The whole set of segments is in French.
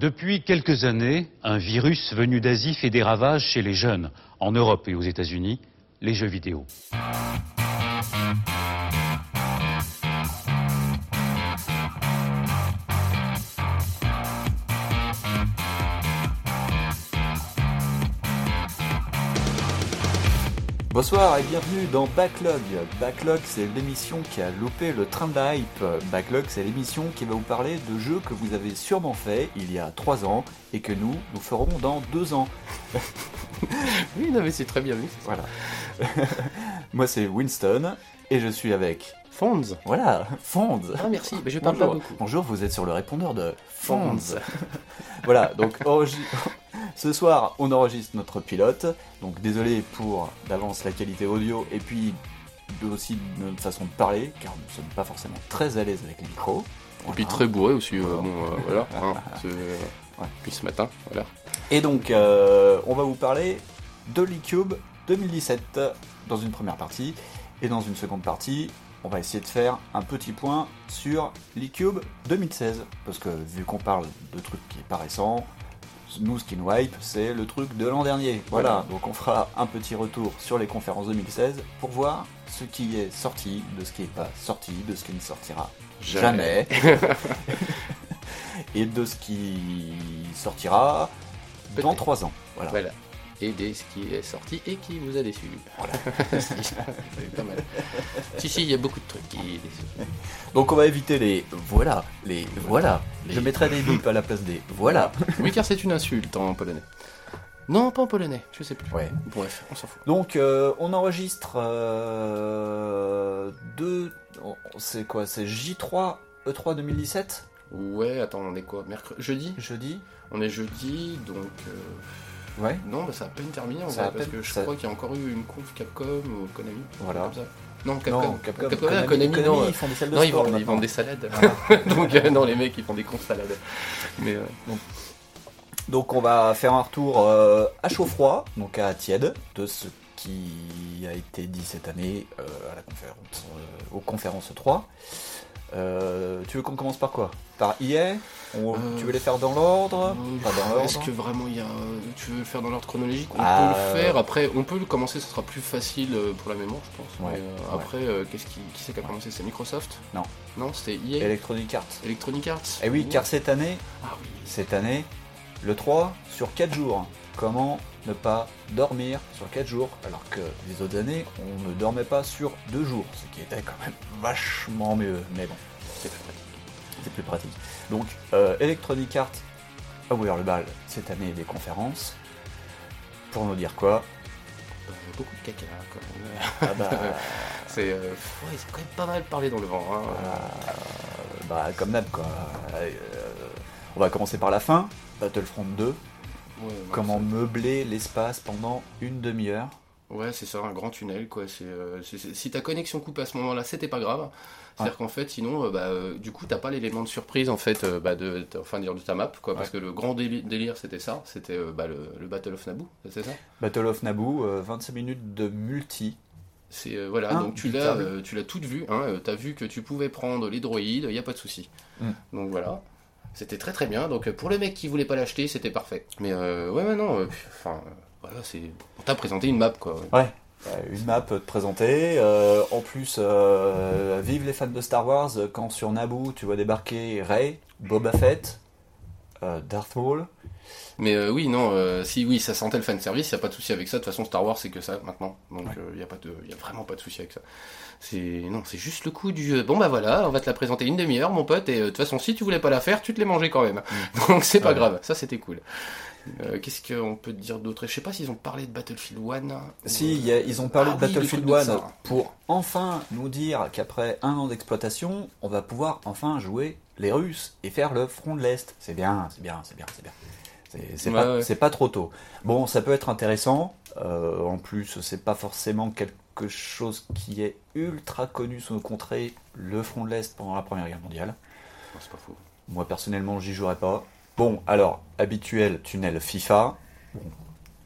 Depuis quelques années, un virus venu d'Asie fait des ravages chez les jeunes, en Europe et aux États-Unis, les jeux vidéo. Bonsoir et bienvenue dans Backlog. Backlog, c'est l'émission qui a loupé le train de la hype. Backlog, c'est l'émission qui va vous parler de jeux que vous avez sûrement fait il y a 3 ans et que nous, nous ferons dans 2 ans. Oui, non, mais c'est très bien vu. Voilà. Moi, c'est Winston et je suis avec. Fonds. Voilà, Fonds. Ah, merci. Mais je parle pas Bonjour. beaucoup. Bonjour, vous êtes sur le répondeur de Fonds. Voilà, donc ce soir, on enregistre notre pilote. Donc désolé pour d'avance la qualité audio et puis aussi de notre façon de parler, car nous ne sommes pas forcément très à l'aise avec les micros. Et puis très bourré aussi. euh, Voilà. bon, euh, voilà. hein, Ouais. Puis ce matin, voilà. Et donc, euh, on va vous parler de l'eCube 2017 dans une première partie. Et dans une seconde partie, on va essayer de faire un petit point sur l'eCube 2016. Parce que vu qu'on parle de trucs qui est pas récent, nous, hype, c'est le truc de l'an dernier. Voilà, donc on fera un petit retour sur les conférences 2016 pour voir ce qui est sorti, de ce qui n'est pas sorti, de ce qui ne sortira jamais. et de ce qui sortira dans. 3 ans. Voilà. Voilà. Et des ce qui est sorti et qui vous a déçu. Voilà. c'est pas mal. Si, si, il y a beaucoup de trucs qui déçus. Donc on va éviter les voilà, les voilà. Les- Je mettrai des bips à la place des voilà. Oui, car c'est une insulte en polonais. Non, pas en polonais, je sais plus. Ouais. Bref, on s'en fout. Donc euh, on enregistre euh, deux. C'est quoi C'est J3 E3 2017 Ouais, attends, on est quoi? Mercredi Jeudi? Jeudi On est jeudi, donc. euh, Ouais. Non, bah, ça a peine terminé en Ça a vrai, à parce peine- que je ça- crois qu'il y a encore eu une conf Capcom ou Konami. Voilà. Comme ça. Non, Capcom. Non, Capcom. ah, Konami, Konami, Konami, non. ils font des salles de Non, ils sport vendent, ils vendent des salades. Ah. Donc, euh, non, les mecs, ils font des grosses salades. Mais euh, Donc on va faire un retour euh, à chaud froid, donc à tiède, de ce qui a été dit cette année à la conférence, aux conférences 3. Euh, tu veux qu'on commence par quoi? Par IA On- Euh, Tu veux les faire dans l'ordre? l'ordre Est-ce que vraiment il y a. Tu veux le faire dans l'ordre chronologique? On Ah, peut le faire. Après, on peut le commencer, ce sera plus facile euh, pour la mémoire, je pense. Ouais, Mais, euh, ouais. Après, euh, qu'est-ce qui, qui c'est qui a commencé? C'est Microsoft? Non. Non, c'était EA Electronic Arts. Electronic Arts Eh oui, car cette année, Ah oui. cette année, le 3 sur 4 jours. Comment ne pas dormir sur 4 jours alors que les autres années, on ne dormait pas sur 2 jours, ce qui était quand même vachement mieux. Mais bon. C'est plus pratique. C'est plus pratique. Donc, euh, Electronic Arts a ouvert le bal cette année des conférences. Pour nous dire quoi? Euh, beaucoup de caca, quand même. Ah bah, C'est. euh, ouais, c'est quand même pas mal parlé dans le vent. Hein. euh, bah, comme d'hab quoi. Euh, on va commencer par la fin. Battlefront 2. Ouais, Comment meubler l'espace pendant une demi-heure. Ouais, c'est ça, un grand tunnel, quoi. C'est, euh, si ta connexion coupe à ce moment-là, c'était pas grave. C'est-à-dire qu'en fait, sinon, euh, bah, euh, du coup, t'as pas l'élément de surprise, en fait, bah, de, enfin, dire de ta map, quoi. Parce que le grand déli- délire, c'était ça. C'était bah, le, le Battle of Naboo, c'est ça? Battle of Naboo, euh, 25 minutes de multi. C'est, voilà, Ah, donc tu l'as, tu l'as toute vue, hein. T'as vu que tu pouvais prendre les droïdes, y a pas de souci. Mm. Donc voilà. C'était très très bien. Donc euh, pour le mec qui voulait pas l'acheter, c'était parfait. Mais euh, ouais, ouais, non. euh, Enfin, euh, voilà, c'est. On t'a présenté une map, quoi. Ouais. Euh, Une map te présenter. euh, en plus, euh, vive les fans de Star Wars euh, quand sur Naboo tu vois débarquer Rey, Boba Fett, euh, Darth Maul. Mais euh, oui, non, euh, si oui, ça sentait le fanservice, il n'y a pas de souci avec ça. De toute façon, Star Wars, c'est que ça maintenant. Donc, il n'y a, pas de- y a vraiment pas de souci avec ça. C'est non, c'est juste le coup du. euh, Bon, bah voilà, on va te la présenter une demi-heure, mon pote, et euh, de toute façon, si tu voulais pas la faire, tu te l'es mangé quand même. Donc, c'est pas Ouais. grave, ça c'était cool. Euh, Qu'est-ce qu'on peut dire d'autre? Je sais pas s'ils ont parlé de Battlefield 1. Si, il y a- ils ont parlé Ah de oui, le Battlefield de 1 ça. pour enfin nous dire qu'après un an d'exploitation, on va pouvoir enfin jouer les Russes et faire le front de l'Est. C'est bien, c'est bien, c'est bien, c'est bien. C'est pas, ouais. pas trop tôt. Bon, ça peut être intéressant. euh, en plus, c'est pas forcément quelque chose qui est ultra connu sous nos contrées, le front de l'Est pendant la Première Guerre mondiale. Non, c'est pas faux. Moi, personnellement, j'y jouerai pas. Bon, alors, habituel tunnel FIFA. Bon,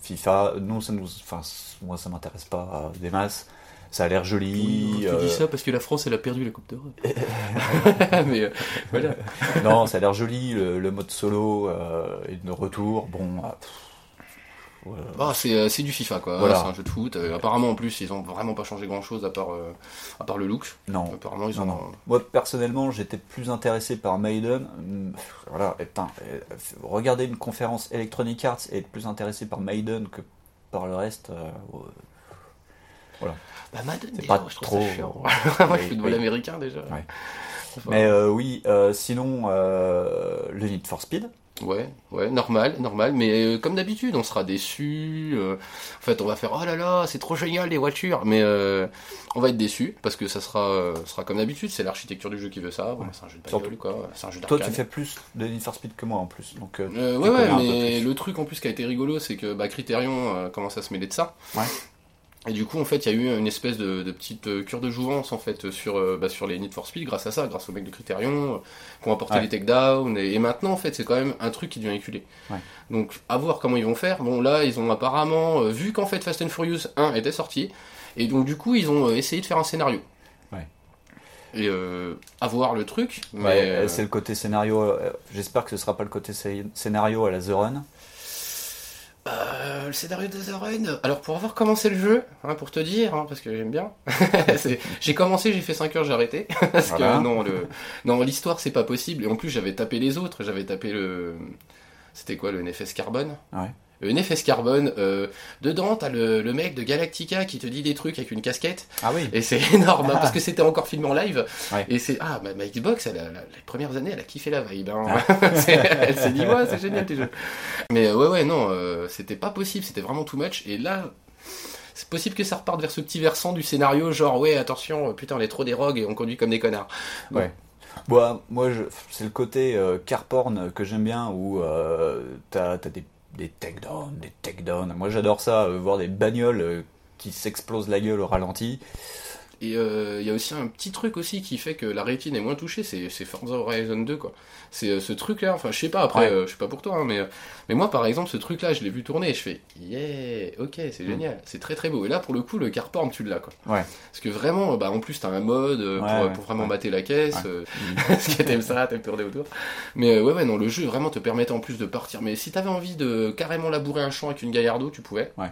FIFA, nous, ça nous, enfin, moi, ça m'intéresse pas euh, des masses. ça a l'air joli. tu euh, dis ça parce que la France, elle a perdu la Coupe d'Europe. mais euh, voilà. non, ça a l'air joli, le, le mode solo est de retour. Bon, pff, Ah, c'est euh, c'est du FIFA quoi, Voilà. c'est un jeu de foot. Euh, apparemment en plus ils ont vraiment pas changé grand chose à part, euh, à part le look. non. Apparemment ils Non, ont... non. Moi personnellement, j'étais plus intéressé par Maiden. Voilà, et putain, regarder une conférence Electronic Arts et être plus intéressé par Maiden que par le reste. euh, ouais. Bah Madden C'est déjà, pas je trouve trop- ça chiant. Moi je suis de oui. américain déjà. Ouais. Enfin, Mais oui, sinon le Need for Speed. Ouais, ouais, normal, normal, mais euh, comme d'habitude, on sera déçu. euh, en fait, on va faire oh là là, c'est trop génial les voitures, mais euh, on va être déçu parce que ça sera, euh, sera comme d'habitude. C'est l'architecture du jeu qui veut ça. Bon, c'est un jeu de bagnole, quoi. C'est un jeu Toi, tu fais plus de Need for Speed que moi en plus. Donc, ouais, ouais, mais le truc en plus qui a été rigolo, c'est que bah, Criterion euh, commence à se mêler de ça. Ouais. Et du coup, en fait, il y a eu une espèce de, de petite euh, cure de jouvence en fait sur, euh, bah, sur les Need for Speed grâce à ça, grâce aux mecs de Criterion, euh, qui ont apporté Ouais. les takedowns. Et, et maintenant, en fait, c'est quand même un truc qui devient éculé. Ouais. Donc, à voir comment ils vont faire. Bon, là, ils ont apparemment vu qu'en fait Fast and Furious 1 était sorti, et donc du coup, ils ont essayé de faire un scénario. Et euh, à voir le truc. Mais, Ouais, c'est le côté scénario. euh, J'espère que ce sera pas le côté scé- scénario à la The Run. Euh, le scénario de The Run. Alors pour avoir commencé le jeu, hein, pour te dire, hein, parce que j'aime bien, j'ai commencé, j'ai fait 5 heures, j'ai arrêté. parce Voilà. que non, le, non l'histoire c'est pas possible. Et en plus j'avais tapé les autres, j'avais tapé le... C'était quoi le NFS Carbone? Ouais. NFS Carbone, euh, dedans t'as le, le mec de Galactica qui te dit des trucs avec une casquette. Ah oui. Et c'est énorme, hein, parce que c'était encore filmé en live. Ouais. Et c'est, ah, ma, ma Xbox, elle les premières années, elle a kiffé la vibe. hein. C'est- elle s'est dit, ouais, c'est génial tes jeux. Mais ouais, ouais, non, euh, c'était pas possible, c'était vraiment too much. Et là, c'est possible que ça reparte vers ce petit versant du scénario, genre, ouais, attention, euh, putain, on est trop des rogues et on conduit comme des connards. Bon. Ouais. Bon, moi, je- c'est le côté euh, car porn que j'aime bien où euh, t'as as des, des takedowns, des takedowns. Moi, j'adore ça, euh, voir des bagnoles euh, qui s'explosent la gueule au ralenti. Et euh, il y a aussi un petit truc aussi qui fait que la rétine est moins touchée, c'est Forza Horizon 2 quoi. C'est euh, ce truc là, enfin je sais pas après, Ouais. euh, je sais pas pour toi, hein, mais, euh, mais moi par exemple ce truc là je l'ai vu tourner et je fais yeah, ok Mm. c'est génial, c'est très très beau. Et là pour le coup le car porn tu l'as quoi. Ouais. Parce que vraiment, bah en plus t'as un mode euh, pour, ouais, pour vraiment mater la caisse, euh, parce que t'aimes ça, t'aimes tourner autour. Mais euh, ouais ouais non le jeu vraiment te permettait en plus de partir. Mais si t'avais envie de carrément labourer un champ avec une Gallardo tu pouvais. Ouais.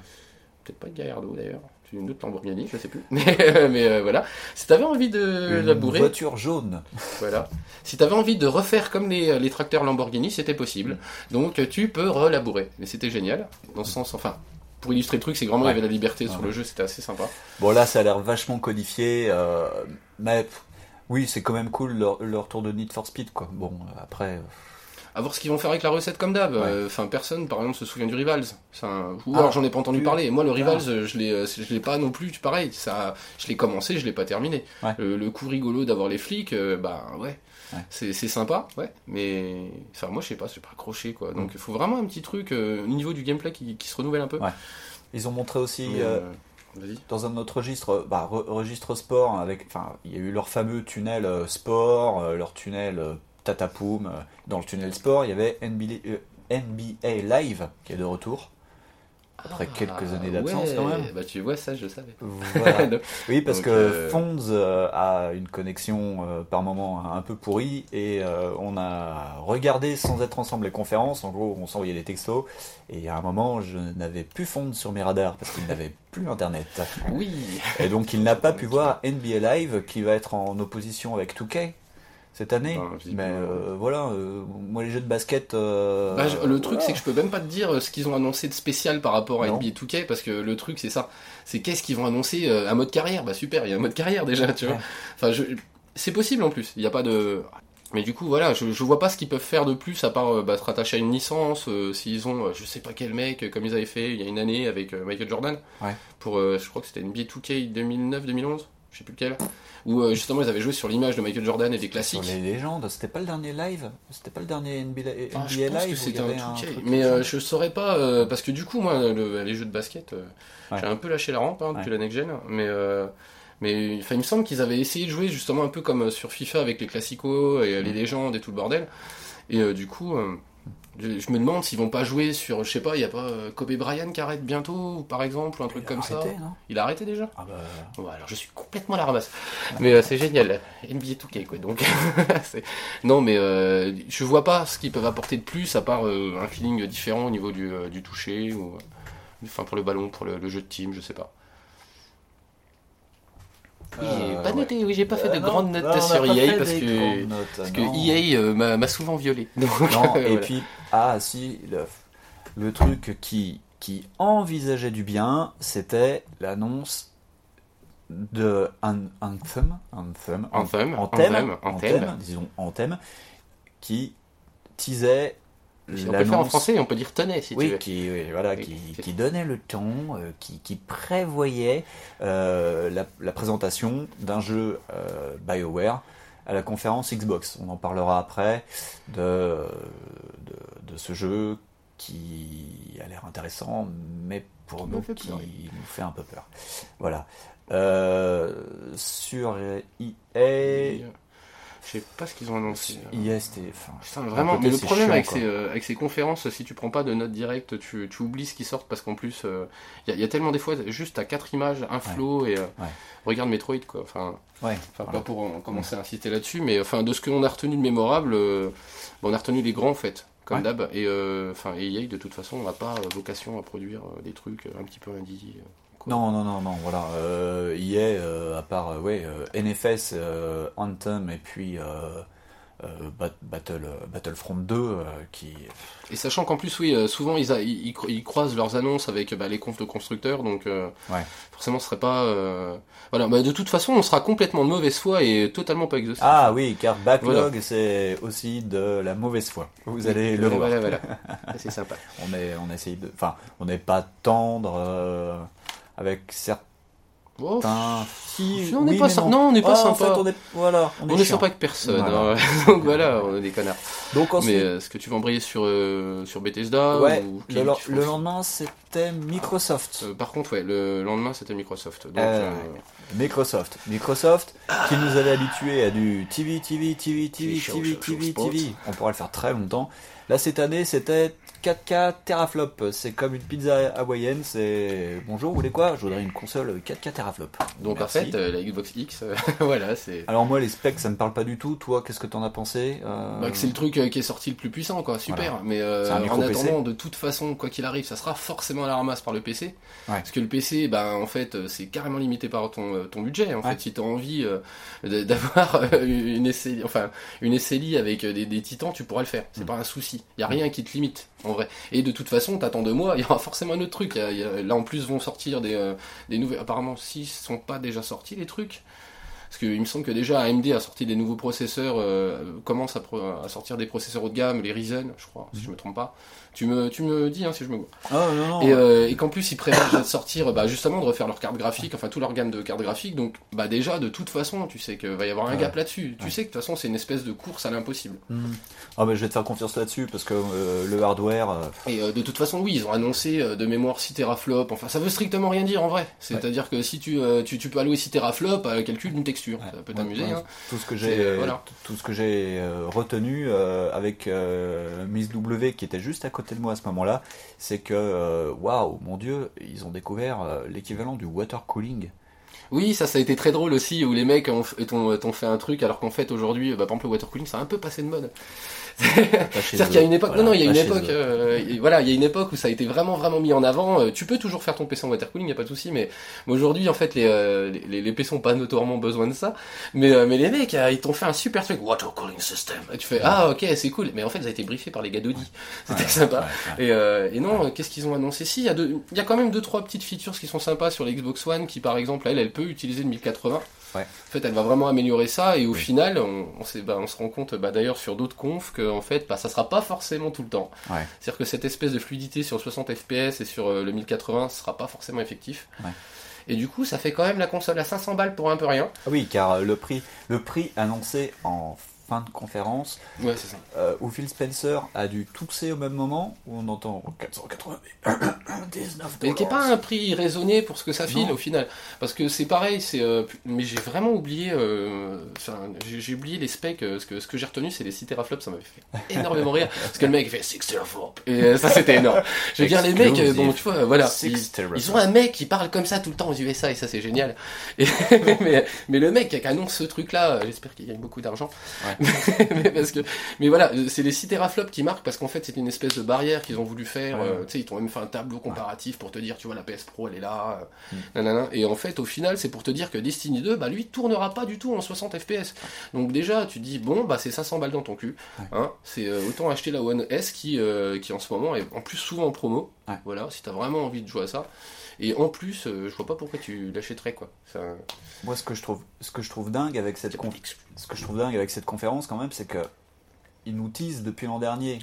Peut-être pas une Gallardo d'ailleurs. Une autre Lamborghini, je sais plus. Mais, mais euh, voilà. Si t'avais envie de Une labourer, voiture jaune. voilà. Si t'avais envie de refaire comme les, les tracteurs Lamborghini, c'était possible. Donc euh, tu peux relabourer. Mais c'était génial. Dans ce sens, enfin, pour illustrer le truc, c'est vraiment il y avait la liberté sur Ouais. le jeu, c'était assez sympa. Bon, là, ça a l'air vachement codifié. euh, mais oui, c'est quand même cool leur, leur tour de Need for Speed, quoi. Bon, pareil. À voir ce qu'ils vont faire avec la recette comme d'hab. Ouais. Euh, Enfin, personne, par exemple, se souvient du Rivals. C'est un- Ou Ah, alors j'en ai pas entendu parler. Moi, le Ah. Rivals, euh, je l'ai, euh, je l'ai pas non plus. Pareil, ça, je l'ai commencé, je l'ai pas terminé. Ouais. Le, le coup rigolo d'avoir les flics, euh, bah ouais, Ouais. c'est, c'est sympa, ouais. Mais enfin, moi, je sais pas, j'ai pas accroché quoi. Donc, il faut vraiment un petit truc euh, au niveau du gameplay qui, qui se renouvelle un peu. Ils ont montré aussi. Euh, euh, Vas-y. dans un autre registre, bah, re- registre sport, avec, enfin, il y a eu leur fameux tunnel euh, sport, euh, leur tunnel euh, Tatapoum. euh, dans le tunnel sport, il y avait NBA, euh, NBA Live qui est de retour. Après quelques années d'absence, ouais, quand même. Bah, tu vois, ça, je savais. Voilà. oui, parce Donc, que euh, Fonds euh, a une connexion euh, par moment un peu pourrie et on a regardé sans être ensemble les conférences. En gros, on s'envoyait des textos et à un moment, je n'avais plus Fonds sur mes radars parce qu'il n'avait plus Internet. Oui. Et donc il n'a pas pu voir NBA Live qui va être en opposition avec 2K cette année. Visiblement, Mais euh, voilà, euh, moi les jeux de basket. euh, Bah, je- le truc, voilà. c'est que je peux même pas te dire ce qu'ils ont annoncé de spécial par rapport à Non. NBA 2K, parce que le truc, c'est ça. C'est qu'est-ce qu'ils vont annoncer euh, Un mode carrière? Bah super, il y a un mode carrière déjà, tu vois. Enfin, je... c'est possible en plus. Il n'y a pas de. Mais du coup, voilà, je, je vois pas ce qu'ils peuvent faire de plus à part euh, bah, se rattacher à une licence. euh, S'ils ont, euh, je sais pas quel mec, comme ils avaient fait il y a une année avec euh, Michael Jordan. Ouais. Pour, euh, je crois que c'était NBA 2K 2009-2011, je sais plus lequel. Où euh, justement ils avaient joué sur l'image de Michael Jordan et des Sur classiques. les légendes, c'était pas le dernier live? C'était pas le dernier NBA, Ah, NBA je pense Live que c'était un avait 2K. truc mais euh, je saurais pas euh, parce que du coup moi le- les jeux de basket euh, Ouais. j'ai un peu lâché la rampe hein, depuis Ouais. la next gen mais mais il me semble qu'ils avaient essayé de jouer justement un peu comme sur FIFA avec les classicos et les Mm. légendes et tout le bordel et du coup Je, je me demande s'ils vont pas jouer sur, je sais pas, il y a pas euh, Kobe Bryant qui arrête bientôt, par exemple, ou un truc comme ça. arrêté, non? Il a arrêté déjà? Ah bah, alors je suis complètement à la ramasse. Mais euh, c'est génial. NBA 2K quoi. Donc non mais euh, je vois pas ce qu'ils peuvent apporter de plus à part euh, un feeling différent au niveau du, du toucher ou enfin pour le ballon, pour le, le jeu de team, je sais pas. Oui, j'ai Euh, pas ouais. noté, oui, j'ai pas fait Euh, de non, grandes notes non, sur EA fait parce que notes, parce que. EA euh, m'a souvent violé. Donc, Non, et voilà. puis, ah si, le, le truc qui, qui envisageait du bien, c'était l'annonce de un, Anthem, Anthem, Anthem, Anthem, Anthem, Anthem. disons Anthem, qui teasait on peut le faire en français, on peut dire tenait si tu oui, veux. qui, oui, voilà, Oui, qui, qui donnait le ton, euh, qui, qui prévoyait euh, la, la présentation d'un jeu euh, BioWare à la conférence Xbox. On en parlera après de, de, de ce jeu qui a l'air intéressant, mais pour nous, qui nous fait un peu peur. Voilà. Euh, sur EA, euh, Je sais pas ce qu'ils ont annoncé. EA, c'était. enfin, Putain, vraiment, côté, mais le problème chiant, avec, ces, euh, avec ces conférences, si tu prends pas de notes directes, tu, tu oublies ce qui sort parce qu'en plus, il y, a- y a tellement des fois, juste à quatre images, un flow et euh, Ouais. regarde Metroid quoi. Enfin, Ouais, enfin voilà. pas pour en commencer à insister là-dessus, mais enfin de ce qu'on a retenu de mémorable, euh, on a retenu les grands en fait, comme d'hab. Et euh, enfin, EA de toute façon, on n'a pas euh, vocation à produire euh, des trucs euh, un petit peu indie. Quoi. Non, non, non, non, voilà. Euh, EA, euh, à part, euh, ouais, euh, NFS, euh, Anthem et puis euh, euh, Bat- Battle, Battlefront 2 euh, qui. Et sachant qu'en plus, oui, euh, souvent ils, a- ils, ils cro- ils croisent leurs annonces avec bah, les confs de constructeurs, donc euh, Ouais. forcément ce serait pas. euh, Voilà, bah, de toute façon, on sera complètement de mauvaise foi et totalement pas exhaustif. Ah oui, car Backlog, c'est aussi de la mauvaise foi. Vous allez le voilà, voir. Voilà, voilà. c'est sympa. On est, on essaye de, enfin, on n'est pas tendre euh, avec certains. Oh, Si, on n'est oui, pas non. Non, on n'est pas Ah, en sympa. fait, on est, voilà, on est, on est sympa avec personne. Voilà. hein. donc voilà, on est des connards. Donc ensuite, Mais euh, est-ce que tu vas embrayer sur, euh, sur Bethesda ouais, ou le, lendemain, c'était Microsoft. Euh, Par contre, ouais, le lendemain c'était Microsoft. Donc, Euh, euh, Microsoft. Microsoft qui nous avait habitués à du TV, TV, TV, TV, TV, TV, sport. TV. On pourrait le faire très longtemps. Là, cette année, c'était 4K teraflop. C'est comme une pizza hawaïenne. C'est bonjour, vous voulez quoi? Je voudrais une console 4K teraflop. donc Merci. en fait, euh, la Xbox X, euh, voilà, c'est. Alors moi, les specs, ça me parle pas du tout. Toi, qu'est-ce que t'en as pensé Euh, Bah, c'est le truc qui est sorti le plus puissant, quoi. Super. Voilà. Mais euh, en attendant, de toute façon, quoi qu'il arrive, ça sera forcément à la ramasse par le PC. Ouais. Parce que le PC, bah, en fait, c'est carrément limité par ton, ton budget. En Ouais. fait, si t'as envie d'avoir une SLI, enfin, une SLI avec des, des titans, tu pourras le faire. C'est Mm. pas un souci. Y a rien qui te limite, en vrai. Et de toute façon, t'attends deux mois, il y aura forcément un autre truc. Y a- y a- là, en plus, vont sortir des, euh, des nouvelles. Apparemment, s'ils sont pas déjà sortis, les trucs. Parce qu'il me semble que déjà AMD a sorti des nouveaux processeurs, euh, commence à, pro- à sortir des processeurs haut de gamme, les Ryzen, je crois, Mm. si je me trompe pas. Tu me, tu me dis hein, si je me gourre. Ah, non, non. Et, euh, et qu'en plus ils prévoient de sortir bah, justement de refaire leur carte graphique, enfin tout leur gamme de cartes graphiques. Donc bah déjà de toute façon tu sais qu'il va y avoir un Ouais. gap là-dessus. Tu Ouais. sais que de toute façon c'est une espèce de course à l'impossible. Hmm. Ah, mais je vais te faire confiance là-dessus parce que euh, le hardware. euh, Et de toute façon oui ils ont annoncé de mémoire 6 teraflops. Enfin ça veut strictement rien dire en vrai. C'est-à-dire que si tu, tu, tu peux allouer 6 teraflops à calcul d'une texture, ça peut t'amuser. hein. Tout ce que j'ai, voilà. retenu avec Miss W qui était juste à côté de moi à ce moment-là, c'est que euh, waouh, mon Dieu, ils ont découvert euh, l'équivalent du water cooling. Oui, ça, ça a été très drôle aussi, où les mecs ont, t'ont fait un truc, alors qu'en fait, aujourd'hui, bah, par exemple, le water cooling, ça a un peu passé de mode. C'est-à-dire qu'il y a une époque, Voilà, non, non, il y a une époque, euh, voilà, il y a une époque où ça a été vraiment, vraiment mis en avant. Euh, Tu peux toujours faire ton PC en water cooling, y a pas de souci, mais, mais aujourd'hui, en fait, les, euh, les, les, les PC ont pas notoirement besoin de ça. Mais, euh, mais les mecs, ils t'ont fait un super truc, water cooling system. Et tu fais, ah, ok, c'est cool. Mais en fait, ça a été briefé par les gars d'Audi. C'était Ouais, sympa. ouais, ouais. Et, euh, et non, qu'est-ce qu'ils ont annoncé? Si, il y, a deux- il y a quand même deux trois petites features qui sont sympas sur les Xbox One, qui par exemple, elle, elle peut utiliser le 1080. Ouais. En fait, elle va vraiment améliorer ça, et au final, on, on, s'est- bah, on se rend compte, bah, d'ailleurs sur d'autres confs, que en fait, bah, ça sera pas forcément tout le temps. Ouais. C'est-à-dire que cette espèce de fluidité sur 60 FPS et sur euh, le 1080 sera pas forcément effectif. Ouais. Et du coup, ça fait quand même la console à 500 balles pour un peu rien. Ah oui, car euh, le prix, le prix annoncé en fin de conférence Ouais, c'est ça. euh, où Phil Spencer a dû tousser au même moment où on entend 499 Mais qui est pas un prix raisonné pour ce que ça file Non. au final. Parce que c'est pareil, c'est. euh, mais j'ai vraiment oublié. euh, j'ai oublié les specs. ce que, ce que j'ai retenu, c'est les 6 teraflops. Ça m'avait fait énormément rire. Parce que le mec fait 6 teraflops. Et ça, c'était énorme. Je veux dire, les mecs, bon, tu vois, voilà. Ils, ont un mec qui parle comme ça tout le temps aux USA et ça, c'est génial. Et, mais, mais, le mec qui annonce ce truc-là, j'espère qu'il gagne beaucoup d'argent. mais, parce que, mais voilà, euh, c'est les 6 teraflops qui marquent parce qu'en fait, c'est une espèce de barrière qu'ils ont voulu faire. Ouais. euh, tu sais, ils t'ont même fait un tableau comparatif pour te dire, tu vois, la PS Pro, elle est là. euh, Mm. nanana. Et en fait, au final, c'est pour te dire que Destiny 2, bah, lui, tournera pas du tout en 60 FPS. Donc déjà, tu dis, bon, bah, c'est 500 balles dans ton cul. Ouais. Hein, c'est euh, autant acheter la One S qui, qui en ce moment est en plus souvent en promo. Voilà, si t'as vraiment envie de jouer à ça. Et en plus, euh, je vois pas pourquoi tu l'achèterais, quoi. Ça, Moi, ce que je trouve, ce que je trouve dingue avec cette conf- ce que je trouve dingue avec cette conférence quand même, c'est que ils nous teasent depuis l'an dernier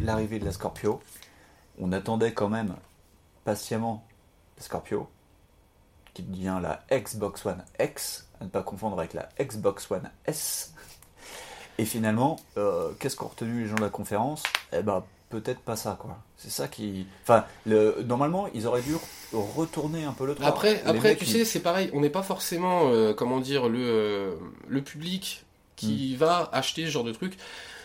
l'arrivée de la Scorpio. On attendait quand même patiemment la Scorpio, qui devient la Xbox One X, à ne pas confondre avec la Xbox One S. Et finalement, euh, qu'est-ce qu'ont retenu les gens de la conférence? Eh ben, peut-être pas ça, quoi. C'est ça qui. Enfin, le... normalement, ils auraient dû retourner un peu le train. Après, Les après tu sais, c'est pareil, on n'est pas forcément, euh, comment dire, le, euh, le public qui Hmm. va acheter ce genre de truc.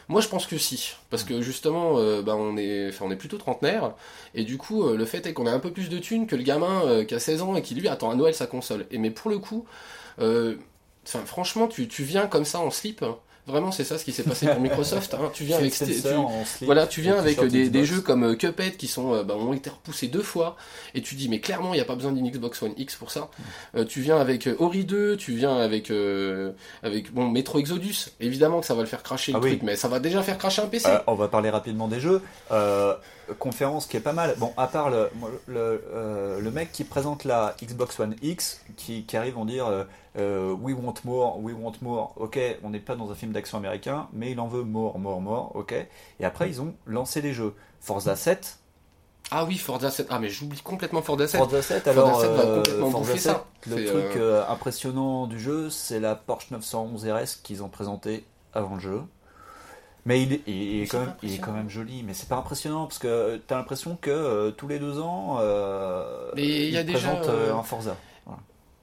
Moi, je pense que si, parce que justement, euh, bah, on est, enfin, on est plutôt trentenaire, et du coup, euh, le fait est qu'on a un peu plus de thunes que le gamin euh, qui a 16 ans et qui lui attend à Noël sa console. Et mais pour le coup, enfin, franchement, tu, tu viens comme ça en slip. hein. Vraiment, c'est ça ce qui s'est passé pour Microsoft. hein. Tu viens avec, tu- voilà, tu viens avec t-shirt des, des jeux comme euh, Cuphead qui sont, euh, bah, ont été repoussés deux fois, et tu dis mais clairement il n'y a pas besoin d'une Xbox One X pour ça. Mm. Euh, tu viens avec euh, Ori 2, tu viens avec euh, avec bon Metro Exodus. Évidemment que ça va le faire cracher le Ah oui. truc, mais ça va déjà faire cracher un PC. Euh, on va parler rapidement des jeux. Conférence qui est pas mal. Bon, à part le, euh, le mec qui présente la Xbox One X, qui, qui arrive en dire euh, euh, We want more, we want more. Ok, on n'est pas dans un film d'action américain, mais il en veut more, more, more. Ok. Et après, ils ont lancé les jeux. Forza 7. Ah oui, Forza 7. Ah mais j'oublie complètement Forza 7. Forza 7, Forza alors 7 va complètement Forza bouffer 7, ça. le truc impressionnant du jeu, c'est la Porsche 911 RS qu'ils ont présenté avant le jeu. Mais il est, il est Mais quand, même, il est quand même joli, mais c'est pas impressionnant parce que t'as l'impression que euh, tous les deux ans, euh, Mais il y a ils déjà, présentent euh, euh, un Forza.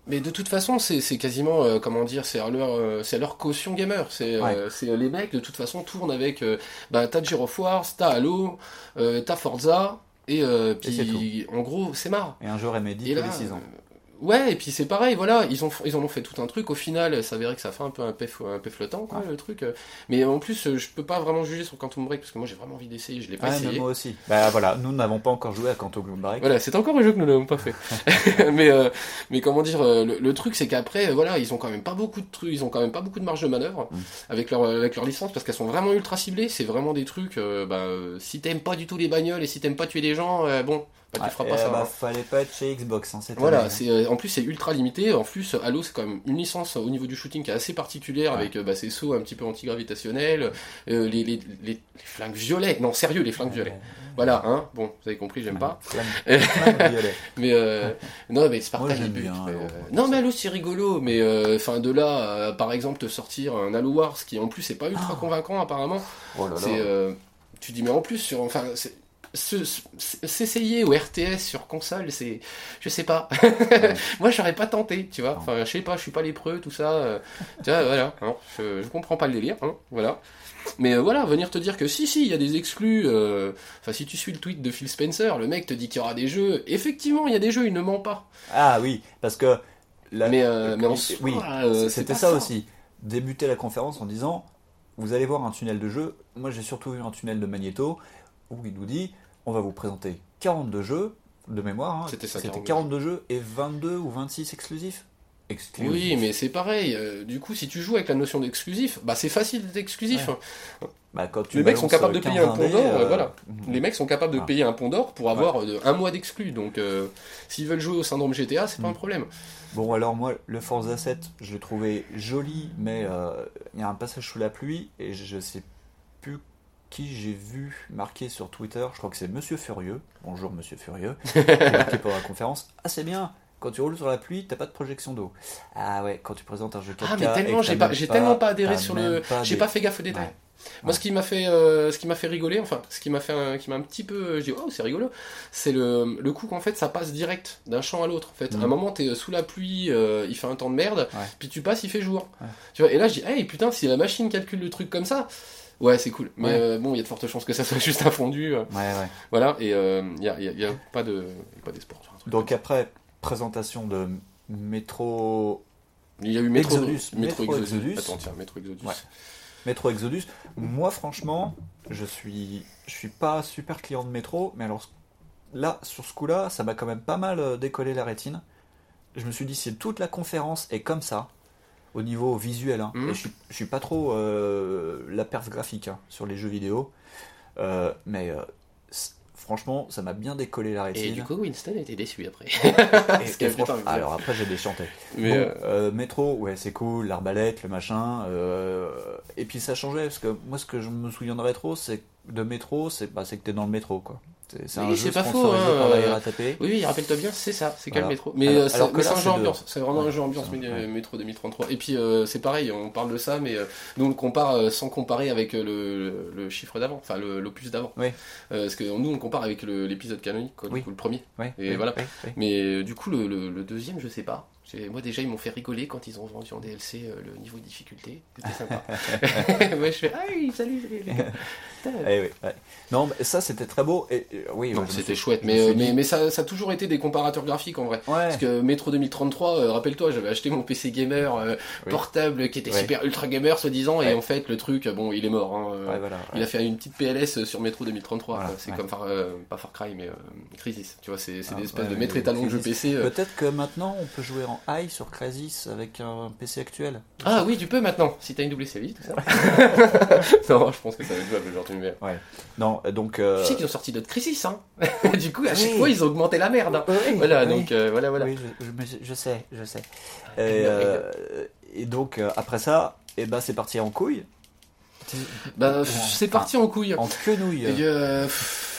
Mais de toute façon, c'est quasiment, euh, comment dire, c'est à leur, c'est à leur caution gamer. C'est les mecs, de toute façon, tournent avec. Bah, t'as Gear of Wars, t'as Halo, t'as Forza, et euh, puis en gros, c'est marre. Et un jeu Remedy tous les 6 ans. Ouais, et puis c'est pareil, voilà, ils, ont, ils en ont fait tout un truc. Au final, ça verrait que ça fait un peu un paix, un flottant, quoi, Ouais. le truc. euh. Mais en plus, euh, je peux pas vraiment juger sur Quantum Break parce que moi j'ai vraiment envie d'essayer, je l'ai pas Ouais, mais essayé. moi aussi. Bah voilà, nous n'avons pas encore joué à Quantum Break. Voilà, c'est encore un jeu que nous n'avons pas fait. mais, euh, mais comment dire, euh, le, le truc c'est qu'après, voilà, ils ont quand même pas beaucoup de trucs, ils ont quand même pas beaucoup de marge de manœuvre Mm. avec leur avec leur licence parce qu'elles sont vraiment ultra ciblées. C'est vraiment des trucs. euh, bah, si t'aimes pas du tout les bagnoles et si t'aimes pas tuer les gens, euh, bon, bah, tu feras pas ça. bah, hein. fallait pas être chez Xbox hein, cette Voilà, année. c'est euh, en plus c'est ultra limité. En plus, Halo c'est quand même une licence au niveau du shooting qui est assez particulière Ouais. avec euh, bah, ses sauts un petit peu antigravitationnels, euh, les, les, les, les flingues violets. Non, sérieux, les flingues violets. Voilà, hein. Bon, vous avez compris, j'aime pas. Mais euh, non, mais bien, mais, Halo. euh, non, mais Halo c'est rigolo, mais euh, enfin de là, euh, par exemple, te sortir un Halo Wars qui en plus c'est pas ultra Ah. convaincant apparemment. Oh là là. C'est, euh, tu dis mais en plus sur, enfin, s'essayer au RTS sur console, c'est, je sais pas. Moi, j'aurais pas tenté, tu vois. Enfin, je sais pas, je suis pas lépreux, tout ça. euh, tu vois, voilà. hein, je, je comprends pas le délire, hein, voilà. Mais euh, voilà, venir te dire que si, si, il y a des exclus. euh, Enfin, si tu suis le tweet de Phil Spencer, le mec te dit qu'il y aura des jeux. Effectivement, il y a des jeux, il ne ment pas. Ah oui, parce que. la- Mais, mais soi, oui, c'était ça. aussi. Débuter la conférence en disant Vous allez voir un tunnel de jeu. Moi, j'ai surtout vu un tunnel de Magneto où il nous dit On va vous présenter 42 jeux de mémoire. hein. C'était ça, 42 42 jeux et 22 ou 26 exclusifs. Exclusifs. Oui, mais c'est pareil. euh, du coup, si tu joues avec la notion d'exclusif, bah c'est facile d'être exclusif. Ouais. hein. Bah, quand tu Les mecs sont capables de 15 payer un pont d'or, euh, voilà. Les mecs sont capables de Ah. payer un pont d'or pour avoir euh, un mois d'exclus. Donc, euh, s'ils veulent jouer au syndrome GTA, c'est pas un problème. Bon, alors moi, le Forza 7, je l'ai trouvé joli, mais euh, il y a un passage sous la pluie, et je sais plus qui j'ai vu marqué sur Twitter, je crois que c'est Monsieur Furieux, bonjour Monsieur Furieux, qui a marqué pour la conférence, ah c'est bien, quand tu roules sur la pluie, t'as pas de projection d'eau. Ah ouais, quand tu présentes un jeu 4K. Ah, mais tellement, j'ai pas, j'ai tellement pas adhéré sur le. J'ai des- pas fait gaffe aux détails. Ouais. Moi, Ouais. ce qui m'a fait, euh, ce qui m'a fait rigoler, enfin, ce qui m'a fait, un- qui m'a un petit peu, je dis, oh, c'est rigolo, c'est le, le coup qu'en fait, ça passe direct d'un champ à l'autre. En fait, à un moment, t'es sous la pluie, euh, il fait un temps de merde, Ouais. puis tu passes, il fait jour. Tu vois, et là, je dis, hey, putain, si la machine calcule le truc comme ça, ouais, c'est cool. Mais Ouais. euh, bon, il y a de fortes chances que ça soit juste un fondu. euh, Ouais, ouais. voilà, et euh, il y a, il y a- y a pas de, pas d'espoir. Donc après, présentation de Métro, ça. il y a eu Metro Exodus, Metro, Metro Exodus. Exodus. Attends, tiens, Metro Exodus. Ouais. Métro Exodus. Moi, franchement, je suis, je suis pas super client de métro, mais alors là, sur ce coup-là, ça m'a quand même pas mal euh, décollé la rétine. Je me suis dit, si toute la conférence est comme ça, au niveau visuel, hein, Mhm. je, suis, je suis pas trop euh, la perf graphique hein, sur les jeux vidéo, euh, mais euh, franchement, ça m'a bien décollé la rétine. Et du coup, Winston déçu après. Et- et a fait franchement- un- alors après, j'ai déchanté. Mais, Bon, métro, ouais, c'est cool, l'arbalète, le machin. et puis ça changeait, parce que moi, ce que je me souviens de rétro, c'est de métro, c'est bah, que t'es dans le métro, quoi. C'est un Oui, jeu c'est pas faux, hein, par la euh, RATP. Oui, oui, rappelle-toi bien, c'est ça, c'est Voilà. quel métro. Mais Alors- c'est alors un jeu de- ambiance, c'est vraiment Ouais, un jeu ambiance, un- ouais. métro 2033. Et puis euh, c'est pareil, on parle de ça, mais euh, nous on le compare euh, sans comparer avec le, le chiffre d'avant, enfin le- l'opus d'avant. Oui. Parce que nous on compare avec le- l'épisode canonique, quoi, du coup, le premier. Et voilà. Mais du coup, le, le- le deuxième, je sais pas. Moi déjà, ils m'ont fait rigoler quand ils ont vendu en DLC euh, le niveau de difficulté. C'était sympa. ouais, je fais, ah oui, salut, les gars. Eh oui, ouais. Non, mais ça, c'était très beau. Et, et- oui, ouais, c'était chouette, mais, euh, mais, ça, ça a toujours été des comparateurs graphiques en vrai. Ouais. Parce que Metro 2033, euh, rappelle-toi, j'avais acheté mon PC gamer euh, Oui. portable qui était super ultra gamer soi-disant, et en fait le truc, bon, il est mort. hein, euh, voilà. Il a fait une petite PLS sur Metro 2033. Voilà, quoi. c'est comme Far, euh, pas Far Cry, mais euh, Crisis. Tu vois, c'est Ah, des espèces de mais maîtres étalons de Crisis. PC. euh. Peut-être que maintenant, on peut jouer en high sur Crysis avec un PC actuel. Ah oui, tu peux maintenant, si t'as une double série, tout ça. non, je pense que ça va être jouable aujourd'hui, mais. Non, euh, donc. euh, Tu sais qu'ils ont sorti d'autres Crisis, hein Du coup, à chaque Oui. fois, ils ont augmenté la merde. hein. oui, Voilà, oui. donc euh, voilà, voilà. Oui, je, sais, je sais. Ah, Et, euh, et donc, euh, après ça, et ben, c'est parti en couille. Bah, c'est parti en couille. En quenouille. Et, euh, pff,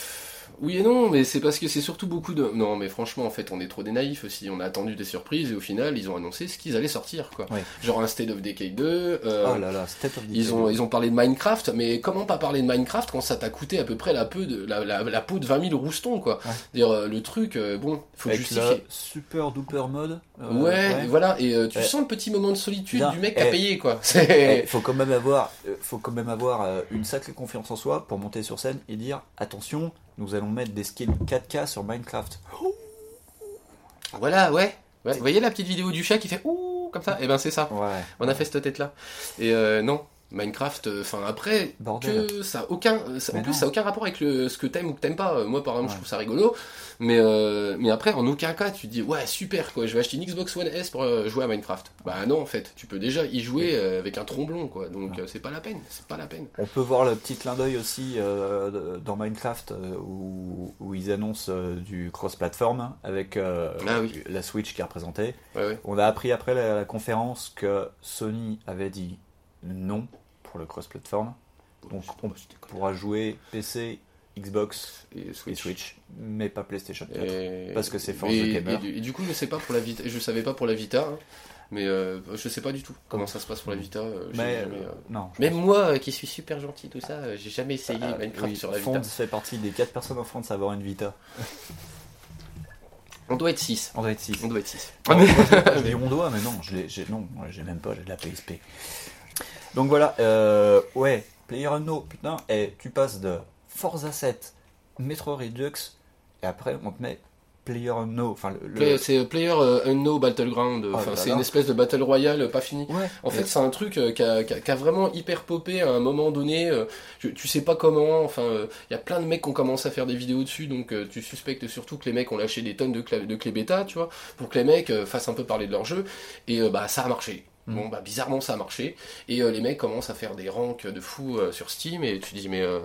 oui et non, mais c'est parce que c'est surtout beaucoup de. Non, mais franchement, en fait, on est trop des naïfs aussi. On a attendu des surprises et au final, ils ont annoncé ce qu'ils allaient sortir, quoi. Ouais. Genre un State of Decay 2. euh, Oh là là, State of Decay. Ils ont, ils ont parlé de Minecraft, mais comment pas parler de Minecraft quand ça t'a coûté à peu près la, peu de, la, la, la peau de 20 000 roustons, quoi. Ouais. Dire euh, le truc, euh, bon, faut Avec justifier. le super duper mode. euh, Ouais, voilà, et tu Ouais. sens le petit moment de solitude Bien. du mec qui a Eh. payé, quoi. C'est. faut quand même avoir, faut quand même avoir une sacrée confiance en soi pour monter sur scène et dire attention, nous allons mettre des skins 4K sur Minecraft. Voilà, ouais. ouais. Vous voyez la petite vidéo du chat qui fait ouh comme ça? Et ben c'est ça. Ouais. On a fait cette tête là. Et euh, non, Minecraft, enfin après, Bordel. que ça a aucun, euh, ça- en plus non. ça a aucun rapport avec le, ce que t'aimes ou que t'aimes pas. Euh, Moi par exemple, Ouais. je trouve ça rigolo, mais euh, mais après en aucun cas tu te dis ouais super quoi, je vais acheter une Xbox One S pour euh, jouer à Minecraft. Bah non en fait, tu peux déjà y jouer euh, avec un tromblon quoi, donc euh, c'est pas la peine, c'est pas la peine. On peut voir le petit clin d'œil aussi euh, dans Minecraft euh, où, où ils annoncent euh, du cross-platform avec euh, Ah oui. la Switch qui est représentée. Ouais. On a appris après la, la conférence que Sony avait dit non pour le cross-platform. Donc on pourra jouer PC, Xbox Et et Switch. Mais pas PlayStation 4. Et- Parce que c'est force et, de gamer. Et, du- et du coup, je sais pas pour la Vita, je savais pas pour la Vita, hein, mais euh, je sais pas du tout comment ça se passe pour la Vita. euh, Mais jamais, euh, euh, non. Même moi, qui suis super gentil, tout ça, j'ai jamais essayé Ah, Minecraft oui, sur la Fonds Vita. fait partie des 4 personnes en France à avoir une Vita. On doit être 6. On doit être 6. On doit être 6. je dis on doit, mais non, je non, j'ai même pas, j'ai de la PSP. Donc voilà, euh, ouais, PlayerUnknown, putain, et tu passes de Forza 7, Metro Redux, et après on te met PlayerUnknown, enfin le... c'est Player euh, Unknown Battleground. Oh Enfin, c'est une espèce de battle royale pas fini. Ouais, En fait, c'est un truc euh, qui a, qui a- qui a vraiment hyper popé à un moment donné. euh, tu sais pas comment. Enfin, il y a plein de mecs qui ont commencé à faire des vidéos dessus, donc tu suspectes surtout que les mecs ont lâché des tonnes de, cla- de clés bêta, tu vois, pour que les mecs fassent un peu parler de leur jeu. Et bah, ça a marché. Mm. Bon, bah bizarrement ça a marché. Et euh, les mecs commencent à faire des ranks de fou euh, sur Steam et tu dis mais euh,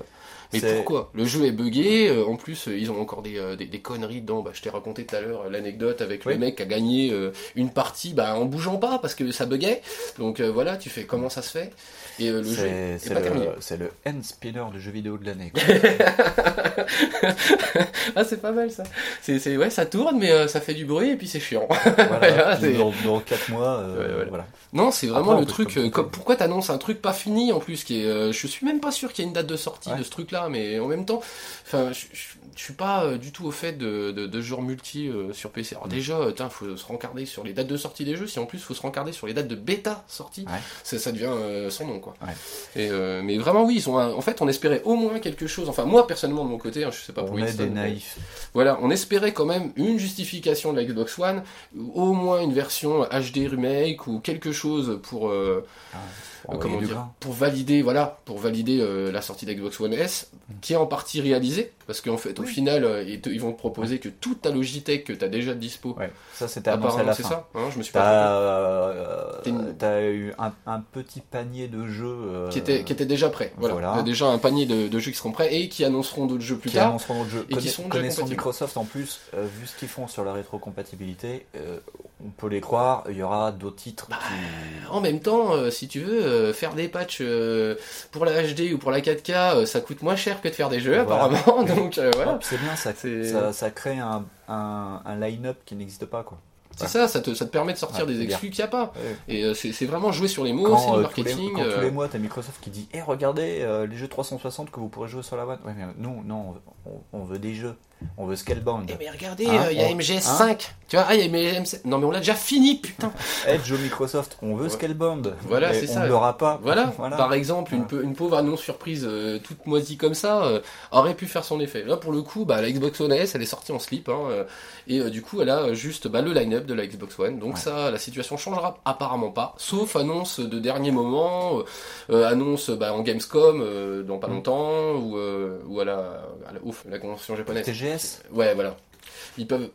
mais pourquoi? Le jeu est buggé. euh, en plus, euh, ils ont encore des, euh, des, des conneries dedans. Bah, je t'ai raconté tout à l'heure l'anecdote avec Oui. le mec qui a gagné euh, une partie bah, en bougeant pas parce que ça buguait. Donc euh, voilà, tu fais comment ça se fait? Et le jeu est pas terminé. le, c'est le hand spinner du jeu vidéo de l'année. ah, c'est pas mal ça. C'est, ouais, ça tourne, mais ça fait du bruit et puis c'est chiant. voilà, dans, dans 4 mois, Ouais, voilà. voilà. Non, c'est vraiment Après, le truc. comme, pourquoi t'annonces un truc pas fini en plus qui est, Je suis même pas sûr qu'il y ait une date de sortie Ouais. de ce truc-là, mais en même temps, enfin, je, je, je suis pas euh, du tout au fait de, de, multi euh, sur PC. Alors Mm. déjà, euh, tain, faut se rencarder sur les dates de sortie des jeux. Si en plus faut se rencarder sur les dates de bêta sortie, Ouais. ça, ça devient euh, sans nom quoi. Ouais. Et euh, mais vraiment oui, ils ont un- en fait on espérait au moins quelque chose. Enfin moi personnellement de mon côté, hein, je sais pas pour On est Winston, des mais- naïfs. voilà, on espérait quand même une justification de la Xbox One, au moins une version HD remake ou quelque chose pour envoyer comment dire, pour valider voilà, pour valider euh, la sortie de la Xbox One S, qui est en partie réalisée parce qu'en fait au Oui. final euh, ils, te- ils vont te proposer que toute ta Logitech que tu as déjà dispo. Ouais, ça c'était annoncé à la c'est fin. ça, hein, je me suis pas T'as euh, une- t'as eu un, un petit panier de jeux euh, Qui était, qui était déjà prêt. Voilà. voilà. Déjà un panier de, de jeux qui seront prêts et qui annonceront d'autres jeux plus qui tard. annonceront d'autres jeux. et qui sont déjà. Microsoft en plus, euh, vu ce qu'ils font sur la rétrocompatibilité, euh, on peut les croire, il y aura d'autres titres Bah, qui... En même temps, euh, si tu veux, euh, faire des patchs euh, pour la HD ou pour la 4K, euh, ça coûte moins cher que de faire des jeux, Voilà. apparemment. Donc euh, Non, voilà. c'est bien, ça, ça, ça crée un, un, un line-up qui n'existe pas. Quoi. C'est ça, ça te, ça te permet de sortir Ouais, des exclus qu'il n'y a pas. Ouais. Et euh, c'est c'est vraiment jouer sur les mots, c'est Quand, du euh, tous les, marketing. quand tous les mois, t'as Microsoft qui dit Eh, regardez euh, les jeux 360 que vous pourrez jouer sur la One. Ouais, mais nous, non, on, on- on veut des jeux. On veut Scalebound. Eh mais regardez, Hein, euh, il y a on- MGS5. Tu vois, ah, il y a MGS... Non mais on l'a déjà fini, putain. Edge au Microsoft, on veut Ouais. Scalebound. Voilà, c'est on ça. ne l'aura pas. Voilà, Voilà. par exemple, une, Voilà. peu- une pauvre annonce surprise euh, toute moisie comme ça euh, aurait pu faire son effet. Là, pour le coup, bah, la Xbox One S, elle est sortie en slip, hein, et du coup, elle a juste bah, le line-up de la Xbox One. Donc Ouais. ça, la situation changera apparemment pas, sauf annonce de dernier moment, annonce bah, en Gamescom dans pas Mm. longtemps, ou, ou à la, à la, ouf, la convention japonaise. Ouais, voilà. Ils peuvent...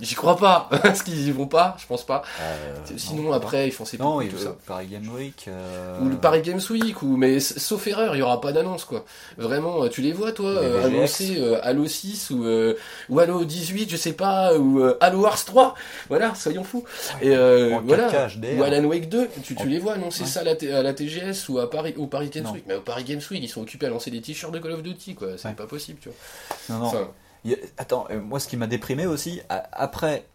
J'y crois pas, parce qu'ils y vont pas, je pense pas. Euh, Sinon, non, après, ils font ces Non, tout, ça. Paris Game Week. euh, Ou le Paris Games Week, ou mais sauf erreur, il y aura pas d'annonce quoi. Vraiment, euh, tu les vois toi Les annoncer Halo 6 ou ou Halo 18, je sais pas, ou Halo Wars 3. Voilà, soyons fous. Et euh, en voilà. 4K HDR. Ou Alan Wake 2, tu, tu En- les vois annoncer Ouais. ça à la, T- à la TGS ou à Paris ou Paris Games. Week. Mais au Paris Games Week, ils sont occupés à lancer des t-shirts de Call of Duty quoi. C'est Ouais. pas possible, tu vois. Non, non. Enfin, y a- Attends, euh, moi ce qui m'a déprimé aussi, après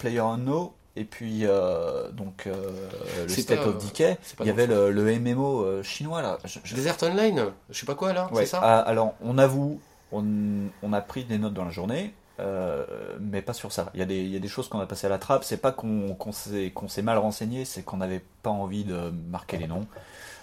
Player Unknown et puis euh, donc euh, le State pas, of Decay, il y avait le, le MMO euh, chinois là. Je- je- Desert Online, je sais pas quoi là, Ouais, c'est ça ah, alors on avoue, on, on a pris des notes dans la journée, mais pas sur ça. Il y a des, il y a des choses qu'on a passées à la trappe. C'est pas qu'on qu'on s'est qu'on s'est mal renseigné, c'est qu'on n'avait pas envie de marquer les noms.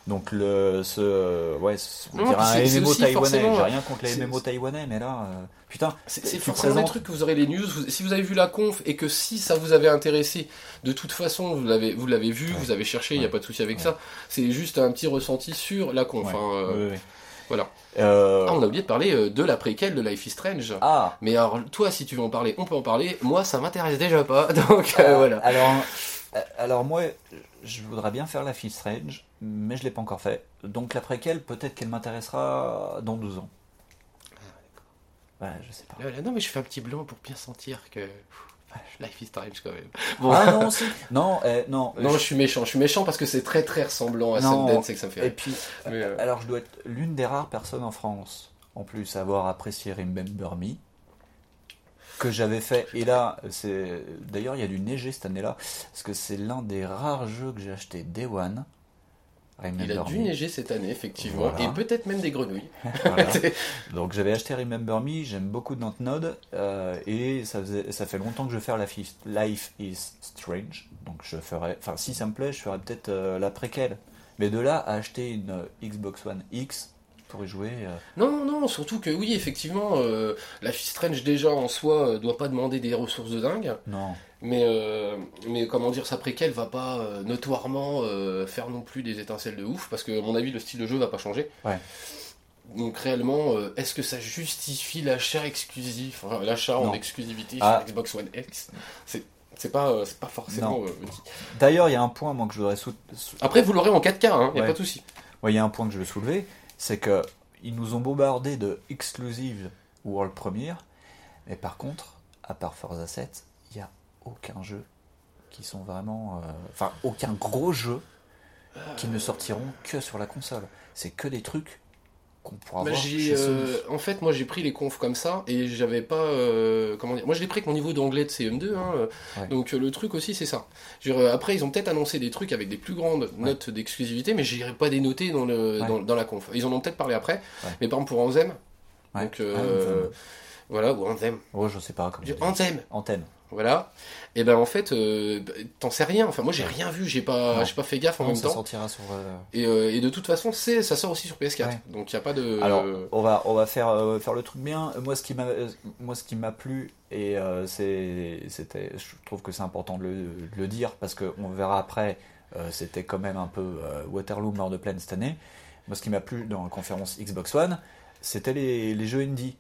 Donc le ce ouais, ce- on Non, dirait un MMO taïwanais. J'ai rien contre les MMO taïwanais, mais là, euh, putain, C'est forcément des présentes- trucs que vous aurez les news. Vous- si vous avez vu la conf et que si ça vous avait intéressé, de toute façon vous l'avez vous l'avez vu, Ouais. vous avez cherché, il n'y a Ouais. pas de souci avec Ouais. ça. C'est juste un petit ressenti sur la conf. Ouais. hein, euh. Oui, oui. voilà. Euh, Ah, on a oublié de parler euh, de la préquelle de Life is Strange. ah, Mais alors toi, si tu veux en parler, on peut en parler. Moi, ça m'intéresse déjà pas. Donc euh, Euh, voilà. Alors, euh, alors moi, je voudrais bien faire la fille Strange, mais je l'ai pas encore fait. Donc la préquelle, peut-être qu'elle m'intéressera dans 12 ans. Ouais, je sais pas. Là, là, non, mais je fais un petit blanc pour bien sentir que pff, Life is Strange quand même. Bon. Ah non, si. Non, eh, non. non, je je- suis méchant. Je suis méchant parce que c'est très très ressemblant à. Sundance et que ça me fait. Et puis, Mais, euh, alors je dois être l'une des rares personnes en France, en plus, à avoir apprécié Remember Me, que j'avais fait. Et là, c'est d'ailleurs, il y a du neiger cette année-là, parce que c'est l'un des rares jeux que j'ai acheté Day One. Remember Il a dû Me. neiger cette année, effectivement, Voilà. et peut-être même des grenouilles. Voilà. Donc j'avais acheté Remember Me, j'aime beaucoup Dontnod, euh, et ça, faisait, ça fait longtemps que je veux faire la fi- Life is Strange. Donc je ferai, enfin si ça me plaît, je ferai peut-être euh, la préquelle. Mais de là à acheter une euh, Xbox One X pour y jouer, euh, Non, non, surtout que oui, effectivement, euh, Life is Strange déjà en soi euh, doit pas demander des ressources de dingue, non. Mais, euh, mais comment dire, sa préquelle va pas euh, notoirement euh, faire non plus des étincelles de ouf, parce que à mon avis, le style de jeu va pas changer. Ouais. Donc réellement, est-ce que ça justifie l'achat exclusif, enfin, l'achat en exclusivité Ah. sur Xbox One X? C'est C'est pas, pas forcément. D'ailleurs, il y a un point moi, que je voudrais sou- Après, vous l'aurez en 4K, hein, y a Ouais. pas de souci. Ouais, il y a un point que je veux soulever, c'est que ils nous ont bombardé de exclusive world premiere, mais par contre, à part Forza 7, il n'y a aucun jeu qui sont vraiment, euh, enfin aucun gros jeu qui ne sortiront que sur la console. C'est que des trucs qu'on pourra Bah, voir j'ai, chez Sony. euh, en fait, moi j'ai pris les confs comme ça et j'avais pas. euh, comment dire Moi je l'ai pris avec mon niveau d'anglais de CM2. hein, euh, Ouais. Donc euh, le truc aussi c'est ça. Je veux dire, euh, après, ils ont peut-être annoncé des trucs avec des plus grandes notes d'exclusivité, mais j'irai pas dénoter dans, le, Ouais. dans, dans la conf. Ils en ont peut-être parlé après. Ouais. Mais par exemple pour Anthem, Ouais. donc Ah, euh. Voilà, ou Anthem. Oh, je sais pas comment. Anthem, Antenne. voilà. Et ben en fait, euh, bah, t'en sais rien. Enfin, moi j'ai rien vu, j'ai pas, j'ai pas fait gaffe en Non, même ça temps. sortira sur. euh, Et, euh, et de toute façon, c'est, ça sort aussi sur PS4. Ouais. Donc il y a pas de. Alors, on va, on va faire, faire le truc bien. Moi, ce qui m'a, moi, ce qui m'a plu, et c'est, c'était, je trouve que c'est important de le, de le dire, parce qu'on verra après, c'était quand même un peu Waterloo, mort de plaine cette année. Moi, ce qui m'a plu dans la conférence Xbox One, c'était les, les jeux indie.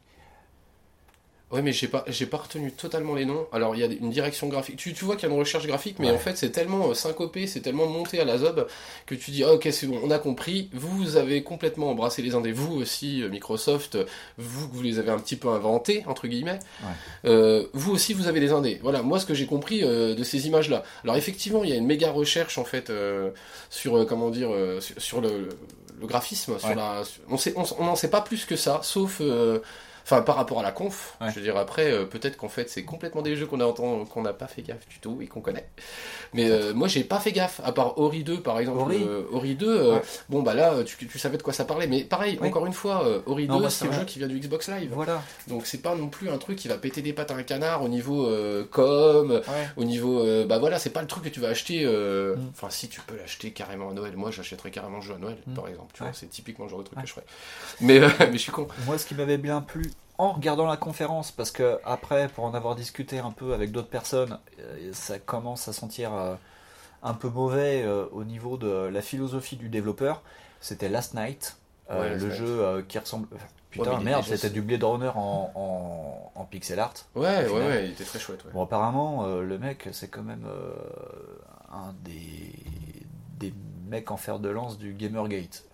Ouais, mais j'ai pas, j'ai pas retenu totalement les noms. Alors, il y a une direction graphique. Tu, tu vois qu'il y a une recherche graphique, mais Ouais. en fait, c'est tellement euh, syncopé, c'est tellement monté à la zob que tu dis, ah, ok, c'est bon, on a compris. Vous avez complètement embrassé les indés. Vous aussi, euh, Microsoft, vous, vous les avez un petit peu inventés, entre guillemets. Ouais. Euh, vous aussi, vous avez les indés. Voilà, moi, ce que j'ai compris euh, de ces images-là. Alors, effectivement, il y a une méga recherche, en fait, euh, sur, euh, comment dire, euh, sur, sur le, le graphisme. Sur Ouais. la, on n'en sait pas plus que ça, sauf. Enfin, par rapport à la conf, Ouais. je veux dire, après, euh, peut-être qu'en fait, c'est complètement des jeux qu'on a entendu, qu'on n'a pas fait gaffe du tout et qu'on connaît. Mais euh, moi, j'ai pas fait gaffe, à part Ori 2, par exemple. Ori. euh, Ori 2, euh, Ouais. bon, bah là, tu, tu savais de quoi ça parlait. Mais pareil, Oui. encore une fois, euh, Ori Non, 2, moi, c'est un jeu qui vient du Xbox Live. Voilà. Donc, c'est pas non plus un truc qui va péter des pattes à un canard au niveau com, Ouais. au niveau. bah voilà, c'est pas le truc que tu vas acheter. Mm. Enfin, si tu peux l'acheter carrément à Noël. Moi, j'achèterais carrément le jeu à Noël, Mm. par exemple. Tu vois, c'est typiquement le genre de truc que je ferais. Mais, mais je suis con. Moi, ce qui m'avait bien plu en regardant la conférence, parce que après, pour en avoir discuté un peu avec d'autres personnes, euh, ça commence à sentir euh, un peu mauvais euh, au niveau de la philosophie du développeur. C'était Last Night, euh, Last le Night. jeu qui ressemble. Putain, merde, était- c'était du Blade Runner en, en, en pixel art. Ouais, ouais, ouais, il était très chouette. Ouais. Bon, apparemment, euh, le mec, c'est quand même euh, un des, des mecs en fer de lance du Gamergate.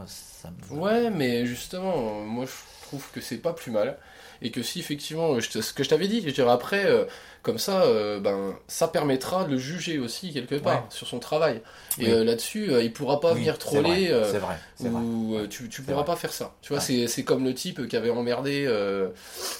Moi, ça me. Ouais, mais justement, moi je trouve que c'est pas plus mal. Et que si effectivement, je ce que je t'avais dit, je dirais après, euh, comme ça, euh, ben, ça permettra de le juger aussi quelque part Ouais. sur son travail. Et Oui. euh, là-dessus, euh, il pourra pas Oui, venir troller. euh, C'est vrai, c'est vrai. ou euh, tu, tu pourras vrai. pas faire ça. Tu vois, Ouais. c'est, comme le type qui avait emmerdé,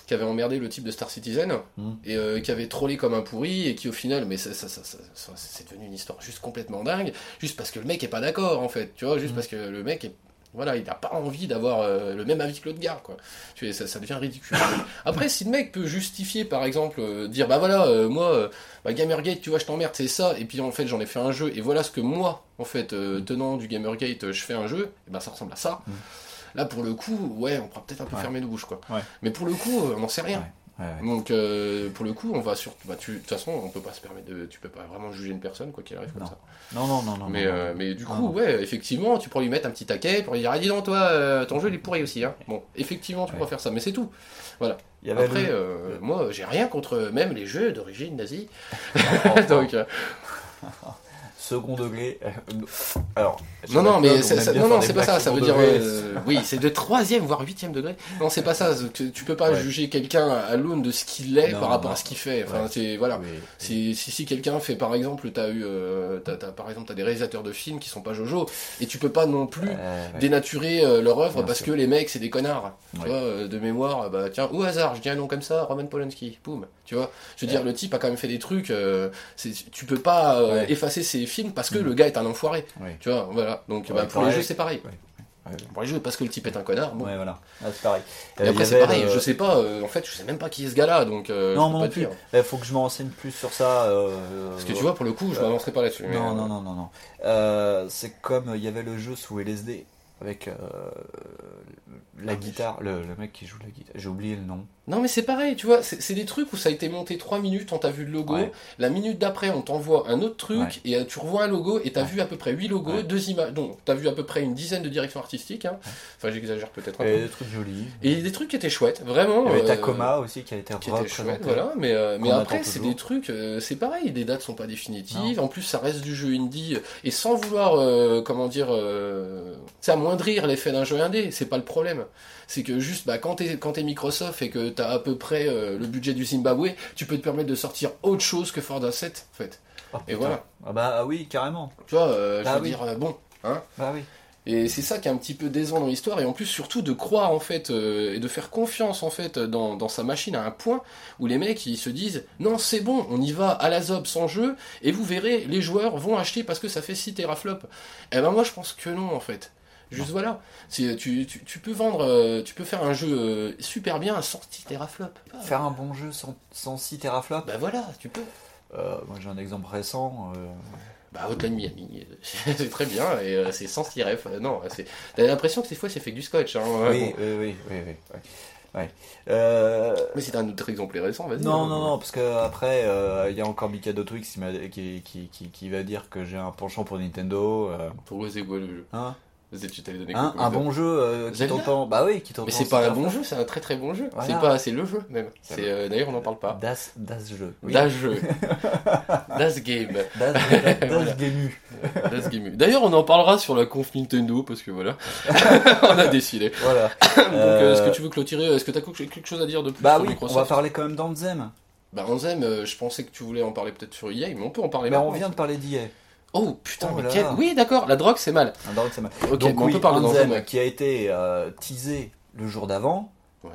qui avait emmerdé le type de Star Citizen Mhm. et qui avait trollé comme un pourri et qui au final, mais ça, ça, ça, ça- ça- c'est devenu une histoire juste complètement dingue, juste parce que le mec est pas d'accord en fait. Tu vois, juste Mhm. parce que le mec est voilà, il n'a pas envie d'avoir euh, le même avis que l'autre gars, quoi. Tu vois, ça, ça devient ridicule. Après, si le mec peut justifier, par exemple, euh, dire bah voilà, euh, moi, bah, Gamergate, tu vois, je t'emmerde, c'est ça, et puis en fait, j'en ai fait un jeu, et voilà ce que moi, en fait, euh, tenant du Gamergate, je fais un jeu, et ben ça ressemble à ça. Mm. Là, pour le coup, ouais, on pourra peut-être un peu Ouais. fermer nos bouches, quoi. Ouais. Mais pour le coup, on n'en sait rien. Ouais, ouais. Donc, euh, pour le coup, on va sur. Bah, tu- de toute façon, on peut pas se permettre de. Tu peux pas vraiment juger une personne, quoi qu'il arrive comme Non. ça. Non, non, non, non. Mais, non, euh, non. mais du coup, non. ouais, effectivement, tu pourrais lui mettre un petit taquet pour lui dire Ah, dis donc, toi, euh, ton jeu il est pourri aussi. Hein. Bon, effectivement, tu Ouais. pourras faire ça, mais c'est tout. Il y avait Après, le- euh, moi, j'ai rien contre même les jeux d'origine nazie. Donc, euh, second degré. euh, Alors. non, non, mais ça- non, non, c'est pas ça. Ça veut dire, euh, oui, c'est de troisième voire huitième degré. Non, c'est pas ça. que Tu peux pas Ouais. juger quelqu'un à l'aune de ce qu'il est Non, par rapport non. à ce qu'il fait. Enfin, Ouais. c'est voilà. Oui. Si, si, si quelqu'un fait par exemple, t'as eu, euh, t'as, t'as- par exemple, t'as des réalisateurs de films qui sont pas Jojo, et tu peux pas non plus Euh, ouais. dénaturer leur œuvre parce que les mecs c'est des connards. Tu vois, de mémoire, bah tiens, au hasard, je dis un nom comme ça, Roman Polanski, boum. Tu vois, je veux dire, le type a quand même fait des trucs, euh, tu peux pas euh, Ouais. effacer ses films parce que Mhm. le gars est un enfoiré. Ouais. Tu vois, voilà. Donc bah, pour les jeux c'est pareil. Pour les jeux parce que le type est un connard. Bon. Ouais, voilà. Ah, c'est pareil. Et Euh, après y c'est pareil, je sais pas, euh, en fait je sais même pas qui est ce gars-là, donc euh, Non, non plus. Il faut que je me renseigne plus sur ça. euh, Parce que tu vois, pour le coup, je Euh, m'avancerai pas là-dessus. Non, euh, non, non, non, non. Euh, c'est comme il y avait le jeu sous LSD avec euh, la Ah, guitare, le, le mec qui joue la guitare, j'ai oublié le nom. Non mais c'est pareil, tu vois, c'est des trucs où ça a été monté 3 minutes, on t'a vu le logo, Ouais. la minute d'après on t'envoie un autre truc, Ouais. et euh, tu revois un logo, et t'as Ouais. vu à peu près 8 logos, deux images, donc t'as vu à peu près une dizaine de directions artistiques, hein. enfin j'exagère peut-être un Et peu. des trucs jolis. Et des trucs qui étaient chouettes, vraiment. Il y avait euh, Tacoma aussi qui a été qui était chouette, voilà. Mais, euh, mais après, c'est des trucs, euh, c'est pareil, les dates sont pas définitives. En plus, ça reste du jeu indie. Et sans vouloir, euh, comment dire, euh, c'est amoindrir l'effet d'un jeu indé, c'est pas le problème. C'est que juste, bah, quand t'es quand Microsoft et que t'as à peu près euh, le budget du Zimbabwe, tu peux te permettre de sortir autre chose que Forza 7, en fait. Oh, Et voilà. Ah bah ah oui, carrément. Tu vois, euh, Bah je veux oui. dire, euh, bon, hein. Bah oui. Et c'est ça qui est un petit peu décevant dans l'histoire, et en plus surtout de croire en fait, euh, et de faire confiance en fait dans, dans sa machine à un point où les mecs ils se disent non c'est bon, on y va à la zob sans jeu, et vous verrez, les joueurs vont acheter parce que ça fait 6 teraflops. Et ben moi je pense que non en fait. Juste voilà, C'est- tu, tu, tu peux vendre, euh, tu peux faire un jeu euh, super bien à 106 teraflops. Ah, Faire un bon jeu sans, sans 6 teraflops. Bah voilà, tu peux. Euh, moi j'ai un exemple récent. euh, Bah Hotline Miami, c'est très bien, et euh, c'est sans ref. Euh, non, c'est... t'as l'impression que ces fois c'est fait que du scotch. Hein, ouais, oui, bon. oui, oui, oui, oui, ouais. Ouais. Euh, Mais c'est un autre exemplaire récent, vas-y. Non, hein. non, non, parce que après, euh, il y a encore Mikado Twix qui, qui, qui, qui va dire que j'ai un penchant pour Nintendo. euh, Pourquoi c'est quoi le jeu hein? Tu Hein, un bon jeu euh, qui t'entend. Bah oui, qui t'entend. Mais c'est pas un bon jeu, c'est un très très bon jeu. Voilà. C'est pas, c'est le jeu même. C'est euh, d'ailleurs on n'en parle pas. Das, das jeu. Oui. Das jeu, Das game, Das, das, das. Gemu. Das game. D'ailleurs on en parlera sur la conf Nintendo parce que voilà, on a décidé. Voilà. Donc euh, est-ce Euh, que tu veux clôturer Est-ce que t'as quelque chose à dire de plus Bah sur oui, on va parler quand même d'Anzem. Bah Anzem, euh, je pensais que tu voulais en parler peut-être sur EA, mais on peut en parler Mais on maintenant. vient de parler d'IA. Oh putain, Oh mais quel-. Oui d'accord, la drogue c'est mal. Donc on oui, peut parler Anthem, d'Anzem. qui a été euh, teasé le jour d'avant, Ouais,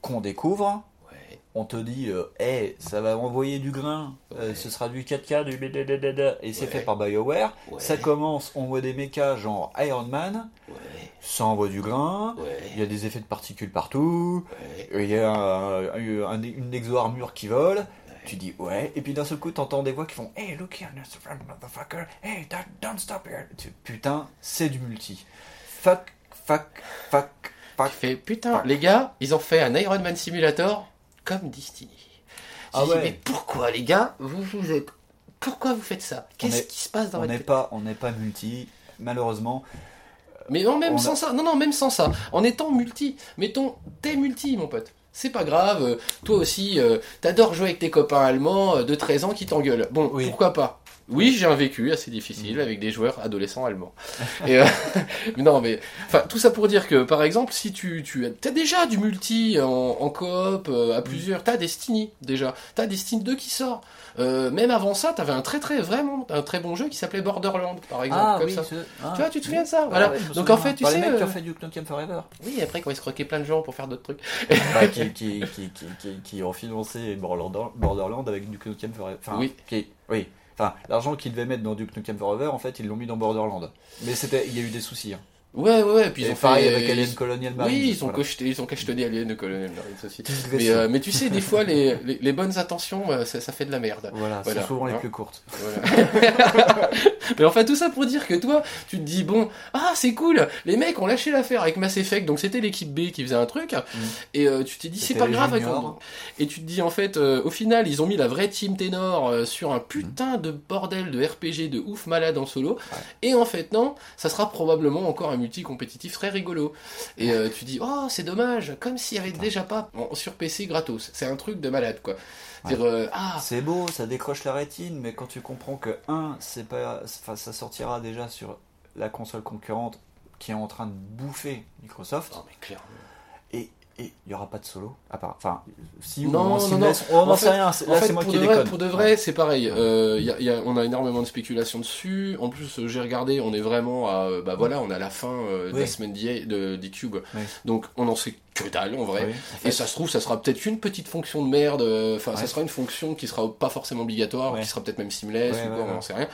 qu'on découvre. ouais. On te dit, euh, hey, ça va envoyer du grain, euh, Ouais. ce sera du 4K, du dadadada, et c'est Ouais. fait par BioWare. Ouais. Ça commence, on voit des mechas genre Iron Man, Ouais, ça envoie du grain, ouais, il y a des effets de particules partout, ouais. il y a un- un- une exo-armure qui vole. Tu dis ouais, et puis d'un seul coup t'entends des voix qui font Hey, look here, motherfucker, hey, don't, don't stop here. Tu- Putain, c'est du multi. Fuck, fuck, fuck, fuck. Tu fais putain, les gars, ils ont fait un Iron Man Simulator comme Destiny. Ah dit, ouais. mais pourquoi les gars, vous, vous êtes, pourquoi vous faites ça? Qu'est-ce est- qui se passe dans On votre pas, on n'est pas multi, malheureusement. Mais non, même a- sans ça, non, non, même sans ça, en étant multi, mettons, t'es multi, mon pote. C'est pas grave, euh, toi aussi, euh, t'adores jouer avec tes copains allemands euh, de 13 ans qui t'engueulent. Bon, Oui. pourquoi pas? Oui, j'ai un vécu assez difficile avec des joueurs adolescents allemands. Et, euh, non, mais enfin tout ça pour dire que par exemple, si tu tu as déjà du multi en, en coop euh, à plusieurs, t'as Destiny déjà, t'as Destiny 2 qui sort. Euh, même avant ça, t'avais un très très vraiment un très bon jeu qui s'appelait Borderland par exemple, Ah comme oui, ça. ce- ah. Tu vois, tu te souviens de ça Ah Voilà. ouais, Donc en fait, tu sais, les mecs qui euh, ont fait du Nukem Forever. oui, après quand ils se croquaient plein de gens pour faire d'autres trucs. Bah, qui, qui, qui, qui, qui, qui ont financé Borderland, Borderland avec Duke Nukem Forever. Enfin, Oui. qui- oui. Enfin, l'argent qu'ils devaient mettre dans Duke Nukem Forever, en fait, ils l'ont mis dans Borderland. Mais c'était, il y a eu des soucis. hein. Ouais, ouais. Puis ils Et ont pareil fait, avec Alien ils- Colonial Marines. Oui, ils ont voilà. cacheté, ils ont cachetonné Alien de Colonel Marines aussi. Mais, euh, mais tu sais, des fois, les, les, les bonnes intentions, euh, ça, ça fait de la merde. Voilà, voilà, c'est souvent les hein. plus courtes. Voilà. mais enfin, tout ça pour dire que toi, tu te dis, bon, ah, c'est cool, les mecs ont lâché l'affaire avec Mass Effect, donc c'était l'équipe B qui faisait un truc, et euh, tu t'es dit, c'est pas grave. Et tu te dis, en fait, euh, au final, ils ont mis la vraie team ténor sur un putain de bordel de RPG de ouf malade en solo, et en fait, non, ça sera probablement encore un multi compétitif très rigolo. Et euh, tu dis, oh, c'est dommage, comme s'il y avait déjà pas en- sur PC gratos. C'est un truc de malade, quoi. Dire, euh, ah, C'est beau, ça décroche la rétine, mais quand tu comprends que, un, c'est pas, ça sortira déjà sur la console concurrente qui est en train de bouffer Microsoft, mais clairement. et et il n'y aura pas de solo, à part, enfin, si Non, en non, non. on En sait rien, En là c'est moi pour, qui de vrai, déconne. pour de vrai, c'est pareil. Euh, y a- y a- on a énormément de spéculations dessus. En plus, euh, j'ai regardé, on est vraiment à, euh, bah voilà, on est à la fin euh, de la semaine d'E-Cube. Oui. Donc, on en sait que dalle, en vrai. Oui, en fait, Et ça se trouve, ça sera peut-être une petite fonction de merde. euh, Enfin, ça sera une fonction qui sera pas forcément obligatoire, Ouais. qui sera peut-être même seamless ou quoi, on n'en sait rien.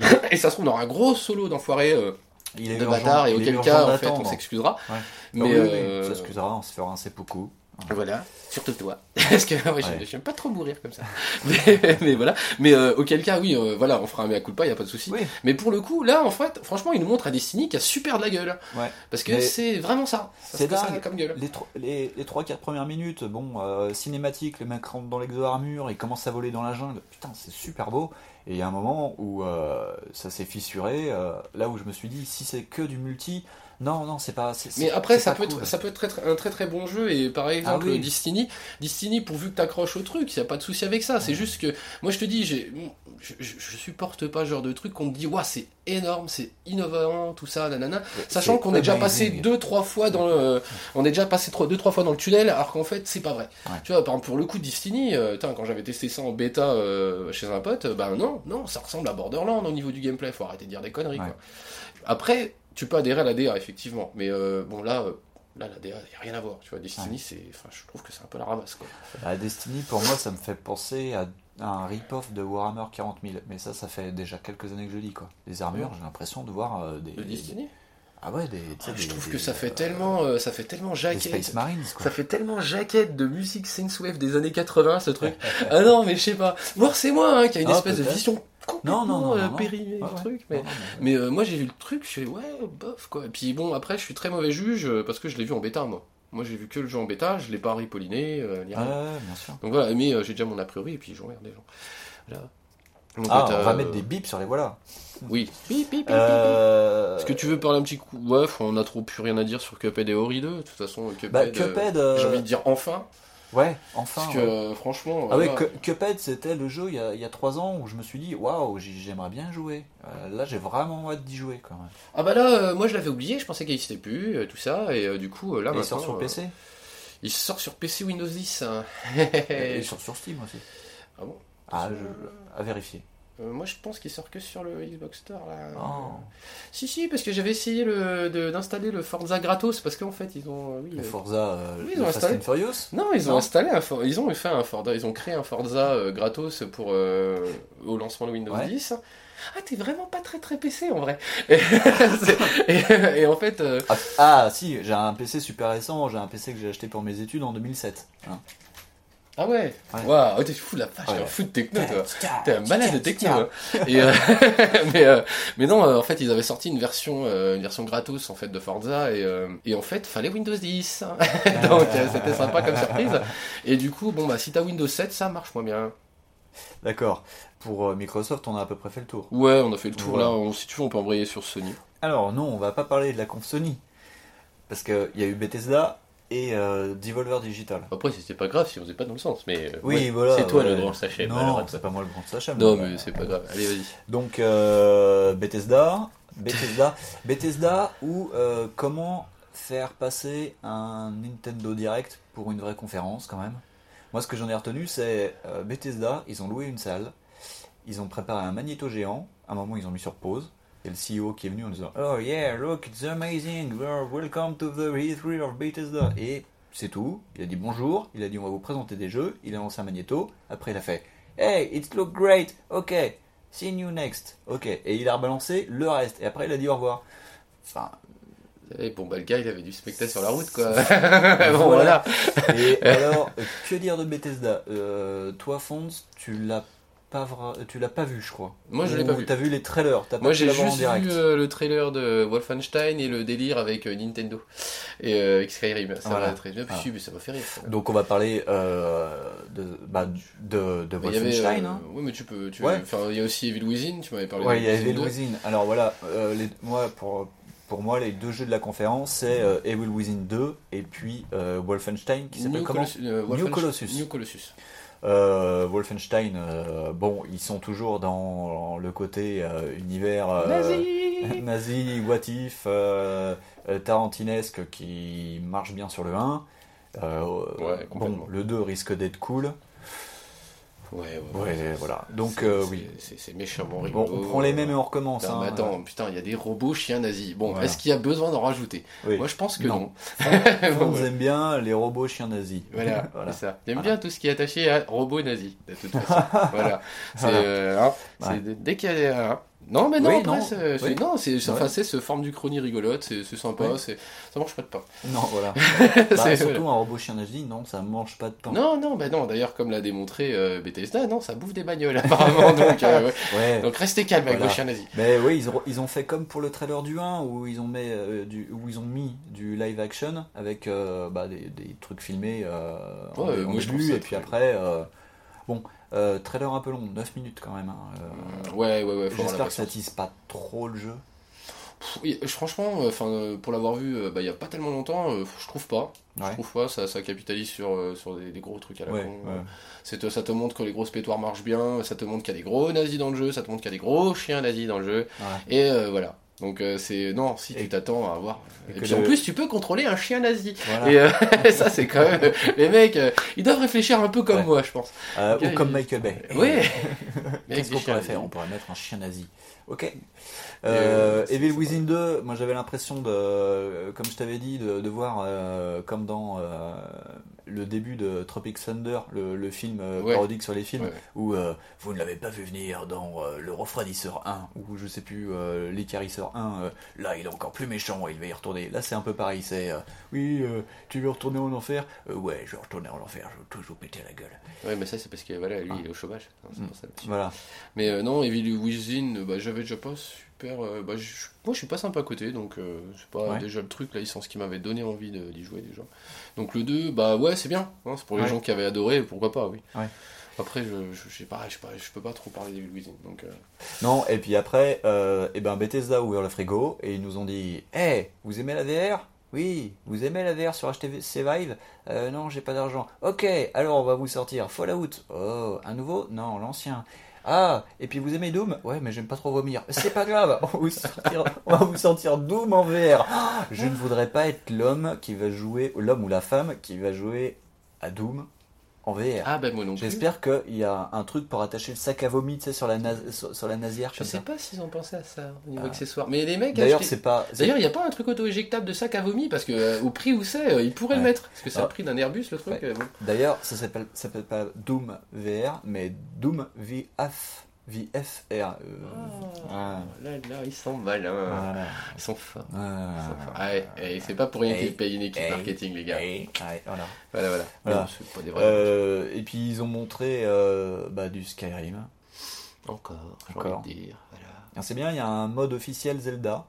Et ça se trouve, on aura un gros solo d'enfoiré euh, il est de bâtard, et il auquel cas, en fait, on s'excusera. Ouais. Mais Mais oui, oui, euh, on s'excusera, on se fera un seppuku. Voilà, surtout toi. Parce que ouais, Ouais. j'aime pas trop mourir comme ça. Mais, mais voilà. Mais euh, auquel cas, oui, euh, voilà, on fera un mea culpa, y a pas de souci. Oui. Mais pour le coup, là, en fait, franchement, il nous montre un Destiny qui a super de la gueule. Ouais. Parce que c'est vraiment ça. C'est ça a comme gueule. Les, les, les 3-4 premières minutes, bon, euh, cinématique, le mec rentre dans l'exo-armure, il commence à voler dans la jungle. Putain, c'est super beau. Et il y a un moment où euh, ça s'est fissuré, euh, là où je me suis dit, si c'est que du multi, non, non, c'est pas. c'est- Mais après, ça peut, cool. être, ça peut être très, très- un très très bon jeu. Et par exemple, Ah oui. Destiny, Destiny, pourvu que t'accroches au truc, y a pas de souci avec ça. C'est juste que, moi je te dis, j'ai, je, je, je supporte pas ce genre de truc qu'on te dit, waouh, c'est énorme, c'est innovant, tout ça, nanana. Sachant qu'on est déjà passé deux, trois fois dans le, on est déjà passé trois, deux, trois fois dans le tunnel, alors qu'en fait, c'est pas vrai. Ouais. Tu vois, par exemple, pour le coup, Destiny, euh, tain, quand j'avais testé ça en bêta euh, chez un pote, ben non, non, ça ressemble à Borderlands au niveau du gameplay. Faut arrêter de dire des conneries, quoi. Après, tu peux adhérer à la DA, effectivement. Mais euh, bon, là, euh, là la DA, y a rien à voir. Tu vois, Destiny, Ouais. c'est, enfin, je trouve que c'est un peu la ramasse, quoi. Bah, Destiny, pour moi, ça me fait penser à un rip-off de Warhammer 40 000. Mais ça, ça fait déjà quelques années que je lis, quoi. Les armures, j'ai l'impression de voir euh, des. De Destiny. Ah ouais, des. Ah, je des- trouve des- que ça fait tellement, euh, ça fait tellement jaquette. Space Marines, quoi. Ça fait tellement jaquette de musique synthwave des années 80, ce truc. ah non, mais je sais pas. Voir c'est moi hein, qui a une Ah, espèce de vision complètement Non, non, non, euh, Ouais, du ouais. truc. Mais, euh, moi j'ai vu le truc, je suis ouais, bof quoi. Et puis bon, après je suis très mauvais juge euh, parce que je l'ai vu en bêta moi. Moi j'ai vu que le jeu en bêta, je l'ai pas ripolliné, euh, ni Ah rien. bien sûr. Donc voilà, mais euh, j'ai déjà mon a priori et puis j'emmerde des gens. Voilà. Donc, Ah, euh, on va mettre des bips sur les voilà. Oui. Bip, bip, bip, bip. Euh... Est-ce que tu veux parler un petit coup? Ouais, on a trop plus rien à dire sur Cuphead et Ori 2. De toute façon, Cuphead. Bah, euh, Cuphead. euh, J'ai envie de dire enfin. Ouais, enfin. Parce que ouais. euh, franchement. Ah voilà. Cu- Cuphead, c'était le jeu il y, a, il y a 3 ans où je me suis dit, waouh, j'aimerais bien jouer. Euh, là, j'ai vraiment hâte d'y jouer quand même. Ah bah là, euh, moi je l'avais oublié, je pensais qu'il n'existait plus, euh, tout ça, et euh, du coup euh, là Et il sort sur euh, PC il sort sur PC Windows 10. hein. et il sort sur Steam aussi. Ah bon? Ah, je- à vérifier. Euh, moi je pense qu'il sort que sur le Xbox Store là. Oh. Si si, parce que j'avais essayé d'installer le Forza gratos, parce qu'en fait ils ont, euh, oui, Le euh, Forza, euh, oui, ils le ont Fast installé. and Furious Non, ils ont Non. installé un For- ils ont fait un Forza, ils ont créé un Forza euh, gratos pour au lancement de Windows Ouais. 10. Ah, t'es vraiment pas très très PC en vrai. Et, c'est- et- et en fait, ah, ah, si, j'ai un PC super récent, j'ai un PC que j'ai acheté pour mes études en 2007. Hein. Ah ouais, Ouais. waouh, oh, t'es fou la vache, t'es Ouais. un fou de techno toi. Tiens, T'es un malade de techno. hein. Et, euh, mais, euh, mais non, euh, en fait, ils avaient sorti une version, euh, une version gratos en fait de Forza et, euh, et en fait, fallait Windows 10. Donc euh, c'était sympa comme surprise. Et du coup, bon bah si t'as Windows 7, ça marche moins bien. D'accord. Pour euh, Microsoft, on a à peu près fait le tour. Ouais, on a fait le tour là. On- si tu veux, on peut embrayer sur Sony. Alors, non, on va pas parler de la conf Sony. Parce qu'il y a eu Bethesda et euh, Devolver Digital. Après, c'était pas grave si on faisait pas dans le sens, mais euh, Oui, ouais, voilà. c'est toi ouais. le grand sachet. Non, c'est pas moi le grand sachet. Non, mais mais c'est pas grave. Allez, vas-y. Donc euh, Bethesda, Bethesda, Bethesda ou euh, comment faire passer un Nintendo Direct pour une vraie conférence quand même? Moi ce que j'en ai retenu c'est Bethesda, ils ont loué une salle, ils ont préparé un magnéto géant, à un moment ils ont mis sur pause. Et le CEO qui est venu en disant Oh yeah, look, it's amazing, Well, welcome to the E3 of Bethesda. Et c'est tout. Il a dit bonjour, il a dit on va vous présenter des jeux, il a lancé un magnéto, après il a fait Hey, it look great, ok, see you next, ok. Et il a rebalancé le reste, et après il a dit au revoir. Enfin, Et bon, bah, le gars, il avait du spectacle sur la route, quoi. bon, voilà. Et alors, euh, que dire de Bethesda? Euh, Toi, Fons, tu l'as pas, vra- tu l'as pas vu, je crois. Moi, je l'ai pas vu. T'as vu les trailers, Moi, j'ai juste vu euh, le trailer de Wolfenstein et le délire avec euh, Nintendo et euh, avec Skyrim. Ça Voilà. m'a très bien pu, mais ça m'a fait rire. Donc on va parler euh, de, bah, de, de Wolfenstein. euh, hein. ouais, mais tu peux. Tu, Ouais. Il y a aussi Evil Within. Tu m'avais parlé. De il y a Evil 2. Within. Alors voilà, euh, les, moi, pour, pour moi, les deux jeux de la conférence, c'est euh, Evil Within 2 et puis euh, Wolfenstein qui s'appelle New comment? Colossus. euh, New Colossus. New Colossus. Euh, Wolfenstein, euh, bon, ils sont toujours dans le côté euh, univers euh, Nazi nazi, what if, euh, euh, tarantinesque qui marche bien sur le 1. Euh, Ouais, bon, le 2 risque d'être cool. Ouais, ouais. Ouais, voilà. Donc, C'est- euh, oui. C'est méchamment Bon, rigolo. on prend les mêmes et on recommence. Non, mais hein. attends, putain, il y a des robots chiens nazis. Bon, Voilà. est-ce qu'il y a besoin d'en rajouter? Oui. Moi, je pense que non. Non. Bon, On aime bien les robots chiens nazis. Voilà, Voilà. c'est ça. J'aime Voilà. bien tout ce qui est attaché à robots nazis, de toute façon. voilà. C'est, euh, hein, dès qu'il y a, hein, Non, mais non, Oui, après, c'est c'est- Oui. non, c'est c'est- Ouais. enfin, c'est ce forme du chrony rigolote, c'est sympa, Ouais. c'est ça mange pas de pain. Non, voilà. Bah, surtout un robot chien nazi, non, ça mange pas de pain. Non, non, bah non, d'ailleurs, comme l'a démontré euh, Bethesda, non, ça bouffe des bagnoles apparemment, donc, euh, ouais. Ouais. donc restez calme avec Voilà. vos chiens nazis. Mais oui, ils ont, ils ont fait comme pour le trailer du 1 où ils ont, mis, euh, du, où ils ont mis du live action avec euh, bah, des, des trucs filmés en, en début et puis après. Bon, euh, trailer un peu long, 9 minutes quand même. hein, euh, Ouais, ouais, ouais, J'espère que ça tease pas trop le jeu. Pff, franchement, euh, enfin, euh, pour l'avoir vu bah, il y a pas tellement longtemps, je trouve pas. Je trouve pas, ça, ça capitalise sur, sur des, des gros trucs à la Ouais, con. ouais. Ça te montre que les grosses pétoires marchent bien, ça te montre qu'il y a des gros nazis dans le jeu, ça te montre qu'il y a des gros chiens nazis dans le jeu, et euh, voilà. Donc euh, c'est non, si tu t'attends à voir. et Et, puis en le- plus, tu peux contrôler un chien nazi. Voilà. Et euh, ça, c'est quand même les mecs, euh, ils doivent réfléchir un peu comme Ouais. moi, je pense. Euh, ou comme il- Michael Bay. Oui. Qu'est-ce qu'on pourrait faire. On pourrait mettre un chien nazi. Ok. euh, Euh, Evil Within 2, moi j'avais l'impression de, comme je t'avais dit, de, de voir euh, comme dans euh, le début de Tropic Thunder, le, le film euh, Ouais. parodique sur les films, Ouais. où euh, vous ne l'avez pas vu venir dans euh, le refroidisseur 1, ou je sais plus, l'écarisseur 1, euh, là il est encore plus méchant, il va y retourner. Là c'est un peu pareil, c'est, oui, tu veux retourner en enfer? Ouais, je vais retourner en enfer, je vais toujours péter la gueule. Ouais, mais ça, c'est parce que voilà, lui, il est au chômage. Non, Mm. pour ça, monsieur. Voilà. Mais non, Evil Within, bah, j'avais déjà pas super. bah, moi, je suis pas sympa à côté, donc c'est pas Ouais. déjà le truc, la licence qui m'avait donné envie d'y jouer déjà. Donc le 2, bah ouais, c'est bien. hein, c'est pour les Ouais. gens qui avaient adoré, pourquoi pas, oui. Ouais. Après, je, je, je sais pas, je, sais pas, je peux pas trop parler d'Evil Within. Donc, euh, Non, et puis après, euh, et ben Bethesda a ouvert le frigo et ils nous ont dit Eh, vous aimez la VR Oui, vous aimez la VR sur HTC Vive? Euh, Non, j'ai pas d'argent. Ok, alors on va vous sortir Fallout. Oh, un nouveau? Non, l'ancien. Ah, et puis vous aimez Doom? Ouais, mais j'aime pas trop vomir. C'est pas grave, on va vous sortir Doom en VR. Je ne voudrais pas être l'homme qui va jouer, l'homme ou la femme qui va jouer à Doom en VR. Ah, bah moi non plus. J'espère qu'il y a un truc pour attacher le sac à vomi, tu sais, sur la, sur, sur la nasière Je sais ça. pas s'ils ont pensé à ça au niveau Ah. accessoire. Mais les mecs, D'ailleurs, c'est pas. D'ailleurs, il n'y a pas un truc auto-éjectable de sac à vomi parce que euh, au prix où c'est, euh, ils pourraient le mettre. Parce que c'est Ah. le prix d'un Airbus, le truc. Ouais. euh, bon. D'ailleurs, ça s'appelle, ça s'appelle pas Doom VR, mais Doom VF, VFR. euh, Ah, là, là, ils sont malins. voilà. Ils sont forts. Ah. Ils sont forts. Ah, et c'est pas pour rien Hey. qu'ils payent une équipe Hey. marketing, les gars. Ouais, voilà. Voilà, voilà. Pas des. Euh, et puis ils ont montré euh, bah, du Skyrim. Encore, Encore. de dire. Voilà. C'est bien, il y a un mode officiel Zelda.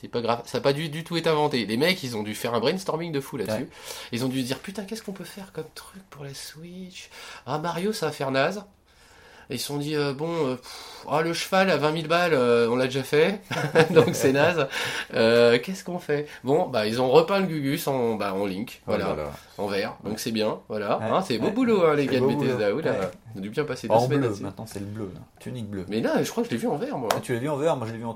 C'est pas grave, ça n'a pas du, du tout été inventé. Les mecs, ils ont dû faire un brainstorming de fou là-dessus. Ouais. Ils ont dû se dire putain, qu'est-ce qu'on peut faire comme truc pour la Switch? Ah, Mario, ça va faire naze. Et ils se sont dit, euh, bon, euh, pff, ah, le cheval à 20 000 balles, euh, on l'a déjà fait, donc c'est naze. Qu'est-ce qu'on fait? Bon, bah, ils ont repeint le Gugus en, bah, en Link, voilà, en vert, donc c'est bien, voilà. Ouais, Hein, c'est beau boulot, hein, les gars de Bethesda, oula, on a dû bien passer deux En semaines bleu, maintenant c'est le bleu, là. tunique bleue. Mais là, je crois que je l'ai vu en vert, moi. Ah, tu l'as vu en vert, moi je l'ai vu en.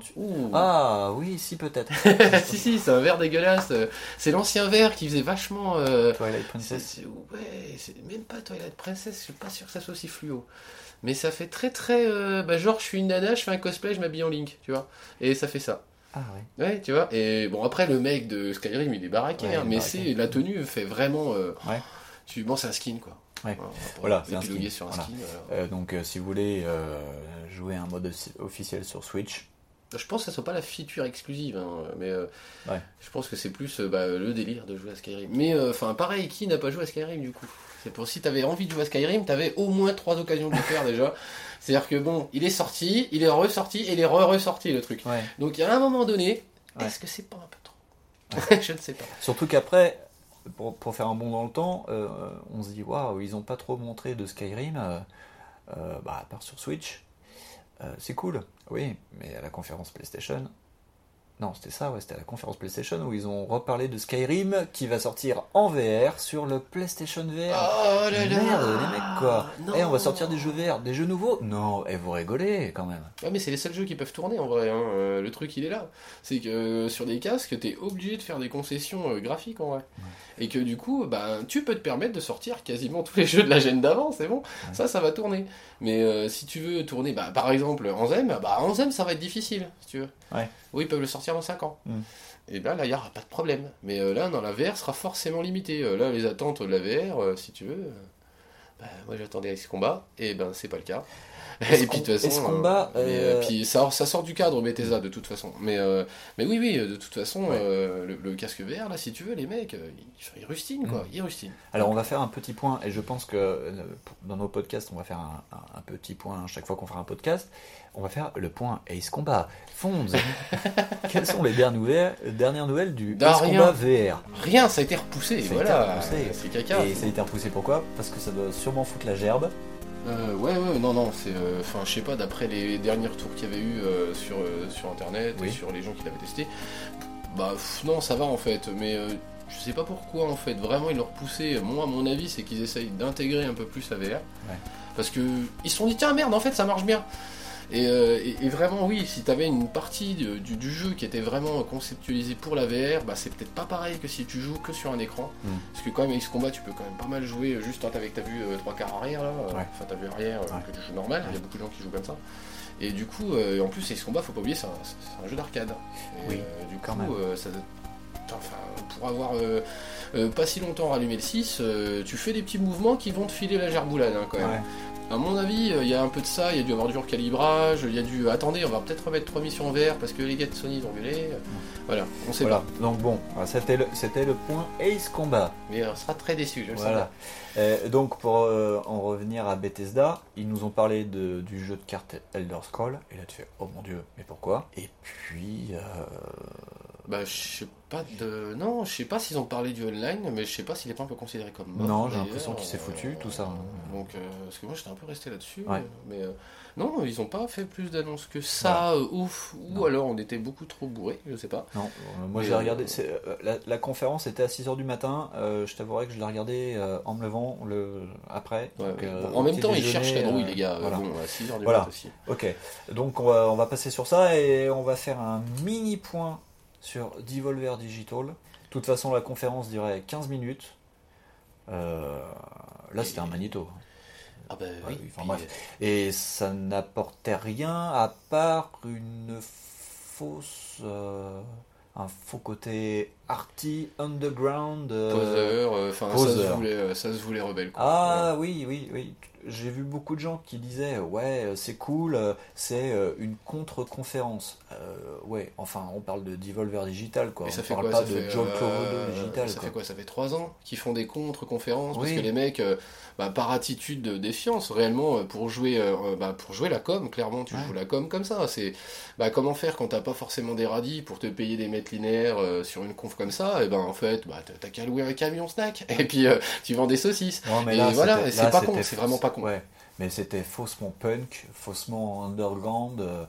Ah oui, si peut-être. si, si, c'est un vert dégueulasse. C'est l'ancien vert qui faisait vachement. euh, Twilight Princess. ouais, c'est même pas Twilight Princess, je suis pas sûr que ça soit aussi fluo. Mais ça fait très très. euh, bah, genre, je suis une nana, je fais un cosplay, je m'habille en Link, tu vois. Et ça fait ça. Ah oui. Ouais, tu vois. Et bon, après, le mec de Skyrim, il est baraqué, Ouais, hein, mais c'est la tenue fait vraiment. euh, Ouais. Tu, bon, c'est un skin, quoi. Ouais. Voilà, c'est un skin. sur un Voilà. skin. voilà. Euh, donc euh, si vous voulez jouer un mode offi- officiel sur Switch, Je pense que ça soit pas la feature exclusive, hein, mais euh, Ouais. je pense que c'est plus euh, bah, le délire de jouer à Skyrim. Mais euh, enfin, pareil, qui n'a pas joué à Skyrim du coup? C'est pour si t'avais envie de jouer à Skyrim, t'avais au moins trois occasions de le faire déjà. C'est-à-dire que bon, il est sorti, il est ressorti et il est re-ressorti le truc. ouais. Donc à un moment donné, Ouais. est-ce que c'est pas un peu trop? Je ne sais pas. Surtout qu'après, pour, pour faire un bond dans le temps, euh, on se dit waouh, ils ont pas trop montré de Skyrim, euh, euh, bah, à part sur Switch. C'est cool, oui, mais à la conférence PlayStation. Non, c'était ça, ouais, c'était à la conférence PlayStation où ils ont reparlé de Skyrim qui va sortir en VR sur le PlayStation VR. Oh là là Merde, les mecs, quoi. Non. Eh, on va sortir des jeux VR, des jeux nouveaux Non, et vous rigolez quand même. Ouais, mais c'est les seuls jeux qui peuvent tourner en vrai. hein. Euh, le truc, il est là. C'est que euh, sur des casques, t'es obligé de faire des concessions euh, graphiques en vrai. Et que du coup, bah, tu peux te permettre de sortir quasiment tous les jeux de la gêne d'avant, c'est bon. Ça, ça va tourner. Mais si tu veux tourner, bah, par exemple, Anzem, bah, Anzem, ça va être difficile, si tu veux. Ouais. Oui, ils peuvent le sortir dans 5 ans. Mm. Et ben là, il n'y aura pas de problème. Mais euh, là, dans la VR, sera forcément limité. Euh, là, les attentes de la VR, euh, si tu veux. Bah, moi j'attendais Ace Combat, et ben c'est pas le cas. Et puis de toute façon, Combat, euh, mais, euh, euh, puis ça, ça sort du cadre Bethesda de toute façon. Mais, euh, mais oui, oui, de toute façon, Ouais. euh, le, le casque VR, là, si tu veux, les mecs, ils, ils rustinent quoi, Mm. ils rustinent. Alors on va faire un petit point, et je pense que dans nos podcasts, on va faire un, un- un petit point chaque fois qu'on fera un podcast. On va faire le point Ace Combat. Fonds, quelles sont les dernières nouvelles, dernières nouvelles du Ace rien. Combat VR Rien, ça a été repoussé, Ça voilà. C'est caca. Et ça a été repoussé pourquoi? Parce que ça doit sûrement foutre la gerbe. Euh, ouais, ouais, non, non, c'est. euh, Enfin, je sais pas, d'après les derniers retours qu'il y avait eu euh, sur, euh, sur internet Oui. et sur les gens qui l'avaient testé, bah pff, non, ça va en fait, mais euh, je sais pas pourquoi en fait. Vraiment, ils l'ont repoussé. Moi, à mon avis, c'est qu'ils essayent d'intégrer un peu plus la VR. Ouais. Parce que ils se sont dit, tiens, merde, en fait, ça marche bien. Et, euh, et- et vraiment, oui, si t'avais une partie du, du jeu qui était vraiment conceptualisée pour la VR, bah c'est peut-être pas pareil que si tu joues que sur un écran. Mm. Parce que quand même, Ace Combat, tu peux quand même pas mal jouer juste avec ta vue euh, trois quarts arrière, là. euh, Ouais. Enfin, ta vue arrière, euh, Ouais. que tu joues normal. Il y a beaucoup de gens qui jouent comme ça. Et du coup, euh, en plus, Ace Combat, faut pas oublier, c'est un, jeu d'arcade. Oui, du quand coup, même. ça, enfin, pour avoir euh, euh, pas si longtemps rallumé le 6, euh, tu fais des petits mouvements qui vont te filer la gerboulade hein, quand même. Ouais. À mon avis, euh, il y a un peu de ça, il y a dû avoir du recalibrage, il y a dû. Attendez, on va peut-être remettre trois missions en VR parce que les gars de Sony ils ont gueulé. Voilà, on sait Voilà. pas. Donc bon, voilà, c'était le, c'était le point Ace Combat. Mais on sera très déçus, je le Voilà. Euh, donc pour euh, en revenir à Bethesda, ils nous ont parlé de- du jeu de cartes Elder Scroll, et là tu fais oh mon dieu, mais pourquoi? Et puis euh, Bah, je sais pas de. Non, je sais pas s'ils ont parlé du online, mais je sais pas s'il est pas un peu considéré comme mort. Non, j'ai l'impression qu'il s'est foutu, tout ça. Donc, euh, parce que moi j'étais un peu resté là-dessus. Ouais. euh, Mais euh, non, ils ont pas fait plus d'annonces que ça, euh, ouf. Ou Non. alors on était beaucoup trop bourrés, je sais pas. non, euh, moi j'ai euh, regardé. euh, la, la conférence était à 6h du matin. euh, je t'avouerai que je l'ai regardé euh, en me levant le après. Ouais, Donc, ouais. euh, Bon, en même temps, ils cherchent la drouille, euh, les gars. voilà. Bon, à 6h du Voilà. mat aussi. Ok, donc on va, on va passer sur ça et on va faire un mini point sur Devolver Digital. De toute façon, la conférence durait 15 minutes. Euh, là, c'était un magnéto. Ah Ouais, oui. enfin, bref. Et ça n'apportait rien à part une fausse. euh, un faux côté arty, underground. euh, Poseur, euh, enfin ça, se poseur. voulait, euh, ça se voulait rebelle. Quoi. Ah oui, oui, oui. J'ai vu beaucoup de gens qui disaient ouais, euh, c'est cool, euh, c'est euh, une contre-conférence. Euh, ouais, enfin, on parle de Devolver Digital, quoi. Ça on fait parle quoi pas ça de fait, Joe euh, Provodo Digital, Ça quoi. fait quoi Ça fait 3 ans qu'ils font des contre-conférences parce que les mecs, bah, par attitude de défiance, réellement, pour jouer, bah, pour jouer la com, clairement, tu Ouais. joues la com comme ça. C'est bah, comment faire quand t'as pas forcément des radis pour te payer des mètres linéaires sur une conf comme ça? Et ben en fait, bah, t'as- qu'à louer un camion snack et puis tu vends des saucisses. Mais Et là, voilà, c'est pas con, c'est vraiment pas con. Ouais, mais c'était faussement punk, faussement underground. euh,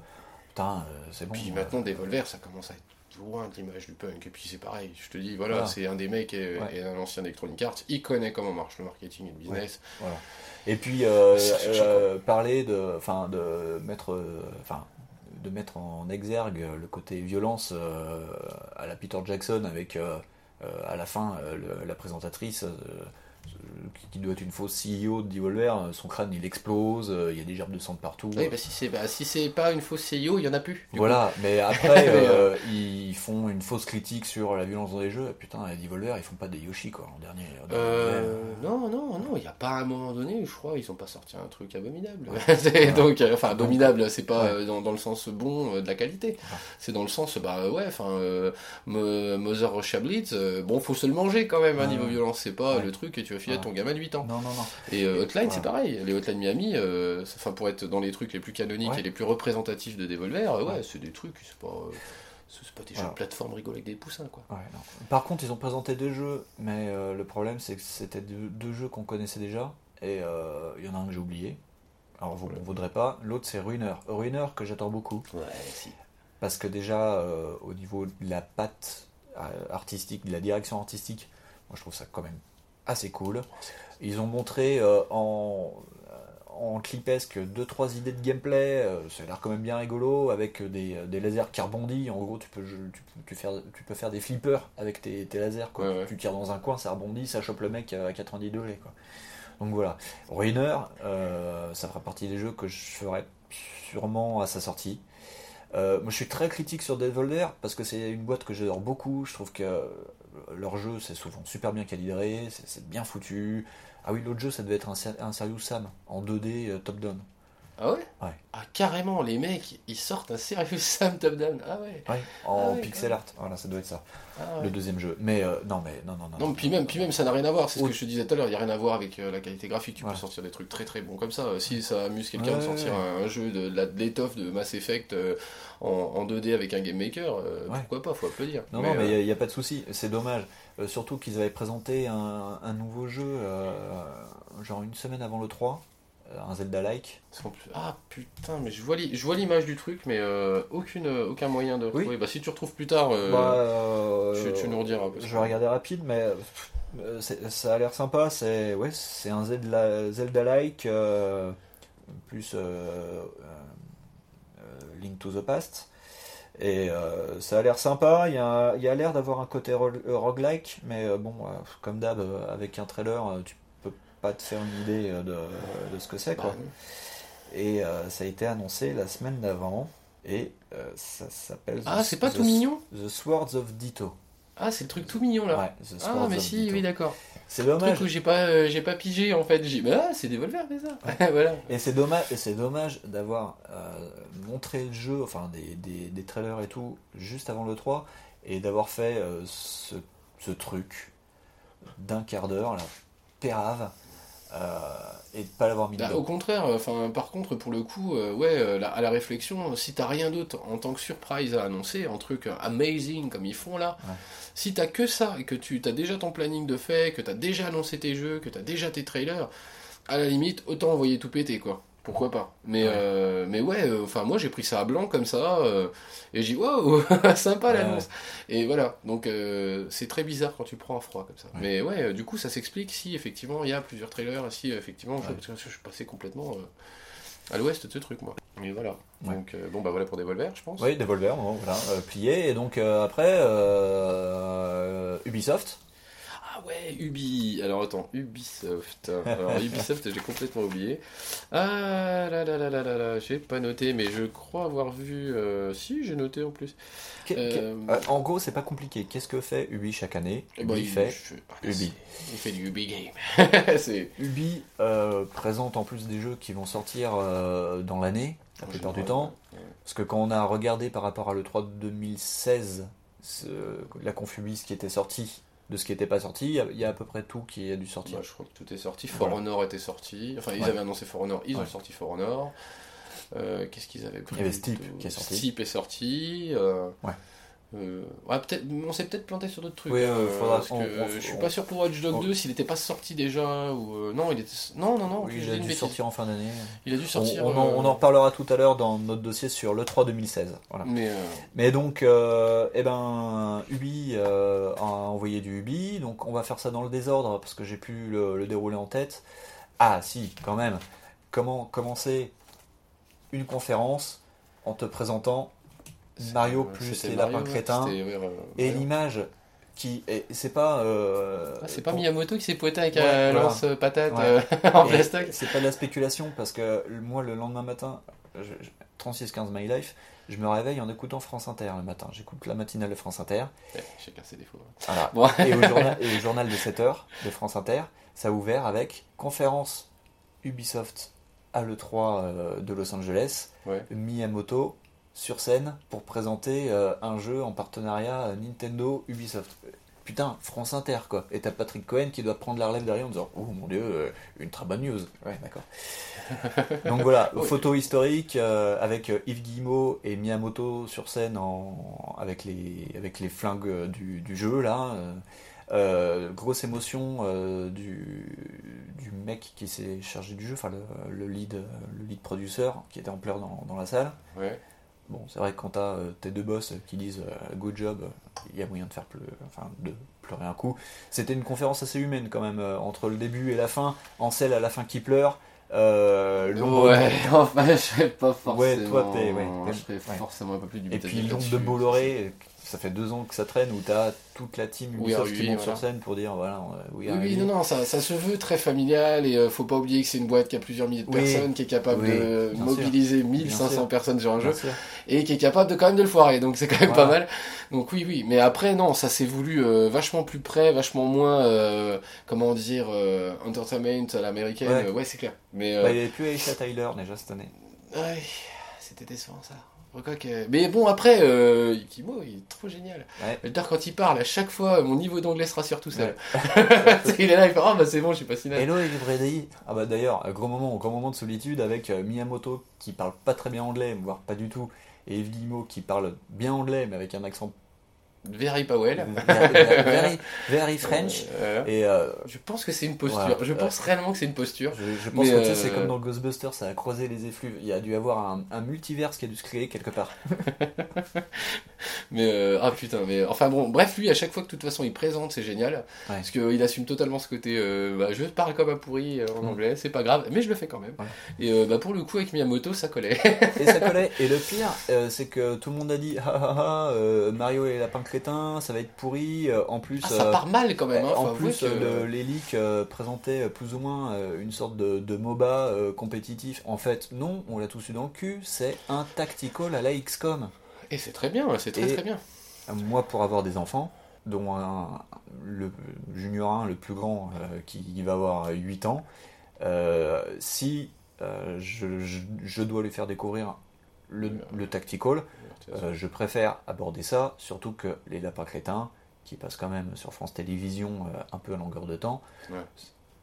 putain, euh, c'est bon. Puis euh, maintenant, Devolver, ça commence à être loin de l'image du punk. Et puis c'est pareil, je te dis, voilà, Voilà. c'est un des mecs et, Ouais. et un ancien Electronic Arts. Il connaît comment marche le marketing et le business. Voilà. Et puis euh, parler de, enfin de mettre, enfin de mettre en exergue le côté violence à la Peter Jackson avec à la fin le- la présentatrice qui- doit être une fausse CEO de Devolver, euh, son crâne il explose, euh, il y a des gerbes de sang de partout. Oui, bah si c'est bah, si pas une fausse CEO, il y en a plus. Voilà, mais après euh, ils font une fausse critique sur la violence dans les jeux. Putain, les Devolver ils font pas des Yoshi quoi en dernier. en Euh, non, non, non, il n'y a pas un moment donné, je crois, ils ont pas sorti un truc abominable. Donc, euh, enfin, abominable, c'est pas Ouais. dans, dans le sens bon de la qualité. C'est dans le sens, bah ouais, enfin, Mo- Mother Russia Blitz, bon, faut se le manger quand même, hein, Ouais. niveau violence, c'est pas Ouais. le truc et tu vas filer à ton gamin de 8 ans. Non, non, non. Et euh, Hotline, Voilà. c'est pareil. Les Hotline Miami, euh, enfin pour être dans les trucs les plus canoniques et les plus représentatifs de Devolver, euh, ouais, c'est des trucs, c'est pas, c'est pas des Voilà. jeux de plateforme rigoles avec des poussins, quoi. Ouais. Par contre, ils ont présenté deux jeux, mais euh, le problème c'est que c'était deux, deux jeux qu'on connaissait déjà, et euh, il y en a un que j'ai oublié. Alors, vous ne vaudrez pas. L'autre, c'est Ruiner. Ruiner que j'attends beaucoup, Ouais, si. parce que déjà, euh, au niveau de la patte artistique, de la direction artistique, moi je trouve ça quand même assez cool. Ils ont montré euh, en, en clipesque deux trois idées de gameplay, euh, ça a l'air quand même bien rigolo, avec des, des lasers qui rebondissent. En gros, tu peux, tu, faire, tu peux faire des flippers avec tes, tes lasers. Quoi. Ouais, ouais. Tu tires dans un coin, ça rebondit, ça chope le mec à 90 degrés. Quoi. Donc voilà. Ruiner, euh, ça fera partie des jeux que je ferai sûrement à sa sortie. Euh, moi, je suis très critique sur Devolver parce que c'est une boîte que j'adore beaucoup. Je trouve que leur jeu, c'est souvent super bien calibré, c'est bien foutu. Ah oui, l'autre jeu, ça devait être un, un Serious Sam en 2D euh, top-down. Ah ouais Ouais. Ah carrément, les mecs, ils sortent un Serious Sam Top Down. Ah ouais. Ouais, en Ah ouais, pixel art. Voilà, ça doit être ça, Ah le deuxième jeu. Mais euh, non, mais non, non, non. Non, puis même, puis même, ça n'a rien à voir. C'est ce que je te disais tout à l'heure. Il n'y a rien à voir avec euh, la qualité graphique. Tu peux sortir des trucs très très bons comme ça. Euh, Si ça amuse quelqu'un de sortir un, un jeu de, de la- l'étoffe de Mass Effect euh, en, en 2D avec un Game Maker, pourquoi pas Faut applaudir. Non, non, mais il n'y a, pas de souci. C'est dommage. Surtout qu'ils avaient présenté un, un nouveau jeu, genre une semaine avant le 3, euh, un Zelda-like. Ah putain, mais je vois l'i- je vois l'image du truc, mais euh, aucune, euh, aucun moyen de Oui. retrouver. Bah si tu retrouves plus tard, euh, Bah, euh, tu, tu nous rediras. Je vais regarder rapide, mais euh, ça a l'air sympa. C'est ouais, c'est un Zelda- Zelda-like euh, plus euh, euh, euh, Link to the Past. Et euh, ça a l'air sympa. Il y a, l'air d'avoir un côté ro- euh, roguelike, mais euh, bon, euh, comme d'hab, euh, avec un trailer, euh, tu peux pas te faire une idée euh, de, de ce que c'est. Bah, quoi. Et euh, ça a été annoncé la semaine d'avant. Et euh, ça s'appelle. Ah, The- c'est pas tout mignon The Swords of Ditto. Ah, c'est le truc tout mignon là. Ouais, The ah, mais of si, Ditto. oui, d'accord. C'est Le dommage. truc où j'ai pas, euh, j'ai pas pigé en fait. J'ai, bah, c'est des Volver, mais ça. voilà. Et c'est dommage, c'est dommage d'avoir montré le jeu, enfin des, des, des trailers et tout, juste avant le 3, et d'avoir fait ce, ce truc d'un quart d'heure, là, pérave, et de pas l'avoir mis Bah, au contraire, euh, enfin, par contre, pour le coup, euh, ouais, euh, la- à la réflexion, si t'as rien d'autre en tant que surprise à annoncer, un truc euh, amazing comme ils font là, Ouais. si t'as que ça et que tu as déjà ton planning de fait, que t'as déjà annoncé tes jeux, que t'as déjà tes trailers, à la limite, autant envoyer tout péter quoi. Pourquoi pas Mais Ouais. euh, mais ouais, euh, enfin moi j'ai pris ça à blanc comme ça euh, et j'ai dit wow sympa Ouais. l'annonce. Et voilà, donc c'est très bizarre quand tu prends un froid comme ça. Ouais. Mais ouais, du coup ça s'explique si effectivement il y a plusieurs trailers, si effectivement je, parce que je suis passé complètement à l'ouest de ce truc moi. Et voilà. Donc bon bah voilà pour Devolver je pense. Oui, Devolver, bon, voilà, plié, et donc après, Ubisoft, Ah ouais, Ubi. Alors attends, Ubisoft. Alors Ubisoft, j'ai complètement oublié. Ah là là là là là là, j'ai pas noté, mais je crois avoir vu. euh, Si, j'ai noté en plus. Euh, euh, en gros, c'est pas compliqué. Qu'est-ce que fait Ubi chaque année Eh Ubi ben, il fait je- ah, Ubi. Il fait du Ubi Game. c'est. Ubi euh, présente en plus des jeux qui vont sortir dans l'année, la plupart du temps. Parce que quand on a regardé par rapport à l'E3 de 2016, ce- la Confubis qui était sortie, de ce qui n'était pas sorti, il y a- à peu près tout qui a dû sortir. Bah, je crois que tout est sorti. For Voilà. Honor était sorti. Enfin, ils Ouais. avaient annoncé For Honor, ils ont sorti For Honor. Euh, Qu'est-ce qu'ils avaient pris Il y avait Steep qui est sorti. Steep est sorti. euh, Ouais. Euh, ouais, on s'est peut-être planté sur d'autres trucs. Oui, euh, faudra- parce que on- on- je suis on- pas sûr pour Watch Dogs on- 2 s'il n'était pas sorti déjà ou euh, non, il était non non non. Oui, il a dû sortir en fin d'année. Il a dû On, sortir. on en, euh, reparlera tout à l'heure dans notre dossier sur l'E3 2016. Voilà. Mais euh, Mais donc, euh, eh ben, Ubi euh, a envoyé du Ubi, donc on va faire ça dans le désordre parce que j'ai plus le, le déroulé en tête. Ah, si, quand même. Comment commencer une conférence en te présentant Mario plus les lapins crétins ouais, euh, et l'image qui est, c'est pas. euh, Ah, c'est pas pour- Miyamoto qui s'est poété avec Ouais, un voilà. lance patate Ouais. euh, en Et plastoc. C'est pas de la spéculation parce que moi le lendemain matin, je- je- 36-15 My Life, je me réveille en écoutant France Inter le matin. J'écoute la matinale de France Inter. Ouais, chacun ses défauts. Voilà. Bon. Et, au journal, et au journal de 7h de France Inter, ça a ouvert avec conférence Ubisoft à l'E3 euh, de Los Angeles, Ouais. Miyamoto sur scène pour présenter euh, un jeu en partenariat euh, Nintendo Ubisoft. Putain, France Inter quoi. Et t'as Patrick Cohen qui doit prendre la relève derrière en disant Oh mon dieu, euh, une très bonne news. Ouais, d'accord. Donc voilà, Oui. photo historique euh, avec Yves Guillemot et Miyamoto sur scène en, avec, les, avec les flingues du, du jeu là. euh, grosse émotion du, du mec qui s'est chargé du jeu, enfin le, le lead, le lead producer qui était en pleurs dans, dans la salle. Ouais. Bon, c'est vrai que quand t'as euh, tes deux boss qui disent euh, good job, il y a moyen de faire pleu- enfin, de pleurer un coup. C'était une conférence assez humaine quand même, euh, entre le début et la fin. Ansel à la fin qui pleure. Euh, l'ombre- Ouais, enfin, je serais pas forcément. Ouais, toi, t'es- ouais, je serais ouais. forcément un peu plus du Et puis l'ombre de Bolloré, ça fait deux ans que ça traîne où t'as toute la team Ubisoft qui monte voilà. sur scène pour dire voilà, on- oui, Oui, non, non, ça, ça se veut très familial et euh, faut pas oublier que c'est une boîte qui a plusieurs milliers de Oui. personnes, qui est capable Oui, de mobiliser Bien 1500 sûr. personnes sur un jeu sûr. et qui est capable de quand même de le foirer, donc c'est quand même Voilà. pas mal. Donc oui, oui, mais après non, ça s'est voulu euh, vachement plus près, vachement moins, euh, comment dire, euh, entertainment à l'américaine. Ouais. Euh, Ouais, c'est clair. Mais euh, Bah, il n'y avait plus Aisha Tyler déjà cette année. ouais, c'était décevant ça. Que- Mais bon, après, euh, Kimo, il est trop génial. Ouais. Quand il parle, à chaque fois, mon niveau d'anglais se rassure tout seul. il est là, il fait, oh bah c'est bon, je suis pas si naze. Hello everybody Ah bah d'ailleurs, un gros moment, grand moment de solitude avec euh, Miyamoto qui parle pas très bien anglais, voire pas du tout, et Yves Guillemot qui parle bien anglais mais avec un accent Very Powell. very, very, very French. Euh, Et euh, je pense que c'est une posture. Ouais. je pense réellement que c'est une posture. je, je pense Mais, que c'est euh, comme dans Ghostbusters, ça a croisé les effluves. Il y a dû avoir un, un multiverse qui a dû se créer quelque part. Mais euh, ah putain, mais enfin bon, bref, lui à chaque fois que de toute façon il présente, c'est génial. Ouais. Parce qu'il assume totalement ce côté. euh, bah, je parle comme un pourri euh, en Mm. anglais, c'est pas grave, mais je le fais quand même. Et euh, bah, pour le coup avec Miyamoto, ça collait. Et ça collait. Et le pire, euh, c'est que tout le monde a dit ah, ah, ah, euh, Mario et les ça va être pourri. Euh, en plus, Ah, ça euh, part mal quand même. Hein, faut en plus, que- euh, le- les leaks euh, présentaient euh, plus ou moins euh, une sorte de, de MOBA euh, compétitif. En fait, non, on l'a tous eu dans le cul, c'est un tactical à la XCOM. Et c'est très bien, c'est très Et- très bien. Euh, Moi, pour avoir des enfants, dont un, le junior 1, le plus grand, euh, qui va avoir 8 ans, euh, si euh, je, je- je dois lui faire découvrir le, le tactical, euh, je préfère aborder ça, surtout que les lapins crétins, qui passent quand même sur France Télévisions euh, un peu à longueur de temps, Ouais.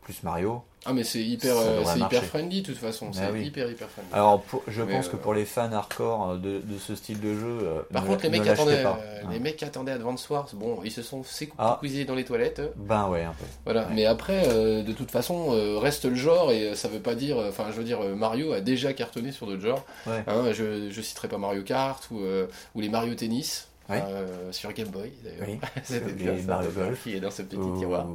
Plus Mario. Ah mais c'est hyper, euh, c'est hyper friendly de toute façon, Ah c'est oui. hyper hyper friendly. Alors, pour- je Mais, pense euh, que pour les fans hardcore euh, de, de ce style de jeu, euh, Par ne- contre, les mecs, attendaient, pas. euh, les mecs qui attendaient Advance Wars, bon, ils se sont Ah. sécuisés dans les toilettes. Ben ouais, un peu. Voilà, Ouais. mais après, euh, de toute façon, euh, reste le genre et euh, ça veut pas dire. Enfin, je veux dire, euh, Mario a déjà cartonné sur d'autres genres. Ouais. Hein, je, je citerai pas Mario Kart ou, euh, ou les Mario Tennis. Ouais. euh, sur Game Boy d'ailleurs. Oui. Les Mario Golf. qui est dans ce petit tiroir.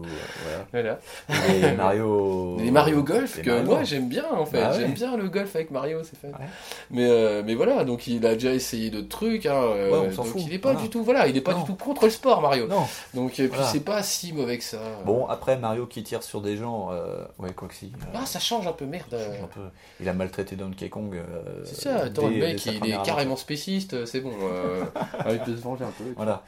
voilà. Voilà. Les Mario. Les Mario Golf Les que Mario. moi j'aime bien en fait. Bah ouais. J'aime bien le golf avec Mario, c'est fait. Ouais. Mais euh, mais voilà, donc il a déjà essayé d'autres trucs. Hein, euh, on donc fout, il est pas voilà. du tout voilà, il est pas Non. du tout contre le sport Mario. Non. Donc et puis Voilà. c'est pas si mauvais que ça. Bon, après, Mario qui tire sur des gens. Ouais, quoi que si. Ah ça change un peu merde. un peu. Il a maltraité Donkey Kong. C'est ça, attends, le mec il est carrément spéciste, c'est bon. euh, venger un peu. Voilà.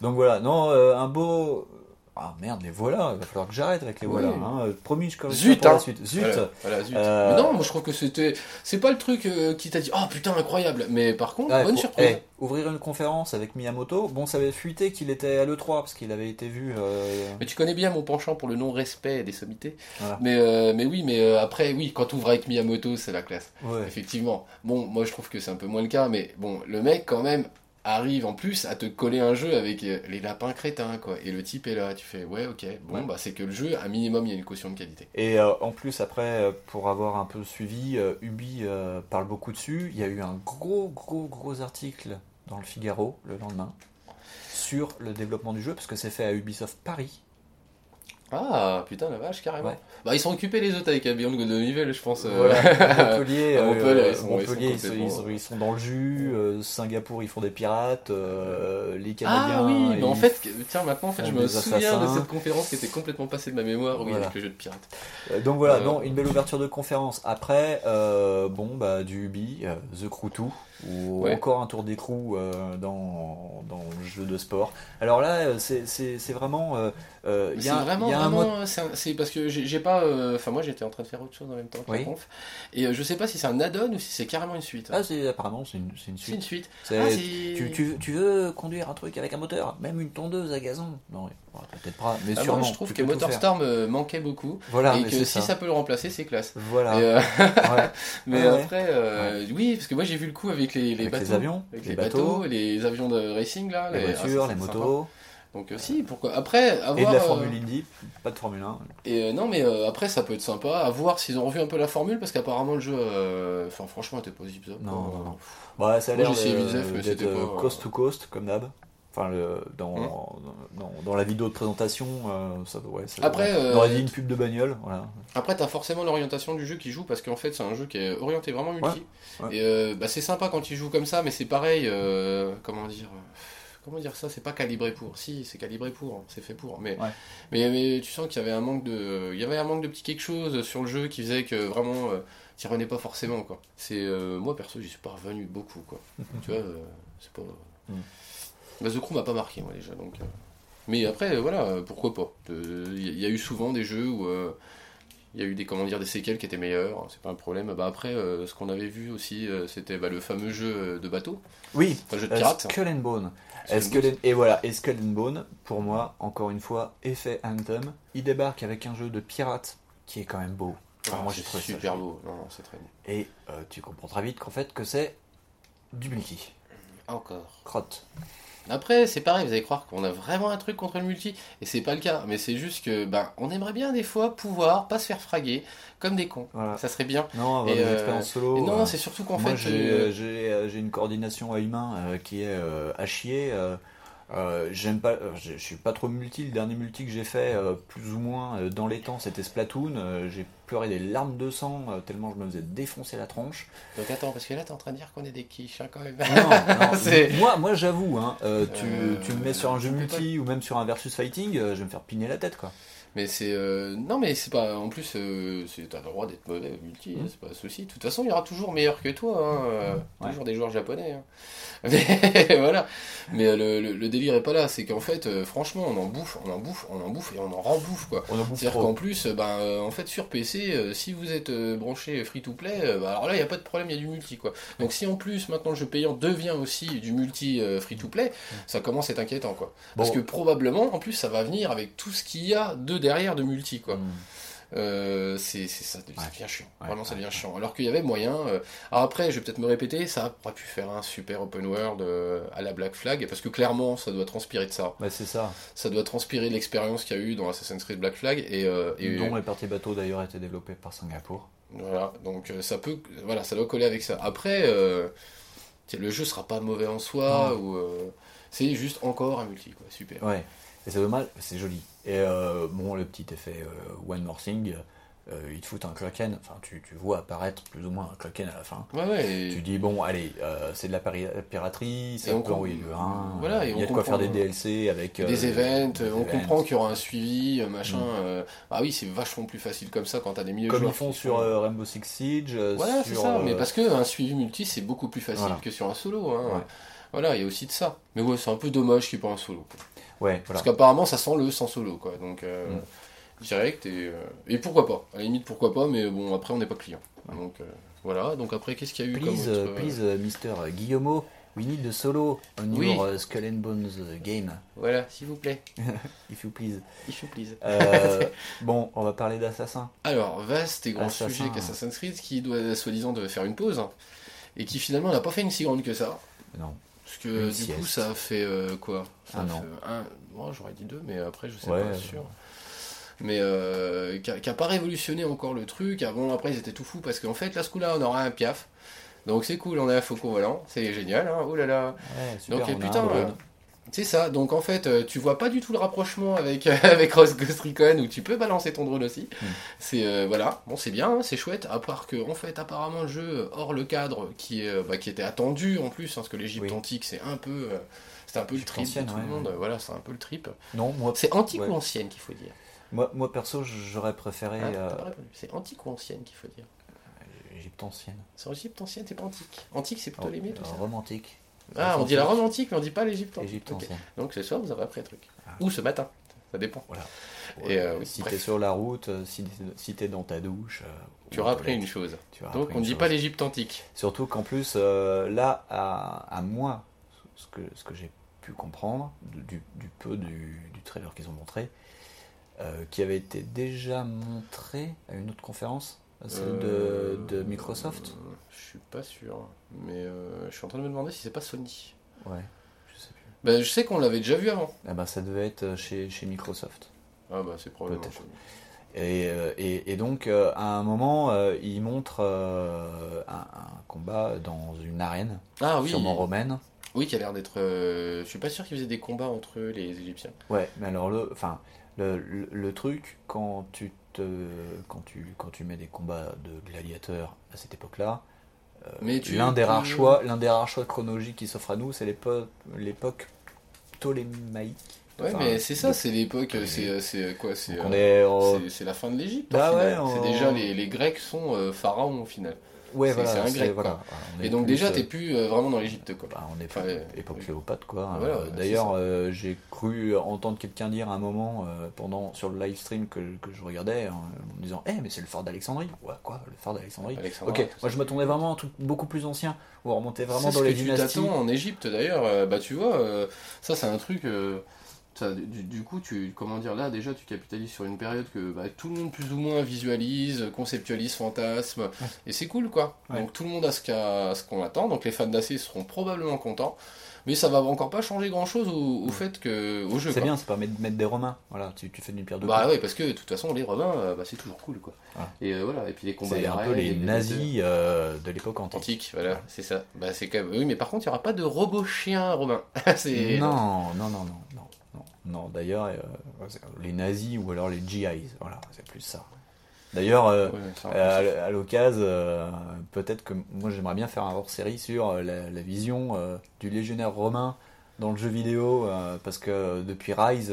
Donc voilà, non, euh, un beau. Ah merde, les voilà, il va falloir que j'arrête avec les Oui. voilà. Hein. Promis, je corrige Zut, la hein. suite. Zut Voilà, voilà, zut. Euh, Mais non, moi je trouve que c'était. C'est pas le truc euh, qui t'a dit Oh putain, incroyable. Mais par contre, Ouais, bonne pour- surprise. eh, ouvrir une conférence avec Miyamoto, bon, ça avait fuité qu'il était à l'E3 parce qu'il avait été vu. euh, Mais tu connais bien mon penchant pour le non-respect des sommités. Voilà. Mais, euh, mais oui, mais euh, après, oui, quand tu ouvres avec Miyamoto, c'est la classe. Ouais. Effectivement. Bon, moi je trouve que c'est un peu moins le cas, mais bon, le mec quand même arrive en plus à te coller un jeu avec euh, les lapins crétins, quoi. Et le type est là, tu fais ouais, ok, bon, Ouais. bah c'est que le jeu, à minimum, il y a une caution de qualité. Et euh, en plus, après, euh, pour avoir un peu suivi, euh, Ubi euh, parle beaucoup dessus. Il y a eu un gros, gros, gros article dans le Figaro le lendemain sur le développement du jeu parce que c'est fait à Ubisoft Paris. Ah, putain, la vache, carrément. Ouais. Bah, ils sont occupés les autres avec Beyond Good Evil, je pense. euh, Voilà, Montpellier, euh, Montpellier, ils sont- Montpellier, ils sont ils, sont, ils sont- ils sont dans le jus. euh, Singapour, ils font des pirates. euh, les Canadiens. Ah oui, mais en fait, tiens, maintenant, en fait, je me souviens de cette conférence qui était complètement passée de ma mémoire, oui, Voilà. avec le jeu de pirate. Euh, Donc voilà, Euh, non, une belle ouverture de conférence. Après, euh, bon, bah, du Ubi, euh, The Crew 2, ou Ouais. encore un tour d'écrou euh, dans, dans le jeu de sport. Alors là, euh, c'est vraiment. euh, Mais il y C'est a, vraiment, vraiment, c'est parce que j'ai pas, euh, enfin moi j'étais en train de faire autre chose en même temps que Oui. la conf, et je sais pas si c'est un add-on ou si c'est carrément une suite. Ah, c'est apparemment, c'est une, une c'est une suite. suite. Ah, tu, tu, tu veux conduire un truc avec un moteur, même une tondeuse à gazon? Non, peut-être pas, mais Ah, sûrement. moi je trouve que. MotorStorm euh, manquait beaucoup, Voilà, et que si ça. peut le remplacer, c'est classe. Voilà. Euh, ouais. mais Ouais, ouais. après, euh, oui, parce que moi j'ai vu le coup avec les, les Avec bateaux, les avions, avec les les, bateaux, bateaux, les avions de racing là, les ah, voitures, ça, les motos, Donc euh, si, pourquoi? Après, avoir, et de la euh, Formule Indy, pas de Formule 1. Et euh, non, mais euh, après, ça peut être sympa à voir s'ils ont revu un peu la formule parce qu'apparemment le jeu, euh, enfin franchement, était pas zip zop. Non, non, non. Bah, ça a l'air d'être euh, coast euh, to coast, comme d'hab. Enfin, le, dans, Hum. dans, dans la vidéo de présentation, euh, ça, ouais, ça Après, on euh, aurait dit une pub de bagnole. Voilà. Après, t'as forcément l'orientation du jeu qui joue parce qu'en fait, c'est un jeu qui est orienté vraiment multi. Ouais, ouais. Et euh, bah, c'est sympa quand il joue comme ça, mais c'est pareil, euh, comment dire. euh, comment dire ça C'est pas calibré pour. Si, c'est calibré pour, c'est fait pour. Mais, mais, mais tu sens qu'il y avait un manque de, il y avait un manque de petit quelque chose sur le jeu qui faisait que vraiment, euh, t'y revenais pas forcément quoi. C'est euh, moi perso, j'y suis pas revenu beaucoup quoi. tu vois, euh, c'est pas. Mm. Bah, The Crew m'a pas marqué moi déjà donc. euh. Mais après, euh, voilà, euh, pourquoi pas. Il y a eu souvent des jeux où il y a eu des comment dire des séquelles qui étaient meilleures, c'est pas un problème. Bah après, euh, ce qu'on avait vu aussi, euh, c'était bah, le fameux jeu de bateau, Oui, le jeu de pirate. Skull and Bone. Skull and Skull and- et voilà, et Skull and Bone, pour moi, encore une fois, effet Anthem. Il débarque avec un jeu de pirate qui est quand même beau. Ah, moi, j'ai trouvé super beau. Non, non, c'est très. Et euh, tu comprends très vite qu'en fait, que c'est du multi. Encore. Crotte. Après, c'est pareil, vous allez croire qu'on a vraiment un truc contre le multi, et c'est pas le cas. Mais c'est juste que, ben, on aimerait bien des fois pouvoir pas se faire fraguer comme des cons. Voilà. Ça serait bien. Non, Et, euh, solo. Et non, euh, c'est surtout qu'en fait, j'ai euh, j'ai, une coordination à humain qui est à chier. Euh, J'aime pas, euh, je je suis pas trop multi. Le dernier multi que j'ai fait, euh, plus ou moins euh, dans les temps, c'était Splatoon. J'ai pleuré des larmes de sang tellement je me faisais défoncer la tronche. donc attends, parce que là, t'es en train de dire qu'on est des quiches, hein, quand même. Non, non, C'est- moi, moi j'avoue, hein, euh, tu, tu me mets sur un jeu multi ou même sur un versus fighting, je vais me faire pigner la tête quoi. Mais c'est. euh, Non, mais c'est pas. En plus, euh, t'as le droit d'être mauvais au multi, Mhm. c'est pas un souci. De toute façon, il y aura toujours meilleur que toi. Hein. euh, Ouais. Toujours des joueurs japonais. hein. Mais voilà. Mais euh, le, le- le délire est pas là. C'est qu'en fait, franchement, on en bouffe, on en bouffe, on en bouffe et on en rembouffe, quoi. C'est-à-dire qu'en plus, ben, en fait, sur PC, si vous êtes branché free-to-play, euh, bah, alors là, il n'y a pas de problème, il y a du multi, quoi. Donc si en plus, maintenant, le jeu payant devient aussi du multi euh, free-to-play, ça commence à être inquiétant, quoi. Parce que probablement, en plus, ça va venir avec tout ce qu'il y a de derrière de multi, quoi. Mm. Euh, c'est ça, Ouais. devient chiant. Ouais, Vraiment, ça ouais, chiant. Alors qu'il y avait moyen. euh, Alors après, je vais peut-être me répéter, ça aurait pu faire un super open world euh, à la Black Flag, parce que clairement, ça doit transpirer de ça. Bah, c'est ça. Ça doit transpirer l'expérience qu'il y a eu dans Assassin's Creed Black Flag, et, et Dont les parties bateaux d'ailleurs étaient développées par Singapour. voilà. Donc ça peut, voilà, ça doit coller avec ça. Après, le jeu sera pas mauvais en soi, ou c'est juste encore un multi, quoi. Super. Ouais, et c'est dommage, c'est joli. Et euh, bon, le petit effet euh, One More Thing, euh, il te fout un Kraken, enfin tu, tu vois apparaître plus ou moins un Kraken à la fin. Ouais, ouais. Tu dis, bon, allez, euh, c'est de la piraterie, ça peut com- envoyer le 1, Voilà, il y a de quoi faire des DLC avec... euh, des events, des on events. comprend qu'il y aura un suivi, euh, machin. Mm. euh, Ah oui, c'est vachement plus facile comme ça quand t'as des milieux Comme joueurs ils font sur euh, Rainbow Six Siege, euh, Voilà, c'est ça. euh, Mais parce que un suivi multi, c'est beaucoup plus facile Voilà. que sur un solo. Hein. Ouais. Voilà, il y a aussi de ça. Mais ouais, c'est un peu dommage qu'il n'y ait pas un solo. quoi. Ouais, voilà. Parce qu'apparemment, ça sent le sans solo, quoi. Donc, euh, Mm. direct et, euh, et pourquoi pas. À la limite, pourquoi pas, mais bon, après, on n'est pas client. Donc, euh, voilà. Donc, après, qu'est-ce qu'il y a eu comme Please, autre, please, Mister Guillemot, we need the solo on Oui. your uh, Skull and Bones uh, game, Voilà, s'il vous plaît. if you please. If you please. Bon, on va parler d'Assassin. Alors, vaste et grand Assassin. sujet qu'Assassin's Creed qui doit soi-disant faire une pause et qui finalement n'a pas fait une si grande que ça. Non. Parce que Une du sieste. coup, ça a fait euh, quoi? Ça Un a an. fait un. Moi, j'aurais dit deux, mais après, je sais Ouais, pas sûr. Mais euh, qui, a, qui a pas révolutionné encore le truc. Ah bon, après, ils étaient tout fous parce qu'en fait, là, ce coup-là, on aura un piaf. Donc c'est cool, on a un faucon volant, c'est génial, hein, oh là là. Ouais, super, Donc et un putain, euh, c'est ça. Donc en fait, euh, tu vois pas du tout le rapprochement avec avec Rose Ghost Recon où tu peux balancer ton drone aussi. Mm. C'est euh, voilà, bon c'est bien, hein, c'est chouette. À part que en fait, apparemment le jeu hors le cadre qui est euh, bah, qui était attendu en plus, hein, parce que l'Égypte Oui. antique c'est un peu euh, c'est un peu le trip de tout ouais, le monde. ouais. Voilà, c'est un peu le trip. Non, moi, C'est antique Ouais. ou ancienne qu'il faut dire? moi, moi perso, j'aurais préféré Ah, euh. C'est antique ou ancienne qu'il faut dire? Égypte ancienne. C'est l'Égypte ancienne, c'est pas antique. Antique c'est plutôt Oh, les mythes. euh, romantique. Ah, on dit la Rome antique, mais on dit pas l'Égypte antique. Égypte Ok. ancienne. Donc ce soir, vous aurez appris un truc. Ah. Ou ce matin, ça dépend. Et, euh, oui, si t'es sur la route, euh, si, si t'es dans ta douche, euh, Tu auras appris une chose. Donc on ne dit chose. pas l'Égypte antique. Surtout qu'en plus, euh, là, à, à moi, ce que, ce que j'ai pu comprendre, du, du peu du, du trailer qu'ils ont montré, euh, qui avait été déjà montré à une autre conférence, celle Euh, de, de Microsoft. euh, Je suis pas sûr. Mais euh, je suis en train de me demander si c'est pas Sony. Ouais, je sais plus. Ben, je sais qu'on l'avait déjà vu avant. Ah bah, ça devait être chez, chez Microsoft. Ah bah c'est probablement. Sony. Et, euh, et, et donc, euh, à un moment, euh, il montre euh, un, un combat dans une arène, Ah oui. sûrement romaine. Oui, qui a l'air d'être. euh, Je suis pas sûr qu'ils faisaient des combats entre eux, les Égyptiens. Ouais, mais alors le, enfin, le, le, le truc quand tu te, quand tu, quand tu mets des combats de gladiateurs à cette époque-là, euh, l'un des rares choix, l'un des rares choix chronologiques qui s'offre à nous, c'est l'époque, l'époque ptolémaïque. Ouais, Enfin, mais c'est ça, c'est l'époque, c'est quoi euh, est en- c'est- c'est la fin de l'Égypte. Bah ouais, C'est déjà les, les Grecs sont euh, pharaons au final. Ouais, c'est- voilà, c'est un c'est- grec, voilà. quoi. On est Et donc déjà, euh, t'es plus euh, vraiment dans l'Égypte, quoi. Bah, on est Enfin, plus euh, époque oui. Cléopâtre quoi. Voilà, ouais, c'est D'ailleurs, euh, j'ai cru entendre quelqu'un dire à un moment euh, pendant sur le live stream que, que je regardais en me disant "Eh mais c'est le phare d'Alexandrie." Ouais, quoi, le phare d'Alexandrie OK, moi ça. je m'attendais vraiment à un truc beaucoup plus ancien où on remontait vraiment C'est dans ce les que tu dynasties. t'attends en Égypte d'ailleurs. bah tu vois, ça c'est un truc. Ça, du, du coup, tu comment dire là déjà tu capitalises sur une période que bah, tout le monde plus ou moins visualise, conceptualise, fantasme, et c'est cool quoi. Ouais. Donc tout le monde a ce qu'a- ce qu'on attend. Donc les fans d'AC seront probablement contents, mais ça va encore pas changer grand chose au, au fait que au jeu. C'est bien, ça permet de mettre des Romains. Voilà, tu, tu fais d'une pierre deux Bah ouais, parce que de toute façon les Romains, euh, bah, c'est toujours cool quoi. Et euh, voilà, et puis les combats C'est un peu les nazis euh, de l'époque antique. Antique, voilà, c'est ça. Bah, c'est quand même... Oui, mais par contre, il n'y aura pas de robot chien romain. Non, non, non, non, non. D'ailleurs, euh, les nazis ou alors les GIs, voilà, c'est plus ça. D'ailleurs, euh, Euh, à, à l'occasion, euh, peut-être que moi j'aimerais bien faire un hors-série sur la, la vision du légionnaire romain dans le jeu vidéo, parce que depuis Rise,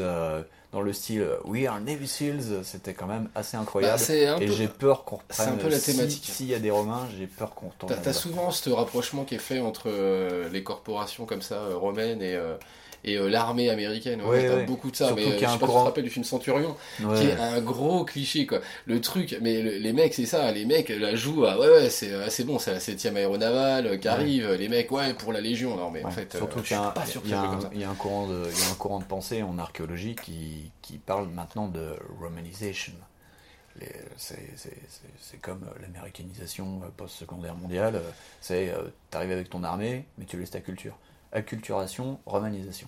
dans le style We are Navy Seals, c'était quand même assez Bah, incroyable. un et j'ai peur qu'on c'est un reprenne. peu la si- thématique. S'il y a des Romains, j'ai peur qu'on retourne. T'as, souvent ce rapprochement qui est fait entre les corporations comme ça, romaines, et, et euh, l'armée américaine. Ouais, Ouais, ouais. beaucoup de ça. Surtout mais euh, qu'il je sais pas si tu te rappelles du film Centurion, qui est un gros cliché, quoi. Le truc, mais le- les mecs, c'est ça. Les mecs la jouent à, ouais, ouais, c'est, euh, c'est bon, c'est la 7ème aéronavale euh, qui arrive. Les mecs, ouais, pour la Légion. Non, mais en fait, euh, surtout je qu'il a suis un- pas sûr que il y, y a un courant de, il y a un courant de pensée en archéologie qui, qui parle maintenant de romanisation. C'est comme euh, l'américanisation euh, post-secondaire mondiale. euh, C'est euh, t'arrives avec ton armée, mais tu laisses ta culture. Acculturation, romanisation.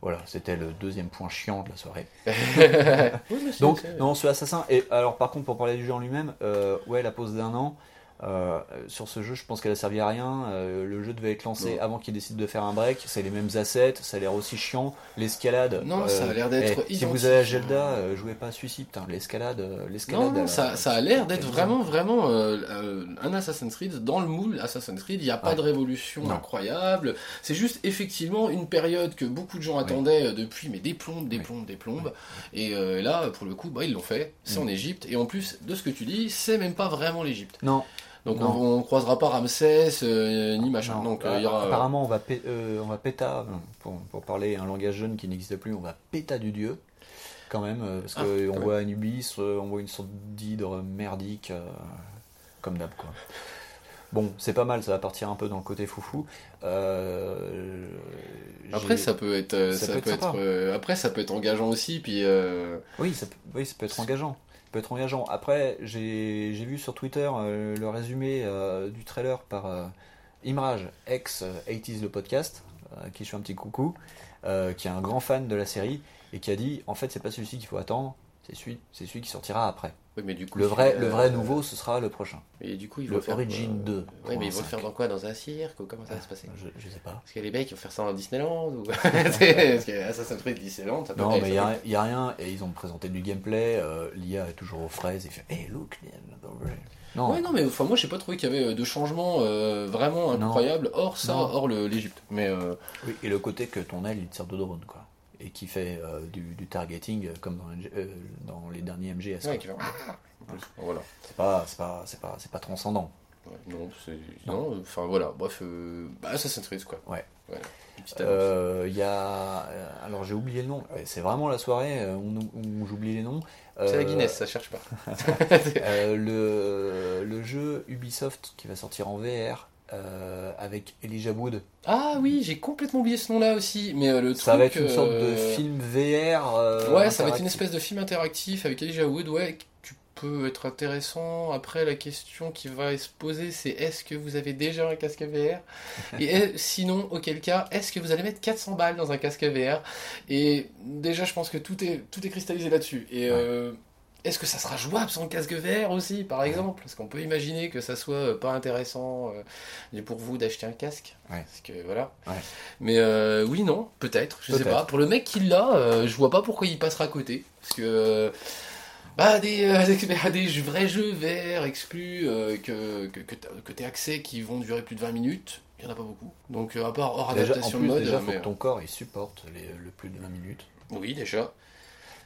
Voilà, c'était le deuxième point chiant de la soirée. Oui, Donc, non, ce assassin. Et alors, par contre, pour parler du jeu en lui-même, euh, ouais, la pause d'un an. Euh, sur ce jeu, je pense qu'elle a servi à rien. Euh, le jeu devait être lancé Non. avant qu'il décide de faire un break. C'est les mêmes assets, ça a l'air aussi chiant. L'escalade. Non, euh, ça a l'air d'être eh, Si vous avez Zelda, euh, jouez pas à putain. L'escalade, euh, l'escalade. Non, non, euh, ça, ça a l'air d'être vraiment, vraiment euh, euh, un Assassin's Creed. Dans le moule Assassin's Creed, il n'y a pas Ouais. de révolution Non. incroyable. C'est juste effectivement une période que beaucoup de gens attendaient euh, depuis, mais des plombes, des Oui. plombes, des plombes. Et euh, là, pour le coup, bah, ils l'ont fait. C'est Mm. en Égypte. Et en plus, de ce que tu dis, c'est même pas vraiment l'Égypte. Non, Donc on, on croisera pas Ramsès, euh, ni machin. non. Donc euh, il y aura. Apparemment, on va, pé- euh, on va péta, euh, pour, pour parler un langage jeune qui n'existe plus, on va péta du dieu. Quand même, euh, parce Ah, qu'on voit Anubis, euh, on voit une sorte d'hydre merdique, euh, comme d'hab, quoi. Bon, c'est pas mal, ça va partir un peu dans le côté foufou. Euh, Après ça peut être, euh, ça ça, peut être peut être, sympa. euh, après ça peut être engageant aussi. Puis euh, Oui, ça peut, oui, ça peut être engageant. Peut être engageant. Après, j'ai vu sur Twitter euh, le résumé euh, du trailer par euh, Imraj, ex euh, 80s le podcast, qui je un petit coucou, qui est un grand fan de la série et qui a dit en fait, c'est pas celui-ci qu'il faut attendre, c'est celui, c'est celui qui sortira après. Oui, mais du coup Le vrai, euh, le vrai nouveau, ce sera le prochain. Et du coup ils Le vont faire Origin quoi 2, Ouais, pour mais ils vont le faire dans quoi? Dans un cirque ou comment ça va se passer? Je, je sais pas. Parce que les mecs ils vont faire ça en Disneyland ou Parce que Assassin's Creed Disneyland, ça peut Non, mais il n'y a, rien, et ils ont présenté du gameplay, euh, l'IA est toujours aux fraises, il fait Hey, look, non, Ouais, non, mais enfin, moi j'ai pas trouvé qu'il y avait de changements euh, vraiment incroyables hors ça, Non. hors le-. Mais euh, Oui, et le côté que ton aile, il te sert de drone, quoi. Et qui fait euh, du, du targeting euh, comme dans, euh, dans les derniers MGS. ouais, voilà. C'est pas, c'est pas, c'est pas, c'est pas transcendant. Ouais, non, c'est non, enfin voilà, bref, euh, bah, Assassin's Creed quoi. Ouais. Voilà, Il y a, alors j'ai oublié le nom. C'est vraiment la soirée où, où j'oublie les noms. C'est la Guinness, ça cherche pas. le, le jeu Ubisoft qui va sortir en VR euh, avec Elijah Wood. ah oui, j'ai complètement oublié ce nom-là aussi, mais euh, le Ça truc, va être une sorte de euh, film VR. Ouais, ça va être une espèce de film interactif avec Elijah Wood, ouais, qui peut être intéressant. Après, la question qui va se poser, c'est est-ce que vous avez déjà un casque VR Et sinon, auquel cas, est-ce que vous allez mettre 400 balles dans un casque VR Et déjà, je pense que tout est, tout est cristallisé là-dessus. Et est-ce que ça sera jouable sans casque VR aussi, par exemple? Parce qu'on peut imaginer que ça soit euh, pas intéressant euh, pour vous d'acheter un casque. Ouais. Parce que voilà. Ouais. Mais euh, oui, non, peut-être, je sais Peut-être. pas. Pour le mec qui l'a, euh, je vois pas pourquoi il passera à côté. Parce que. bah, des, euh, des, des vrais jeux VR exclus euh, que, que, que t'aies accès qui vont durer plus de 20 minutes. il y en a pas beaucoup. Donc à part hors Déjà, en adaptation plus, de mode, déjà, faut mais, que ton corps il supporte les, le plus de 20 minutes. oui déjà.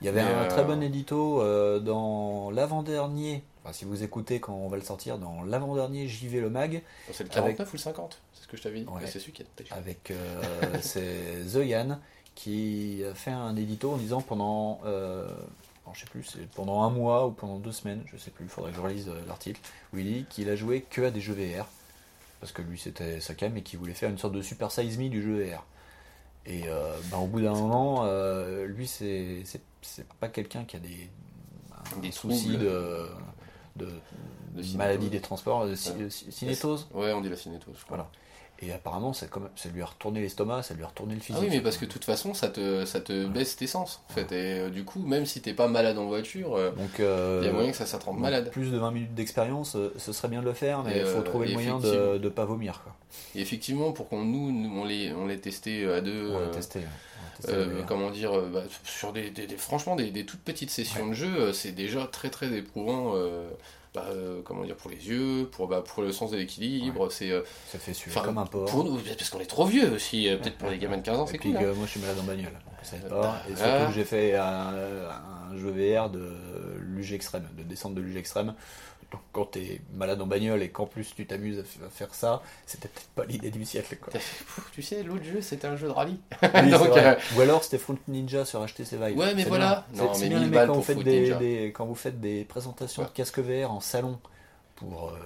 Il y avait Mais, un euh, très bon édito euh, dans l'avant-dernier. Enfin, si vous écoutez quand on va le sortir, dans l'avant-dernier JV le mag, C'est le Avec- 49 ou le 50 C'est ce que je t'avais dit. Ouais. C'est celui qui est avec euh, c'est The Yann qui a fait un édito en disant pendant euh, je sais plus c'est pendant un mois ou pendant deux semaines je sais plus il faudrait que je relise euh, l'article où il dit qu'il a joué que à des jeux VR parce que lui c'était sa cam et qu'il voulait faire une sorte de super size me du jeu VR et euh, ben, au bout d'un moment euh, lui c'est c'est pas quelqu'un qui a des Des soucis de de, De cinétose. maladie des transports de ci- Ouais. cinétose Ouais, on dit la cinétose, je crois. voilà et apparemment ça, lui a retourné l'estomac ça lui a retourné le physique Ah oui, mais parce que de toute façon, ça te, ça te baisse tes sens, en fait. Et euh, du coup, même si t'es pas malade en voiture, euh, euh, il y a moyen que ça, ça te rende malade. Plus de 20 minutes d'expérience, ce serait bien de le faire, mais il faut euh, trouver le moyen de ne pas vomir. Quoi. Et effectivement, pour qu'on nous, nous, on les, on testé à deux. On ouais. Euh, comment dire, euh, bah, sur des, des- des- franchement des, des toutes petites sessions de jeu, euh, c'est déjà très très éprouvant. euh, bah, euh, comment dire pour les yeux, pour bah, pour le sens de l'équilibre, c'est Ça fait suer comme un porc. pour nous parce qu'on est trop vieux aussi. Peut-être pour les gamins de 15 ans, c'est cool. hein. moi je suis malade en bagnole, donc pas. Et surtout j'ai fait un, un jeu VR de luge extrême, de descente de luge extrême. Donc quand t'es malade en bagnole et qu'en plus tu t'amuses à faire ça, c'était peut-être pas l'idée du siècle. Quoi. Tu sais, l'autre jeu c'était un jeu de rallye. Oui, Donc, euh, Ou alors c'était Fruit Ninja sur HTC Vive. Ouais, mais voilà. Non, C'est- mais bien 1000 aimé balles quand vous, faites des, quand vous faites des présentations Ouais. de casque VR en salon pour euh,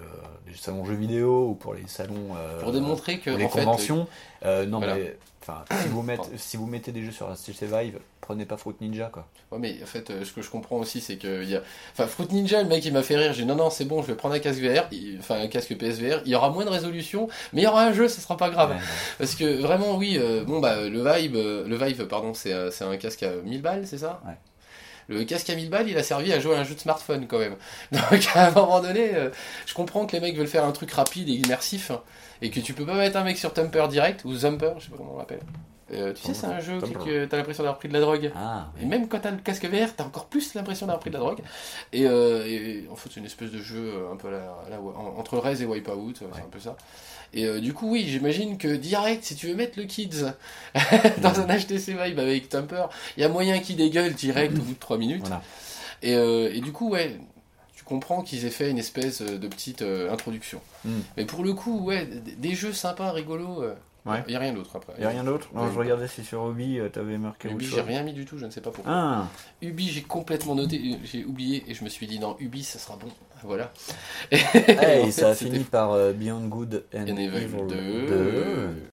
des salons jeux vidéo ou pour les salons euh, pour démontrer que les en fait, conventions. Euh, non Voilà. mais enfin si vous mettez si vous mettez des jeux sur HTC Vive, prenez pas Fruit Ninja quoi. Ouais, mais en fait, euh, ce que je comprends aussi, c'est que il y a. Enfin, Fruit Ninja, le mec, il m'a fait rire. J'ai dit non, non, c'est bon, je vais prendre un casque VR, il- enfin un casque PSVR. Il y aura moins de résolution, mais il y aura un jeu, ça sera pas grave. Ouais, ouais. Parce que vraiment, oui, euh, bon, bah, le Vibe, euh, le Vive, pardon, c'est euh, c'est un casque à 1000 balles, c'est ça? Ouais. Le casque à 1000 balles, il a servi à jouer à un jeu de smartphone quand même. Donc à un moment donné, euh, je comprends que les mecs veulent faire un truc rapide et immersif, et que tu peux pas mettre un mec sur Thumper direct, ou Zumper, je sais pas comment on l'appelle. Euh, tu sais, c'est un jeu Thumper. que t'as l'impression d'avoir pris de la drogue. Ah, Et même quand t'as le casque VR, t'as encore plus l'impression d'avoir pris de la drogue. Et, euh, et en fait, c'est une espèce de jeu euh, un peu à la, à la- en- entre Rez et Wipeout, c'est un peu ça. Et euh, du coup, oui, j'imagine que direct, si tu veux mettre le Kids dans un HTC Vive avec Thumper, il y a moyen qu'il dégueule direct au bout de 3 minutes. voilà. Et, euh, et du coup, ouais, tu comprends qu'ils aient fait une espèce euh, de petite euh, introduction. Mm. Mais pour le coup, ouais, des jeux sympas, rigolos, Ouais. il y a rien d'autre après. Y a rien d'autre Non, Ouais. je regardais si sur Ubi euh, t'avais marqué Ubi, j'ai rien mis du tout, je ne sais pas pourquoi. Ah, Ubi, j'ai complètement noté, j'ai oublié et je me suis dit non, Ubi, ça sera bon. Voilà. Et ça a fini par euh, Beyond Good and, And Evil Evil 2. 2.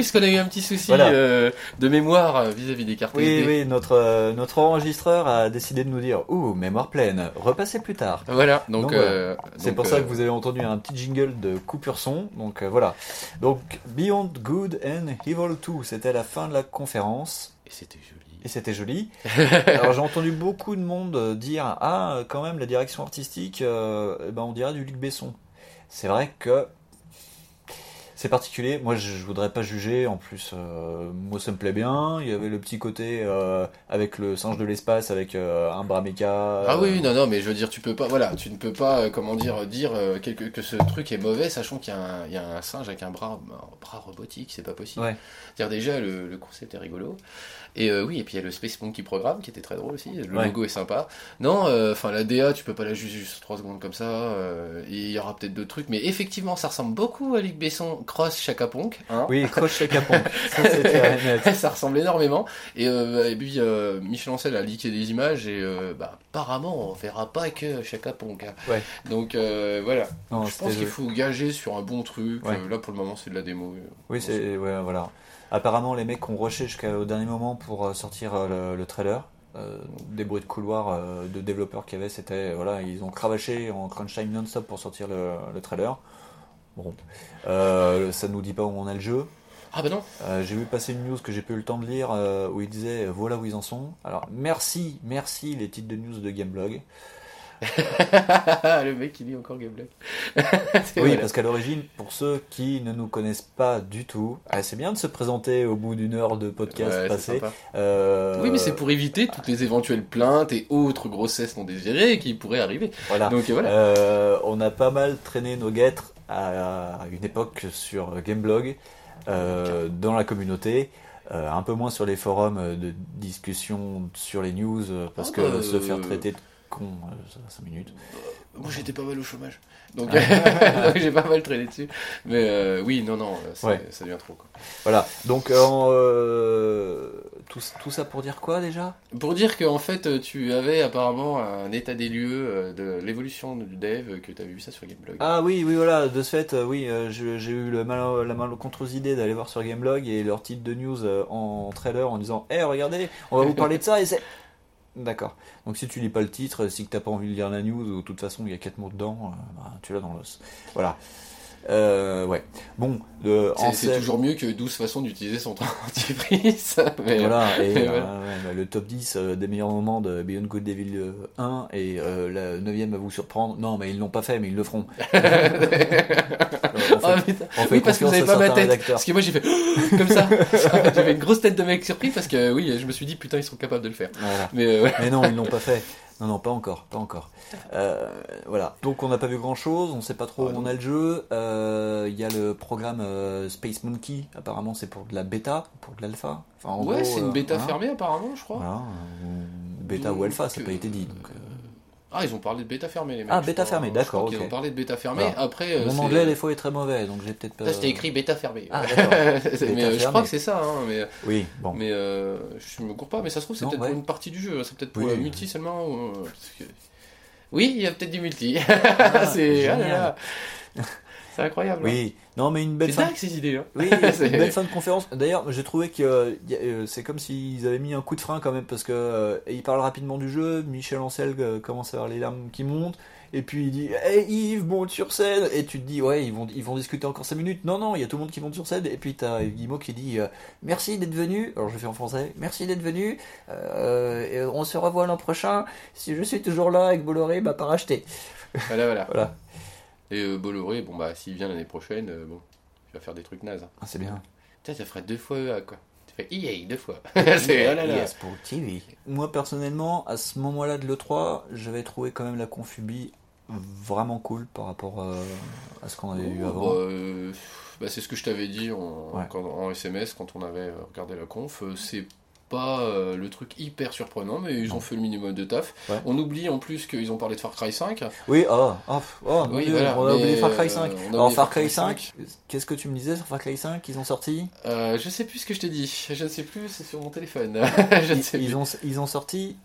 Parce qu'on a eu un petit souci Voilà. euh, de mémoire euh, vis-à-vis des cartes Oui, SD. oui, notre, euh, notre enregistreur a décidé de nous dire Ouh, mémoire pleine, repassez plus tard. Voilà, donc. C'est pour ça que vous avez entendu un petit jingle de coupure son. Donc voilà. Donc Beyond Good and Evil 2, c'était la fin de la conférence. Et c'était joli. Et c'était joli. Alors j'ai entendu beaucoup de monde dire Ah, quand même, la direction artistique, euh, eh ben, on dirait du Luc Besson. C'est vrai que c'est particulier. Moi, je, je voudrais pas juger. En plus, euh, moi, ça me plaît bien. Il y avait le petit côté euh, avec le singe de l'espace, avec euh, un bras méca. Ah oui, non, non, mais je veux dire, tu peux pas, voilà, tu ne peux pas, euh, comment dire, dire euh, quelque- que ce truc est mauvais, sachant qu'il y, a un- il y a un singe avec un bras, un bras robotique, c'est pas possible. Ouais. Dire déjà, le, le concept est rigolo. Et euh, oui, et puis il y a le Space Monkey Programme qui était très drôle aussi. Le Ouais. logo est sympa. Non, euh, enfin la DA, tu peux pas la juger juste 3 secondes comme ça. euh, il y aura peut-être d'autres trucs, mais effectivement, ça ressemble beaucoup à Luc Besson Cross Chaka Ponk. Hein Oui, croche chaque capon. Ça, ça ressemble énormément. Et, et puis Michel Ancel a leaké des images et bah, apparemment on verra pas que Chaka Ponk. hein. Ouais. Donc voilà. Non, je pense qu'il faut gager sur un bon truc. Ouais. Là pour le moment c'est de la démo. Oui, c'est ouais, voilà. Apparemment, les mecs ont rushé jusqu'au dernier moment pour euh, sortir euh, le, le trailer. euh, des bruits de couloir euh, de développeurs qu'il y avait, c'était voilà, ils ont cravaché en crunch time non-stop pour sortir le, le trailer. Bon, euh, ça nous dit pas où on a le jeu. Ah bah non. J'ai vu passer une news que j'ai pas eu le temps de lire où il disait voilà où ils en sont. Alors merci, merci les titres de news de Gameblog. le mec qui lit encore Gameblog. Oui, parce qu'à l'origine, pour ceux qui ne nous connaissent pas du tout, ah, c'est bien de se présenter au bout d'une heure de podcast Ouais, passé. Euh, Oui, mais c'est pour éviter toutes les éventuelles plaintes et autres grossesses non désirées qui pourraient arriver. Voilà. Donc voilà. Euh, on a pas mal traîné nos guêtres à une époque sur Gameblog, euh, dans la communauté. euh, un peu moins sur les forums de discussion sur les news, parce Ah, que bah, se faire traiter de con, 5 minutes. Moi j'étais pas mal au chômage. Donc Ah. donc j'ai pas mal traîné dessus. Mais euh, oui, non, non, Ouais. ça devient trop. Quoi. Voilà, donc euh, euh, tout, tout ça pour dire quoi déjà? Pour dire qu'en fait tu avais apparemment un état des lieux euh, de l'évolution du dev, que tu avais vu ça sur Gameblog. Ah oui, oui, voilà, de ce fait, euh, oui, euh, j'ai eu le mal, la malencontreuse idée d'aller voir sur Gameblog et leur titre de news euh, en trailer en disant Eh, regardez, on va vous parler de ça et c'est. D'accord. Donc si tu lis pas le titre, si que t'as pas envie de lire la news, ou de toute façon il y a quatre mots dedans, euh, bah, tu l'as dans l'os. Voilà. Euh, ouais. Bon, euh, C'est- toujours mieux que 12 façons d'utiliser son dentifrice. mais, Voilà, et mais euh, ouais, bah, le top 10 euh, des meilleurs moments de Beyond Good Devil euh, 1 et la 9 va vous surprendre. Non, mais ils l'ont pas fait, mais ils le feront. On fait- Ah, putain. on fait oui, parce que vous confiance avez à pas ma tête. rédacteurs. Parce que moi j'ai fait comme ça. J'avais une grosse tête de mec surpris parce que oui, je me suis dit putain, ils sont capables de le faire. Voilà. Mais ouais. Mais non, ils l'ont pas fait. Non, non, pas encore, pas encore. Euh, voilà. Donc on n'a pas vu grand chose, on sait pas trop Ah, où on non. a le jeu. Euh, Il y a le programme euh, Space Monkey, apparemment c'est pour de la bêta, pour de l'alpha. Enfin, en ouais, c'est une euh, bêta voilà. fermée apparemment, je crois. Voilà, euh, bêta ou alpha, ça n'a pas euh, été dit. Donc, euh, Ah, ils ont parlé de bêta fermée, les mecs. Ah, bêta fermée, Je d'accord, crois qu'ils ok. ont parlé de bêta fermée. Voilà. Après, euh, Mon c'est- anglais des fois est très mauvais, donc j'ai peut-être pas. Là, c'était écrit bêta fermée. Ah. C'est- mais euh, je fermée. crois que c'est ça. Hein, mais Oui, bon. mais euh, je me cours pas. Mais ça se trouve, c'est peut-être ouais. pour une partie du jeu. C'est peut-être pour Oui. le multi seulement. ou, euh, que- Oui, il y a peut-être du multi. c'est ah génial. là. C'est incroyable. hein. Oui, non, mais une belle C'est fin. dingue ces idées. Hein. Oui, C'est- c'est une belle fin de conférence. D'ailleurs, j'ai trouvé que euh, euh, c'est comme s'ils avaient mis un coup de frein quand même parce que euh, il parle rapidement du jeu. Michel Ancel commence à avoir les larmes qui montent. Et puis il dit Hey Yves, monte sur scène Et tu te dis Ouais, ils vont, ils vont discuter encore 5 minutes. Non, non, il y a tout le monde qui monte sur scène. Et puis t'as Guillemot qui dit Merci d'être venu. Alors je fais en français Merci d'être venu. Euh, on se revoit l'an prochain. Si je suis toujours là avec Bolloré, bah pas racheté. Voilà, voilà. Voilà. Et euh, Bolloré, bon bah s'il vient l'année prochaine, euh, bon, il va faire des trucs nazes. hein. Ah, c'est bien. Putain, ça ferait deux fois EA quoi. Tu fais EA deux fois. c'est oh là là. Yes, pour TV. Moi personnellement, à ce moment-là de l'E3, j'avais trouvé quand même la Confubi vraiment cool par rapport euh, à ce qu'on avait eu avant. bah, euh, bah, c'est ce que je t'avais dit en, Ouais. en SMS quand on avait euh, regardé la conf. euh, C'est pas euh, le truc hyper surprenant, mais ils ont fait le minimum de taf. Ouais. On oublie en plus qu'ils ont parlé de Far Cry 5. Oui, oh, oh, oh, Oui, Dieu, voilà, on a oublié Far Cry euh, 5. on a Alors Far Cry 5, qu'est-ce que tu me disais sur Far Cry 5 Ils ont sorti? Euh, je sais plus ce que je t'ai dit. Je ne sais plus, c'est sur mon téléphone. je ne sais ils, plus. ont, ils ont sorti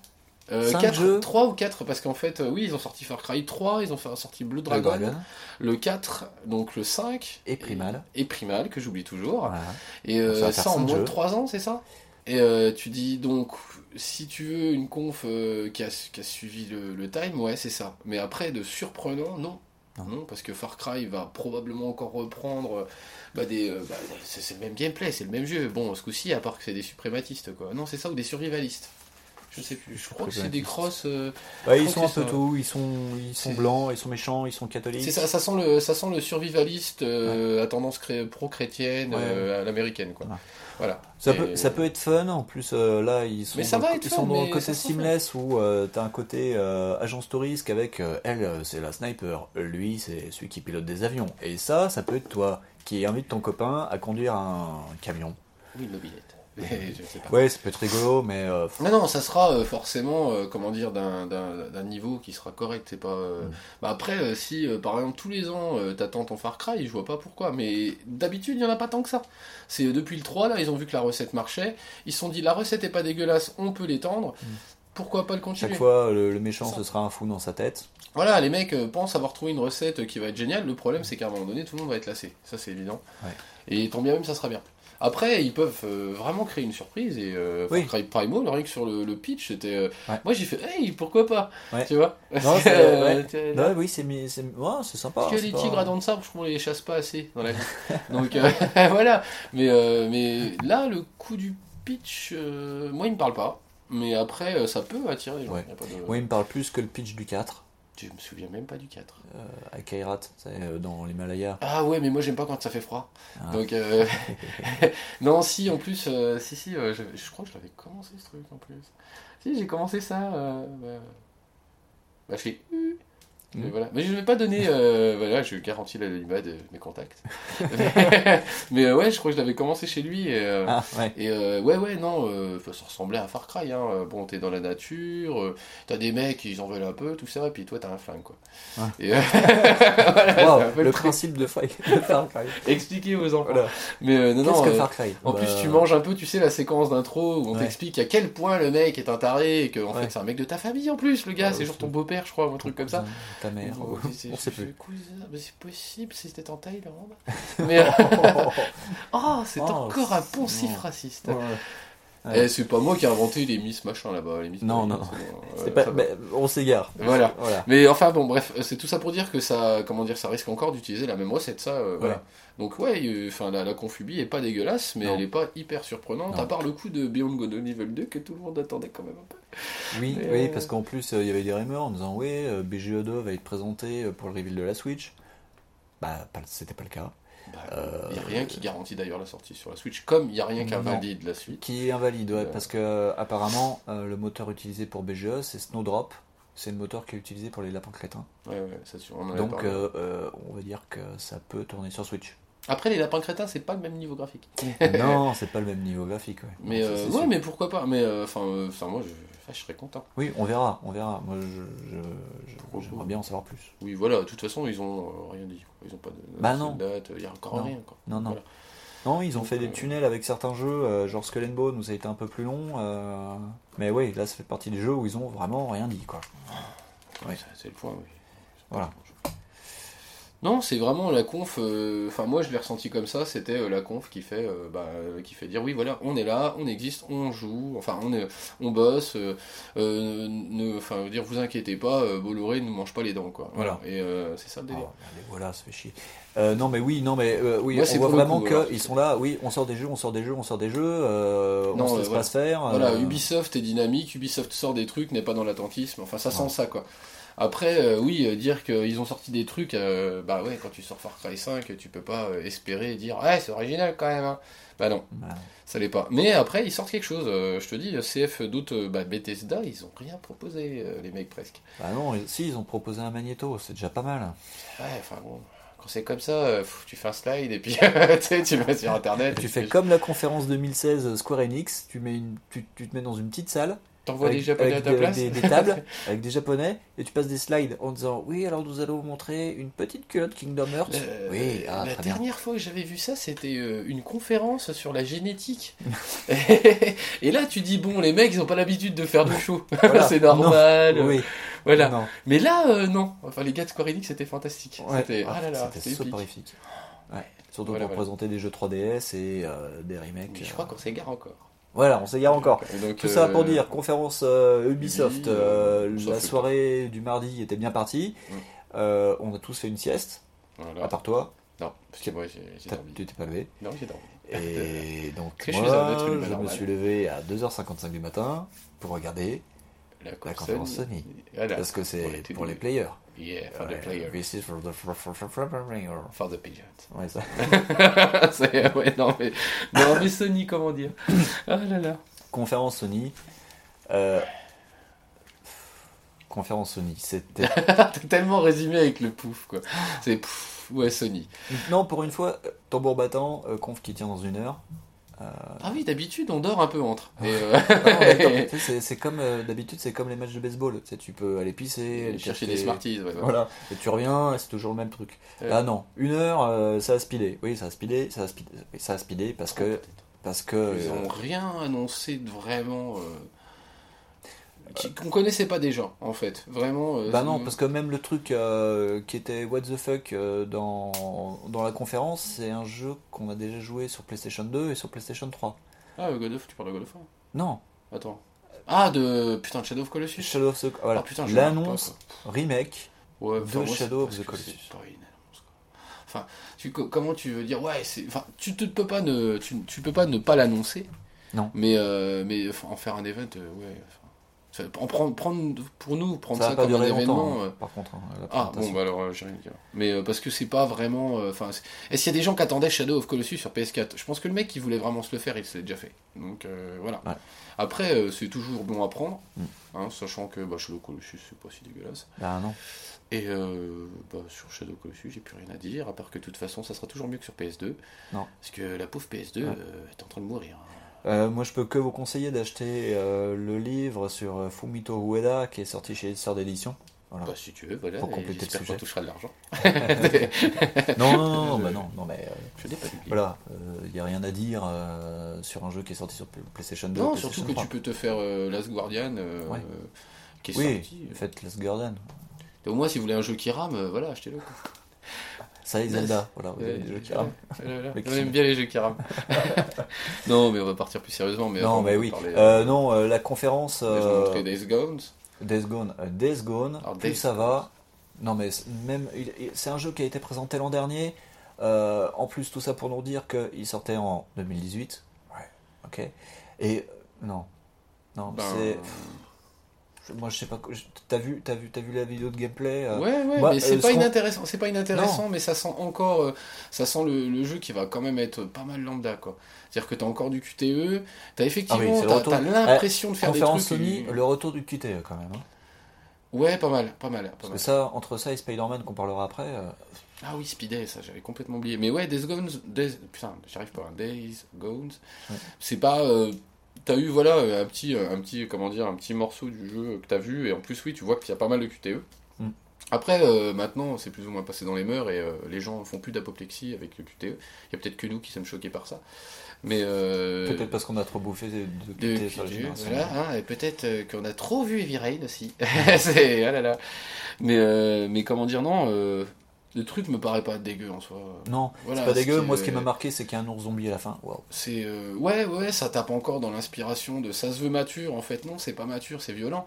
Euh, cinq quatre- jeux. trois ou 4 parce qu'en fait, euh, oui, ils ont sorti Far Cry 3, ils ont sorti Blue le Dragon, Dragon le 4, donc le 5 et Primal. et Primal que j'oublie toujours. Voilà. Et euh, Ça en moins de jeux. 3 ans, c'est ça? Et euh, tu dis donc, si tu veux une conf euh, qui, a, qui a suivi le, le time, ouais, c'est ça. Mais après, de surprenant, non. Non. Non, parce que Far Cry va probablement encore reprendre bah, des. euh, bah, c'est c'est le même gameplay, c'est le même jeu. Bon, ce coup-ci, à part que c'est des suprématistes, quoi. Non, c'est ça ou des survivalistes. Je sais plus. Je crois que c'est des crosses. euh, Ouais, ils sont un peu c'est tout, ils sont, ils sont blancs, ils sont méchants, ils sont catholiques. C'est ça, ça sent le, ça sent le survivaliste euh, à tendance pro-chrétienne Ouais. euh, à l'américaine, quoi. Voilà. Voilà. Ça Et- peut, ça peut être fun, en plus euh, là ils sont Mais ça dans, va le- être ils fun, sont dans le côté seamless où euh, t'as un côté euh, agence touriste avec euh, elle euh, c'est la sniper, lui c'est celui qui pilote des avions. Et ça, ça peut être toi qui invite ton copain à conduire un camion. Oui, une mobilette. Mais je sais pas. Ouais, ça peut être rigolo, mais euh, Non, non, ça sera euh, forcément, euh, comment dire, d'un- niveau qui sera correct. C'est pas. euh, Mm. Bah après, euh, si euh, par exemple tous les ans euh, t'attends ton Far Cry, je vois pas pourquoi. Mais d'habitude, il y en a pas tant que ça. C'est depuis le 3 là, ils ont vu que la recette marchait. Ils se sont dit la recette est pas dégueulasse, on peut l'étendre. Pourquoi pas le continuer? chaque fois le, le méchant Ça. ce sera un fou dans sa tête. Voilà, les mecs euh, pensent avoir trouvé une recette qui va être géniale. Le problème, c'est qu'à un moment donné, tout le monde va être lassé. Ça, c'est évident. Ouais. Et tant bien même, ça sera bien. Après, ils peuvent euh, vraiment créer une surprise et euh, Oui. Far Cry Primal, rien que sur le, le pitch, c'était. euh, Ouais. Moi, j'ai fait, hey, pourquoi pas? Ouais. Tu vois? Non, ouais. Ouais, oui, c'est sympa. Parce que les pas- tigres à dents de sabre, je trouve qu'on les chasse pas assez dans la vie. Donc euh, voilà. Mais, euh, mais là, le coup du pitch, moi, il me parle pas. Mais après, ça peut attirer les gens. Pas de- Moi, il me parle plus que le pitch du 4 Je me souviens même pas du 4. euh, à Kairat, euh, dans l'Himalaya. Ah ouais, mais moi, j'aime pas quand ça fait froid. Ah. Donc, euh, non, si, en plus, euh, si, si, euh, je, je crois que je l'avais commencé ce truc en plus. Si, j'ai commencé ça. Euh, bah, bah, chez U. Mais Mhm. voilà. Mais je ne vais pas donner. euh, voilà, je garantis l'anonymat de mes contacts. mais mais, euh, ouais, je crois que je l'avais commencé chez lui. Et, euh, Ah, ouais. et euh, ouais, ouais, non, euh, ça ressemblait à Far Cry. Hein. Bon, t'es dans la nature, euh, t'as des mecs, ils en veulent un peu, tout ça, et puis toi, t'as un flingue, quoi. Ah. Et, euh, voilà, Wow, un peu le principe de Far Cry. Expliquer aux enfants. Voilà. Mais non, Qu'est-ce non. que Far Cry? en Bah, plus, tu manges un peu, tu sais, la séquence d'intro où on Ouais. t'explique à quel point le mec est un taré et que en Ouais. fait c'est un mec de ta famille en plus, le gars, Ouais, c'est genre ton beau-père, je crois, ou un truc comme ça. Ta mère. On sait plus. c'est possible, c'était en Thaïlande. Mais euh, oh, c'est Oh, encore un poncif raciste. Ouais. Ouais. Eh, c'est pas moi qui ai inventé les Miss machin là-bas, les Miss. Non, non. bon, ouais, pas- on s'égare. Voilà. Voilà. Mais enfin bon, bref, euh, c'est tout ça pour dire que ça, comment dire, ça risque encore d'utiliser la même recette, ça. euh, voilà. Donc ouais, euh, enfin la, la confubie est pas dégueulasse, mais Non. elle est pas hyper surprenante, Non. à part le coup de Beyond Good and Evil 2 que tout le monde attendait quand même un peu. Oui, Mais, oui, euh, parce qu'en plus, euh, il y avait des rumeurs en disant oui, euh, BGE2 va être présenté pour le reveal de la Switch. Bah, c'était pas le cas. Bah, Euh, Il y a rien qui garantit d'ailleurs la sortie sur la Switch, comme il y a rien qui invalide la suite. Qui est invalide, ouais, Euh. parce que euh, apparemment, euh, le moteur utilisé pour BGE, c'est Snowdrop. C'est le moteur qui est utilisé pour les lapins crétins. Ouais, ouais, ça on en Donc, euh, euh, on va dire que ça peut tourner sur Switch. Après, les lapins crétins, c'est pas le même niveau graphique. non, c'est pas le même niveau graphique. Ouais. Mais euh, ouais, mais pourquoi pas Mais euh, enfin, euh, moi, je, je serais content. Oui, on verra, on verra. Moi, je, j'aimerais bien en savoir plus. Oui, voilà. De toute façon, ils ont euh, rien dit. Ils ont pas de, Bah non. date. Il y a encore rien. Quoi. Non, non. Non, ils ont fait des euh, tunnels avec certains jeux, euh, genre Skull and Bone où ça a été un peu plus long. euh, Mais oui, là, ça fait partie des jeux où ils ont vraiment rien dit, quoi. Ouais. C'est le point. Oui. Voilà. Non, c'est vraiment la conf. euh, Enfin, moi, je l'ai ressenti comme ça. C'était euh, la conf qui fait, euh, bah, qui fait dire oui, voilà, on est là, on existe, on joue. Enfin, on est, on bosse. ne, enfin, dire, vous inquiétez pas, Bolloré ne mange pas les dents, quoi. Voilà. Et c'est ça le délire. allez, voilà, ça fait chier. Euh, non, mais oui, non, mais euh, oui, Moi, on voit vraiment qu'ils sont là. Oui, on sort des jeux, on sort des jeux, on sort des jeux. euh, Non, on se laisse voilà. pas se faire. Voilà, Ubisoft est dynamique, Ubisoft sort des trucs, n'est pas dans l'attentisme. Enfin, ça sent Ouais. ça, quoi. Après, euh, oui, euh, dire qu'ils ont sorti des trucs, euh, bah ouais, quand tu sors Far Cry 5, tu peux pas espérer dire, ouais, c'est original quand même. hein. Bah non, Voilà. ça l'est pas. Mais après, ils sortent quelque chose. je te dis, CF, d'autres, bah, Bethesda, ils ont rien proposé, les mecs presque. Bah non, si, ils ont proposé un magnéto, c'est déjà pas mal. Ouais, enfin bon. Quand c'est comme ça, tu fais un slide et puis tu vas sur internet. Tu fais comme la conférence 2016 Square Enix, tu, mets une, tu, tu te mets dans une petite salle, T'envoies des japonais avec à ta des, place. des- des tables, avec des japonais, et tu passes des slides en disant Oui, alors nous allons vous montrer une petite culotte Kingdom Hearts. Euh, oui, ah, la très bien. dernière fois que j'avais vu ça, c'était euh, une conférence sur la génétique. et là, tu dis bon, les mecs, ils ont pas l'habitude de faire du show, Voilà. c'est normal. Oui, Voilà. non. Mais là, euh, non. Enfin, les gars de Square Enix, c'était fantastique. Ouais. C'était ah soporifique. Ouais. Surtout Voilà, pour voilà. présenter des jeux 3DS et euh, des remakes. Mais je crois qu'on s'égare encore. Voilà, on s'égare encore. Donc, Tout ça pour euh, dire, conférence euh, Ubisoft, Ubi, euh, la soirée du mardi était bien partie. On a tous fait une sieste, Voilà. à part toi, Non, parce que moi, j'ai dormi. tu t'es pas levé. Non, j'ai dormi. Et donc je moi, je me suis levé à 2h55 du matin pour regarder La, conférence Sony. Voilà. Parce que c'est pour les players. Yeah, for the player. This is for the for, for, for, for, for player. For the pigeons. Ouais, ça. Ouais, non, mais, non, mais Sony, comment dire? Ah là là. Conférence Sony. Euh, Conférence Sony, c'était. Tellement résumé avec le pouf, quoi. C'est pouf, ouais, Sony. non, pour une fois, euh, tambour battant, euh, conf qui tient dans une heure. Euh, Ah oui, d'habitude, on dort un peu entre. Euh, c'est- comme euh, d'habitude, c'est comme les matchs de baseball. Tu sais, tu peux aller pisser, aller chercher des Smarties, ouais, ouais. Voilà, et tu reviens, c'est toujours le même truc. Là, non, une heure, ça a speedé. Oui, ça a speedé, ça a ça speedé parce que. Parce que. Ils euh, ont rien annoncé de vraiment. Qu'on connaissait pas déjà, en fait. Vraiment. euh, Bah non, parce que même le truc euh, qui était What the fuck euh, dans, dans la conférence, c'est un jeu qu'on a déjà joué sur PlayStation 2 et sur PlayStation 3. Ah, God of, tu parles de God of War? Non, Attends. Ah, de. Putain, Shadow of Colossus Shadow of the voilà. Ah, putain, L'annonce remake. Ouais, de moi, Shadow of the Colossus. Enfin, tu, co- comment tu veux dire Ouais, c'est. Enfin, tu te peux pas ne, tu, tu peux pas ne pas l'annoncer. Non. Mais, mais en faire un event, ouais. Enfin, en prendre, prendre, pour nous, prendre Ça comme un événement. euh, hein, par contre. hein, Ah bon bah alors euh, j'ai rien à dire. Mais euh, parce que c'est pas vraiment. Enfin, est-ce qu'il y a des gens qui attendaient Shadow of Colossus sur PS4 Je pense que le mec qui voulait vraiment se le faire, il s'est déjà fait. Donc euh, voilà. Ouais. Après, c'est toujours bon à prendre, Mm. hein, sachant que bah, Shadow of Colossus c'est pas si dégueulasse. Bah non. Et bah, sur Shadow of Colossus, j'ai plus rien à dire, à part que de toute façon, ça sera toujours mieux que sur PS2. Non. Parce que la pauvre PS2 Ouais. euh, est en train de mourir. Euh, moi, je peux que vous conseiller d'acheter euh, le livre sur euh, Fumito Ueda qui est sorti chez Éditeur d'édition. Voilà. Bah si tu veux, voilà. Pour compléter le sujet. touchera de l'argent. Non, non, non, bah non, non, mais euh, Je n'ai pas d'oublier. voilà, il n'y a rien à dire euh, sur un jeu qui est sorti sur PlayStation 2. Non, PlayStation surtout que 3. tu peux te faire Last Guardian, Ouais. qui est Oui, sorti. faites Last. Et au moins, si vous voulez un jeu qui rame, voilà, achetez-le. Ça et Zelda, voilà, vous avez des jeux qui rament. On aime bien les jeux qui rament. non, mais on va partir plus sérieusement. Mais Non, mais oui. parler, Euh, non, euh, la conférence euh, Days Gone. Days Gone, euh, Days Gone, plus ça va. Non, mais c'est- même c'est un jeu qui a été présenté l'an dernier. Euh, en plus, tout ça pour nous dire qu'il sortait en 2018. Ouais, ok. Et euh, non, non, Ben, c'est. Moi, je sais pas. T'as vu, t'as vu, t'as vu la vidéo de gameplay euh, Ouais, ouais, mais c'est euh, pas ce inintéressant. C'est pas inintéressant, mais ça sent encore, euh, ça sent le, le jeu qui va quand même être pas mal lambda, quoi. C'est-à-dire que t'as encore du QTE, t'as effectivement, Ah oui, c'est t'as l'impression de faire des trucs. Sony, le retour du QTE quand même. hein. Ouais, pas mal, pas mal, pas Parce mal. que ça, entre ça et Spider-Man qu'on parlera après, Ah oui, Speedy, ça j'avais complètement oublié. Mais ouais, Days Gone, Days- putain, j'arrive pas. Days Gone, Ouais. c'est pas. Euh, T'as eu voilà un petit, un petit, comment dire, un petit morceau du jeu que t'as vu et en plus oui, tu vois qu'il y a pas mal de QTE. Mm. Après, euh, maintenant, c'est plus ou moins passé dans les mœurs et euh, les gens font plus d'apoplexie avec le QTE. Il y a peut-être que nous qui sommes choqués par ça. Mais euh, peut-être parce qu'on a trop bouffé de, de de QTE sur QTE, génération. voilà, hein, et peut-être euh, qu'on a trop vu Heavy Rain aussi. c'est, ah là là. Mais, euh, mais comment dire, non, euh, le truc me paraît pas dégueu en soi. Non, Voilà, c'est pas dégueu. Moi, ce qui m'a marqué, c'est qu'il y a un ours zombie à la fin. C'est euh, ouais ouais ça tape encore dans l'inspiration de ça se veut mature en fait non c'est pas mature c'est violent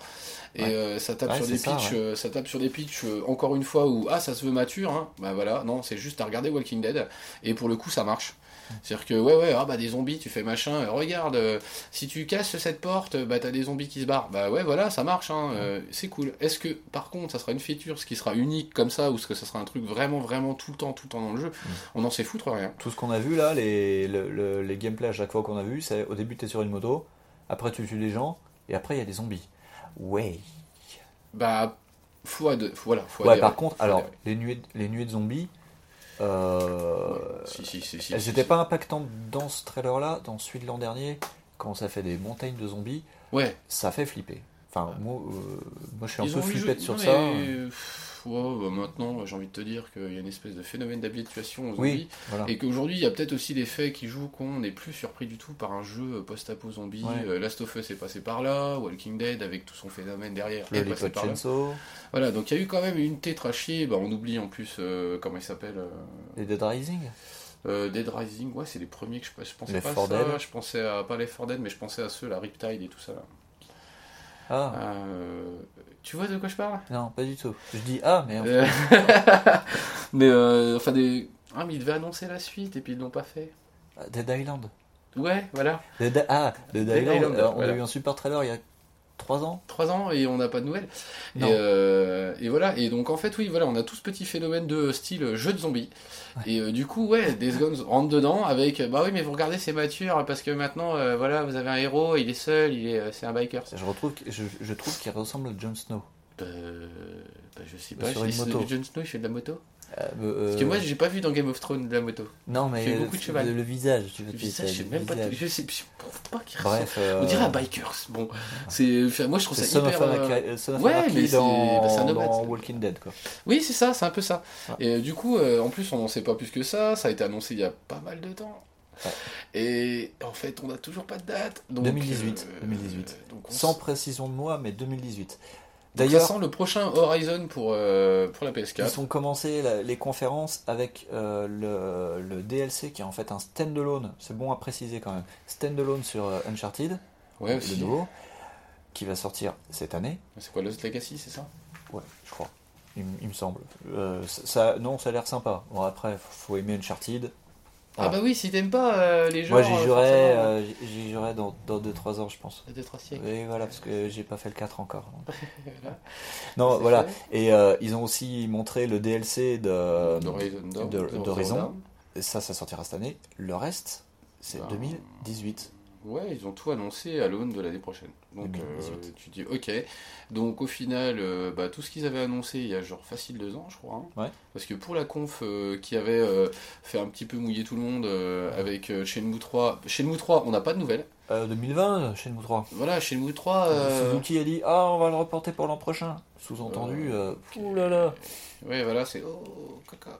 et Ouais. euh, ça tape Ouais, sur des ça, pitchs euh, ça tape sur des pitchs euh, encore une fois où ah ça se veut mature hein bah voilà non c'est juste à regarder Walking Dead et pour le coup ça marche c'est à dire que ouais ouais ah bah des zombies tu fais machin euh, regarde euh, si tu casses cette porte euh, bah t'as des zombies qui se barrent. Bah ouais voilà ça marche hein euh, c'est cool. Est-ce que par contre ça sera une feature ce qui sera unique comme ça ou est-ce que ça sera un truc vraiment vraiment tout le temps tout le temps dans le jeu on en sait foutre rien. Tout ce qu'on a vu là, les, le- le- les gameplays à chaque fois qu'on a vu, c'est au début tu es sur une moto, après tu tues des gens, et après il y a des zombies. Ouais. Bah, faut ad- voilà, faut Ouais, par contre, alors, les nuées, les nuées de zombies, euh, si, si, si, si, elles n'étaient pas impactantes dans ce trailer là, dans celui de l'an dernier, quand ça fait des montagnes de zombies, Ouais, ça fait flipper. Enfin, moi, euh, moi je suis un ils peu ont mis flippette sur non, ça. mais, bah, maintenant, j'ai envie de te dire qu'il y a une espèce de phénomène d'habituation aux zombies. Oui, voilà. Et qu'aujourd'hui, il y a peut-être aussi l'effet qui joue qu'on n'est plus surpris du tout par un jeu post-apo zombie. Ouais. Euh, Last of Us est passé par là, Walking Dead avec tout son phénomène derrière est Le passé Lipot par là. Voilà, donc il y a eu quand même une tête. Bah, on oublie en plus euh, comment il s'appelle. euh, les Dead Rising. euh, Dead Rising, ouais, c'est les premiers que je, je pensais Les pas à 4 ça. Dead. Je pensais à pas les 4 Dead, mais je pensais à ceux, la Riptide et tout ça. Là. Ah, Euh, tu vois de quoi je parle? Non, pas du tout. Je dis ah, mais Euh, Mais euh, enfin des. Ah mais ils devaient annoncer la suite et puis ils l'ont pas fait. Dead Island. Ouais, voilà. Dead, ah, Dead, Dead Island, Island, on voilà. a eu un super trailer il y a 3 ans. Trois ans et on n'a pas de nouvelles. Et, euh, et voilà. Et donc en fait oui, voilà, on a tout ce petit phénomène de style jeu de zombies. Et euh, du coup ouais, Days Gone rentre dedans avec bah oui mais vous regardez c'est mature parce que maintenant euh, voilà vous avez un héros, il est seul, il est c'est un biker. Je, retrouve, je, je trouve qu'il ressemble à Jon Snow. Euh, bah, je sais pas. Sur une moto. Jon Snow il fait de la moto. Euh, euh, Parce que moi j'ai pas vu dans Game of Thrones de la moto. non, mais le, beaucoup de cheval. le- le visage, tu veux Je dire, sais, je sais le même pas. visage. Je sais, pas ressemble. Bref, euh, On dirait un bikers. Bon, c'est. moi, je trouve ça hyper. euh, ouais, mais c'est- dans, bah, c'est un nomade, dans ça. Walking Dead, quoi. Oui, c'est ça, c'est un peu ça. Et euh, du coup, euh, en plus, on n'en sait pas plus que ça. Ça a été annoncé il y a pas mal de temps. Et en fait, on n'a toujours pas de date. Donc, 2018, euh, 2018. donc on Sans précision de mois, mais 2018. D'ailleurs, ça sent le prochain Horizon pour, euh, pour la PS4. Ils ont commencé la- les conférences avec euh, le, le DLC qui est en fait un standalone, c'est bon à préciser quand même, standalone sur euh, Uncharted, Ouais, le nouveau, qui va sortir cette année. C'est quoi Lost Legacy, c'est ça? Ouais, je crois. Il, me semble. Ça, ça- non, ça a l'air sympa. Bon, après, faut aimer Uncharted. Ah bah oui, si t'aimes pas euh, les jeux. Moi, j'y jouerai, euh, j'y- j'y jouerai dans 2-3 ans, je pense. Deux, trois siècles. Et voilà, parce que j'ai pas fait le 4 encore. Voilà. Non, C'est voilà. fait. Et euh, ils ont aussi montré le DLC de, D'Horizon de- d'Horizon. Ça, ça sortira cette année. Le reste, c'est Ben, 2018. Ouais, ils ont tout annoncé à l'aune de l'année prochaine. Donc 2018. euh, tu dis ok. Donc au final, euh, bah, tout ce qu'ils avaient annoncé il y a genre facile deux ans, je crois. hein. Ouais. Parce que pour la conf euh, qui avait euh, fait un petit peu mouiller tout le monde avec Shenmue 3. Shenmue 3, on n'a pas de nouvelles. Euh, 2020, Shenmue 3. Voilà, Shenmue 3. euh, Suzuki a dit Ah, on va le reporter pour l'an prochain. Sous-entendu, ouh là là. Ouais, voilà, c'est oh caca.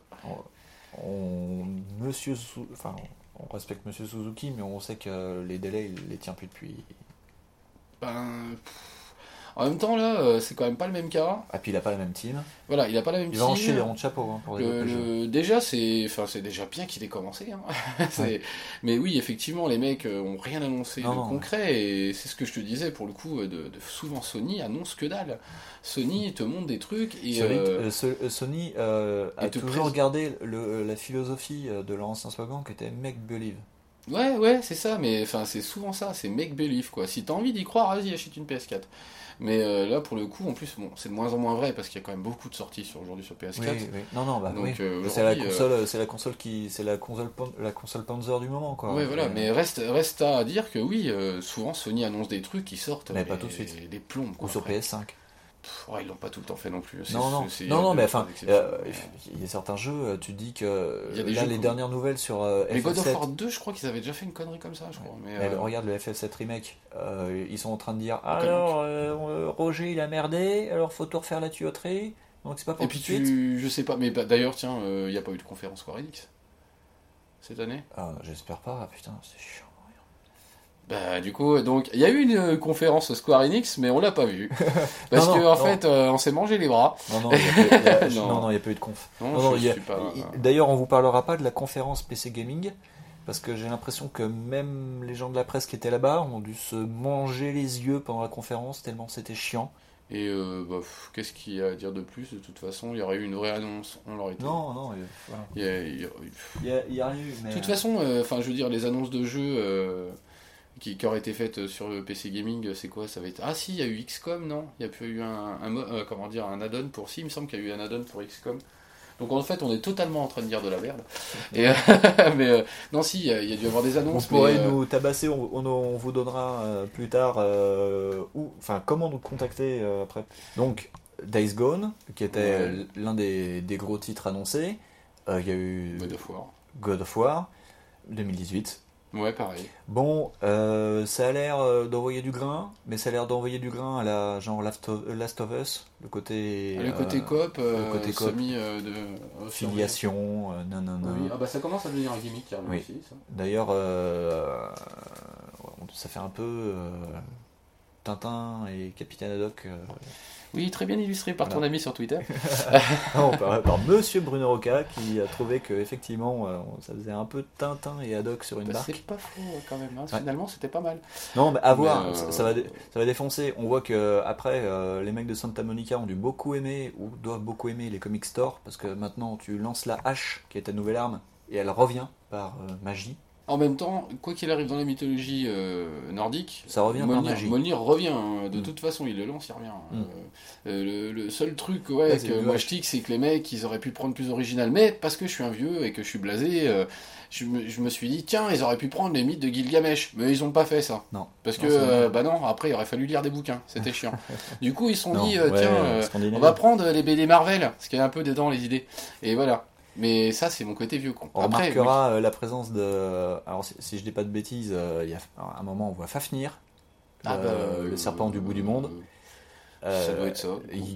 On, monsieur enfin, on respecte Monsieur Suzuki, mais on sait que les délais, il les tient plus depuis. Ben. En même temps, là, euh, c'est quand même pas le même cas. Ah, puis il a pas la même team. Voilà, il a pas la même Il va en team. chier les ronds de chapeau hein, pour Le- le- déjà, c'est, enfin, déjà bien qu'il ait commencé. hein. Mais oui, effectivement, les mecs euh, ont rien annoncé Non, de non. concret et c'est ce que je te disais pour le coup. euh, De, de- souvent, Sony annonce que dalle. Sony te montre des trucs et Sony, euh, euh, So- euh, Sony, euh, a toujours gardé le- la philosophie de leur ancien slogan qui était Make Believe. ouais, ouais, c'est ça. Mais enfin, c'est souvent ça. C'est make believe quoi. Si t'as envie d'y croire, vas-y, achète une PS4. Mais euh, là, pour le coup, en plus, bon, c'est de moins en moins vrai parce qu'il y a quand même beaucoup de sorties sur aujourd'hui sur PS4. Oui, oui. Non, non, bah Donc, oui. euh, c'est la euh, console, c'est la console qui, c'est la console, la console Panzer du moment, quoi. Ouais, voilà, mais reste, reste à dire que oui, souvent Sony annonce des trucs qui sortent. Mais pas tout de suite. Des plombs, quoi. ou sur après. PS5. Pff, ils l'ont pas tout le temps fait non plus. Non, non, non, non, mais enfin, euh, il y a certains jeux, euh, tu dis que Il y a des là, jeux les comme- dernières nouvelles sur euh, Mais God of FF7, War 2, je crois qu'ils avaient déjà fait une connerie comme ça, je crois. Mais, mais euh, regarde le FF7 remake, ils sont en train de dire alors euh, Roger il a merdé, alors faut tout refaire la tuyauterie, donc c'est pas pour Et tout puis de suite. tu, je sais pas, mais bah, d'ailleurs, tiens, il n'y a pas eu de conférence Square Enix cette année. Ah, j'espère pas, putain, c'est chiant. Bah du coup, donc il y a eu une euh, conférence Square Enix, mais on l'a pas vue parce Non, que non, en non. fait, euh, on s'est mangé les bras. Non, non, il y a pas- eu de conf. Il- D'ailleurs, on vous parlera pas de la conférence PC Gaming, parce que j'ai l'impression que même les gens de la presse qui étaient là-bas ont dû se manger les yeux pendant la conférence, tellement c'était chiant. Et euh, bah, qu'est-ce qu'il y a à dire de plus De toute façon, il y aurait eu une vraie annonce, on l'aurait été. Non, non, il voilà. Il y a- il y a- il y a, il y a rien eu. Mais... De toute façon, euh, enfin, je veux dire, les annonces de jeux euh, qui, qui auraient été faites sur le PC gaming, c'est quoi Ça va être ah si, il y a eu XCOM, non Il y a pu eu un, euh, comment dire un add-on pour si, il me semble qu'il y a eu un add-on pour XCOM. Donc en fait, on est totalement en train de dire de la merde. Et, euh, mais euh, non, si, il y, a- il y a dû y avoir des Vous annonces. pourrez mais, euh, nous tabasser, on, on- on vous donnera plus tard où, enfin comment nous contacter après. Donc Days Gone, qui était Ouais. l'un des, des gros titres annoncés. Il y a eu God of War. God of War 2018. Ouais, pareil. Bon, euh, ça a l'air euh, d'envoyer du grain, mais ça a l'air d'envoyer du grain à la genre Last of, Last of Us, le côté le côté euh, coop, euh, le côté semi euh, de euh, filiation, euh, non non non. Oui. Ah bah ça commence à devenir un gimmick carrément Oui. aussi. Ça. D'ailleurs, euh, ça fait un peu euh, Tintin et Capitaine Haddock. euh, Oui, très bien illustré par ton ami sur Twitter. non, par, par Monsieur Bruno Roca qui a trouvé que effectivement euh, ça faisait un peu Tintin et Haddock sur une Bah, barque. c'est pas faux quand même. hein. Ouais. Finalement, c'était pas mal. Non, mais à voir, euh, ça, ça va ça va défoncer. On voit que après, euh, les mecs de Santa Monica ont dû beaucoup aimer ou doivent beaucoup aimer les comic stores parce que maintenant tu lances la hache qui est ta nouvelle arme et elle revient par magie. En même temps, quoi qu'il arrive dans la mythologie euh, nordique, Ça revient. Mjolnir revient. hein. De Mm. toute façon, il le lance, il revient. Mm. Euh, euh, le, le seul truc ouais, que moi je tique, c'est que les mecs, ils auraient pu prendre plus original. Mais parce que je suis un vieux et que je suis blasé, euh, je, me, je me suis dit, tiens, ils auraient pu prendre les mythes de Gilgamesh. Mais ils ont pas fait ça. Non. Parce Non, que, bah non, après, il aurait fallu lire des bouquins. C'était chiant. du coup, ils se sont Non, dit, ouais, tiens, on va prendre les BD Marvel, ce qui est un peu dedans les idées. Et voilà. Mais ça, c'est mon côté vieux con. On Après, remarquera euh, la présence de. Alors, si, je dis pas de bêtises, euh, il y a un moment on voit Fafnir, Ah le, bah, le serpent du bout du euh, monde. Ça Euh, doit être ça.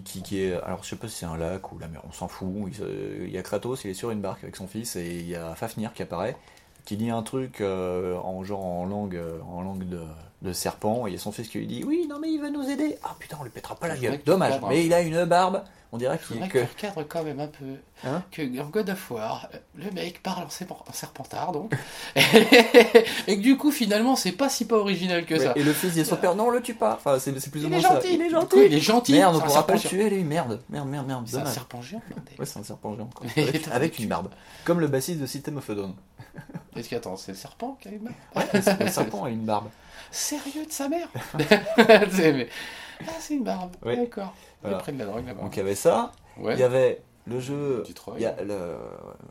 qui, qui est, alors je sais pas si c'est un lac ou la mer, on s'en fout. Il, y a Kratos, il est sur une barque avec son fils et il y a Fafnir qui apparaît. qui dit un truc euh, en genre en langue, en langue de, de serpent, et il y a son fils qui lui dit Oui, non, mais il va nous aider. Ah putain, on lui pètera pas la gueule. Dommage. hein. Mais il a une barbe. On dirait qu'il Faudrait que. que tu recadres quand même un peu. Hein que God of War, le mec parle en, serpent- en serpentard, donc. et que du coup, finalement, c'est pas si pas original que Ouais, ça. et le fils dit à son père Non, le tue pas. Enfin, c'est plus ou Il moins est ça. gentil, Il est gentil. coup, il est gentil. Merde, on pourra pas le tuer, lui. Merde, merde, merde, merde. C'est un serpent géant. Ouais, c'est un serpent géant. Avec, avec une barbe. Comme le bassiste de System of a Down. Qu'est-ce qu'attends C'est le serpent qui a une main Le serpent a une barbe. Sérieux de sa mère mais- Ah, c'est une barbe. Oui. D'accord. Voilà. Ils prennent de la drogue là-bas. Donc il y avait ça. Ouais. Il y avait le jeu. Detroit. Il y a le,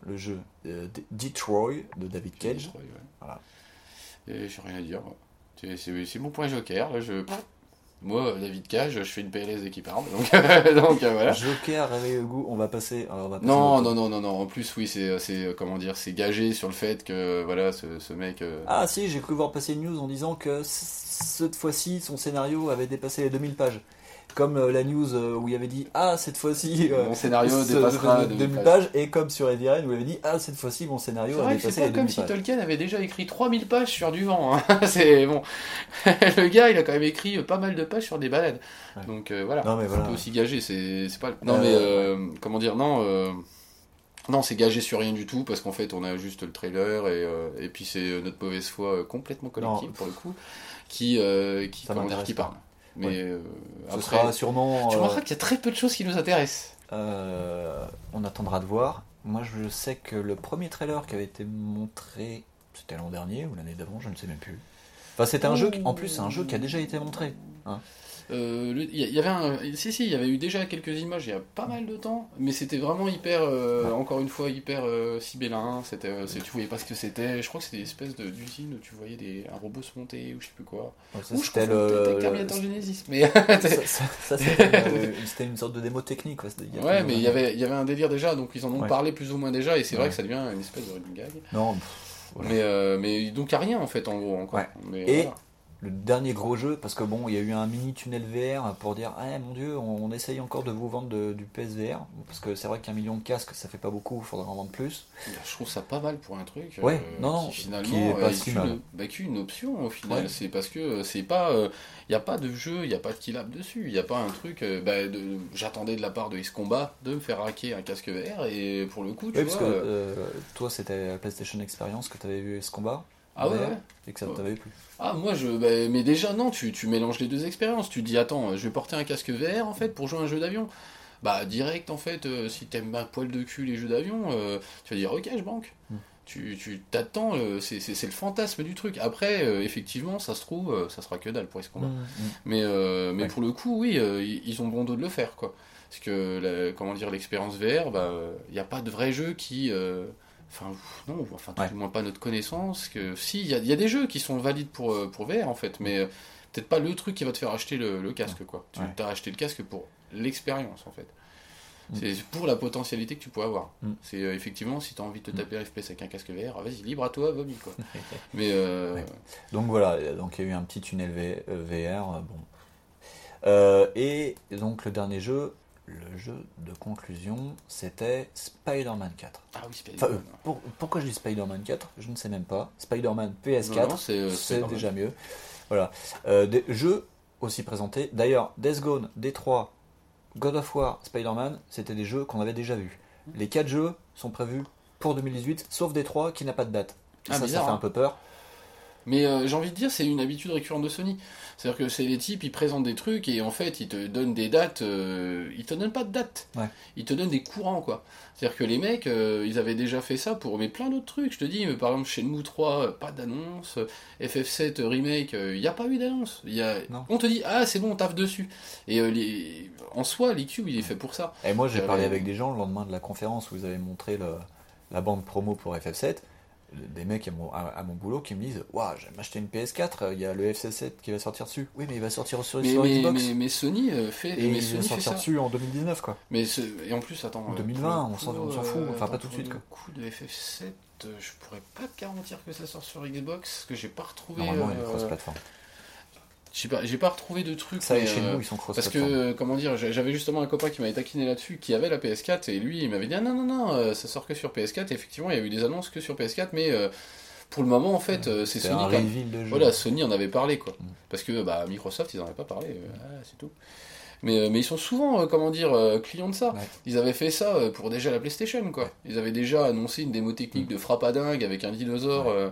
le jeu euh, Detroit de David Cage. Detroit, ouais. Voilà. J'ai rien à dire. c'est mon point joker. Là, je... Moi, David Cage, je fais une PLS qui parle. Donc, donc euh, voilà. Joker, réveille le goût. On va passer. alors, on va passer Non, au- non, non, non, non. En plus, oui, c'est, c'est euh, comment dire, c'est gagé sur le fait que voilà, ce, ce mec. euh, Ah si, j'ai cru voir passer une news en disant que cette fois-ci, son scénario avait dépassé les 2000 pages. Comme euh, la news euh, où il avait dit Ah, cette fois-ci, euh, Mon scénario ce- dépassera ce- 2000 2000 pages. pages. Et comme sur Rain où il avait dit Ah, cette fois-ci, mon C'est scénario a vrai que dépassé c'est pas comme 2000 si pages. Tolkien avait déjà écrit 3000 pages sur du vent. hein. c'est bon. le gars, il a quand même écrit pas mal de pages sur des balades. Ouais. Donc euh, voilà. Non, mais C'est voilà. un peu aussi gagé. C'est, c'est pas. Non Euh, mais euh, comment dire Non. Non, c'est gagé sur rien du tout parce qu'en fait, on a juste le trailer et, euh, et puis c'est notre mauvaise foi complètement collective Non. pour le coup qui euh, qui, qui parle. Mais Ouais. euh, Ce sera sûrement. tu euh, remarqueras qu'il y a très peu de choses qui nous intéressent. Euh, on attendra de voir. Moi, je sais que le premier trailer qui avait été montré, c'était l'an dernier ou l'année d'avant, je ne sais même plus. Enfin, c'était un jeu. qui- En plus, c'est un jeu qui a déjà été montré. Euh, le- Il y, il y avait un, si si, il y avait eu déjà quelques images il y a pas mal de temps, mais c'était vraiment hyper, euh, Ouais. encore une fois hyper euh, sibélin. C'était, euh, tu voyais pas ce que c'était. Je crois que c'était une espèce d'usine où tu voyais des, un robot se monter ou je sais plus quoi. Ça, Ou c'était le. Terminator Genesis, mais ça, ça- c'était une, sorte de démo technique. il ouais, mais il y avait, il y avait un délire déjà, donc ils en ont Ouais. parlé plus ou moins déjà, et c'est Ouais. vrai que ça devient une espèce de running gag. Non, pff, voilà. Mais, euh, mais donc a rien en fait en gros encore. Mais, Et- voilà. Le dernier gros jeu, parce que bon, il y a eu un mini tunnel VR pour dire Ah mon dieu, on, on essaye encore de vous vendre de- du PSVR. Parce que c'est vrai qu'un million de casques, ça fait pas beaucoup, il faudrait en vendre plus. Je trouve ça pas mal pour un truc Ouais, euh, non, non, qui finalement qui est pas est si mal. bah, qu'une option au final. Ouais. C'est parce que euh, c'est pas, il n'y a pas de jeu, il n'y a pas de kill-up dessus, il n'y a pas un truc. euh, bah, J'attendais de la part de X Combat de me faire hacker un casque VR et pour le coup, tu Oui, vois. parce que euh, euh, toi, c'était la PlayStation Experience que tu avais vu ce combat. ah ouais, VR, ouais. Et que ça ne t'avait plu. Ah moi je, bah, mais déjà non, tu, tu mélanges les deux expériences. Tu te dis attends, je vais porter un casque VR en fait pour jouer à un jeu d'avion. Bah direct en fait, euh, si t'aimes un poil de cul les jeux d'avion, euh, tu vas dire ok je banque. Mm. Tu tu t'attends, euh, c'est c'est- c'est le fantasme du truc. Après effectivement ça se trouve, ça sera que dalle pour ce combat. Mais euh, mais Ouais. pour le coup oui, ils ils ont bon dos de le faire quoi. Parce que la- comment dire l'expérience VR, bah il n'y a pas de vrai jeu qui Enfin, non, enfin, tout Ouais. du moins pas notre connaissance. Que... Si, il y, a- il y a des jeux qui sont valides pour, euh, pour VR en fait, mais euh, peut-être pas le truc qui va te faire acheter le, le casque quoi. Tu Ouais. as acheté le casque pour l'expérience en fait. Mm. C'est pour la potentialité que tu peux avoir. Mm. C'est euh, effectivement, si tu as envie de te Mm. taper FPS avec un casque VR, vas-y, libre à toi, vomi quoi. mais euh, Ouais. Donc voilà, donc il y a eu un petit tunnel VR. Bon. Euh, et donc le dernier jeu, le jeu de conclusion, c'était Spider-Man 4. Ah oui, Enfin, euh, pour- pourquoi je dis Spider-Man 4 Je ne sais même pas. Spider-Man PS4, Non, non, c'est, euh, Spider-Man. déjà mieux. Voilà. Euh, des jeux aussi présentés. D'ailleurs, Death Gone, D3, God of War, Spider-Man, c'était des jeux qu'on avait déjà vus. Les quatre jeux sont prévus pour 2018, sauf D3 qui n'a pas de date. Ah, ça, bizarre, ça fait hein. un peu peur. Mais euh, j'ai envie de dire, c'est une habitude récurrente de Sony. C'est-à-dire que c'est les types, ils présentent des trucs et en fait, ils te donnent des dates. euh, ils te donnent pas de date. Ouais. Ils te donnent des courants, quoi. C'est-à-dire que les mecs, euh, ils avaient déjà fait ça pour mais plein d'autres trucs. Je te dis, mais par exemple, Shenmue 3, euh, pas d'annonce. euh, FF7 Remake, il n'y a pas eu d'annonce. A... On te dit, ah, c'est bon, on taffe dessus. Et euh, les... en soi, l'EQ, il est fait pour ça. Et moi, j'ai Euh, parlé avec des gens le lendemain de la conférence où vous avez montré le- la bande promo pour FF7. Des mecs à mon, à, à mon boulot qui me disent Waouh, j'aime acheter une PS4, il y a le FC7 qui va sortir dessus. Oui, mais il va sortir sur, Mais, sur mais, Xbox. mais, mais Sony euh, fait, et mais il Sony va sortir dessus en 2019, quoi. Mais ce- et en plus, attends. En euh, 2020, pour le on s'en- coup, on s'en fout, enfin, pas tout de suite, le quoi. coup de FF7, euh, je pourrais pas te garantir que ça sort sur Xbox, parce que j'ai pas retrouvé. Normalement, il est euh, cross-platform. J'ai pas, j'ai pas retrouvé de trucs. Ça, mais, chez euh, nous, ils sont parce que, euh, comment dire, j'a- j'avais justement un copain qui m'avait taquiné là-dessus, qui avait la PS4, et lui, il m'avait dit, ah non, non, non, euh, ça sort que sur PS4, et effectivement, il y a eu des annonces que sur PS4, mais euh, pour le moment, en fait, euh, c'est Sony. un de jeu. Voilà, Sony en avait parlé, quoi. Mm. Parce que bah, Microsoft, ils en avaient pas parlé, euh, ah, c'est tout. Mais, euh, mais ils sont souvent, euh, comment dire, euh, clients de ça. Ouais. Ils avaient fait ça euh, pour déjà la PlayStation, quoi. Ils avaient déjà annoncé une démo technique de frappe à dingue avec un dinosaure, Mm. Ouais.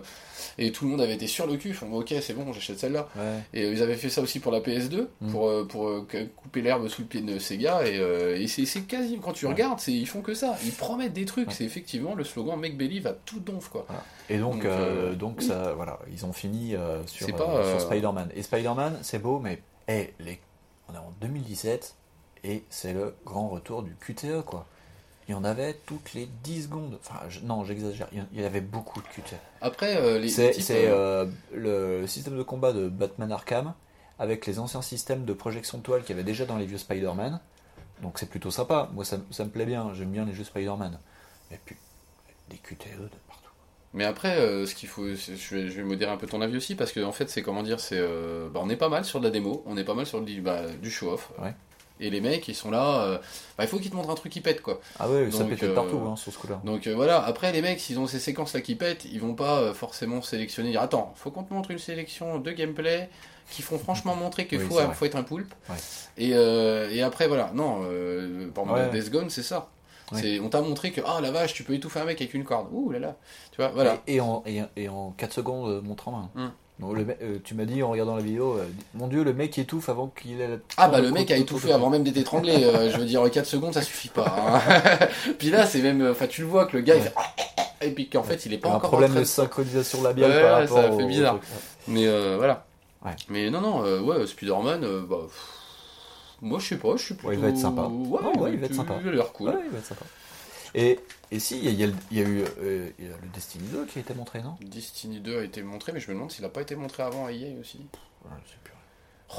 et tout le monde avait été sur le cul. Ils ok, c'est bon, j'achète celle-là. Ouais. Et ils avaient fait ça aussi pour la PS2, Mm. pour, pour couper l'herbe sous le pied de Sega. Et, et c'est quasi, quand tu regardes, ils font que ça. Ils promettent des trucs. C'est effectivement le slogan Make Believe à tout donf, quoi. Et donc, Donc, euh, donc ça, voilà, ils ont fini euh, sur, euh, pas, sur Spider-Man. Et Spider-Man, c'est beau, mais eh, les... on est en 2017 et c'est le grand retour du QTE, quoi. Il y en avait toutes les 10 secondes. Enfin, je- non, j'exagère. Il y en- avait beaucoup de QTE. Après, les, C'est types, le système de combat de Batman Arkham avec les anciens systèmes de projection de toile qu'il y avait déjà dans les vieux Spider-Man. Donc c'est plutôt sympa. Moi, ça, ça me plaît bien. J'aime bien les jeux Spider-Man. Mais puis, des QTE de. Mais après, euh, ce qu'il faut, je vais, je vais modérer un peu ton avis aussi parce que en fait, c'est comment dire, c'est, euh, bah, on est pas mal sur de la démo, on est pas mal sur du, bah, du show-off. Ouais. Et les mecs, ils sont là, euh, bah, il faut qu'ils te montrent un truc qui pète quoi. Ah ouais, ça Donc, de euh, partout hein, sur ce coup-là. Donc euh, voilà. Après, les mecs, s'ils ont ces séquences là qui pètent, ils vont pas forcément sélectionner. Dire attends, faut qu'on te montre une sélection de gameplay qui font franchement montrer qu'il Oui, faut, faut être un poulpe. Ouais. Et, et après voilà, non, par exemple, Ouais. Death Gone, c'est ça. Ouais. On t'a montré que ah la vache, tu peux étouffer un mec avec une corde. Ouh là là. Tu vois, voilà. Et, et en, et, et en 4 secondes, euh, montre en main. Donc, le euh, tu m'as dit en regardant la vidéo, euh, mon dieu, le mec étouffe avant qu'il ait la... Ah bah le mec a étouffé avant même d'être étranglé, euh, je veux dire 4 secondes ça suffit pas. hein. puis là c'est même, enfin tu le vois que le gars il fait et puis qu'en fait il est Il y pas a un encore problème en train de de- synchronisation labiale Ouais, par rapport ça fait au bizarre. Mais voilà. Ouais. Mais non non, euh, ouais Spider-Man, euh, bah pff, moi je sais pas, je suis plutôt. Ouais, il va être sympa. Ouais, ouais, il va être sympa. Il a l'air cool. Il va être sympa. Et, et si, il y a, il y a le- il y a eu euh, il y a le Destiny 2 qui a été montré, non? Destiny 2 a été montré, mais je me demande s'il a pas été montré avant à EA aussi. Ouais, plus.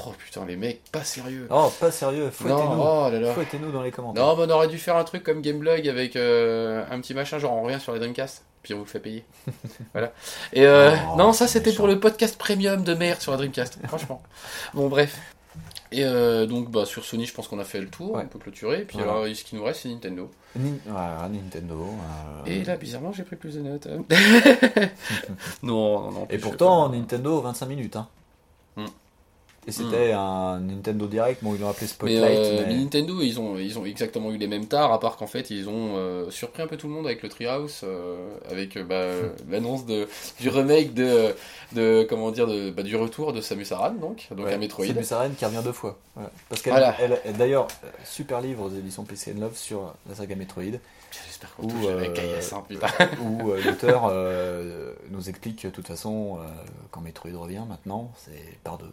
Oh putain les mecs, pas sérieux. Oh, pas sérieux, fouettez-nous. oh là là. Fouettez-nous dans les commentaires. Non, mais on aurait dû faire un truc comme Gameblog avec euh, un petit machin, genre on revient sur les Dreamcast, puis on vous le fait payer. voilà. Et euh, Oh, non, ça c'était pour le podcast premium de merde sur la Dreamcast, franchement. Bon, bref. Et euh, donc, bah, sur Sony, je pense qu'on a fait le tour, Ouais. on peut clôturer. Puis Voilà. alors, ce qui nous reste, c'est Nintendo. Nin- ouais, Nintendo. euh, Et là, bizarrement, j'ai pris plus de notes. non, non, non. Et pourtant, pas. Nintendo, 25 minutes. Hein. Hmm. Et c'était un Nintendo Direct, bon, ils l'ont appelé Mais, Spotlight. euh, mais- mais Nintendo, ils ont, ils ont exactement eu les mêmes tares, à part qu'en fait, ils ont euh, surpris un peu tout le monde avec le Treehouse, euh, avec bah, l'annonce de, du remake de, de comment dire, de, bah, du retour de Samus Aran, donc, donc Ouais, à Metroid. Samus Aran qui revient deux fois. Parce qu'elle, Voilà. elle- elle- d'ailleurs, super livre aux éditions PC Love sur la saga Metroid, J'espère qu'on Ou, touche avec KS1, putain. où l'auteur nous explique que de toute façon, quand Metroid revient maintenant, c'est par deux.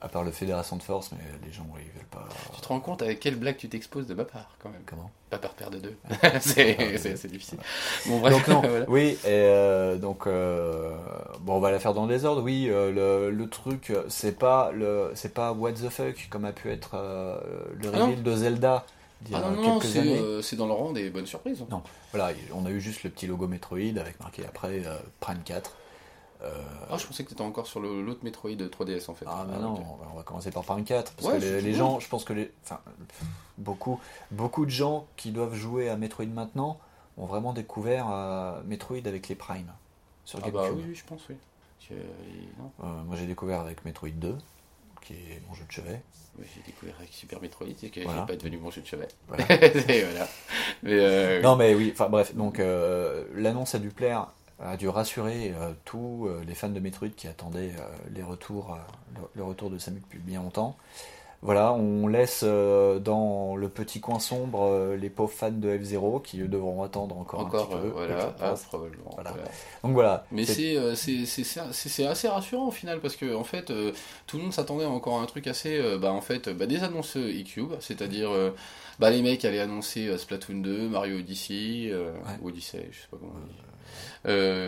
À part le Fédération de Force, mais les gens ils veulent pas. Tu te rends compte avec quelle blague tu t'exposes de ma part, quand même. Comment? Pas par paire de deux. c'est c'est- c'est difficile. Bon, bref. Donc non, voilà. oui, et euh, donc euh, bon, on va la faire dans le désordre. Oui, euh, le, le truc, c'est pas le, pas what the fuck comme a pu être le Ah reveal de Zelda Ah non, non, c'est euh, dans le rang des bonnes surprises. Non. Voilà, on a eu juste le petit logo Metroid avec marqué après euh, Prime 4. Euh, Ah, je pensais que t'étais encore sur l'autre Metroid 3DS en fait. ah, bah Ah, non, on va- on va commencer par Prime 4 parce Ouais, que les, gens, je pense que les, enfin, pff, beaucoup, beaucoup de gens qui doivent jouer à Metroid maintenant ont vraiment découvert euh, Metroid avec les Prime sur Ah GameCube. bah oui, oui, je pense, oui. Euh, non. Euh, moi j'ai découvert avec Metroid 2, qui est mon jeu de chevet. Oui, j'ai découvert avec Super Metroid, c'est que Voilà. j'ai pas devenu mon jeu de chevet. Voilà. Et voilà. Mais euh, Non mais oui, enfin bref, donc euh, l'annonce a dû plaire, a dû rassurer euh, tous euh, les fans de Metroid qui attendaient euh, les retours, le, le retour de Samus depuis bien longtemps. Voilà, on laisse dans le petit coin sombre les pauvres fans de F0 qui devront attendre encore, encore, un petit peu. voilà, ah, probablement. Voilà. voilà. Donc voilà. Mais c'est- assez rassurant au final parce que en fait euh, tout le monde s'attendait à encore un truc assez euh, bah en fait bah, des annonces e-cube c'est-à-dire euh, bah les mecs allaient annoncer Splatoon 2 Mario Odyssey Ouais. Odyssey je sais pas comment on dit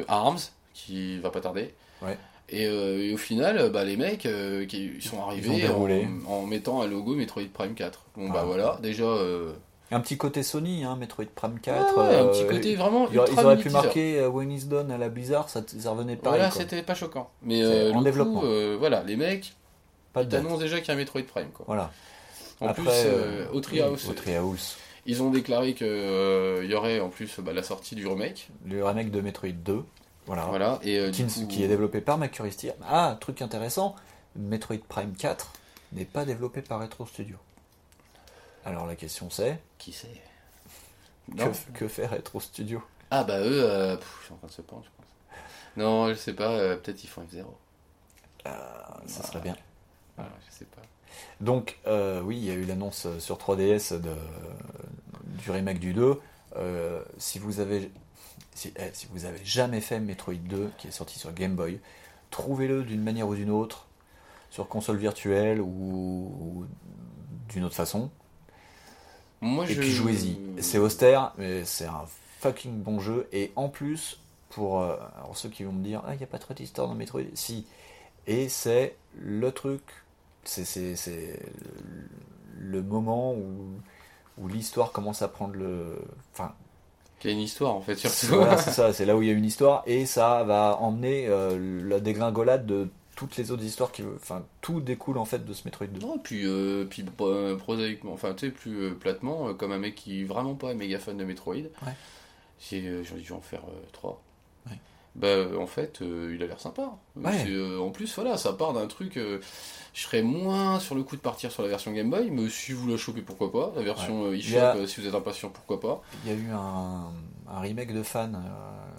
Arms qui va pas tarder Ouais. et, euh, et au final euh, bah les mecs euh, qui ils sont ont arrivés en, en mettant un logo Metroid Prime 4 bon bah Ah. voilà déjà euh, un petit côté Sony, hein, Metroid Prime ouais, 4. ouais, un euh, petit côté vraiment Ils, auraient- pu marquer euh, When is Done à la Blizzard, ça, ça revenait pareil. voilà c'était pas choquant mais euh, en développement. coup, euh, voilà les mecs Pas Ils t'annoncent déjà qu'il y a un Metroid Prime. Quoi. Voilà. En Après, plus, euh, euh, au Treehouse, oui, au Treehouse. Ils ont déclaré qu'il y aurait en plus bah, la sortie du remake. Le remake de Metroid 2. Voilà. Voilà. Et euh, Qui, du coup, qui est développé par Mercury Ah, truc intéressant, Metroid Prime 4 n'est pas développé par Retro Studio. Alors la question c'est, Qui c'est que, fait Retro Studio? Ah bah eux, euh, pff, je suis en train de se pendre, je pense. Non, je sais pas. euh, Peut-être ils font F0. Ah, Ça serait bien. Voilà, je sais pas. Donc, euh, oui, il y a eu l'annonce sur 3DS de, du remake du 2. Euh, si vous avez si, eh, si vous avez jamais fait Metroid 2 qui est sorti sur Game Boy, trouvez-le d'une manière ou d'une autre sur console virtuelle ou, ou d'une autre façon Moi, et je... puis jouez-y. C'est austère, mais c'est un fucking bon jeu. Et en plus, pour euh, alors ceux qui vont me dire, ah, il n'y a pas trop d'histoire dans Metroid, si. Et c'est le truc, c'est le moment où, où l'histoire commence à prendre le. Enfin, Il y a une histoire en fait, surtout. voilà, c'est ça, c'est là où il y a une histoire, et ça va emmener euh, la dégringolade de toutes les autres histoires qui. Enfin, tout découle en fait de ce Metroid 2. Non, et puis, euh, puis euh, prosaïquement, enfin, tu sais, plus platement, comme un mec qui est vraiment pas un méga fan de Metroid, j'ai euh, j'ai dû en faire 3. Ouais. Bah, en fait, euh, il a l'air sympa. Ouais. Euh, en plus, voilà, ça part d'un truc. euh, je serais moins sur le coup de partir sur la version Game Boy, mais si vous la chopez, pourquoi pas. La version eShop, y a- si vous êtes impatient, pourquoi pas. Il y a eu un, un remake de fan.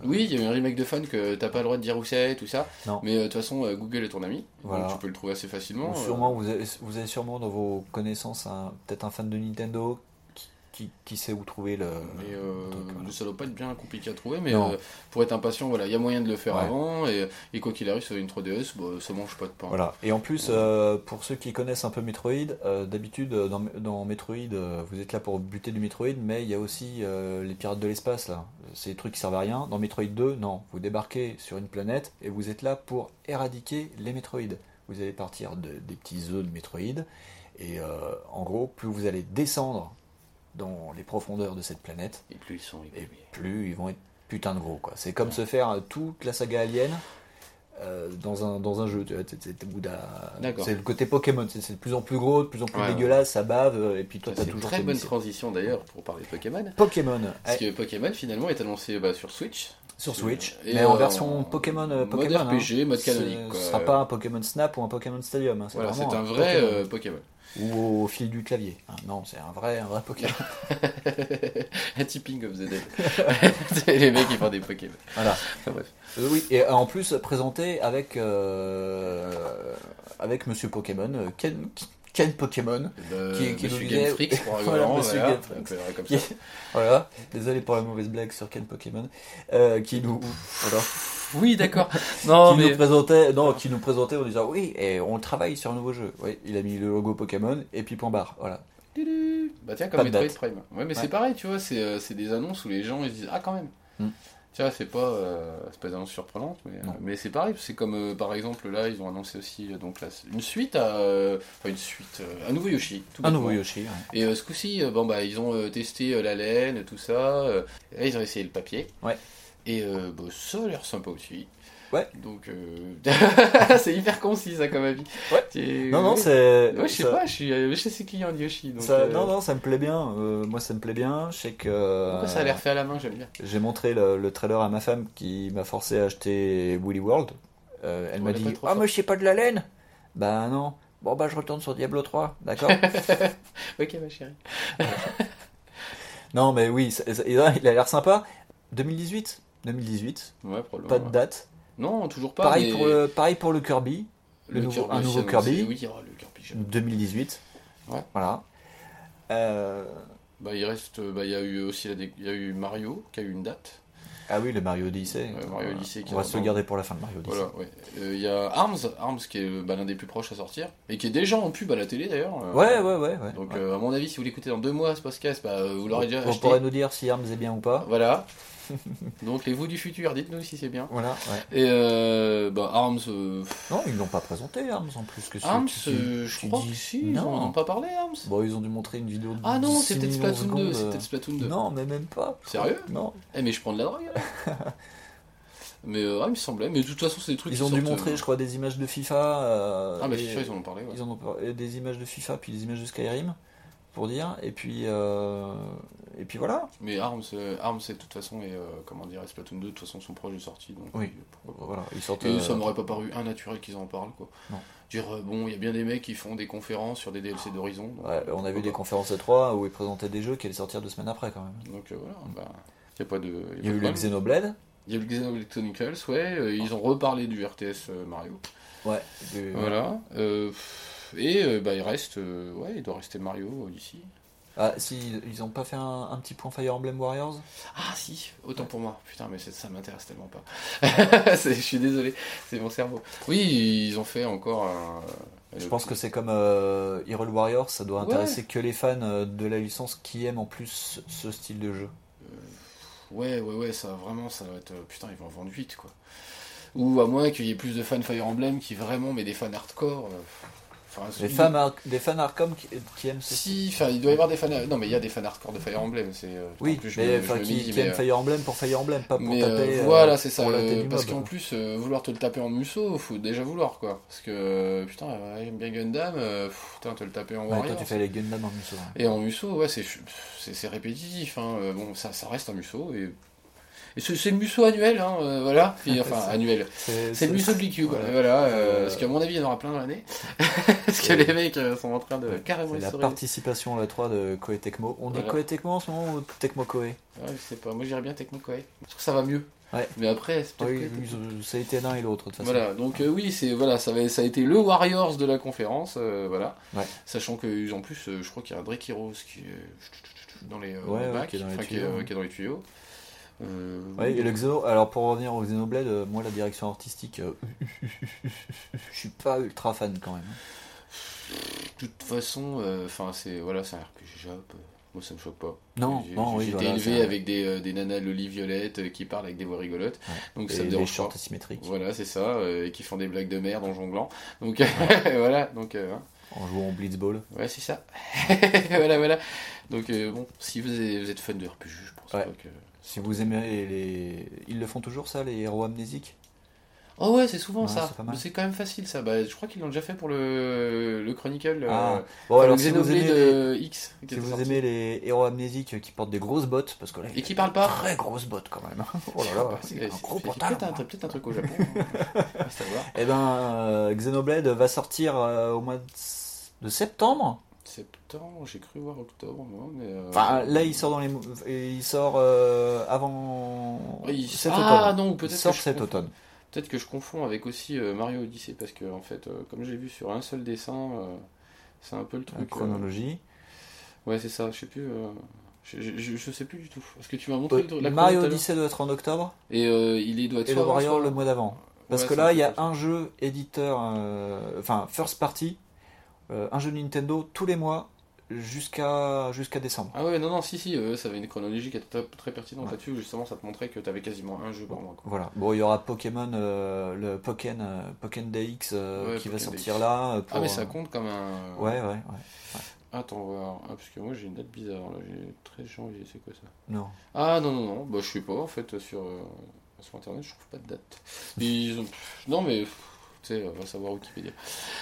Oui, il y a eu un remake de fan que t'as pas le droit de dire où c'est, tout ça. Non. Mais de toute façon, Google est ton ami. Voilà. Donc tu peux le trouver assez facilement. Ou sûrement, vous avez, vous avez sûrement dans vos connaissances peut-être un fan de Nintendo qui, sait où trouver le. Mais euh, le truc, voilà. ça doit pas être bien compliqué à trouver, mais euh, pour être impatient, voilà, il y a moyen de le faire Ouais. avant, et, et quoi qu'il arrive, sur une 3DS, bah, ça mange pas de pain. Voilà. Et en plus, euh, pour ceux qui connaissent un peu Metroid, euh, d'habitude dans, dans Metroid, vous êtes là pour buter du Metroid, mais il y a aussi les pirates de l'espace là. C'est des trucs qui servent à rien. Dans Metroid 2, non. Vous débarquez sur une planète et vous êtes là pour éradiquer les Metroid. Vous allez partir de- des petits œufs de Metroid et euh, en gros, plus vous allez descendre dans les profondeurs de cette planète, Et plus ils sont et plus ils vont être putain de gros quoi. C'est comme se faire toute la saga Alien euh, dans un dans un jeu. C'est le côté Pokémon. C'est de plus en plus gros, de plus en plus Ouais, ouais. dégueulasse, ça bave euh, et puis toi t'as une toujours très bonne transition d'ailleurs pour parler de Pokémon. Pokémon Parce que Pokémon finalement est annoncé bah, sur Switch. sur Switch, Et, mais en euh, version Pokémon. mode Pokémon hein. RPG, mode canonique. Ce sera pas un Pokémon Snap ou un Pokémon Stadium. hein, C'est Voilà, c'est un vrai Pokémon. euh, Pokémon. Ou au fil du clavier. hein. Non, c'est un vrai un vrai Pokémon. un tipping of the dead. c'est les mecs qui font des Pokémon. voilà. Enfin, bref. Euh, oui, et en plus présenté avec euh, avec Monsieur Pokémon, euh, Ken, Ken Pokémon, Qui- qui Monsieur nous Game Freak pour Voilà, Monsieur. Game comme Qui- ça. voilà. Désolé pour la mauvaise blague sur Ken Pokémon, euh, qui nous Oui, d'accord. Non, qui mais nous présentait, non, qui nous présentait en disant oui, et on travaille sur un nouveau jeu. Oui, il a mis le logo Pokémon et puis point barre. Voilà. Bah tiens, comme Metroid. Prime. Ouais, mais Ouais. c'est pareil, tu vois, c'est euh, c'est des annonces où les gens ils se disent Ah, quand même. Hmm. Tu vois, c'est pas, euh, c'est pas des annonces surprenantes, mais, euh, c'est pareil. C'est comme euh, par exemple là, ils ont annoncé aussi euh, donc là, une suite à. euh, Enfin, une suite. un nouveau Yoshi. Tout Un nouveau Yoshi. ouais. Et euh, ce coup-ci, bon, bah, ils ont testé la laine, tout ça. là, ils ont essayé le papier. Ouais. Et euh, bah, ça a l'air sympa aussi. Ouais. Donc, euh, c'est hyper concis, ça, comme avis. Ouais. Et- Non, non, c'est. Ouais, je sais ça- pas, je suis chez ses clients Yoshi. Donc, ça- euh, Non, non, ça me plaît bien. Euh, moi, ça me plaît bien. Je sais que. pourquoi ça a l'air fait à la main, j'aime bien. J'ai montré le, le trailer à ma femme qui m'a forcé à acheter Woolly World. Elle m'a dit Ah, mais je sais pas de la laine Bah non. Bon, bah je retourne sur Diablo 3, d'accord Ok, ma chérie. Non, mais oui, ça- il a l'air sympa. 2018 2018, Ouais, probablement. pas de date. Non, toujours pas. pareil, mais pour le, pareil pour le Kirby, le nouveau- un aussi nouveau. Kirby. Oui, il y aura le Kirby. j'aime. 2018. Ouais. Voilà. Euh, Bah, il reste. bah, il y a eu aussi la y a eu Mario qui a eu une date. Ah oui, le Mario Odyssey. Mario Odyssey qui On va se le garder pour la fin de Mario Odyssey. Voilà, ouais. Euh, Il y a Arms, Arms qui est bah, l'un des plus proches à sortir et qui est déjà en pub à la télé d'ailleurs. Euh, Ouais, ouais, ouais. ouais, Donc, ouais. euh, à mon avis, si vous l'écoutez dans deux mois, ce podcast, bah, euh, vous l'aurez déjà Vous acheté. pourrez nous dire si Arms est bien ou pas. Voilà. Donc, les vous du futur, dites-nous si c'est bien. Voilà, ouais. Et euh, bah, Arms, euh, Non, ils l'ont pas présenté, Arms, en plus. que Arms, tu- tu- euh, je tu crois dis- que si, ils Non. en ont pas parlé, Arms. Bon, ils ont dû montrer une vidéo de Ah non, 6 c'est peut-être Splatoon 2, c'est peut-être Splatoon 2. Non, mais même pas. Sérieux? Non. Eh, mais je prends de la drogue. Mais euh, ouais, il me semblait. Mais de toute façon, c'est des trucs Ils ont dû montrer, euh, je crois, des images de FIFA. euh, Ah, bah et- FIFA, ils en ont parlé. ouais. Ils en ont parlé, des images de FIFA, puis des images de Skyrim. Pour dire. Et puis, euh, et puis voilà. Mais Arms, euh, Arms, c'est de toute façon, et euh, comment dire, Splatoon 2, de toute façon, sont proches de sortie. Donc, Oui. euh. Voilà, ils sortent. Et ça m'aurait pas paru un naturel qu'ils en parlent, quoi. Non. Dire, bon, il y a bien des mecs qui font des conférences sur des DLC d'Horizon. ouais, on a vu des conférences E3 où ils présentaient des jeux qui allaient sortir deux semaines après quand même. Donc voilà, bah, y a pas de. Il y a eu le. Xenoblade. Il y a eu le Xenoblade Chronicles, ouais, ils ont reparlé du RTS Mario. Ouais. du- Voilà. euh, et euh, bah, il reste, euh, ouais, il doit rester Mario Odyssey. Ah, si, ils ont pas fait un, un petit point Fire Emblem Warriors? Ah si, autant pour moi. Putain, mais ça m'intéresse tellement pas. Je suis désolé, c'est mon cerveau. Oui, ils ont fait encore un. Je pense que c'est comme euh, Hyrule Warriors, ça doit Ouais. intéresser que les fans euh, de la licence qui aiment en plus ce style de jeu. Ouais, ouais, ouais, ça vraiment, ça va être. Putain, ils vont en vendre 8 quoi. Ou à moins qu'il y ait plus de fans Fire Emblem qui vraiment, mais des fans hardcore. euh, Enfin, Des fans, ar- des fans Arkham qui, qui aiment ce Si, enfin, il doit y avoir des fans. Non, mais il y a des fans hardcore de Fire Emblem. C'est. euh, Oui, plus, mais me- qui, dis, qui mais, aiment euh, Fire Emblem pour Fire Emblem, pas pour Mais euh, taper. euh, voilà, c'est ça. euh, parce qu'en plus, euh, vouloir te le taper en musso, faut déjà vouloir quoi. Parce que putain, j'aime bien Gundam, pff, putain, te le taper en Ouais, Warrior. toi, tu fais les Gundam en musso. ouais. Et en musso, ouais, c'est répétitif. Hein. Bon, ça, ça reste un musso et. C'est le musso annuel, hein, euh, voilà. Puis, enfin, annuel. C'est le musso de l'IQ, Voilà. euh, Euh, Parce qu'à mon avis, il y en aura plein dans l'année. parce que les mecs sont en train de carrément la participation à la 3 de Koei Tecmo. On dit Voilà. Koei Tecmo en ce moment ou Tecmo Koei? Ouais, je sais pas. Moi, j'irais bien Techno Koei. Je trouve que ça va mieux. Ouais. Mais après, Oui, ça a été l'un et l'autre. Voilà, donc euh, oui, c'est voilà, ça, va, ça a été le Warriors de la conférence, euh, voilà. Ouais. Sachant que en plus, euh, je crois qu'il y a un Drake Heroes qui est dans les Ouais, ouais, bacs, qui est dans les enfin, qui, est, tuyaux, ouais. qui est dans les tuyaux. Euh, Ouais, et le Xeno, alors pour revenir au Xenoblade, euh, moi la direction artistique, euh, je suis pas ultra fan quand même. De toute façon, euh, enfin c'est voilà, c'est un RPG Jap. Moi, ça me choque pas. Non, J'ai non, oui, j'ai été voilà, élevé avec des, euh, des nanas Loli Violette euh, qui parlent avec des voix rigolotes, Ouais. donc Et ça me les dérange shorts pas. asymétriques Voilà, c'est ça, et qui font des blagues de merde en jonglant. Donc voilà, donc hein. en jouant au Blitzball. Ouais, c'est ça. voilà, voilà. Donc, bon, si vous êtes, vous êtes fan de RPG, je pense Ouais. pas que. Si vous aimez les, Ils le font toujours ça, les héros amnésiques? Oh, ouais, c'est souvent Ouais, ça. c'est quand même facile ça. Bah, je crois qu'ils l'ont déjà fait pour le, le Chronicle. Ah, euh, Bon, enfin, alors le si vous, Xenoblade aimez les... euh, X. si vous sorti. aimez les héros amnésiques qui portent des grosses bottes, parce que là, Et qui parlent pas. Très grosses bottes quand même. oh là là, C'est- c'est un gros pantalon. Peut-être un, truc au Japon. hein. À voir. Eh ben, euh, Xenoblade va sortir euh, au mois de, de septembre. Septembre, j'ai cru voir octobre, mais. euh, Enfin, là, il sort dans les, il sort euh, avant cet ah automne. non, Il peut-être sort que je cet confonds. automne. Peut-être que je confonds avec aussi euh, Mario Odyssey parce que en fait, comme j'ai vu sur un seul dessin, c'est un peu le La truc. euh, chronologie. Ouais, c'est ça. Je sais plus. je, je, je- je sais plus du tout. Parce que tu m'as montré le- la Mario. Odyssey doit être en octobre Et il doit être et le Warrior le mois d'avant. Parce Ouais, que là, il y a un jeu éditeur, enfin first party, euh, un jeu Nintendo tous les mois jusqu'à jusqu'à décembre. Ah ouais, non, non, si, si, euh, ça avait une chronologie qui était très, pertinente Ouais. là-dessus. Justement, ça te montrait que tu avais quasiment un jeu par mois. quoi. Voilà. Bon, il y aura Pokémon, euh, le Pokémon, Pokémon DX Ouais, qui va sortir DX. là. Pour, Ah, mais ça compte comme un. Ouais, ouais, ouais. Attends, on va voir. Ah, parce que moi j'ai une date bizarre là. J'ai 13 janvier, c'est quoi ça? Non. Ah non, non, non, bah je sais pas en fait sur, sur internet, je trouve pas de date. Mais ils ont. Non, mais. Sais, on va savoir Wikipédia.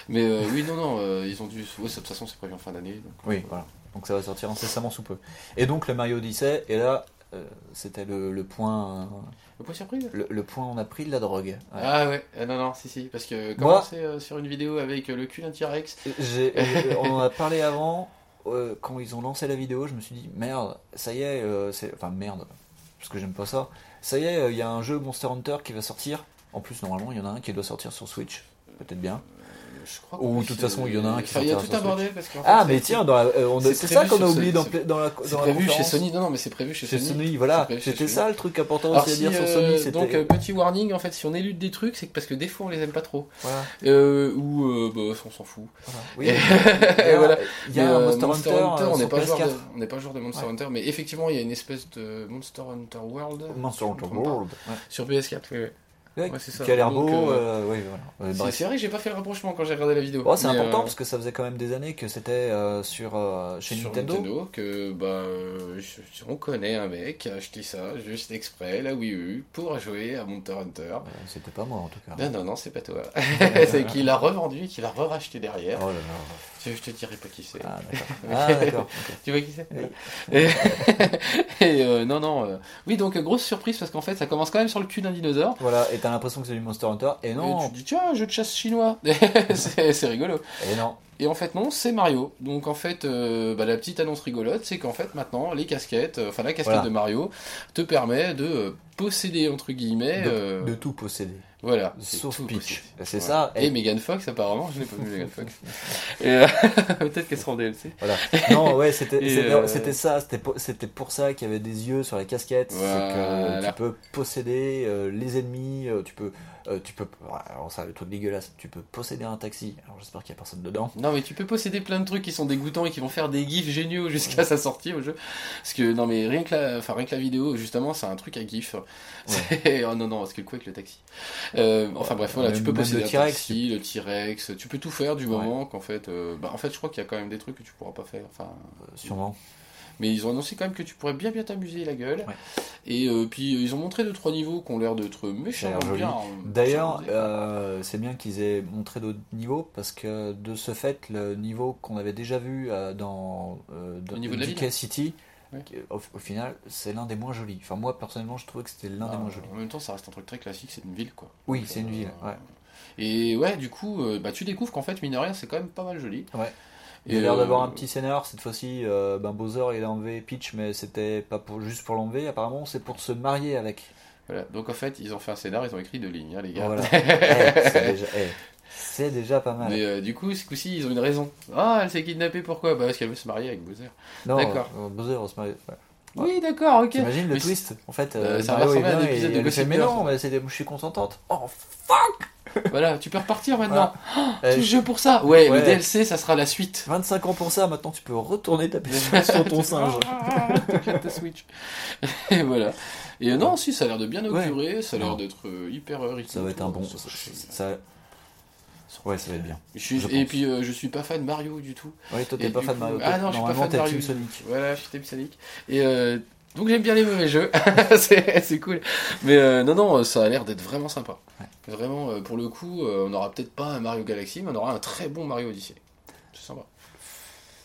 Mais euh, oui, non, non, euh, ils ont dû. Ouais, de toute façon, c'est prévu en fin d'année. donc, Oui, euh, voilà. Donc ça va sortir incessamment sous peu. Et donc le Mario Odyssey, et là, euh, c'était le, le point, euh, Le point surprise? le, le point on a pris de la drogue. Ouais. Ah ouais, ah, non, non, si, si, parce que commencer euh, sur une vidéo avec euh, le cul d'un T-Rex? Euh, on en a parlé avant. euh, quand ils ont lancé la vidéo, je me suis dit merde, ça y est, euh, c'est enfin merde, parce que j'aime pas ça. Ça y est, euh, il y a un jeu Monster Hunter qui va sortir. En plus, normalement, il y en a un qui doit sortir sur Switch, peut-être bien. Je crois Ou de toute façon, il y en a un qui Enfin, il y a tout un Switch. bordel parce qu'en fait, Ah, mais tiens, dans la- euh, on a- c'est ça qu'on a oublié dans, dans la, C'est dans la prévu chez conférence. Sony, non, non, mais c'est prévu chez, Chez Sony. Voilà, C'est prévu chez c'était Sony. ça le truc important Alors, aussi à si, dire sur euh, Sony, c'était donc euh, petit warning en fait si on élude des trucs c'est que parce que des fois on les aime pas trop voilà, euh, ou euh, bah, on s'en fout voilà. Oui, Et- il y a, voilà. il y a Mais, un euh, Monster, Hunter, on euh, n'est pas, genre PS4. de- on n'est pas genre de Monster Ouais. Hunter mais effectivement il y a une espèce de Monster Hunter World Monster Hunter World. ouais. sur PS4 oui, oui. Ouais, Ouais, c'est ça. qui a l'air beau. euh, euh, oui, voilà. Euh, C'est vrai que j'ai pas fait le rapprochement quand j'ai regardé la vidéo. Oh, c'est important euh, parce que ça faisait quand même des années que c'était euh, sur chez sur Nintendo. que bah je- on connaît un mec qui a acheté ça juste exprès la Wii U pour jouer à Monster Hunter. C'était pas moi en tout cas. Non non non c'est pas toi. c'est qu'il l'a revendu qu'il a racheté derrière. Oh là là. Je, je te dirai pas qui c'est. Ah d'accord. Ah. Tu vois qui c'est Oui. Et, et, non non oui donc grosse surprise parce qu'en fait ça commence quand même sur le cul d'un dinosaure. Voilà, et t'as l'impression que c'est du Monster Hunter, et Et non, tu te dis tiens un jeu de chasse chinois. c'est c'est rigolo. et non. Et en fait non, c'est Mario. Donc en fait, euh, bah, la petite annonce rigolote, c'est qu'en fait maintenant les casquettes, euh, enfin la casquette Voilà. de Mario, te permet de posséder entre guillemets, De, euh, de tout posséder. voilà, Sauf Peach. C'est Ouais. ça. Et Megan Fox apparemment, je n'ai pas vu Megan Fox. Euh, Peut-être qu'elle sera en DLC. Voilà. Non, ouais, c'était euh, ça, c'était pour, c'était pour ça qu'il y avait des yeux sur la casquette, c'est que tu peux posséder euh, les ennemis, tu peux euh, tu peux alors ça le truc dégueulasse, tu peux posséder un taxi. Alors j'espère qu'il y a personne dedans. Non mais tu peux posséder plein de trucs qui sont dégoûtants et qui vont faire des gifs géniaux jusqu'à sa sortie au jeu. Parce que non mais rien que la, enfin rien que la vidéo justement c'est un truc à gif. Oh non non parce que le coup avec le taxi. Euh, enfin bref voilà tu peux posséder le T-Rex, taxi, le T-Rex, tu peux tout faire du Ouais. moment qu'en fait, euh, bah en fait je crois qu'il y a quand même des trucs que tu pourras pas faire. Enfin Euh, sûrement. Mais ils ont annoncé quand même que tu pourrais bien bien t'amuser la gueule. Ouais. Et euh, puis euh, ils ont montré deux trois niveaux qui ont l'air d'être méchants bien. D'ailleurs, euh, c'est bien qu'ils aient montré d'autres niveaux parce que de ce fait, le niveau qu'on avait déjà vu euh, dans, euh, dans Le niveau de DK. City, Ouais. au, au final, c'est l'un des moins jolis. Enfin, moi personnellement, je trouvais que c'était l'un des Bah, moins jolis. En même temps ça reste un truc très classique, c'est une ville quoi. Oui, c'est une euh, ville. Ouais. Et ouais, du coup, euh, bah, tu découvres qu'en fait, mine de rien, c'est quand même pas mal joli. Ouais. Il a l'air euh, d'avoir un petit scénar cette fois-ci. euh, ben Bowser il a enlevé Peach, mais c'était pas pour, juste pour l'enlever. Apparemment, c'est pour se marier avec. Voilà. Donc en fait, ils ont fait un scénar, ils ont écrit deux lignes, hein, les gars. Voilà. Eh, c'est déjà, eh, c'est déjà pas mal. Mais euh, du coup, ce coup-ci, ils ont une raison. Ah, elle s'est kidnappée, pourquoi? Bah, parce qu'elle veut se marier avec Bowser. non, d'accord. euh, Bowser on se marie. ouais. Oui, d'accord, ok. T'imagines le Mais twist En fait, Euh, euh, ça Mario est ressemblait à un bien et épisode de Gossip mais non, mais c'est des- je suis contente. Oh, Voilà, tu peux repartir maintenant. eh, Tout jeu pour ça. Ouais, Ouais. le DLC, ça sera la suite. 25 ans pour ça, maintenant tu peux retourner taper sur ton singe. Ta Switch. Et voilà. Et euh, non, si, ça a l'air de bien Ouais. augurer, ça a l'air d'être euh, hyper rythmé. Ça va être un bon. Ça- Ça... Ouais, ça va être bien. Je suis- je et puis euh, je suis pas fan Mario du tout. Oui, toi t'es pas fan de coup- Mario. Ah non, je suis pas fan de Mario. Team Sonic. Voilà, je suis Team Sonic. Et euh, donc j'aime bien les mauvais jeux. c'est cool. Mais euh, non, non, ça a l'air d'être vraiment sympa. Vraiment, pour le coup, on aura peut-être pas un Mario Galaxy, mais on aura un très bon Mario Odyssey. C'est sympa.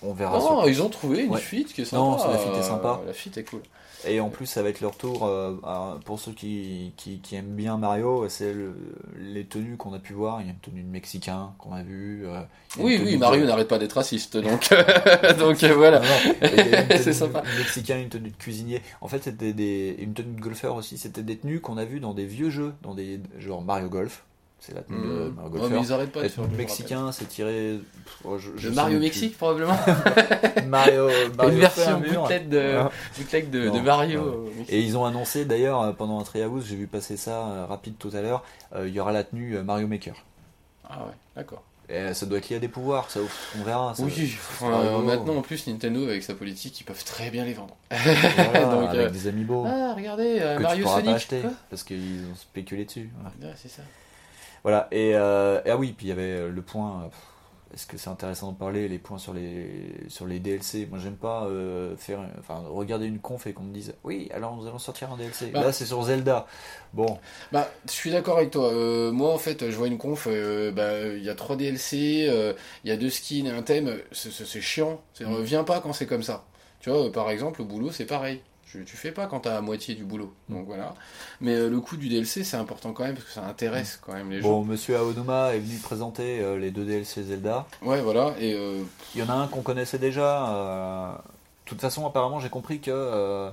On verra. Non, sur- ils ont trouvé une Ouais. fuite qui est sympa. Non, la fuite est sympa. La fuite est cool. Et en plus, avec leur tour, euh, à- pour ceux qui, qui, qui aiment bien Mario, c'est le- les tenues qu'on a pu voir. Il y a une tenue de Mexicain qu'on a vue. euh, Oui, oui, de- Mario n'arrête pas d'être raciste, donc, donc euh, voilà. Non, non, il y a une tenue C'est de sympa. Mexicain, une tenue de cuisinier. En fait, c'était des, une tenue de golfeur aussi. C'était des tenues qu'on a vues dans des vieux jeux, dans des genre Mario Golf. C'est la tenue de Mmh. Mario Ouais, Golfer. mais ils arrêtent pas de faire Mexicain, c'est tiré. pff, oh, je- je Le sais Mario plus. Mexique, probablement. Mario, Mario Une version fait un mur. bootleg de, bootleg de, Non, de Mario. Mexique. Et ils ont annoncé d'ailleurs euh, pendant un Treehouse, j'ai vu passer ça euh, rapide tout à l'heure, euh, il y aura la tenue euh, Mario Maker. Ah ouais, d'accord. Et euh, ça doit être lié à des pouvoirs, ça on verra. Ça, Oui, euh, maintenant en plus Nintendo avec sa politique, ils peuvent très bien les vendre. Voilà, donc, avec euh, des amiibo Ah, regardez, euh, que tu Mario pourras Sonic. pas acheter parce qu'ils ont spéculé dessus. Ouais, c'est ça. Voilà, et, euh, et ah oui, puis il y avait euh, le point. euh, Est-ce que c'est intéressant de parler les points sur les sur les DLC Moi, j'aime pas faire, enfin, regarder une conf et qu'on me dise oui, alors nous allons sortir un DLC. Bah. Là, c'est sur Zelda. Bon, Bah, je suis d'accord avec toi. Euh, moi, en fait, je vois une conf, euh, bah, il y a 3 DLC, euh, il y a deux skins et un thème. C'est- chiant. C'est- Mm. Viens pas quand c'est comme ça. Tu vois, par exemple, au boulot, c'est pareil. Tu, tu fais pas quand t'as à moitié du boulot. Mm. Donc voilà. Mais euh, le coût du DLC, c'est important quand même parce que ça intéresse quand même les gens. bon, Monsieur Aonuma est venu présenter euh, les deux DLC Zelda. Ouais, voilà. Et euh, Il y en a un qu'on connaissait déjà. De toute façon, apparemment, j'ai compris que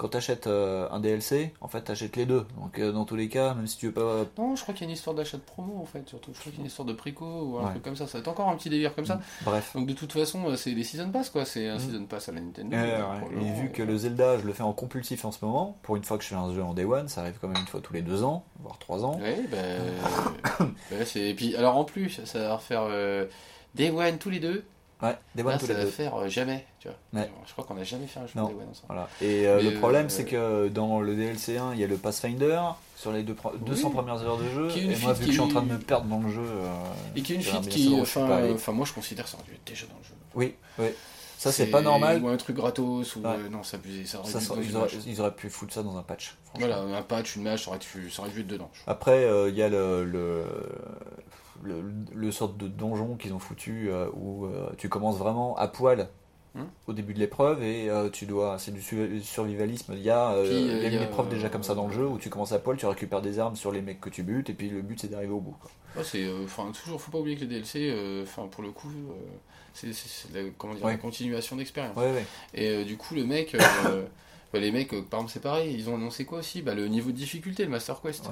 quand tu achètes un DLC, en fait, tu achètes les deux. Donc, euh, dans tous les cas, même si tu veux pas. non, je crois qu'il y a une histoire d'achat de promo en fait. Surtout, je crois qu'il y a une histoire de préco ou un Ouais. truc comme ça. Ça va être encore un petit délire comme ça. Bref. Donc de toute façon, euh, c'est des season pass quoi. C'est un Mm. season pass à la Nintendo. Euh, euh, ouais. Et vu que le Zelda, je le fais en compulsif en ce moment, pour une fois que je fais un jeu en Day One, ça arrive quand même une fois tous les deux ans, voire trois ans. Ouais, ben. ben, c'est- et puis, alors en plus, ça va faire euh, Day One tous les deux. Ouais, Day One Là, ça va Go. faire euh, jamais, tu vois. Ouais. Je crois qu'on n'a jamais fait un jeu Non. Day One ensemble. Voilà. Et euh, Mais, le problème, euh, c'est que dans le DLC 1, il y a le Pathfinder sur les deux pro- 200 Oui. premières heures de jeu. Qui est une Et moi, feat vu que je suis en train de me perdre dans le jeu. euh, Et qui est une j'aimerais feat bien qui, savoir où je suis enfin, pas allé. enfin, moi je considère que ça aurait dû être déjà dans le jeu. Oui, oui. Ça, c'est pas normal. Ou un truc gratos, ou Ouais. euh, non, ça abusé. Ça aurait Ça, dû être dans ils, une auraient, match. ils auraient pu foutre ça dans un patch. franchement. Voilà, un patch, une match, ça aurait dû, ça aurait dû être dedans. je Après, euh, il y a le, le, le, le sorte de donjon qu'ils ont foutu euh, où euh, tu commences vraiment à poil Hmm. au début de l'épreuve et euh, tu dois. C'est du su- survivalisme. Il y a, euh, Puis, euh, y a une épreuve déjà comme ça dans le jeu où tu commences à poil, tu récupères des armes sur les mecs que tu butes et puis le but c'est d'arriver au bout. Ouais, c'est, enfin, toujours, faut pas oublier que les DLC, enfin, pour le coup, c'est, la, comment dire, Ouais. la continuation d'expérience. Ouais. Et du coup, le mec, bah, les mecs, par exemple, c'est pareil, ils ont annoncé quoi aussi? Bah, Le niveau de difficulté, le Master Quest.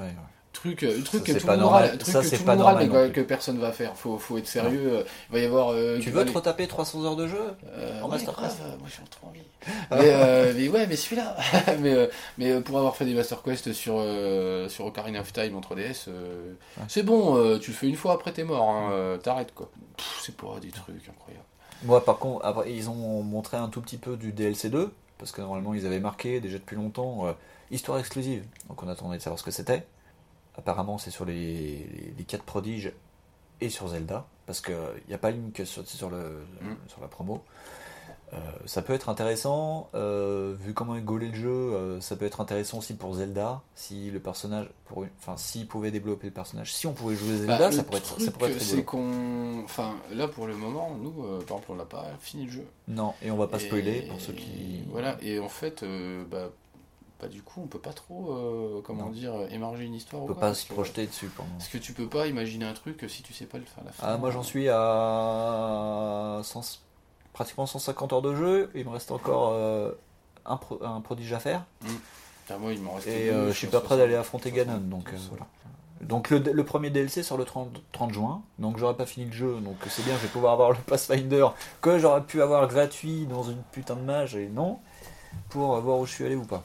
Truc, euh, truc Ça, que c'est tout le monde truc Ça, que tout pas le monde que, personne va faire. Faut, faut être sérieux. euh, Il va y avoir. euh, Tu veux te retaper 300 heures de jeu Euh, En ouais, Master grave, Quest moi j'ai trop envie. mais, euh, mais ouais, mais celui-là. mais, mais pour avoir fait des Master Quest sur, euh, sur Ocarina of Time en 3DS, euh, Ouais. c'est bon, euh, tu le fais une fois après t'es mort, hein, t'arrêtes quoi. C'est pas des trucs incroyables. Moi, par contre, après, ils ont montré un tout petit peu du DLC 2, parce que normalement, ils avaient marqué déjà depuis longtemps euh, histoire exclusive. Donc, on attendait de savoir ce que c'était. Apparemment, c'est sur les, les, les 4 prodiges et sur Zelda, parce qu'il n'y a pas Link sur, sur, le, Mm. sur la promo. Euh, ça peut être intéressant, euh, vu comment est gaulé le jeu, euh, ça peut être intéressant aussi pour Zelda, si le personnage, pour une- enfin, s'ils pouvaient développer le personnage, si on pouvait jouer Zelda, Bah, ça pourrait être, ça pourrait être c'est qu'on. Enfin, là pour le moment, nous, par exemple, on n'a pas fini le jeu. Non, et on va pas Et- spoiler pour ceux qui. Voilà, et en fait, bah, bah, du coup, on peut pas trop, euh, comment Non. dire, émarger une histoire. On ou peut quoi, pas se que- projeter dessus pour le moment. Parce que tu peux pas imaginer un truc si tu sais pas le faire la fin. Ah, moi j'en suis à 100 pratiquement 150 heures de jeu. Il me reste encore euh, un, pro- un prodige à faire. Ah, moi, il m'en reste Et deux, euh, je suis pas prêt d'aller affronter 60, Ganon. Donc, euh, 60. voilà. donc le, le premier DLC sort le 30, 30 juin. Donc j'aurais pas fini le jeu. Donc c'est bien, je vais pouvoir avoir le Pathfinder que j'aurais pu avoir gratuit dans une putain de mage. Et non. Pour voir où je suis allé ou pas.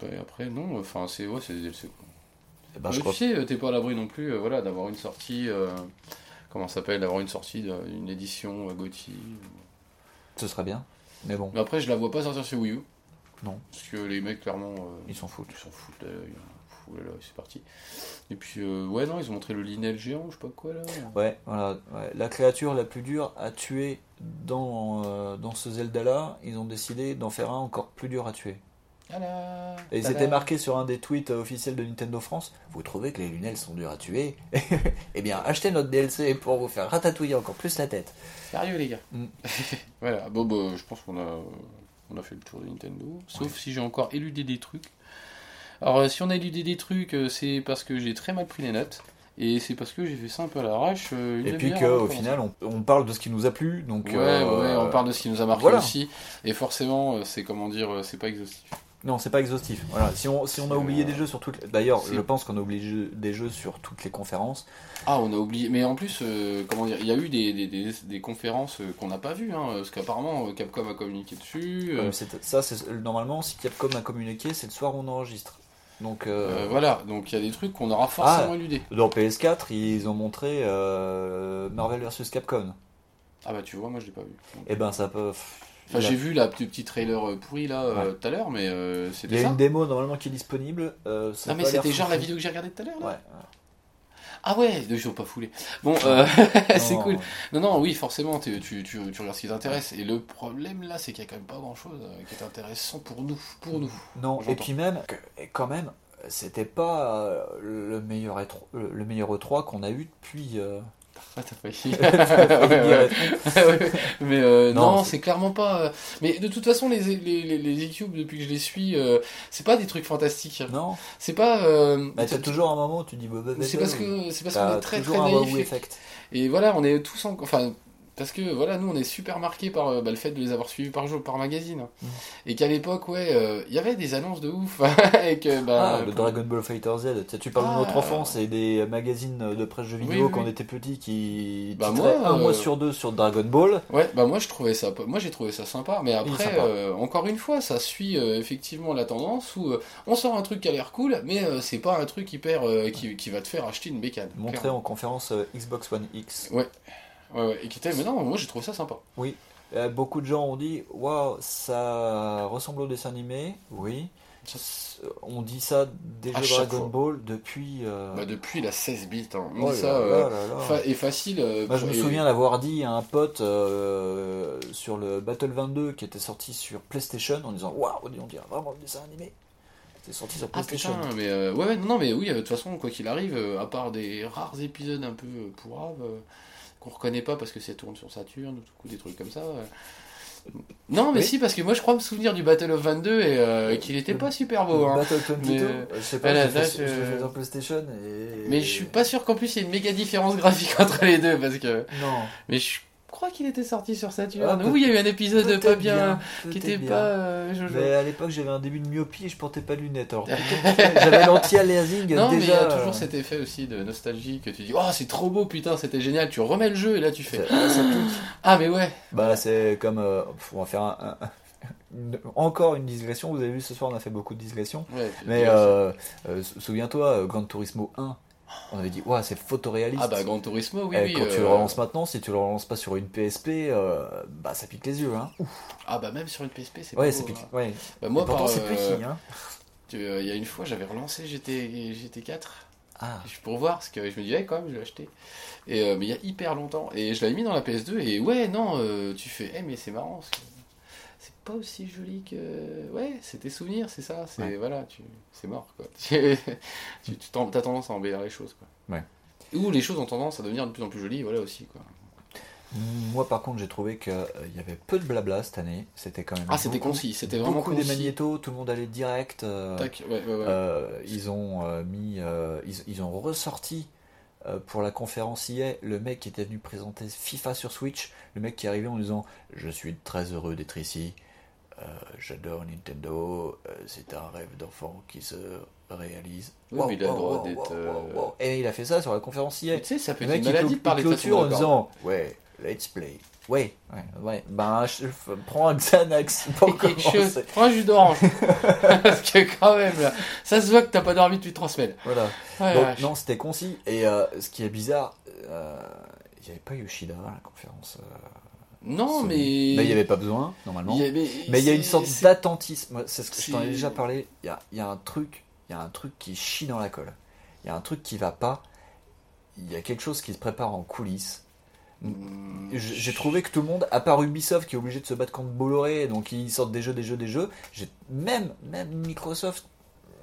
Bah, et après, non, enfin, c'est ouais, c'est des DLC. quoi. Eh ben, je crois sais, euh, t'es pas à l'abri non plus, euh, voilà, d'avoir une sortie. euh, comment ça s'appelle D'avoir une sortie d'une édition euh, GOTY. ce serait bien. Mais bon, Mais après, je la vois pas sortir sur Wii U. Non. Parce que les mecs, clairement. euh, ils s'en foutent. Ils s'en foutent, là, ils- Fou, là, là, c'est parti. Et puis, euh, ouais, non, ils ont montré le linel géant, je sais pas quoi là. Ouais, voilà. ouais. La créature la plus dure à tuer dans, euh, dans ce Zelda-là, ils ont décidé d'en faire un encore plus dur à tuer. Et Tada. c'était marqué sur un des tweets euh, officiels de Nintendo France. Vous trouvez que les lunelles sont dures à tuer Eh bien, achetez notre DLC pour vous faire ratatouiller encore plus la tête. Sérieux, les gars Mm. Voilà, bon, bah, je pense qu'on a, on a fait le tour de Nintendo. Sauf si j'ai encore éludé des trucs. Alors, euh, si on a éludé des trucs, euh, c'est parce que j'ai très mal pris les notes. Et c'est parce que j'ai fait ça un peu à l'arrache. euh, Et puis qu'au final, on, on parle de ce qui nous a plu. Donc, Ouais, euh, ouais, on parle de ce qui nous a marqué voilà. aussi. Et forcément, c'est comment dire, c'est pas exhaustif. Non, c'est pas exhaustif. Voilà. Si on, si on a oublié des jeux sur toutes. les- D'ailleurs, je pense qu'on a oublié des jeux sur toutes les conférences. Ah, on a oublié. Mais en plus, euh, comment dire, il y a eu des, des, des, des conférences euh, qu'on n'a pas vues, hein, parce qu'apparemment euh, Capcom a communiqué dessus. euh, ça, c'est normalement, si Capcom a communiqué, c'est le soir où on enregistre. Donc, euh, voilà, donc il y a des trucs qu'on aura forcément Ah. éludés. dans PS4, ils ont montré Marvel vs Capcom. Ah bah tu vois, moi je l'ai pas vu. Donc, Et ben, ça peut. Enfin, j'ai vu la petite petit trailer euh, pourri là euh, tout à l'heure, mais euh, Il y a ça. une démo normalement qui est disponible. euh, ça Non, mais c'était genre la vidéo que j'ai regardée tout à l'heure là. Ouais. Ah ouais, ils ont pas foulé. Bon, euh, c'est cool. Non, non, oui, forcément, tu, tu, tu regardes ce qui t'intéresse. Et le problème là, c'est qu'il y a quand même pas grand chose qui est intéressant pour nous. Pour nous. Non, et puis même, quand même, c'était pas euh, le meilleur E3, le le meilleur E3 qu'on a eu depuis. Ah, t'as failli. Ouais, ouais. E3. Ouais, mais euh, Non, non, c'est- clairement pas. euh, Mais de toute façon, les, les, les, les E-Cube, depuis que je les suis, euh, c'est pas des trucs fantastiques. Non, C'est pas. euh, bah, t'as toujours un moment où tu dis. bah, bah, bah, C'est parce bah, que c'est parce qu'on est très très naïf. et-. Et voilà, on est tous en. Enfin, parce que voilà, nous on est super marqués par euh, bah, le fait de les avoir suivis par jour, par magazine. Mm. Et qu'à l'époque, ouais, euh, il y avait des annonces de ouf. et que, bah, Ah, le Dragon Ball Fighter Z, tu sais, tu parles de Ah. notre enfance et des magazines de presse jeux vidéo Oui, oui, quand on était petit qui Bah, moi, un mois euh, sur deux sur Dragon Ball. Ouais, bah moi je trouvais ça, moi j'ai trouvé ça sympa, mais après, sympa. euh, encore une fois, ça suit euh, effectivement la tendance où euh, on sort un truc qui a l'air cool, mais euh, c'est pas un truc hyper euh, qui, qui va te faire acheter une bécane. Montré clairement. en conférence euh, Xbox One X. Ouais. Ouais, ouais. Et qui était, mais non, moi j'ai trouvé ça sympa. Oui. Euh, beaucoup de gens ont dit waouh, ça ressemble au dessin animé. Oui. On dit ça des À jeux chaque Dragon. Ball depuis. euh, Bah, depuis la 16 bits, hein. oh ça. euh, fa- et facile. euh, Moi, je me souviens l'avoir dit à un pote sur le Battle 22 qui était sorti sur PlayStation en disant Waouh, on dirait vraiment le dessin animé. C'était sorti sur Ah PlayStation. putain, mais ouais, non, mais oui, de toute façon, quoi qu'il arrive, à part des rares épisodes un peu pourraves, qu'on reconnaît pas parce que ça tourne sur Saturn ou tout des trucs comme ça. euh. Non, mais Oui. si, parce que moi je crois me souvenir du Battle of 22 et euh, qu'il était pas super beau. Hein. Battle 22, Mais, euh, je sais pas, voilà, je l'ai là, fait, je l'ai je- fait sur PlayStation et. Mais je suis pas sûr qu'en plus il y ait une méga différence graphique entre les deux parce que. Non. Mais je crois qu'il était sorti sur Saturn. Ah, oui, il y a eu un épisode pas bien. qui peut-être était bien. pas. euh, Jojo. Mais à l'époque, j'avais un début de myopie et je portais pas de lunettes. Alors j'avais l'anti-aliasing Non, mais il y déjà. a toujours euh, cet effet aussi de nostalgie que tu dis Oh, c'est trop beau, putain, c'était génial. Tu remets le jeu et là tu fais ça- ça pique. Ah, mais ouais. Bah, c'est comme. euh, on va faire un- un- une- encore une digression. Vous avez vu ce soir, on a fait beaucoup de digressions. ouais Mais euh, euh, sou- souviens-toi, Gran Turismo 1, on avait dit, ouais, c'est photoréaliste. Ah, bah, Gran Turismo, oui, Eh, oui. quand tu euh, le relances maintenant, si tu le relances pas sur une PSP, euh, bah ça pique les yeux. Hein. Ah, bah, même sur une PSP, c'est Ouais, pas beau, pique. hein. Ouais. Bah, moi, Et pourtant, par, c'est petit. Hein. euh, Il y a une fois, j'avais relancé GT, GT4 Ah. pour voir, parce que je me disais, quand même, je l'ai acheté. Et, euh, mais il y a hyper longtemps. Et je l'avais mis dans la PS2, et ouais, non, euh, tu fais, eh, mais c'est marrant, pas aussi joli que. Ouais, c'est tes souvenirs, c'est ça, c'est. Ouais. Voilà, tu... c'est mort, quoi. tu t'as tendance à embellir les choses, quoi. Ouais. Ou les choses ont tendance à devenir de plus en plus jolies, voilà aussi, quoi. Moi, par contre, j'ai trouvé qu'il y avait peu de blabla cette année. C'était quand même. Ah, c'était concis, c'était vraiment Beaucoup des magnétos, tout le monde allait direct. euh, Tac, ouais, ouais, ouais. euh, ils ont euh, mis, euh, ils, ils ont ressorti euh, pour la conférence hier le mec qui était venu présenter FIFA sur Switch, le mec qui est arrivé en disant je suis très heureux d'être ici, euh, j'adore Nintendo, euh, c'est un rêve d'enfant qui se réalise. Oui, il a le droit d'être, wow, euh. Et il a fait ça sur la conférence hier. Tu sais, ça peut être une maladie de parler clôture en disant ouais, let's play. Ouais, ouais, ouais. Ben, je, prends un Xanax pour quelque chose. Prends un jus d'orange. Parce que quand même, là, ça se voit que t'as pas dormi depuis trois semaines. Voilà. Ouais, Donc, vache. non, c'était concis. Et euh, ce qui est bizarre, il n'y avait pas Yoshida à la conférence. Non, mais. Mais il n'y avait pas besoin, normalement. il y avait- Mais il y a une sorte d'attentisme. C'est ce que je t'en ai déjà parlé. Il y a, il y a un truc, il y a un truc qui chie dans la colle. Il y a un truc qui va pas. Il y a quelque chose qui se prépare en coulisses. Hmm, J'ai trouvé que tout le monde, à part Ubisoft qui est obligé de se battre contre Bolloré, donc ils sortent des jeux, des jeux, des jeux. J'ai même, même Microsoft,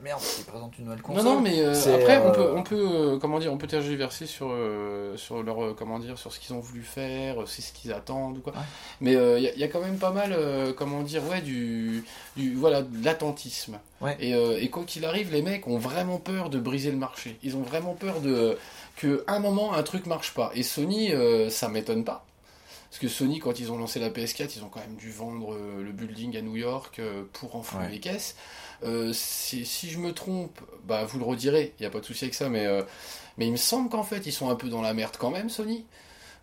merde, qui présente une nouvelle Non, console. non, mais euh, après, on euh, peut, on peut, euh, comment dire, on peut tergiverser sur, euh, sur leur, euh, comment dire, sur ce qu'ils ont voulu faire, euh, c'est ce qu'ils attendent ou quoi. Ouais. Mais il y, a- y a quand même pas mal, euh, comment dire, ouais, du, du voilà, de l'attentisme. Ouais. Et, euh, et quoi qu'il arrive, les mecs ont vraiment peur de briser le marché. Ils ont vraiment peur de que un moment un truc marche pas. Et Sony, euh, ça m'étonne pas. Parce que Sony, quand ils ont lancé la PS4, ils ont quand même dû vendre le building à New York pour enflouer Ouais. les caisses. Euh, si, si je me trompe, bah vous le redirez, il n'y a pas de souci avec ça, mais, euh, mais il me semble qu'en fait ils sont un peu dans la merde quand même, Sony.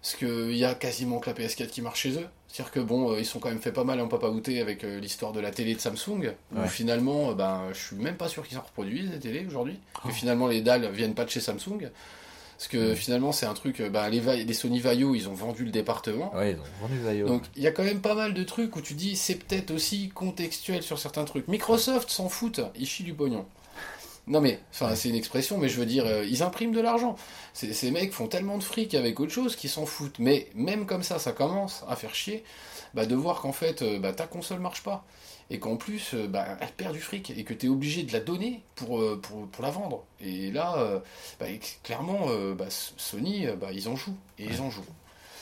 Parce qu'il y a quasiment que la PS4 qui marche chez eux. C'est-à-dire que bon, euh, ils sont quand même fait pas mal en papa outé avec l'histoire de la télé de Samsung. Où Ouais. finalement, ben, je suis même pas sûr qu'ils en reproduisent les télés aujourd'hui. Que Oh. finalement les dalles viennent pas de chez Samsung. Parce que finalement c'est un truc, euh, ben, les, Sony Vaio ils ont vendu le département. Ouais, ils ont vendu Vaio. Donc il y a quand même pas mal de trucs où tu dis c'est peut-être aussi contextuel sur certains trucs. Microsoft s'en foutent, ils chient du pognon. Non mais, enfin c'est une expression, mais je veux dire, euh, ils impriment de l'argent. Ces, ces mecs font tellement de fric avec autre chose qu'ils s'en foutent. Mais même comme ça, ça commence à faire chier bah, de voir qu'en fait euh, bah, ta console marche pas. Et qu'en plus, euh, bah, elle perd du fric et que tu es obligé de la donner pour, euh, pour, pour la vendre. Et là, euh, bah, clairement, bah, Sony, bah, ils en jouent. Et ils en jouent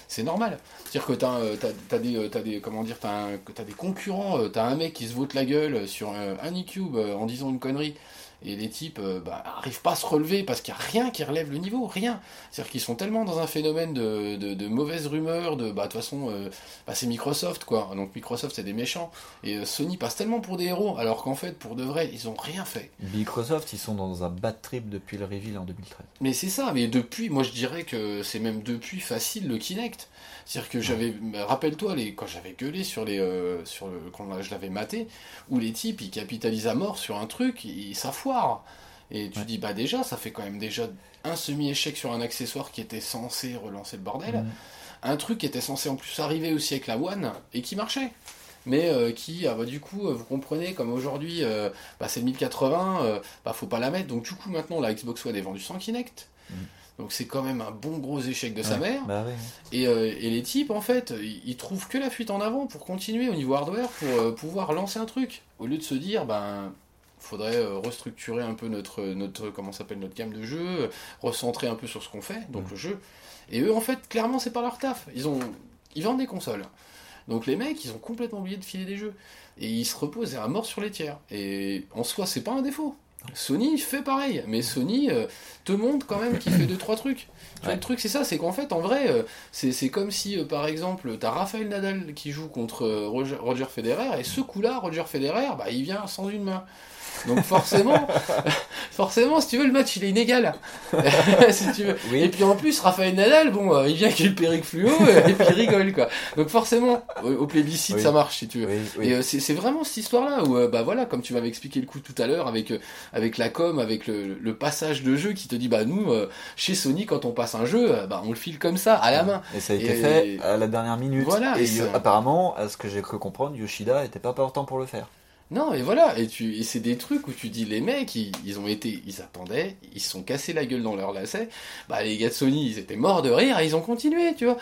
c'est normal. C'est-à-dire que t'as, t'as, t'as des, t'as des, comment dire, t'as, un- des concurrents, euh, t'as un mec qui se vote la gueule sur un e-cube euh, en disant une connerie, et les types euh, bah, arrivent pas à se relever parce qu'il n'y a rien qui relève le niveau, rien. C'est-à-dire qu'ils sont tellement dans un phénomène de, de, de mauvaises rumeurs, de bah de toute façon, euh, bah, c'est Microsoft quoi. Donc Microsoft c'est des méchants, et euh, Sony passe tellement pour des héros, alors qu'en fait pour de vrai ils ont rien fait. Microsoft, ils sont dans un bad trip depuis le reveal en 2013. Mais c'est ça, mais depuis, moi je dirais que c'est même depuis facile le Kinect. C'est-à-dire que j'avais, bah, rappelle-toi, les, quand j'avais gueulé sur les, euh, sur le, quand je l'avais maté, où les types ils capitalisent à mort sur un truc, ils, ça foire. Et tu Ouais. dis, bah déjà, ça fait quand même déjà un semi-échec sur un accessoire qui était censé relancer le bordel. Mhm. un truc qui était censé en plus arriver aussi avec la One et qui marchait. Mais euh, qui, ah bah, du coup, euh, vous comprenez, comme aujourd'hui, euh, bah, c'est 1080, euh, bah, faut pas la mettre. Donc, du coup, maintenant, la Xbox One est vendue sans Kinect. Mm. Donc, c'est quand même un bon gros échec de sa mère. Bah. Et, euh, et les types, en fait, ils, ils trouvent que la fuite en avant pour continuer au niveau hardware, pour euh, pouvoir lancer un truc. Au lieu de se dire, ben, faudrait euh, restructurer un peu notre, notre, comment s'appelle, notre gamme de jeux, euh, recentrer un peu sur ce qu'on fait, donc Mm. le jeu. Et eux, en fait, clairement, c'est pas leur taf. Ils, ont, ils vendent des consoles. Donc les mecs, ils ont complètement oublié de filer des jeux. Et ils se reposent à mort sur les tiers. Et en soi, c'est pas un défaut. Sony fait pareil, mais Sony euh, te montre quand même qu'il fait deux trois trucs. Tu vois, Ouais. Le truc c'est ça, c'est qu'en fait en vrai, euh, c'est c'est comme si euh, par exemple t'as Rafael Nadal qui joue contre euh, Roger, Roger Federer et ce coup-là, Roger Federer, bah il vient sans une main. Donc forcément, forcément, si tu veux, le match il est inégal. si tu veux. Oui. Et puis en plus, Rafael Nadal, bon, euh, il vient avec le perruque fluo euh, et puis il rigole quoi. Donc forcément, au, au plébiscite Oui. ça marche si tu veux. Oui. Et euh, c'est vraiment cette histoire-là où, euh, bah voilà, comme tu m'avais expliqué le coup tout à l'heure avec avec la com, avec le, le passage de jeu qui te dit bah nous chez Sony quand on passe un jeu, bah on le file comme ça à la main. Et ça a été Et- fait à la dernière minute. Voilà, et apparemment, à ce que j'ai cru comprendre, Yoshida était pas partant pour le faire. Non et voilà, et tu et c'est des trucs où tu dis les mecs ils, ils ont été, ils attendaient, ils se sont cassés la gueule dans leur lacet. Bah les gars de Sony ils étaient morts de rire et ils ont continué, tu vois.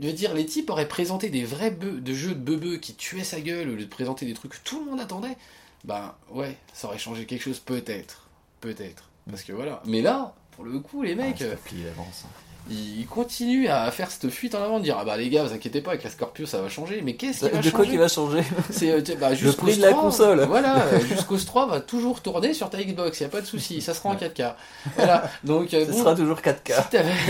Je veux dire, les types auraient présenté des vrais bœufs, de jeux de beubeux qui tuaient sa gueule au lieu de présenter des trucs que tout le monde attendait. Bah ouais, ça aurait changé quelque chose peut-être. Peut-être. Parce que voilà. Mais là, pour le coup, les mecs, Ah, ils continuent à faire cette fuite en avant, de dire ah bah les gars, vous inquiétez pas, avec la Scorpio ça va changer. Mais qu'est-ce qui va De quoi changer qui va changer C'est euh, bah, jusqu'au prix de la 3, console. Voilà, euh, jusqu'au 3 va toujours tourner sur ta Xbox, y a pas de souci, ça sera en 4K. Voilà. Donc euh, Ce bon, sera toujours 4K.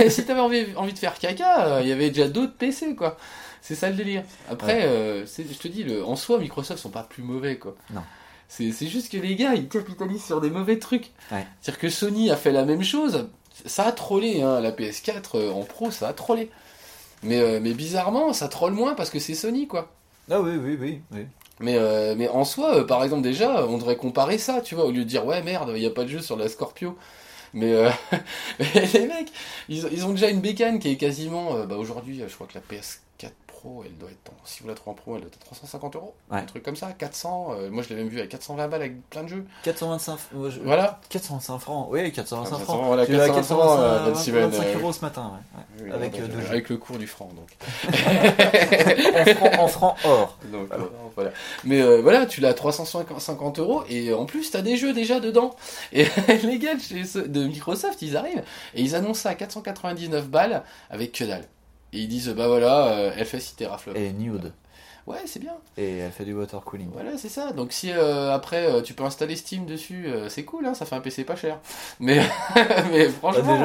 si t'avais si envie, envie de faire caca, il y avait déjà d'autres PC quoi. C'est ça le délire. Après, euh, je te dis, le, en soi, Microsoft sont pas plus mauvais quoi. Non. C'est c'est juste que les gars, ils capitalisent sur des mauvais trucs. Ouais. C'est-à-dire que Sony a fait la même chose. Ça a trollé, hein, la PS4 euh, en pro, ça a trollé. Mais, euh, mais bizarrement, ça troll moins parce que c'est Sony quoi. Ah oui, oui, oui. oui. Mais, euh, mais en soi, euh, par exemple, déjà, on devrait comparer ça, tu vois, au lieu de dire ouais, merde, il n'y a pas de jeu sur la Scorpio. Mais, euh, mais les mecs, ils, ils ont déjà une bécane qui est quasiment. bah aujourd'hui, je crois que la PS4 Pro, elle doit être. en- si vous la trouvez en Pro, elle doit être à 350 euros. Ouais. Un truc comme ça, 400. euh, moi, je l'ai même vu à 420 balles avec plein de jeux. 425, moi, je- Voilà. 425 francs. Oui, 425 425 francs. voilà, J'ai eu à 425 francs, euh, 425 Van Steven, 25 euh, euros ce matin. ouais. Ouais. Avec, euh, deux le cours du franc, donc. en, francs or. Donc, euh, voilà. Mais euh, voilà, tu l'as à 350 euros et en plus t'as des jeux déjà dedans. Et les gars de Microsoft, ils arrivent et ils annoncent ça à 499 balles avec que dalle. Et ils disent bah voilà, euh, elle fait 6 teraflops. Et nude. Ouais, c'est bien. Et elle fait du water cooling. Voilà, c'est ça. Donc si euh, après euh, tu peux installer Steam dessus, euh, c'est cool, hein, ça fait un PC pas cher. Mais mais franchement.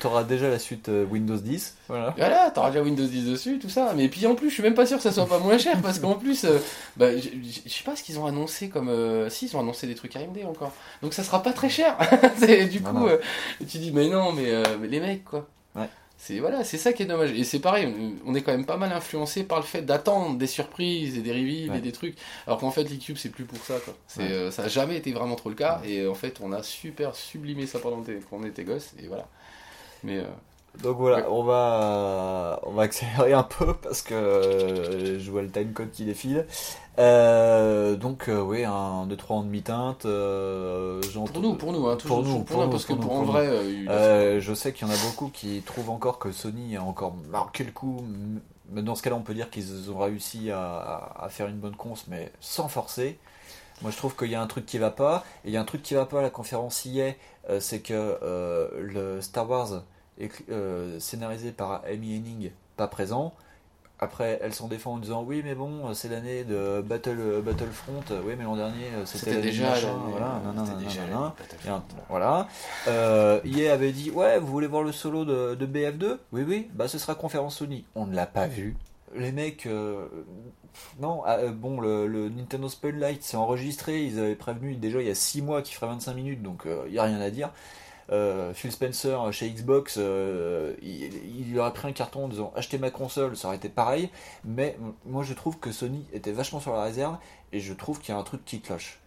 t'auras déjà la suite euh, Windows 10. Voilà. Voilà, t'auras déjà Windows 10 dessus, tout ça. Mais puis en plus, je suis même pas sûr que ça soit pas moins cher parce qu'en plus, euh, bah, je sais pas ce qu'ils ont annoncé comme. euh, si, ils ont annoncé des trucs AMD encore. Donc ça sera pas très cher. Du coup, euh, tu dis, mais non, mais, euh, mais les mecs, quoi. C'est voilà, c'est ça qui est dommage. Et c'est pareil, on est quand même pas mal influencé par le fait d'attendre des surprises et des reveals Ouais. et des trucs. Alors qu'en fait, l'E-Cube, c'est plus pour ça, quoi. Ouais. euh, ça a jamais été vraiment trop le cas. Et en fait, on a super sublimé ça pendant qu'on était gosse. Et voilà. Mais. euh, Donc voilà, Ouais. on va on va accélérer un peu parce que euh, je vois le timecode qui défile. Euh, donc euh, oui, un 2 3 en demi-teinte. euh, pour nous, pour nous, hein, toujours, Pour nous, toujours pour nous, parce que pour nous, pour en pour vrai, il- je sais qu'il y en a beaucoup qui trouvent encore que Sony a encore marqué le coup. Mais dans ce cas-là, on peut dire qu'ils ont réussi à, faire une bonne conce, mais sans forcer. Moi, je trouve qu'il y a un truc qui va pas. Et il y a un truc qui va pas à la conférence hier, c'est que le Star Wars écrit- euh, scénarisé par Amy Henning pas présent. Après, elle s'en défend en disant oui, mais bon, c'est l'année de Battle Battlefront. Oui, mais l'an dernier, euh, c'était déjà machin, voilà, euh, nanana, déjà nanana. un- Voilà. Euh, EA avait dit Ouais, vous voulez voir le solo de, de BF2 Oui, oui, bah ce sera conférence Sony. On ne l'a pas vu. Les mecs, euh, non, ah, euh, bon, le, le Nintendo Spotlight c'est enregistré. Ils avaient prévenu déjà il y a 6 mois qu'il ferait 25 minutes, donc il n'y a rien à dire. Euh, Phil Spencer chez Xbox, euh, il, il lui aurait pris un carton en disant achetez ma console, ça aurait été pareil. Mais moi je trouve que Sony était vachement sur la réserve et je trouve qu'il y a un truc qui cloche.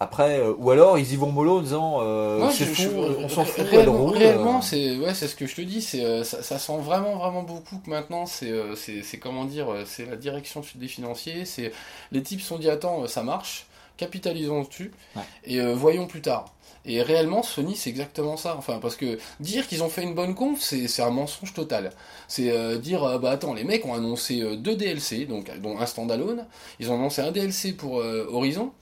Après, euh, ou alors ils y vont mollo en disant euh, Ouais, c'est je- fou, je- on s'en fout, elle réellement, euh. c'est ouais, c'est ce que je te dis. C'est euh, ça, ça sent vraiment, vraiment beaucoup que maintenant, c'est euh, c'est comment dire, euh, c'est la direction des financiers. C'est les types sont dit attends, euh, ça marche, capitalisons dessus Ouais. et euh, voyons plus tard. Et réellement, Sony, c'est exactement ça. Enfin, parce que dire qu'ils ont fait une bonne conf, c'est un mensonge total. C'est euh, dire, euh, bah attends, les mecs ont annoncé euh, deux DLC, donc dont un standalone. Ils ont annoncé un DLC pour euh, Horizon.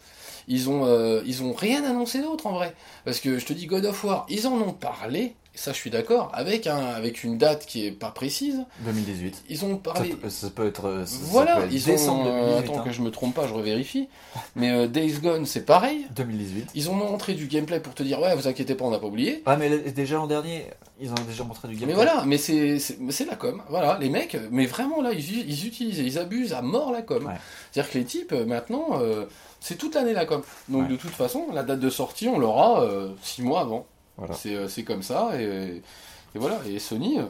Ils ont, ils ont rien annoncé d'autre en vrai. Parce que je te dis God of War, ils en ont parlé, ça je suis d'accord, avec, un, avec une date qui est pas précise. 2018. Ils ont Ça, parlé. peut- ça peut être. ça voilà, peut être ils décembre ont. euh, 2018, attends hein. que je me trompe pas, je revérifie. Mais euh, Days Gone, c'est pareil. 2018. Ils ont montré du gameplay pour te dire, ouais, vous inquiétez pas, on n'a pas oublié. Ah, mais déjà l'an dernier, ils ont déjà montré du gameplay. Mais voilà, mais c'est la com. Voilà, les mecs, mais vraiment là, ils, ils utilisent, ils abusent à mort la com. Ouais. C'est-à-dire que les types, euh, maintenant, euh, c'est toute l'année la com. Donc Ouais. de toute façon, la date de sortie, on l'aura euh, six mois avant. Voilà. C'est euh, c'est comme ça, et, et voilà. Et Sony, euh,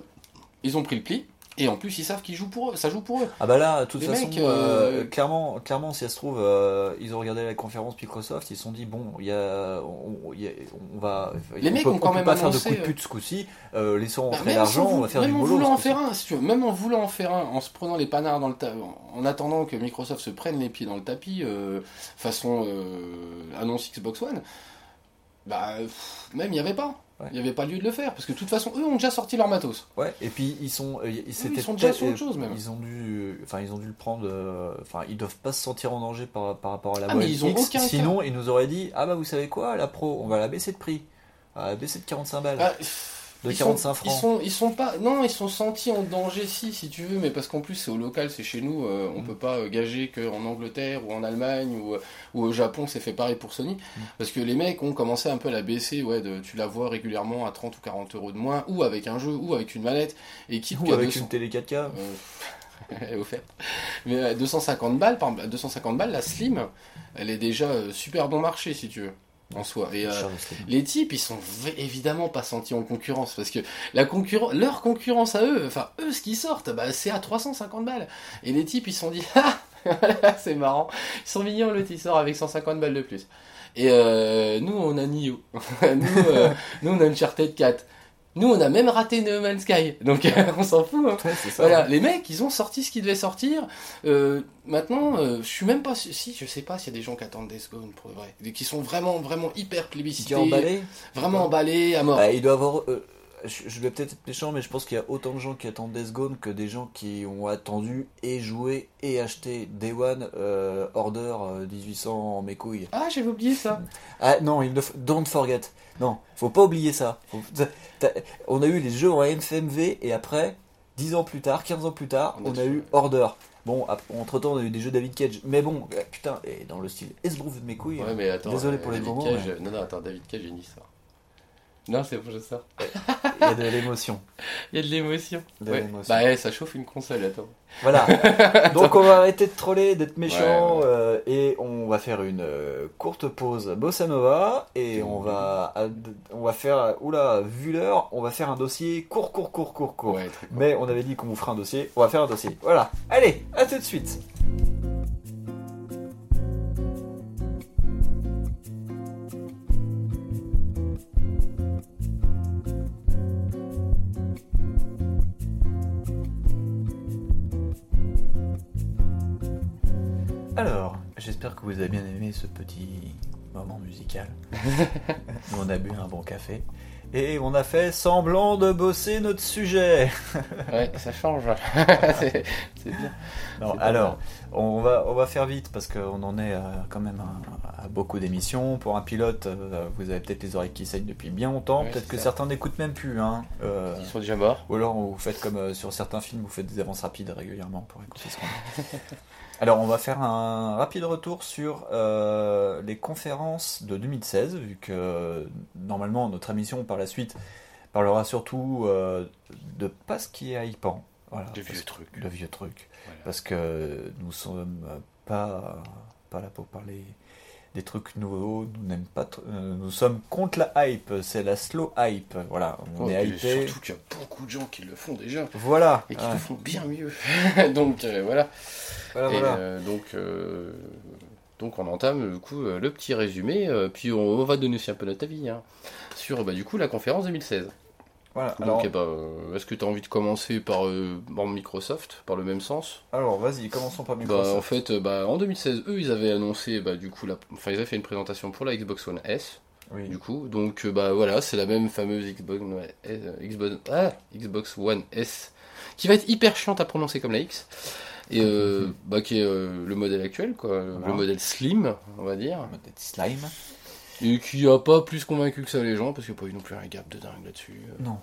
ils ont pris le pli, et en plus, ils savent qu'ils jouent pour eux, ça joue pour eux. Ah bah là, de toute Les façon, mecs, euh, euh, clairement, clairement, si ça se trouve, euh, ils ont regardé la conférence Microsoft, ils se sont dit bon, il y a, on, il y a- on va, Les on peut, ont quand on peut même pas faire de annoncé, coup de pute ce coup-ci, laissons Bah, rentrer même l'argent, on va faire même du en boulot. en faire un, si tu veux, même en voulant en faire un, en se prenant les panards dans le ta- en attendant que Microsoft se prenne les pieds dans le tapis, façon annonce Xbox One, bah pff, même il n'y avait pas. Ouais. Il n'y avait pas lieu de le faire, parce que de toute façon, eux ont déjà sorti leur matos. Ouais, et puis ils sont, euh, ils, c'était ils sont déjà sur autre chose, même. Ils ont dû, enfin ils ont dû le prendre, euh, enfin ils doivent pas se sentir en danger par, par rapport à la Ah, mais ils ont X, aucun sinon ils nous auraient dit ah bah vous savez quoi, la Pro, on va la baisser de prix, la baisser de 45 balles, pff, de ils 45 sont, francs. Ils sont, ils sont pas, non, ils sont sentis en danger si, si tu veux, mais parce qu'en plus c'est au local, c'est chez nous, euh, on Mm. peut pas euh, gager qu'en Angleterre ou en Allemagne ou, euh, ou au Japon c'est fait pareil pour Sony, Mm. parce que les mecs ont commencé un peu à la baisser, ouais, de, tu la vois régulièrement à 30 ou 40 euros de moins, ou avec un jeu, ou avec une manette, et quitte Ou avec 200 une télé 4K. euh, fait. Mais à 250 balles, par exemple, à 250 balles, la Slim, elle est déjà super bon marché si tu veux, en soi. Et, euh, les types, ils sont évidemment pas sentis en concurrence parce que la concurrence, leur concurrence à eux, enfin eux ce qui sortent, bah, c'est à 350 balles. Et les types, ils se sont dit, ah, c'est marrant, ils sont mignons le sort avec 150 balles de plus. Et euh, nous, on a Nioh, nous, euh, nous, on a Uncharted 4. Nous, on a même raté No Man's Sky, donc on s'en fout. hein. Ouais, c'est ça. Voilà, les mecs, ils ont sorti ce qui devait sortir. Euh, maintenant, euh, je suis même pas si je sais pas s'il y a des gens qui attendent Death Gone pour vrai, qui sont vraiment vraiment hyper plébiscités, est emballé vraiment emballés à mort. Bah, il doit avoir. euh, je, vais peut-être être méchant, mais je pense qu'il y a autant de gens qui attendent Death Gone que des gens qui ont attendu et joué et acheté Day One euh, Order euh, 1800 en mes couilles. Ah, j'avais oublié ça. Ah non, il ne f- don't forget. Non, faut pas oublier ça. Faut- on a eu les jeux en FMV et après, 10 ans plus tard, 15 ans plus tard, On a on a tout eu Order. Bon, entre temps, on a eu des jeux David Cage, mais bon, euh, putain, et dans le style esbrouf de mes couilles. Ouais, mais attends. Désolé pour les David gros mots, Cage, mais- euh, Non, non, attends, David Cage, j'ai dit ça. Non, c'est pour ça. Il y a de l'émotion. Il y a de l'émotion. Ouais. Bah, ouais, ça chauffe une console, attends. Voilà. Donc on va arrêter de troller, d'être méchant, Ouais, euh, et on va faire une euh, courte pause bossa nova et on va on va faire oula vu l'heure, on va faire un dossier court court court court court. Mais on avait dit qu'on vous ferait un dossier, on va faire un dossier. Voilà. Allez, à tout de suite. Vous avez bien aimé ce petit moment musical. On a bu un bon café. Et on a fait semblant de bosser notre sujet. Ouais, ça change. c'est bien. Non, alors, on va, on va faire vite parce qu'on en est quand même à, à beaucoup d'émissions. Pour un pilote, euh, vous avez peut-être les oreilles qui saignent depuis bien longtemps. Peut-être que ça. certains n'écoutent même plus. Hein. Euh, Ils sont déjà morts. ou alors vous faites comme euh, sur certains films, vous faites des avances rapides régulièrement pour écouter ce qu'on dit. Alors on va faire un rapide retour sur euh, les conférences de 2016, vu que normalement notre émission par la suite parlera surtout euh, de pas ce qui est hypant. Voilà, De vieux trucs. De vieux trucs. Voilà. Parce que nous sommes pas, pas là pour parler des trucs nouveaux, nous n'aimons pas euh, nous sommes contre la hype, c'est la slow hype. Voilà, on Oh, est hypé. Surtout qu'il y a beaucoup de gens qui le font déjà. Voilà. Et qui Ouais. le font bien mieux. donc euh, voilà. Voilà, Et voilà. euh, donc, Donc on entame du coup le petit résumé, puis on, on va donner aussi un peu notre avis hein, sur bah, du coup la conférence 2016. Voilà. Donc Alors, eh ben, est-ce que tu as envie de commencer par, euh, par Microsoft, par le même sens? Alors vas-y, commençons par bah, Microsoft. En fait, euh, bah, en 2016, eux ils avaient annoncé bah, du coup, la... enfin ils avaient fait une présentation pour la Xbox One S. oui. Du coup, donc euh, bah voilà, c'est la même fameuse Xbox, ouais, Xbox, ah, Xbox One S, qui va être hyper chiante à prononcer comme la X, et euh, bah, qui est euh, le modèle actuel, quoi, le modèle slim, on va dire, Peut-être Slime. Et qui a pas plus convaincu que ça les gens, parce qu'il n'y a pas eu non plus un gap de dingue là-dessus. Non.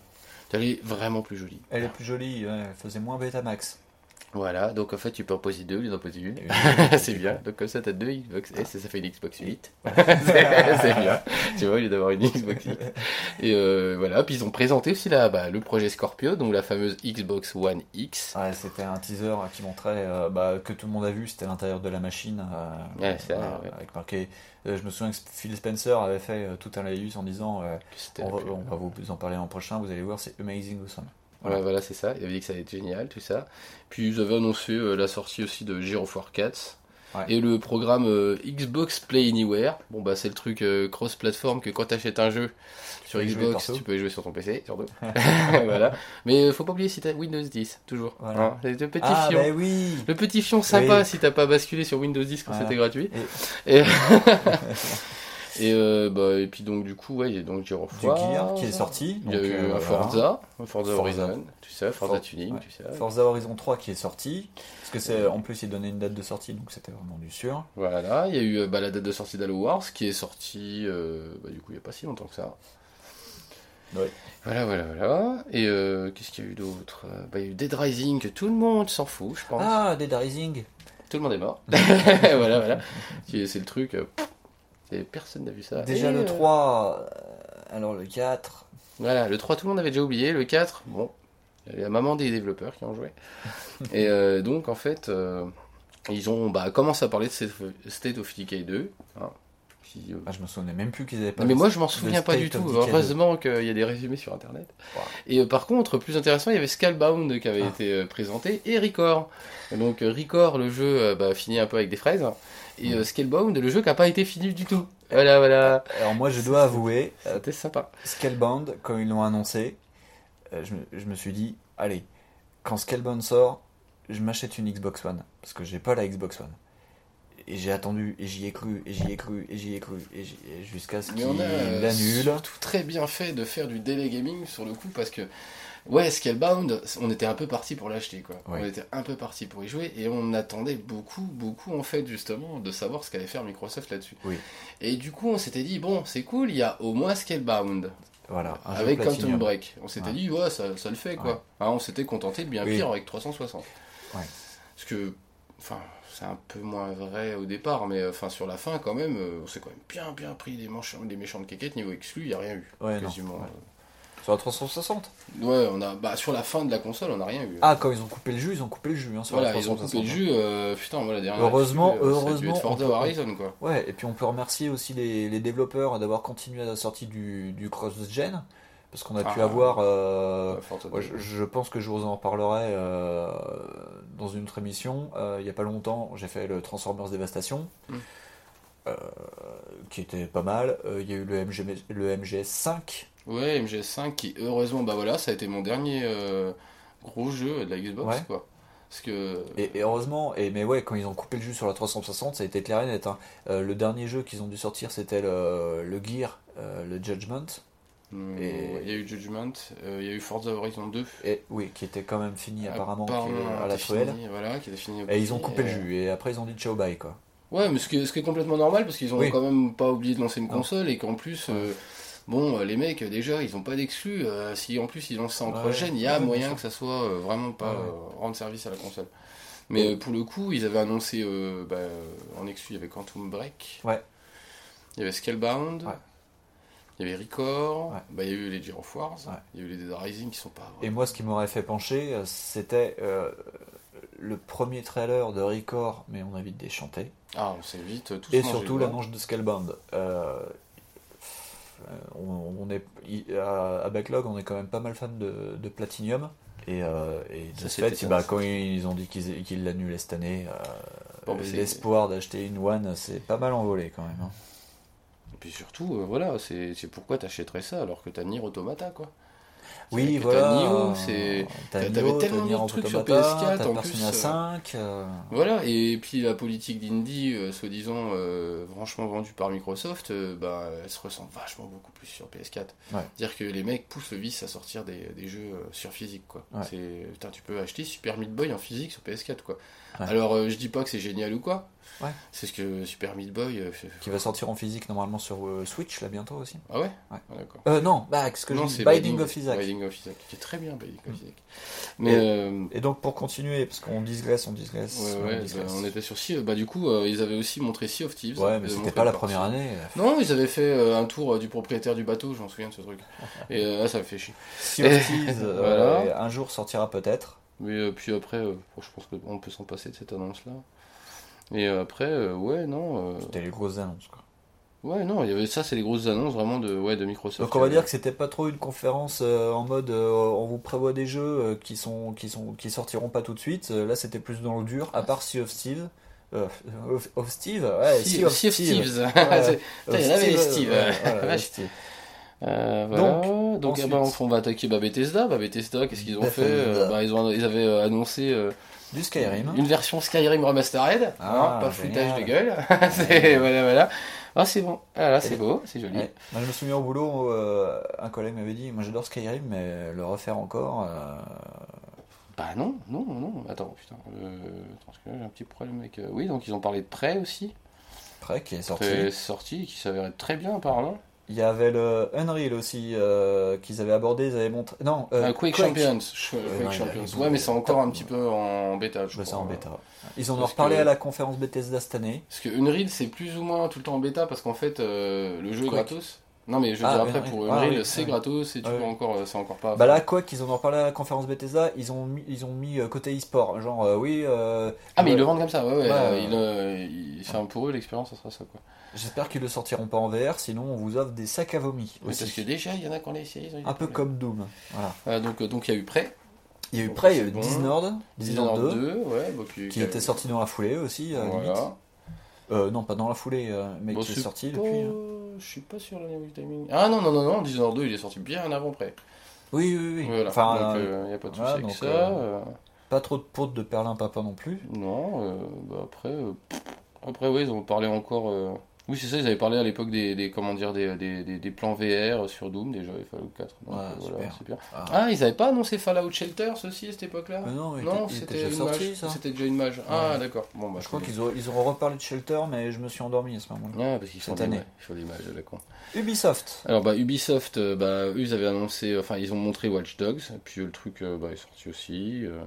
Elle est vraiment plus jolie. Elle est plus jolie, ouais, elle faisait moins Betamax. Voilà, donc en fait tu peux en poser deux lieu d'en poser une. C'est bien, donc comme ça t'as deux Xbox S et ça fait une Xbox 8. c'est bien, tu vois, au lieu d'avoir une Xbox 8. Et euh, voilà, puis ils ont présenté aussi la, bah, le projet Scorpio, donc la fameuse Xbox One X. Ouais, c'était un teaser qui montrait euh, bah, que tout le monde a vu, c'était l'intérieur de la machine. euh, Ouais, ouais. avec marqué. euh, je me souviens que Phil Spencer avait fait euh, tout un laïus en disant euh, on, va, plus- on va vous en parler l'an prochain, vous allez voir, c'est amazing awesome. Voilà, voilà, c'est ça. Il avait dit que ça allait être génial, tout ça. Puis ils avaient annoncé euh, la sortie aussi de Gear of War 4. Ouais. Et le programme euh, Xbox Play Anywhere. Bon, bah, c'est le truc euh, cross-platform que quand t'achètes un jeu sur Xbox, tu peux y jouer sur ton PC, surtout. voilà. Mais faut pas oublier si t'as Windows 10, toujours. Voilà. Hein, le petit Ah, fion. bah oui Le petit fion sympa Oui. si t'as pas basculé sur Windows 10 quand Voilà. c'était gratuit. Et- Et, et, euh, bah, et puis donc du coup, ouais, il y a donc Du. Gear qui est sorti. Il y a eu euh, voilà. Forza, Forza, Forza. Horizon, tout ça, Forza For- Tuning, ouais. tout ça. Forza Horizon 3 qui est sorti. Parce que c'est en plus il donnait une date de sortie, donc c'était vraiment du sûr. Voilà, il y a eu euh, bah, la date de sortie d'Halo Wars qui est sortie euh, bah, du coup il n'y a pas si longtemps que ça. Ouais. Voilà, voilà, voilà. Et euh, qu'est-ce qu'il y a eu d'autre? Euh, bah, Il y a eu Dead Rising que tout le monde s'en fout, je pense. Ah, Dead Rising Tout le monde est mort. voilà, voilà. C'est le truc. euh, pff, et personne n'a vu ça. Déjà Et, le euh, 3, euh, alors le 4. Voilà, le 3, tout le monde avait déjà oublié. Le 4, bon, il y a la maman des développeurs qui ont joué. Et euh, donc, en fait, euh, ils ont bah, commencé à parler de State of- Decay 2. hein, qui, euh, Ah, je me souvenais même plus qu'ils avaient pas Non, mais moi je m'en souviens pas du tout. Heureusement qu'il y a des résumés sur internet. Wow. Et euh, par contre, plus intéressant, il y avait Scalebound qui avait Ah. été euh, présenté et Record. Et donc euh, Record, le jeu euh, bah, finit un peu avec des fraises. Et euh, Scalebound, le jeu qui a pas été fini du tout. Voilà, voilà. Alors moi je dois avouer, C'était sympa. Scalebound, quand ils l'ont annoncé, euh, je, me- je me suis dit, allez, quand Scalebound sort, je m'achète une Xbox One, parce que j'ai pas la Xbox One. Et j'ai attendu, et j'y ai cru, et j'y ai cru, et j'y ai cru, et, jusqu'à ce qu'il l'annule. surtout très bien fait de faire du delay gaming sur le coup parce que ouais Scalebound on était un peu parti pour l'acheter quoi Ouais. on était un peu parti pour y jouer et on attendait beaucoup beaucoup en fait justement de savoir ce qu'allait faire Microsoft là-dessus Oui. et du coup on s'était dit bon c'est cool il y a au moins Scalebound Voilà, un avec Quantum. Break on s'était Ouais. dit ouais ça, ça le fait quoi Ouais. Hein, on s'était contenté de bien Oui. pire avec 360 Ouais. parce que enfin c'est un peu moins vrai au départ mais euh, enfin sur la fin quand même euh, on s'est quand même bien bien pris des, méchants, des méchants de quéquettes niveau exclu il y a rien eu quasiment. Sur la 360 Ouais, on a, bah, sur la fin de la console, on n'a rien eu. Ah, quand ils ont coupé le jus, ils ont coupé le jus. Hein, sur voilà, la ils ont coupé 360. le jus. euh, putain, moi la dernière. Heureusement- euh, ça a dû heureusement, être Forza on peut- Horizon, quoi. Ouais, et puis on peut remercier aussi les, les développeurs d'avoir continué à la sortie du, du cross-gen, parce qu'on a pu Ah. avoir... euh, Ouais, je, je pense que je vous en reparlerai euh, dans une autre émission. Euh, il n'y a pas longtemps, j'ai fait le Transformers Dévastation, Mm. euh, qui était pas mal. Il y a eu le, MG, le MGS5. Ouais, MGS5 qui, heureusement, bah voilà, ça a été mon dernier euh, gros jeu de la Xbox, Ouais. quoi. Parce que. Et, et heureusement, et, mais ouais, quand ils ont coupé le jus sur la 360, ça a été clair et net. hein. Euh, le dernier jeu qu'ils ont dû sortir, c'était le, le Gear, euh, le Judgment. Et- Il y a eu Judgment, il y a eu Forza Horizon 2. Et oui, qui était quand même fini apparemment, est Apparemment, à la Voilà, qui était fini. Et ils ont coupé le jus. Et après, ils ont dit ciao bye quoi. Ouais, mais ce qui, est, ce qui est complètement normal parce qu'ils ont Oui. quand même pas oublié de lancer une Non. console et qu'en plus, euh, bon, euh, les mecs euh, déjà ils ont pas d'exclus. euh, si en plus ils lancent ça en cross-gen, il y a moyen que ça soit euh, vraiment pas euh, rendre service à la console. Mais pour le coup, ils avaient annoncé bah, en exclu, il y avait Quantum Break, Ouais. il y avait Scalebound, Ouais. il y avait Record, Ouais. bah, il y a eu les Gear of Wars, Ouais. il y a eu les Dead Rising qui sont pas. Et moi, ce qui m'aurait fait pencher, euh, c'était euh, le premier trailer de Record, mais on a vite déchanté. Ah, on s'est vite tous Et mangé surtout l'annonce de Scalebound. Euh, on, on est à, à Backlog, on est quand même pas mal fan de, de Platinum. Et, euh, et de ce fait, bah, quand ils ont dit qu'ils l'annulaient cette année, euh, Bon, bah, c'est- l'espoir d'acheter une One s'est pas mal envolé quand même. hein. Et puis surtout, euh, voilà, c'est c'est pourquoi t'achèterais ça alors que t'as Nier Automata, quoi. Oui, voilà. c'est- t'avais tellement d'autres trucs sur Automata, PS4, t'as en Persona plus, euh, 5. euh, Voilà, et puis la politique d'indie, euh, soi-disant euh, franchement vendue par Microsoft, bah, elle se ressent vachement beaucoup plus sur PS4. Ouais. Dire que les mecs poussent le vice à sortir des, des jeux sur physique, quoi. Ouais. C'est, putain, tu peux acheter Super Meat Boy en physique sur PS4, quoi. Ouais. Alors, euh, je dis pas que c'est génial ou quoi. Ouais. C'est ce que Super Meat Boy. euh, fait- Qui va sortir en physique normalement sur euh, Switch là bientôt aussi. Ah ouais Ouais. Ah, d'accord. Euh, non, bah, ce que je Non, dis, c'est Binding of Isaac. Binding of Isaac, qui est très bien, Binding of Isaac. Mais, euh, Et donc pour continuer, parce qu'on digresse, on digresse. ouais, on digresse. bah, on était sur Sea. Bah, du coup, ils avaient aussi montré Sea of Thieves. Ouais, mais Ils avaient c'était pas la partie. première année. Non, ils avaient fait un tour du propriétaire du bateau, je m'en souviens de ce truc. Et là, ça me fait chier. Sea of Thieves, Voilà. un jour sortira peut-être. Mais euh, puis après, euh, je pense qu'on peut s'en passer de cette annonce-là. Et euh, après, ouais, non. C'était les grosses annonces. Quoi. ouais, non, il y avait ça, c'est les grosses annonces vraiment de, ouais, de Microsoft. Donc on va dire que c'était pas trop une conférence euh, en mode euh, on vous prévoit des jeux euh, qui sont qui sont qui sortiront pas tout de suite. Là c'était plus dans le dur. À part Sea of Steve. Euh, of, Steve, ouais, Sea, of Sea of Steve. Steve, ouais, Steve. Euh, voilà. donc, ensuite- eh ben, on, va attaquer bah, Bethesda. Bah, Bethesda, qu'est-ce qu'ils ont fait Bethesda. Euh, bah, ils, ont, ils avaient euh, annoncé euh, Du Skyrim. une version Skyrim remastered. Ah, hein, pas génial. foutage de gueule. c'est, voilà, voilà. Ah, c'est bon. Ah, là, c'est beau, c'est joli. Ouais. Moi, je me souviens au boulot, euh, un collègue m'avait dit, moi j'adore Skyrim, mais le refaire encore, euh, Bah non, non, non. Attends, putain. Euh, attends, parce que là, j'ai un petit problème avec. Oui, donc ils ont parlé de prêt aussi. prêt qui est sorti. Prêt sorti, qui s'avère être très bien apparemment. Il y avait le Unreal aussi euh, qu'ils avaient abordé, ils avaient montré. Non, euh, Euh, Quake, Champions. Non, Champions. Ouais, mais c'est encore un petit peu en bêta, je sais crois. en bêta. Ils en ont Parce reparlé que- à la conférence Bethesda cette année. Parce que Unreal, c'est plus ou moins tout le temps en bêta parce qu'en fait, euh, le jeu est gratos. Non, mais je veux Ah, dire après, Unreal. pour Ah, Unreal, oui, c'est oui. gratos et tu Ah, peux oui. encore, euh, c'est encore pas. Bah là, quoi qu'ils en ont reparlé à la conférence Bethesda, ils ont mis, ils ont mis euh, côté e-sport. Genre, euh, oui. euh, Ah, mais ils le vendent comme ça, ouais, ouais. Euh, euh, ils- enfin, pour eux, l'expérience, ça sera ça, quoi. J'espère qu'ils le sortiront pas en VR, sinon on vous offre des sacs à vomi. Oui, parce que déjà, il y en a qui ont essayé. ils ont Un peu problèmes. comme Doom. Voilà. Euh, donc, euh, donc, il y a eu prêt. Il y a eu prêt, il y a eu bon. Dishonored, Dishonored 2, 2, ouais, bah, qui, qui était sorti dans la foulée aussi, euh, limite. Voilà. Euh, non, pas dans la foulée, mais Bon, qui est sorti pas- depuis. hein. Je suis pas sûr au niveau du timing. Ah non, non, non, non, Dishonored 2, il est sorti bien avant prêt. Oui, oui, oui. Voilà. Enfin, donc, euh, il n'y a pas de souci avec donc, ça. pas trop de potes de Perlin Papa non plus. Non, bah après, après oui, ils ont parlé encore. Oui, c'est ça, ils avaient parlé à l'époque des, des comment dire des, des, des, plans VR sur Doom déjà et Fallout 4. Donc, euh, voilà, super. c'est bien. Ah. Ah, ils avaient pas annoncé Fallout Shelter aussi à cette époque-là Mais non, c'était déjà une sorti, mage. ça. C'était déjà une mage. Ah, d'accord. Bon, bah, Je crois qu'ils ont, ils auront reparlé de Shelter, mais je me suis endormi à ce moment-là. Ah, parce qu'ils font cette année. ils font des mages, la con. Ubisoft. Alors bah Ubisoft, euh, bah eux ils avaient annoncé, enfin ils ont montré Watch Dogs, puis le truc euh, bah, est sorti aussi. euh.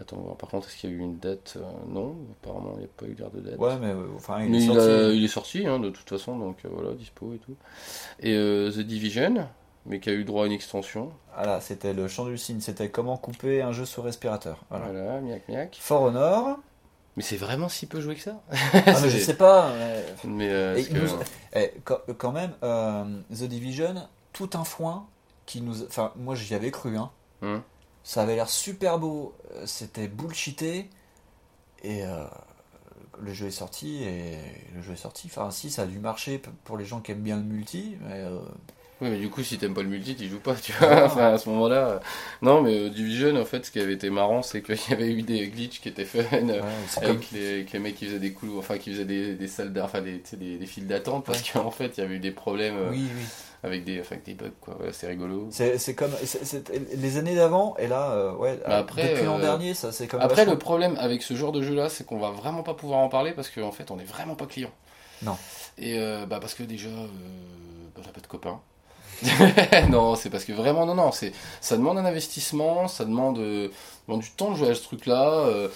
Attends, par contre est-ce qu'il y a eu une date Euh, Non, apparemment il n'y a pas eu de date. Ouais, mais euh, enfin, il Mais est il, sorti. a- il est sorti hein, de toute façon, donc euh, voilà, dispo et tout. Et euh, The Division, mais qui a eu droit à une extension. Voilà, c'était le chant du signe, c'était comment couper un jeu sous respirateur. Voilà. Voilà, miac miac. For Honor. Mais c'est vraiment si peu joué que ça Ah, mais je sais pas. mais- Mais euh, Et que- nous- eh, quand, quand même, euh, The Division, tout un foin qui nous. Enfin, moi j'y avais cru, hein. Hum. Ça avait l'air super beau, euh, c'était bullshité, et euh, le jeu est sorti, et le jeu est sorti. Enfin, si, ça a dû marcher pour les gens qui aiment bien le multi, mais. euh, Oui, mais du coup, si t'aimes pas le multi, tu joues pas, tu vois. enfin, à ce moment-là. Non, mais Division, en fait, ce qui avait été marrant, c'est qu'il y avait eu des glitches qui étaient faits euh, ouais, c'est comme. avec, les, avec les mecs qui faisaient des coups, enfin, qui faisaient des, des salles enfin, des, files d'attente, parce qu'en fait, il y avait eu des problèmes Oui, oui. Avec, des, enfin, avec des bugs, quoi. Voilà, c'est rigolo. C'est comme. les années d'avant, et là, euh, ouais, Mais après, depuis l'an euh, dernier, ça c'est comme. Après, vachement- le problème avec ce genre de jeu-là, c'est qu'on va vraiment pas pouvoir en parler parce qu'en fait, on est vraiment pas client. Non. Et euh, bah, parce que déjà, euh, bah, pas de copains. non, c'est parce que vraiment, non, non, c'est, ça demande un investissement, ça demande, euh, demande du temps de jouer à ce truc-là, euh,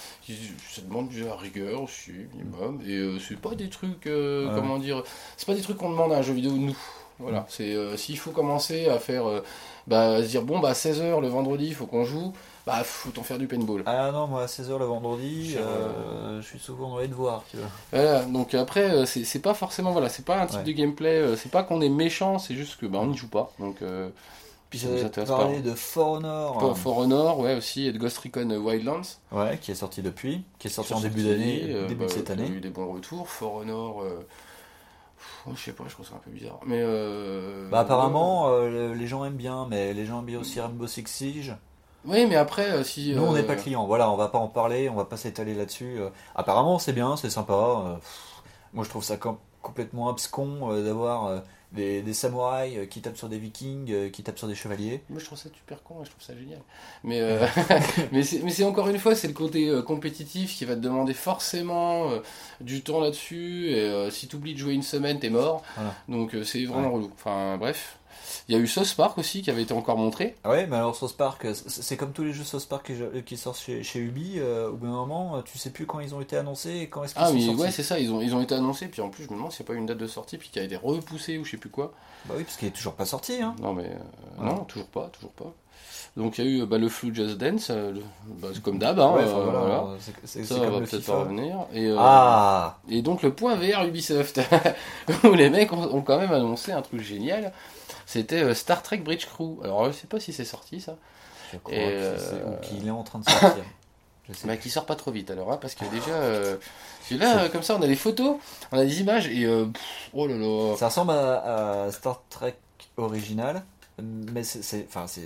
ça demande du à rigueur aussi, minimum, et euh, c'est pas des trucs, comment dire, c'est pas des trucs qu'on demande à un jeu vidéo nous. Voilà, c'est euh, s'il faut commencer à faire, euh, bah, se dire bon bah 16h le vendredi, il faut qu'on joue, bah faut t'en faire du paintball. Ah non, moi à 16h le vendredi, euh, je suis souvent dans les devoirs, tu vois. Voilà, donc après, c'est c'est pas forcément, voilà, c'est pas un type Ouais. de gameplay, c'est pas qu'on est méchant, c'est juste que bah, on n'y joue pas. Donc, Puis ça nous intéresse parlé pas. de For Honor. For, For Honor, ouais, aussi, et de Ghost Recon Wildlands. Ouais, qui est sorti depuis, qui est sorti en début d'année, début bah, de cette qui ont année. eu des bons retours. For Honor, je sais pas, je trouve ça un peu bizarre. Mais euh, Bah apparemment, euh, les gens aiment bien, mais les gens aiment bien aussi Rainbow Six Siege. Oui, mais après, euh, si. Nous, on n'est euh, pas clients. Voilà, on va pas en parler, on va pas s'étaler là-dessus. Euh, apparemment, c'est bien, c'est sympa. Euh, moi, je trouve ça com- complètement abscon euh, d'avoir euh, des, des samouraïs euh, qui tapent sur des vikings, qui tapent sur des chevaliers. Moi, je trouve ça super con et je trouve ça génial. Mais, euh, mais c'est mais c'est encore une fois, c'est le côté euh, compétitif qui va te demander forcément euh, du temps là-dessus. Et si tu oublies de jouer une semaine, t'es mort. Voilà. Donc c'est vraiment relou. Enfin, bref. Il y a eu Sauce Park aussi qui avait été encore montré. Ah ouais, mais alors South Park, euh, c'est comme tous les jeux South Park qui, qui sortent chez, chez Ubi. euh, au bout d'un moment, euh, tu sais plus quand ils ont été annoncés et quand est-ce qu'ils Ah, sont mais sortis. ouais, c'est ça, ils ont, ils ont été annoncés. Puis en plus, je me demande s'il n'y a pas eu une date de sortie, puis qui a été repoussée ou je sais plus quoi. Bah oui, parce qu'il est toujours pas sorti. Hein. Non, mais euh, non, toujours pas, toujours pas. Donc il y a eu bah, le flou Just Dance, le- bah, comme d'hab, hein, Ouais, enfin, voilà, voilà. c'est- Ça va peut-être pas revenir. Et, euh, Ah et donc le point VR Ubisoft, où les mecs ont, ont quand même annoncé un truc génial. C'était euh, Star Trek Bridge Crew. Alors je sais pas si c'est sorti ça. Je crois Et, que euh, c'est- ou qu'il est en train de sortir. Je sais Bah, qui sort pas trop vite alors, hein, parce que déjà, euh, parce que là, euh, comme ça, on a des photos, on a des images, et euh, pff, oh là là. Ça ressemble à, à Star Trek original, mais c'est, enfin c'est,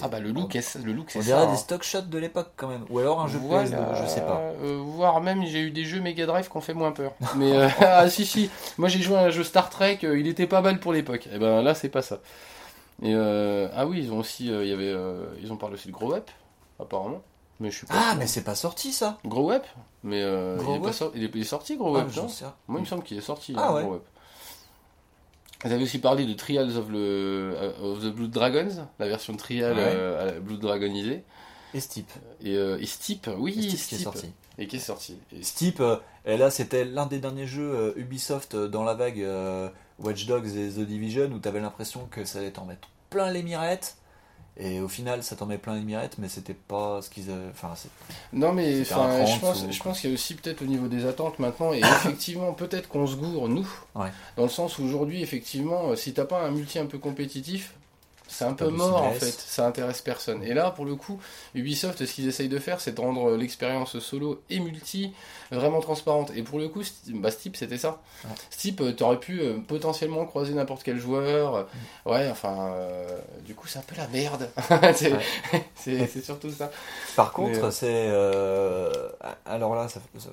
Ah bah le look, est, le look c'est on ça. dirait hein. des stock shots de l'époque quand même, ou alors un jeu Voilà, PS2, je sais pas. euh, voire même j'ai eu des jeux Mega Drive qui ont fait moins peur. Mais euh, ah si si, moi j'ai joué à un jeu Star Trek, euh, il était pas mal pour l'époque. Et ben là c'est pas ça. Et euh, ah oui ils ont aussi, il y avait, ils ont parlé aussi de Grow Up apparemment. Mais je suis pas. Ah sûr. mais c'est pas sorti ça. Grow Up, mais euh, Grow il, est pas Up? sor- il, est, il est sorti Grow Ah, Up, non. Moi il me semble qu'il est sorti. Ah hein, ouais. Grow Up. Vous avez aussi parlé de Trials of, le, of the Blood Dragons, la version Trial Ouais. euh, Blood Dragonisée. Et Steep, Et, euh, et Steep, oui, Et Steep qui est sorti. Et qui est sorti. Et Steep, euh, et là c'était l'un des derniers jeux euh, Ubisoft euh, dans la vague euh, Watch Dogs et The Division où t'avais l'impression que ça allait t'en mettre plein les mirettes. Et au final, ça t'en met plein les mirettes, mais c'était pas ce qu'ils avaient. Enfin, c'est- Non mais enfin, je en pense, je pense qu'il y a aussi peut-être au niveau des attentes maintenant et effectivement peut-être qu'on se gourre nous Ouais. dans le sens où aujourd'hui effectivement euh, si t'as pas un multi un peu compétitif c'est un peu mort en fait, ça intéresse personne. Et là pour le coup Ubisoft ce qu'ils essayent de faire c'est de rendre l'expérience solo et multi vraiment transparente. Et pour le coup bah, Steep c'était ça. Ouais. Steep euh, t'aurais pu euh, potentiellement croiser n'importe quel joueur. Mm. Ouais enfin euh, du coup c'est un peu la merde. c'est surtout ça. Par contre, Mais, c'est. euh, alors là, ça- ça-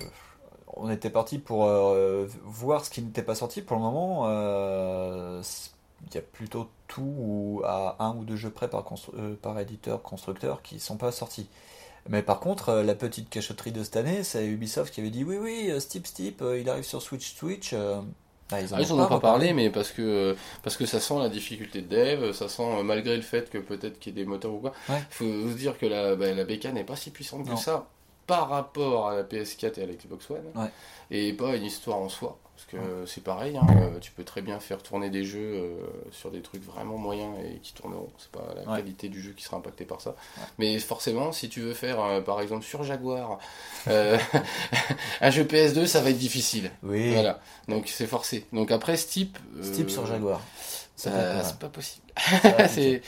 on était parti pour euh, voir ce qui n'était pas sorti. Pour le moment, euh, il y a plutôt tout ou à un ou deux jeux près par, euh, par éditeur, constructeur qui sont pas sortis. Mais par contre, euh, la petite cachotterie de cette année, c'est Ubisoft qui avait dit oui, oui, euh, Steep, Steep, euh, il arrive sur Switch, Switch. ah, ils en Ah, ont pas parlé, mais parce que, parce que ça sent la difficulté de dev, ça sent, malgré le fait que peut-être qu'il y ait des moteurs ou quoi, il Ouais. faut se dire que la, bah, la bécane n'est pas si puissante Non. que ça par rapport à la PS4 et à la Xbox One, Ouais. et pas une histoire en soi. Parce que Ouais. c'est pareil, hein, tu peux très bien faire tourner des jeux euh, sur des trucs vraiment moyens et qui tourneront. C'est pas la Ouais. qualité du jeu qui sera impactée par ça. Mais forcément, si tu veux faire, euh, par exemple, sur Jaguar, euh, un jeu PS2, ça va être difficile. Oui, Voilà, donc c'est forcé. Donc après Steep. euh, Steep sur Jaguar. C'est pas mal. c'est pas possible. C'est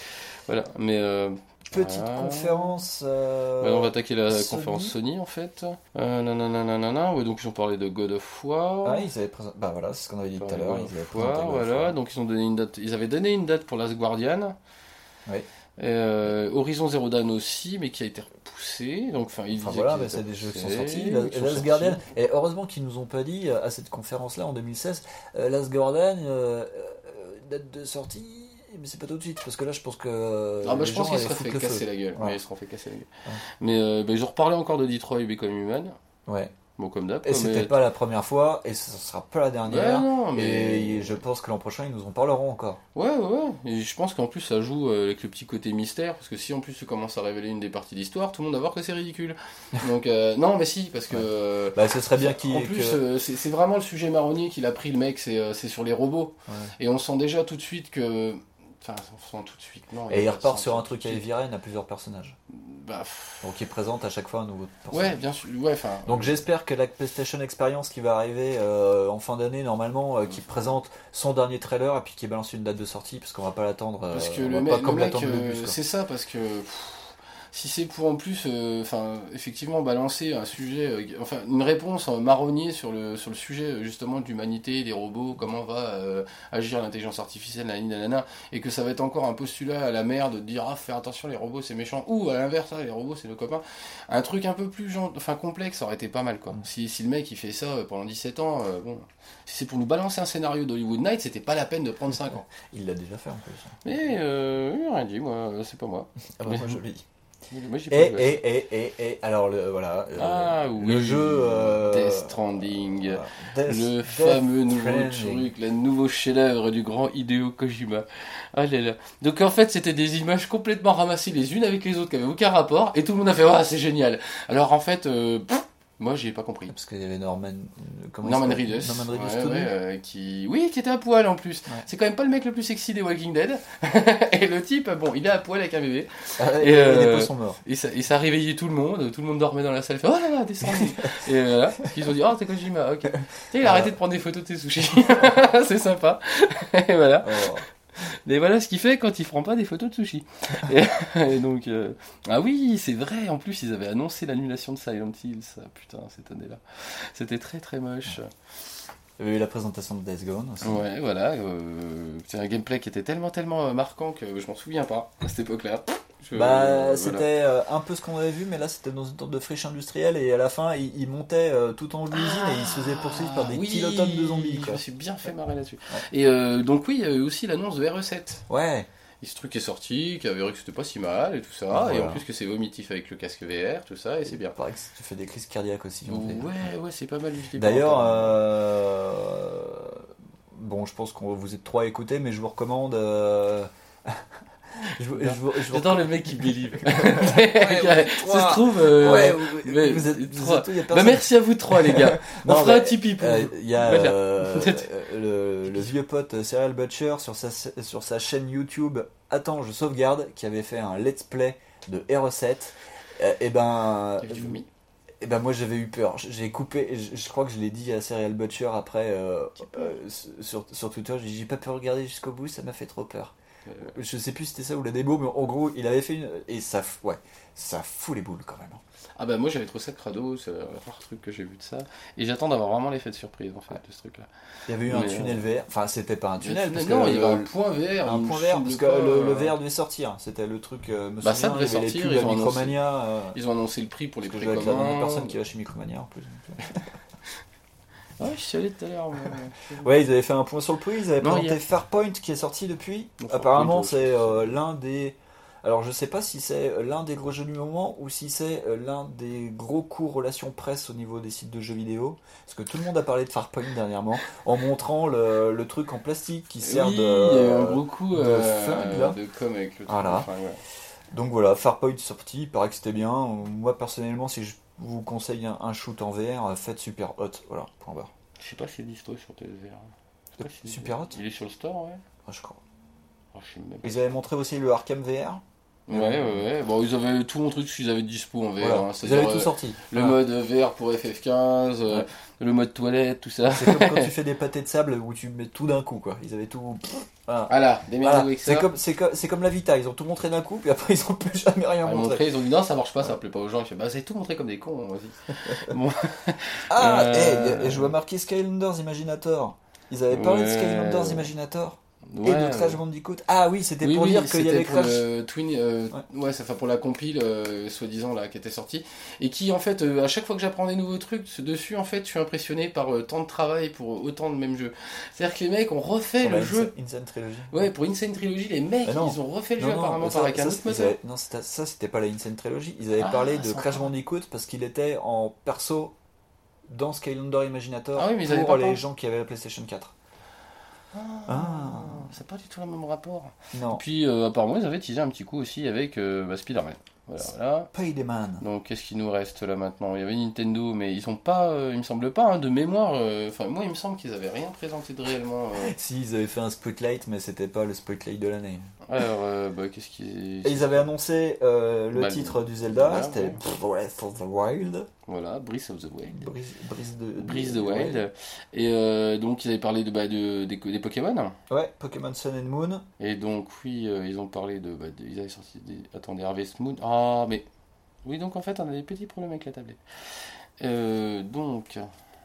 voilà, mais euh, Petite voilà. conférence. euh, Bah, on va attaquer la Sony. conférence Sony en fait. Euh, nanana, nanana. Ouais, donc ils ont parlé de God of War. Ah, ils avaient présenté. Bah voilà, c'est ce qu'on avait dit tout à l'heure. Ils avaient présenté of voilà. War. Donc ils ont donné une date. Ils avaient donné une date pour Last Guardian. Ouais. Euh, Horizon Zero Dawn aussi, mais qui a été repoussé. Donc enfin, ils Enfin voilà, c'est des jeux qui sont sortis. qui La- sont Last sortis. Guardian, et heureusement qu'ils nous ont pas dit euh, à cette conférence-là en 2016, euh, Last Guardian, date de sortie, mais c'est pas tout de suite, parce que là je pense que. Ah bah je pense allaient se foutre fait le feu. casser la gueule. Ouais. Ouais, ils se seront fait casser la gueule. Ouais. Mais euh, bah, ils ont reparlé encore de Detroit Become Human. Ouais. Bon comme d'hab. Et c'était mais- pas la première fois, et ce sera pas la Ouais, dernière. non, mais Et je pense que l'an prochain ils nous en parleront encore. Ouais, ouais, ouais. Et je pense qu'en plus ça joue euh, avec le petit côté mystère, parce que si en plus tu commences à révéler une des parties d'histoire, tout le monde va voir que c'est ridicule. Donc euh, non, mais si, parce que euh, Bah ce serait bien qu'il. en plus que- euh, c'est vraiment le sujet marronnier qu'il a pris le mec, c'est euh, c'est sur les robots. Ouais. Et on sent déjà tout de suite que Enfin, sans tout de suite, non. Et il repart sur un truc. Heavy Rain à plusieurs personnages. Bah, pff, Donc il présente à chaque fois un nouveau personnage. ouais, bien sûr. Ouais. Donc j'espère que la PlayStation Experience qui va arriver euh, en fin d'année normalement, euh, qui présente son dernier trailer et puis qui balance une date de sortie parce qu'on va pas l'attendre. euh, Parce que on le, va mec, pas comme le euh, c'est ça, parce que pff, si c'est pour en plus, euh, enfin, effectivement, balancer un sujet, euh, enfin, une réponse en marronnier sur le, sur le sujet euh, justement de l'humanité, des robots, comment va euh, agir l'intelligence artificielle, nanana, et que ça va être encore un postulat à la merde de dire ah, fais attention, les robots c'est méchant, ou à l'inverse, ah, les robots c'est nos copains. Un truc un peu plus genre, enfin, complexe, ça aurait été pas mal quoi. Si, si le mec il fait ça euh, pendant 17 ans, euh, bon, si c'est pour nous balancer un scénario d'Hollywood Night, c'était pas la peine de prendre 5 ans. Il l'a déjà fait en plus. Mais euh, il a rien dit, moi, c'est pas moi. Ah bah, moi je l'ai dit. Moi, Et, et, et, et, et, alors le, voilà. euh, Ah oui, le jeu. euh, Death Stranding. voilà. Death- le Death fameux nouveau Stranding. truc, le nouveau chef-d'œuvre du grand Hideo Kojima. Ah là là. Donc en fait, c'était des images complètement ramassées les unes avec les autres qui avaient aucun rapport et tout le monde a fait ah c'est génial. Alors en fait, euh, pff, moi j'ai pas compris. Parce qu'il y avait Norman. euh, Comment Norman Reedus, Norman Reedus ouais, tout ouais, nu. euh, qui, oui, qui était à poil en plus. Ouais. C'est quand même pas le mec le plus sexy des Walking Dead. et le type, bon, il est à poil avec un bébé. Ah, Et, et, euh, les poissons morts. Et ça, et ça a réveillé tout le monde, tout le monde dormait dans la salle, fait oh là là, descendez Et voilà, ils ont dit oh t'es Kojima, ok. Sais, il a arrêté de prendre des photos de tes sushis, c'est sympa. Et voilà. Oh. Mais voilà ce qu'il fait quand il prend pas des photos de. Et, et donc, euh, ah oui, c'est vrai, en plus ils avaient annoncé l'annulation de Silent Hill, ça, putain, cette année-là. C'était très très moche. Il y avait eu la présentation de Death Gone aussi. Ouais, voilà, euh, c'est un gameplay qui était tellement tellement euh, marquant que je m'en souviens pas à cette époque-là. Je- Bah, voilà. c'était euh, un peu ce qu'on avait vu, mais là c'était dans une sorte de friche industrielle et à la fin il, il montait euh, tout en haut de l'usine et il se faisait poursuivre par des Ah, oui, kilotonnes de zombies. Je Quoi. me suis bien fait marrer là-dessus. Ouais. Et euh, donc oui, il y a eu aussi l'annonce de RE7. Ouais, Et ce truc est sorti, qui avait vu que c'était pas si mal et tout ça, Voilà. et en plus que c'est vomitif avec le casque VR, tout ça, et c'est bien. il paraît que tu fais des crises cardiaques aussi. en fait. Ouais, ouais, c'est pas mal. je D'ailleurs, euh, bon, je pense qu'on vous êtes trois à écouter, mais je vous recommande. J'adore le mec qui believe. ouais, ça se trouve. euh, Ouais, vous, mais- vous êtes, vous êtes- Bah merci à vous trois les gars. On Non, fera un Tipeee pour Euh. Il y a euh, le, le vieux pote Serial Butcher sur sa, sur sa chaîne YouTube Attends, je sauvegarde, qui avait fait un let's play de R7. Euh, et ben, du vomi et ben moi j'avais eu peur. J'ai coupé, je, je crois que je l'ai dit à Serial Butcher après euh, euh, sur, sur Twitter. J'ai pas pu regarder jusqu'au bout, ça m'a fait trop peur. Euh, Je sais plus si c'était ça ou la démo, mais en gros il avait fait une et ça, ouais, ça fout les boules quand même. Ah bah moi j'avais trouvé ça crado, c'est le rare truc que j'ai vu de ça. Et j'attends d'avoir vraiment l'effet de surprise en fait de ce truc là. Il y avait eu un tunnel VR, enfin c'était pas un tunnel, parce non, que il y avait un point VR. un point vert parce que le, le euh, VR devait sortir c'était le truc euh, me Bah, ça souviens, y devait sortir, ils ont annoncé- Micromania euh, Ils ont annoncé le prix pour les dois être la précommandes. personne qui va chez Micromania en plus Ouais, je suis allé tout à l'heure. ouais ils avaient fait un point sur le prix ils avaient Non, présenté a- Farpoint qui est sorti depuis apparemment Farpoint, c'est euh, l'un des alors je sais pas si c'est l'un des gros jeux du moment ou si c'est euh, l'un des gros coups relations presse au niveau des sites de jeux vidéo parce que tout le monde a parlé de Farpoint dernièrement en montrant le, le truc en plastique qui sert oui, de il y a eu un gros coup de euh, fun, là. de com avec le truc. Voilà. enfin, ouais. Donc voilà, Farpoint sorti, il paraît que c'était bien. Moi personnellement, si je vous conseille un, un shoot en VR, euh, faites Super Hot. Voilà, point barre. Je sais pas si c'est dispo sur pas si c'est- Super Hot Il est sur le store, ouais. Ah, je crois. Oh, je sais même. Ils avaient montré aussi le Arkham VR. Ouais, ouais, ouais. Bon, ils avaient tout montré ce qu'ils avaient dispo en VR. Voilà. hein. Ils avaient tout euh, sorti. Le Voilà. mode VR pour FF15, euh, Ouais. Le mode toilette, tout ça. C'est comme quand tu fais des pâtés de sable où tu mets tout d'un coup, quoi. Ils avaient tout. Voilà. Voilà, des Voilà. C'est comme, c'est comme, la Vita, ils ont tout montré d'un coup, puis après ils ont plus jamais rien Ah, ont montré. montré, ils ont dit non, ça marche pas, ça plaît pas aux gens. Ils fait bah, c'est tout montré comme des cons, vas-y. bon. Ah, Euh, et, et je vois marqué Skylanders Imaginator. Ils avaient parlé de. Skylanders Imaginator? Ouais, et de Crash Bandicoot. Ah oui, c'était Oui, pour oui, dire qu'il y avait pour Crash. le Twin, euh, ouais, ça fait pour la compile, euh, soi-disant là, qui était sortie, et qui en fait, euh, à chaque fois que j'apprends des nouveaux trucs dessus, en fait, je suis impressionné par tant de travail pour autant de mêmes jeux. C'est-à-dire que les mecs ont refait le jeu. Insane- Insane Trilogy. Ouais, pour Insane Trilogy, les mecs, ils ont refait le Non, jeu non, apparemment ça- par avec un ça, autre moteur. avaient- non, ça c'était pas la Insane Trilogy. Ils avaient Ah, parlé de Crash. Bandicoot parce qu'il était en perso dans Skylander Imaginator Ah oui, mais pour les gens qui avaient la PlayStation 4. Ah, c'est pas du tout le même rapport. Non. Puis euh, apparemment, ils avaient teasé un petit coup aussi avec euh, bah, Spider-Man. Voilà, voilà. Spider-Man. Donc qu'est-ce qui nous reste là maintenant? Il y avait Nintendo, mais ils ont pas, euh, il me semble pas, hein, de mémoire. euh, Enfin, moi, il me semble qu'ils avaient rien présenté de réellement. Si, ils avaient fait un Spotlight, mais c'était pas le Spotlight de l'année. Alors, euh, bah, qu'est-ce qui. Et ils avaient annoncé le Bah, titre du Zelda, c'était. Breath of the Wild. Voilà, Breath of the Wild. Brise, brise de, the Wild. Et euh, donc, ils avaient parlé de, bah, de, des, des Pokémon. Ouais, Pokémon Sun and Moon. Et donc, oui, euh, ils ont parlé de, bah, de- Ils avaient sorti des. Attendez, Harvest Moon. Ah, mais. Oui, donc en fait, on a des petits problèmes avec la tablette. Euh, donc.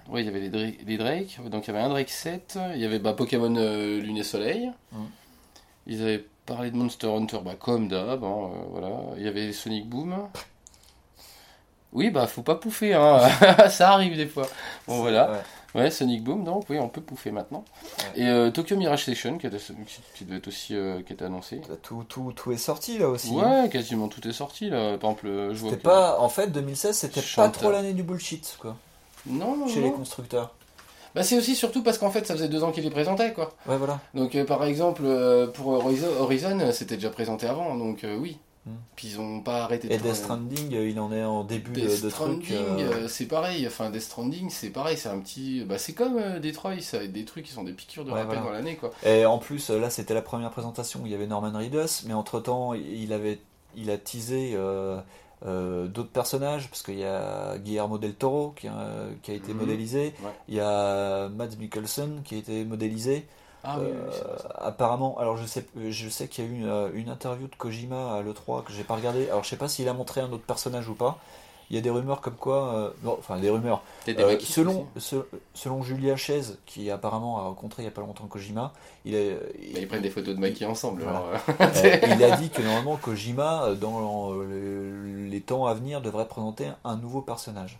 Oui, il y avait les Drake, les Drake. Donc, il y avait un Drake 7. Il y avait bah, Pokémon Lune et Soleil. Mhm. Ils avaient parlé de Monster Hunter, bah, comme d'hab. hein, voilà. Il y avait Sonic Boom. Oui, bah, faut pas pouffer, hein. ça arrive des fois. Bon, voilà. Ouais. Ouais, Sonic Boom, donc oui, on peut pouffer maintenant. Ouais. Et euh, Tokyo Mirage Station, qui, qui, devait être aussi euh, qui était annoncé. Tout, tout, tout est sorti là aussi. Ouais, quasiment tout est sorti là. Par exemple, je vois pas, en fait, 2016, c'était pas trop l'année du bullshit, quoi, Non, non, chez non. les constructeurs. Bah, c'est aussi surtout parce qu'en fait, ça faisait deux ans qu'il les présentait, quoi. Ouais, voilà. Donc, euh, par exemple, pour Horizon, Horizon, c'était déjà présenté avant, donc oui. Hmm. Puis ils ont pas arrêté de Et Death. Stranding, euh, il en est en début de, Death de Stranding, trucs. euh, euh, c'est pareil. Enfin, Death Stranding, c'est pareil. C'est un petit. Bah, c'est comme euh, Detroit, ça va être des trucs qui sont des piqûres de Ouais, rappel voilà. dans l'année, quoi. Et en plus, là, c'était la première présentation où il y avait Norman Reedus, mais entre temps, il avait, il a teasé euh, d'autres personnages parce qu'il y a Guillermo del Toro qui, a- qui a été Mhm. modélisé, Ouais. il y a Mads Mikkelsen qui a été modélisé. Ah oui, oui, Euh, apparemment, alors je sais, je sais qu'il y a eu une, euh, une interview de Kojima à l'E3 que j'ai pas regardé. Alors je sais pas s'il a montré un autre personnage ou pas. Il y a des rumeurs comme quoi, euh, non, enfin des rumeurs. Des Euh, selon, se- selon Julia Chaise, qui apparemment a rencontré il y a pas longtemps Kojima, il, est, Bah, ils prennent des photos de maquis ensemble. Voilà. alors, euh, il a dit que normalement Kojima, euh, dans le- les temps à venir, devrait présenter un nouveau personnage.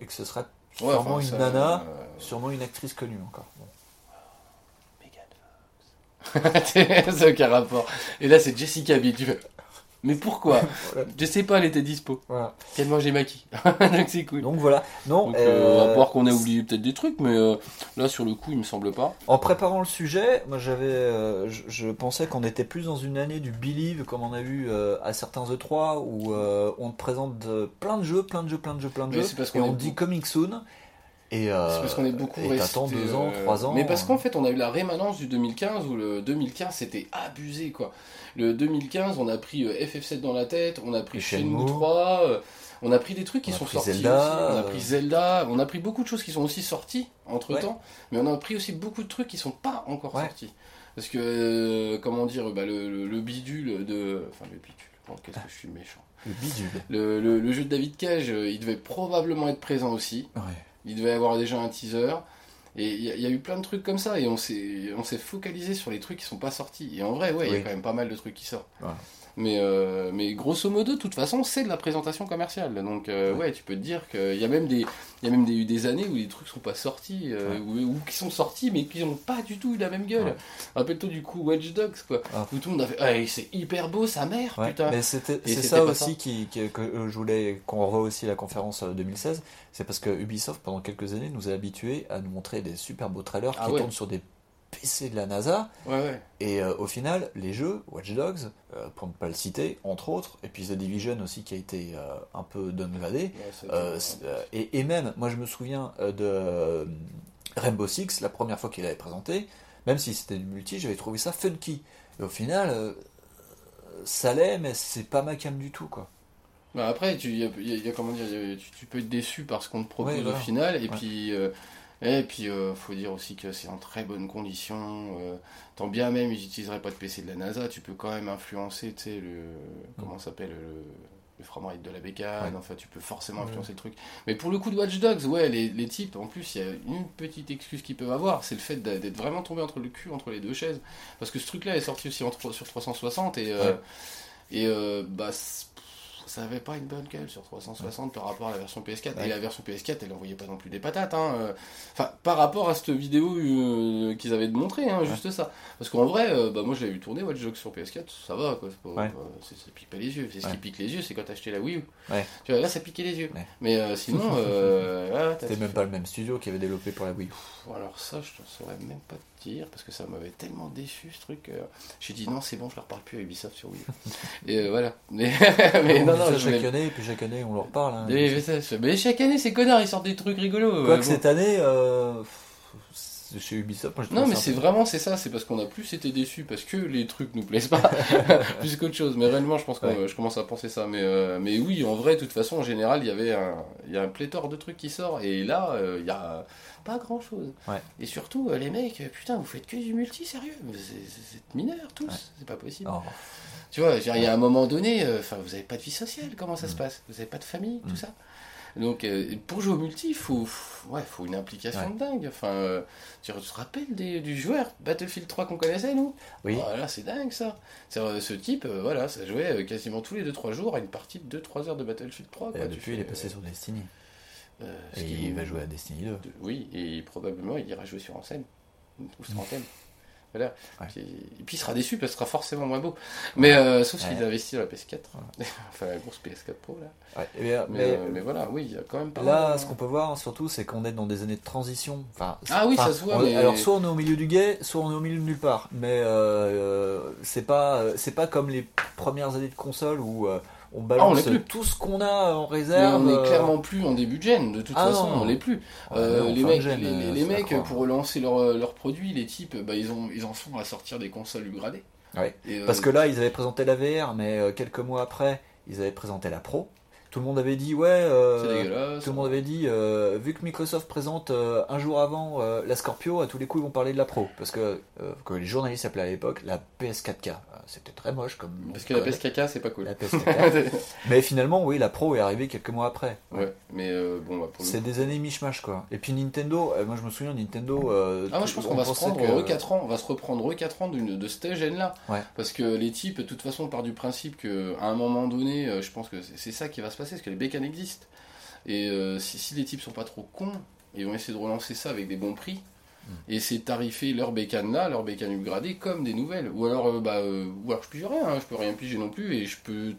Et que ce serait Ouais, sûrement enfin, une ça, nana, euh, sûrement une actrice connue encore. Bon. c'est aucun rapport. Et là, c'est Jessica Biel. Tu fais. Mais pourquoi? Voilà. Je sais pas, elle était dispo. Voilà. Tellement j'ai maquis. Donc c'est cool. Donc voilà. Non, Donc, euh, euh, on va voir qu'on a oublié peut-être des trucs, mais euh, là, sur le coup, il me semble pas. En préparant le sujet, moi j'avais, je, je pensais qu'on était plus dans une année du believe comme on a vu euh, à certains E3 où on te présente plein de jeux, plein de jeux, plein de jeux, plein de Mais jeux, et qu'on on dit coming soon. Et euh, C'est parce qu'on est beaucoup resté. t'attends deux ans, euh, trois ans. Mais parce euh, qu'en fait, on a eu la rémanence du 2015 où le 2015 c'était abusé quoi. Le 2015, on a pris euh, FF7 dans la tête, on a pris Shenmue Shenmue. 3, euh, on a pris des trucs qui sont sortis Zelda, aussi. On a pris Zelda, on a pris beaucoup de choses qui sont aussi sorties entre Ouais. temps, mais on a pris aussi beaucoup de trucs qui sont pas encore Ouais. sortis. Parce que, euh, comment dire, bah, le, le- le bidule de. Enfin, le bidule, oh, qu'est-ce que je suis méchant. le bidule. Le, le- jeu de David Cage, il devait probablement être présent aussi. Ouais. Il devait avoir déjà un teaser. Et il y, a- y eu plein de trucs comme ça. Et on s'est focalisé sur les trucs qui sont pas sortis. Et en vrai, ouais, il y a quand même pas mal de trucs qui sortent. Voilà. Mais, euh, mais grosso modo, de toute façon, c'est de la présentation commerciale. Donc, euh, ouais. tu peux te dire qu'il y a même des, il y a même des, des années où les trucs sont pas sortis, euh, Ouais. ou, ou qui sont sortis, mais qui n'ont pas du tout eu la même gueule. Ouais. Rappelle-toi du coup Watch Dogs, quoi. Ah. Où tout le monde a fait, Ah, c'est hyper beau, sa mère, Ouais, putain. mais c'est ça aussi ça. Qui, qui- que je voulais qu'on revoie aussi la conférence euh, 2016. C'est parce que Ubisoft, pendant quelques années, nous a habitués à nous montrer des super beaux trailers Ah qui tournent sur des PC de la NASA. Ouais, ouais. Et euh, au final, les jeux, Watch Dogs, euh, pour ne pas le citer, entre autres, et puis The Division aussi qui a été euh, un peu downgradé. Ouais, et, et même, moi je me souviens de Rainbow Six, la première fois qu'il avait présenté, même si c'était du multi, j'avais trouvé ça funky. Et au final, ça l'est, mais c'est pas ma cam du tout, quoi. Bah après, tu, y a, y a- y a comment dire, tu, tu peux être déçu par ce qu'on te propose Ouais, voilà. au final, et Ouais. puis, euh, et puis, euh, faut dire aussi que c'est en très bonne condition. euh, tant bien même, ils n'utiliseraient pas de PC de la NASA, tu peux quand même influencer, tu sais, le, comment ça s'appelle, le, le framerate de la bécane. Ouais. Enfin, tu peux forcément Ouais. influencer le truc. Mais pour le coup de Watch Dogs, ouais, les, les types, en plus, il y a une petite excuse qu'ils peuvent avoir, c'est le fait d'être vraiment tombé entre le cul, entre les deux chaises, parce que ce truc-là est sorti aussi en sur 360 et euh, Ouais. et euh, bah, ça avait pas une bonne gueule sur 360 par rapport à la version PS4. Ouais. Et la version PS4, elle envoyait pas non plus des patates. Hein. euh. Enfin, par rapport à cette vidéo euh, qu'ils avaient montré, hein, juste ça. Parce qu'en vrai, euh, bah, moi je l'ai vu tourner Watch Dogs sur PS4, ça va quoi. Pas, Ouais. ça pique pas les yeux. C'est ce qui pique les yeux, c'est quand t'as acheté la Wii U. Tu vois, là ça piquait les yeux. Mais sinon, euh, C'était même pas le même studio qui avait développé pour la Wii. Bon, alors ça, je ne saurais même pas parce que ça m'avait tellement déçu ce truc. euh, J'ai dit non, c'est bon, je leur parle plus à Ubisoft sur Wii. Et euh, voilà. Mais, on non, ça je chaque année, et puis chaque année on leur parle. hein. Mais, chaque année, ces connards, ils sortent des trucs rigolos. Quoique euh, bon. cette année, euh, c'est chez Ubisoft, moi Non, mais c'est vraiment, c'est ça, c'est parce qu'on a plus été déçus parce que les trucs nous plaisent pas, plus qu'autre chose. Mais réellement, je pense que Ouais. je commence à penser ça. Mais, euh, mais oui, en vrai, de toute façon, en général, il y avait un, il y a un pléthore de trucs qui sort, et là, euh, il y a pas grand chose. Ouais. Et surtout, euh, les mecs, putain, vous faites que du multi, sérieux? Vous êtes- Vous êtes mineurs tous, Ouais. c'est pas possible. Oh. Tu vois, il y a un moment donné, enfin, vous avez pas de vie sociale, comment ça Mm. se passe? Vous avez pas de famille, Mm. tout ça? Donc euh, pour jouer au multi, il faut, ouais, faut une implication de dingue. Enfin, euh, tu te rappelles des- du joueur Battlefield 3 qu'on connaissait nous? Oui. Voilà, c'est dingue ça. Euh, ce type, euh, voilà, ça jouait quasiment tous les 2-3 jours à une partie de 2-3 heures de Battlefield 3. Et quoi. Tu depuis, fais, il est passé sur Destiny. Et il va jouer à Destiny 2. de- Oui, et probablement il ira jouer sur Anthem. Ou sur Anthem. Voilà. Ouais. Puis- et puis il sera déçu parce que ce sera forcément moins beau. Mais euh, sauf s'il investit dans la PS4. enfin la grosse PS4 Pro là. Mais, mais euh, mais voilà, oui, il y a quand même pas là, mal, ce qu'on peut voir surtout, c'est qu'on est dans des années de transition. Enfin, Ah oui, ça se voit, on- Alors, soit on est au milieu du guet, soit on est au milieu de nulle part. Mais euh, c'est pas, c'est pas comme les premières années de console où on Ah, on balance l'est plus. tout ce qu'on a en Mais réserve. on n'est euh, clairement plus en début de gen, de toute Ah façon, non. on l'est plus. Euh, les mecs, les, euh, les- les mecs pour lancer leurs produits, les types, bah, ils, ont, ils en sont à sortir des consoles upgradées. Ouais. Et, Parce que là, ils avaient présenté la VR, mais quelques mois après, ils avaient présenté la Pro. Tout le monde avait dit, ouais, euh, tout le monde avait dit, euh, vu que Microsoft présente euh, un jour avant la Scorpio, à tous les coups ils vont parler de la Pro. Parce que, que les journalistes appelaient à l'époque la PS4K. Euh, C'était très moche comme. Parce que la code. PS4K, c'est pas cool. La PS4K. Mais finalement, oui, la Pro est arrivée quelques mois après. ouais, mais bon, bah, C'est des années mishmash quoi. Et puis Nintendo, moi je me souviens Nintendo. Ah, moi je pense on qu'on va se prendre que- re 4 ans, on va se reprendre re 4 ans de cette gêne là. Ouais. Parce que les types, de toute façon, part du principe qu'à un moment donné, je pense que c'est ça qui va se passer, parce que les bécanes existent. Et euh, si, si les types sont pas trop cons, ils vont essayer de relancer ça avec des bons prix. Mm. Et c'est tarifer leur bécane là, leur bécane upgradée comme des nouvelles. Ou alors, euh, bah, euh, ou alors je pige rien, hein, je peux rien piger non plus, et je peux.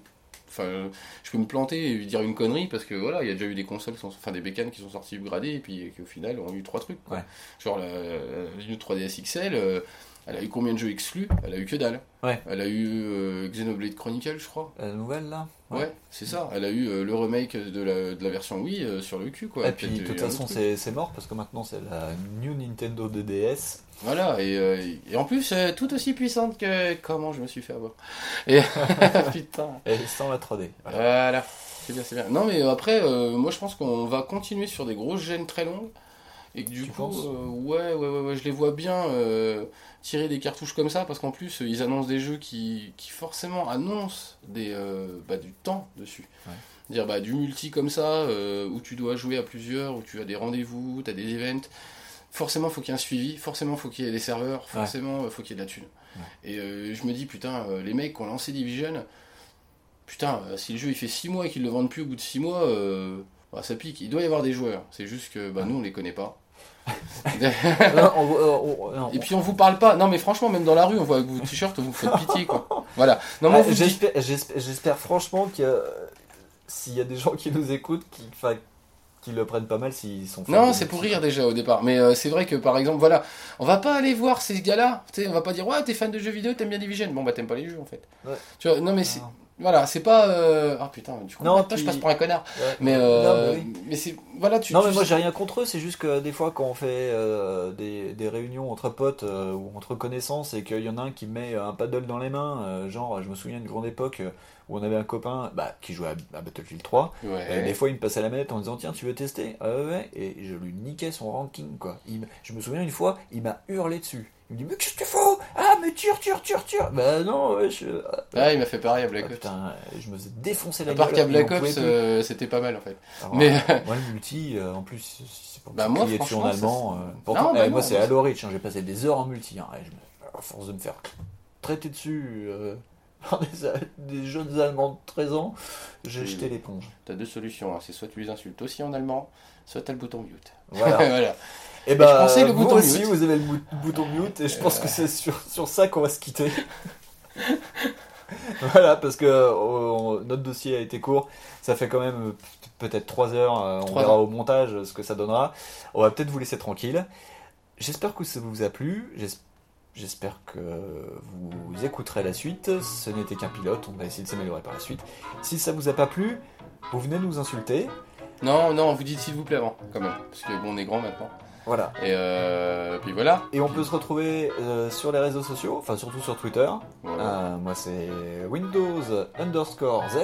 Enfin, je peux me planter et lui dire une connerie parce que voilà, il y a déjà eu des consoles, enfin des bécanes qui sont sorties upgradées et puis qui au final ont eu trois trucs. Quoi. Ouais. Genre la, la Neo 3DS XL, euh, elle a eu combien de jeux exclus? Elle a eu que dalle. Ouais. Elle a eu euh, Xenoblade Chronicle, je crois. La nouvelle là? Ouais, c'est ça. Elle a eu euh, le remake de la, de la version Wii euh, sur le cul, quoi. Et puis de toute façon c'est mort parce que maintenant c'est la New Nintendo 2DS. Voilà, et, euh, et en plus, tout aussi puissante que comment je me suis fait avoir. Et putain. Et sans la 3D. Voilà. Voilà, c'est bien, c'est bien. Non, mais après, moi je pense qu'on va continuer sur des grosses gènes très longues. Et que du Tu coup, euh, ouais, ouais, ouais, ouais, je les vois bien euh, tirer des cartouches comme ça, parce qu'en plus, euh, ils annoncent des jeux qui, qui forcément annoncent des, euh, bah, du temps dessus. Ouais. Dire bah, du multi comme ça, où tu dois jouer à plusieurs, où tu as des rendez-vous, tu as des events. Forcément, faut qu'il y ait un suivi, forcément, faut qu'il y ait des serveurs, forcément, faut qu'il y ait de la thune. Ouais. Et je me dis, putain, les mecs qui ont lancé Division, putain, si le jeu il fait 6 mois et qu'ils le vendent plus au bout de 6 mois, bah, ça pique. Il doit y avoir des joueurs. C'est juste que bah, nous, on les connaît pas. On- non, et puis on vous parle pas. Non, mais franchement, même dans la rue, on voit que vos t-shirts, vous faites pitié, quoi. Voilà. Non, Ah, j'espère, j'espère, franchement que euh, s'il y a des gens qui nous écoutent, qui, le prennent pas mal s'ils sont. Non, c'est pour rire déjà au départ. Mais euh, c'est vrai que par exemple, voilà, on va pas aller voir ces gars-là. On va pas dire, ouais, t'es fan de jeux vidéo, t'aimes bien Division. Bon, bah, t'aimes pas les jeux en fait. Ouais. Tu vois, non, mais c'est. Non. Voilà, c'est pas. euh, Ah putain, du coup, Non, je passe pour un connard. Ouais. Mais, Non, euh, mais oui. mais c'est. Voilà, tu. Non tu- mais moi j'ai rien contre eux, c'est juste que des fois quand on fait euh, des, des réunions entre potes euh, ou entre connaissances et qu'il y en a un qui met un paddle dans les mains, euh, genre je me souviens d'une grande époque euh, où on avait un copain bah, qui jouait à, à Battlefield 3, Ouais. et des fois il me passait la manette en disant tiens tu veux tester? Ah ouais, et je lui niquais son ranking quoi. Il je me souviens une fois il m'a hurlé dessus. Il me dit mais qu'est-ce que tu fais Ah mais tire tire tire tire Bah non ouais je... Ah, il m'a fait pareil à Ah, Black Ops. putain, je me faisais défoncer la À part gueule. qu'à Black Ops, euh, c'était pas mal en fait. Alors, Mais- moi, le multi, euh, en plus, c'est pour Bah, moi, dessus en allemand. euh, pourtant, Non, bah eh, moi, c'est Halo Reach, hein, j'ai passé des heures en multi. hein, et je me- à force de me faire traiter dessus euh, par des, des jeunes Allemands de 13 ans, j'ai jeté l'éponge. T'as deux solutions. hein. C'est soit tu les insultes aussi en allemand, soit t'as le bouton mute. Voilà. voilà. Et bah, je pensais le vous bouton aussi, mute. vous avez le bouton mute, et je pense que c'est sur, sur ça qu'on va se quitter. voilà, parce que euh, on- notre dossier a été court. Ça fait quand même euh, peut-être 3 heures. euh, on verra au montage euh, ce que ça donnera. On va peut-être vous laisser tranquille. J'espère que ça vous a plu. J'es- J'espère que vous écouterez la suite. Ce n'était qu'un pilote, on va essayer de s'améliorer par la suite. Si ça vous a pas plu, vous venez nous insulter. Non, non, vous dites s'il vous plaît avant, quand même. Parce que bon, on est grand maintenant. Voilà. Et euh, puis voilà. Et on peut se retrouver euh, sur les réseaux sociaux, enfin surtout sur Twitter. Voilà. Euh, moi c'est Windows underscore Z.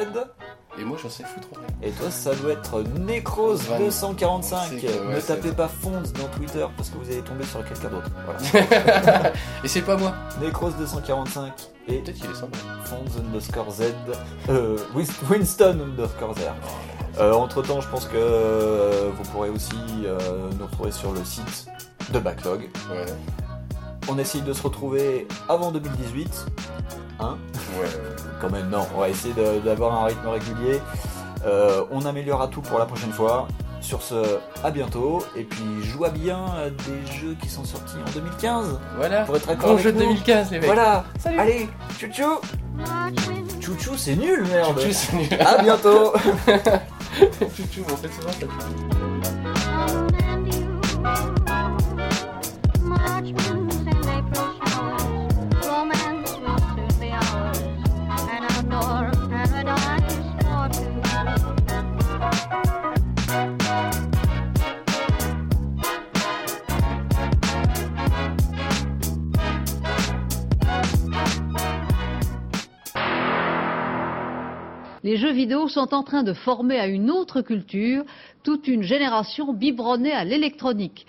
Et moi, j'en sais foutre rien. Et toi ça doit être Necros245. C'est que, ouais, ne c'est tapez pas Fonds dans Twitter parce que vous allez tomber sur quelqu'un d'autre. Voilà. Et c'est pas moi. Necros245 et Peut-être qu'il est sympa. Fonds underscore Z. Euh, Win- Winston underscore Z. Euh, entre temps, je pense que euh, vous pourrez aussi euh, nous retrouver sur le site de Backlog. Ouais. On essaye de se retrouver avant 2018. Hein? Ouais. Quand même, non. On va essayer d'avoir un rythme régulier. Euh, on améliorera tout pour la prochaine fois. Sur ce, à bientôt. Et puis, joue à bien à des jeux qui sont sortis en 2015. Voilà. Pour être d'accord Bon jeu de nous. 2015, les mecs. Voilà. Salut. Allez, chouchou. Chouchou, c'est nul, merde. Chouchou, c'est nul. À bientôt. Chouchou, on fait souvent ça. Les jeux vidéo sont en train de former à une autre culture toute une génération biberonnée à l'électronique.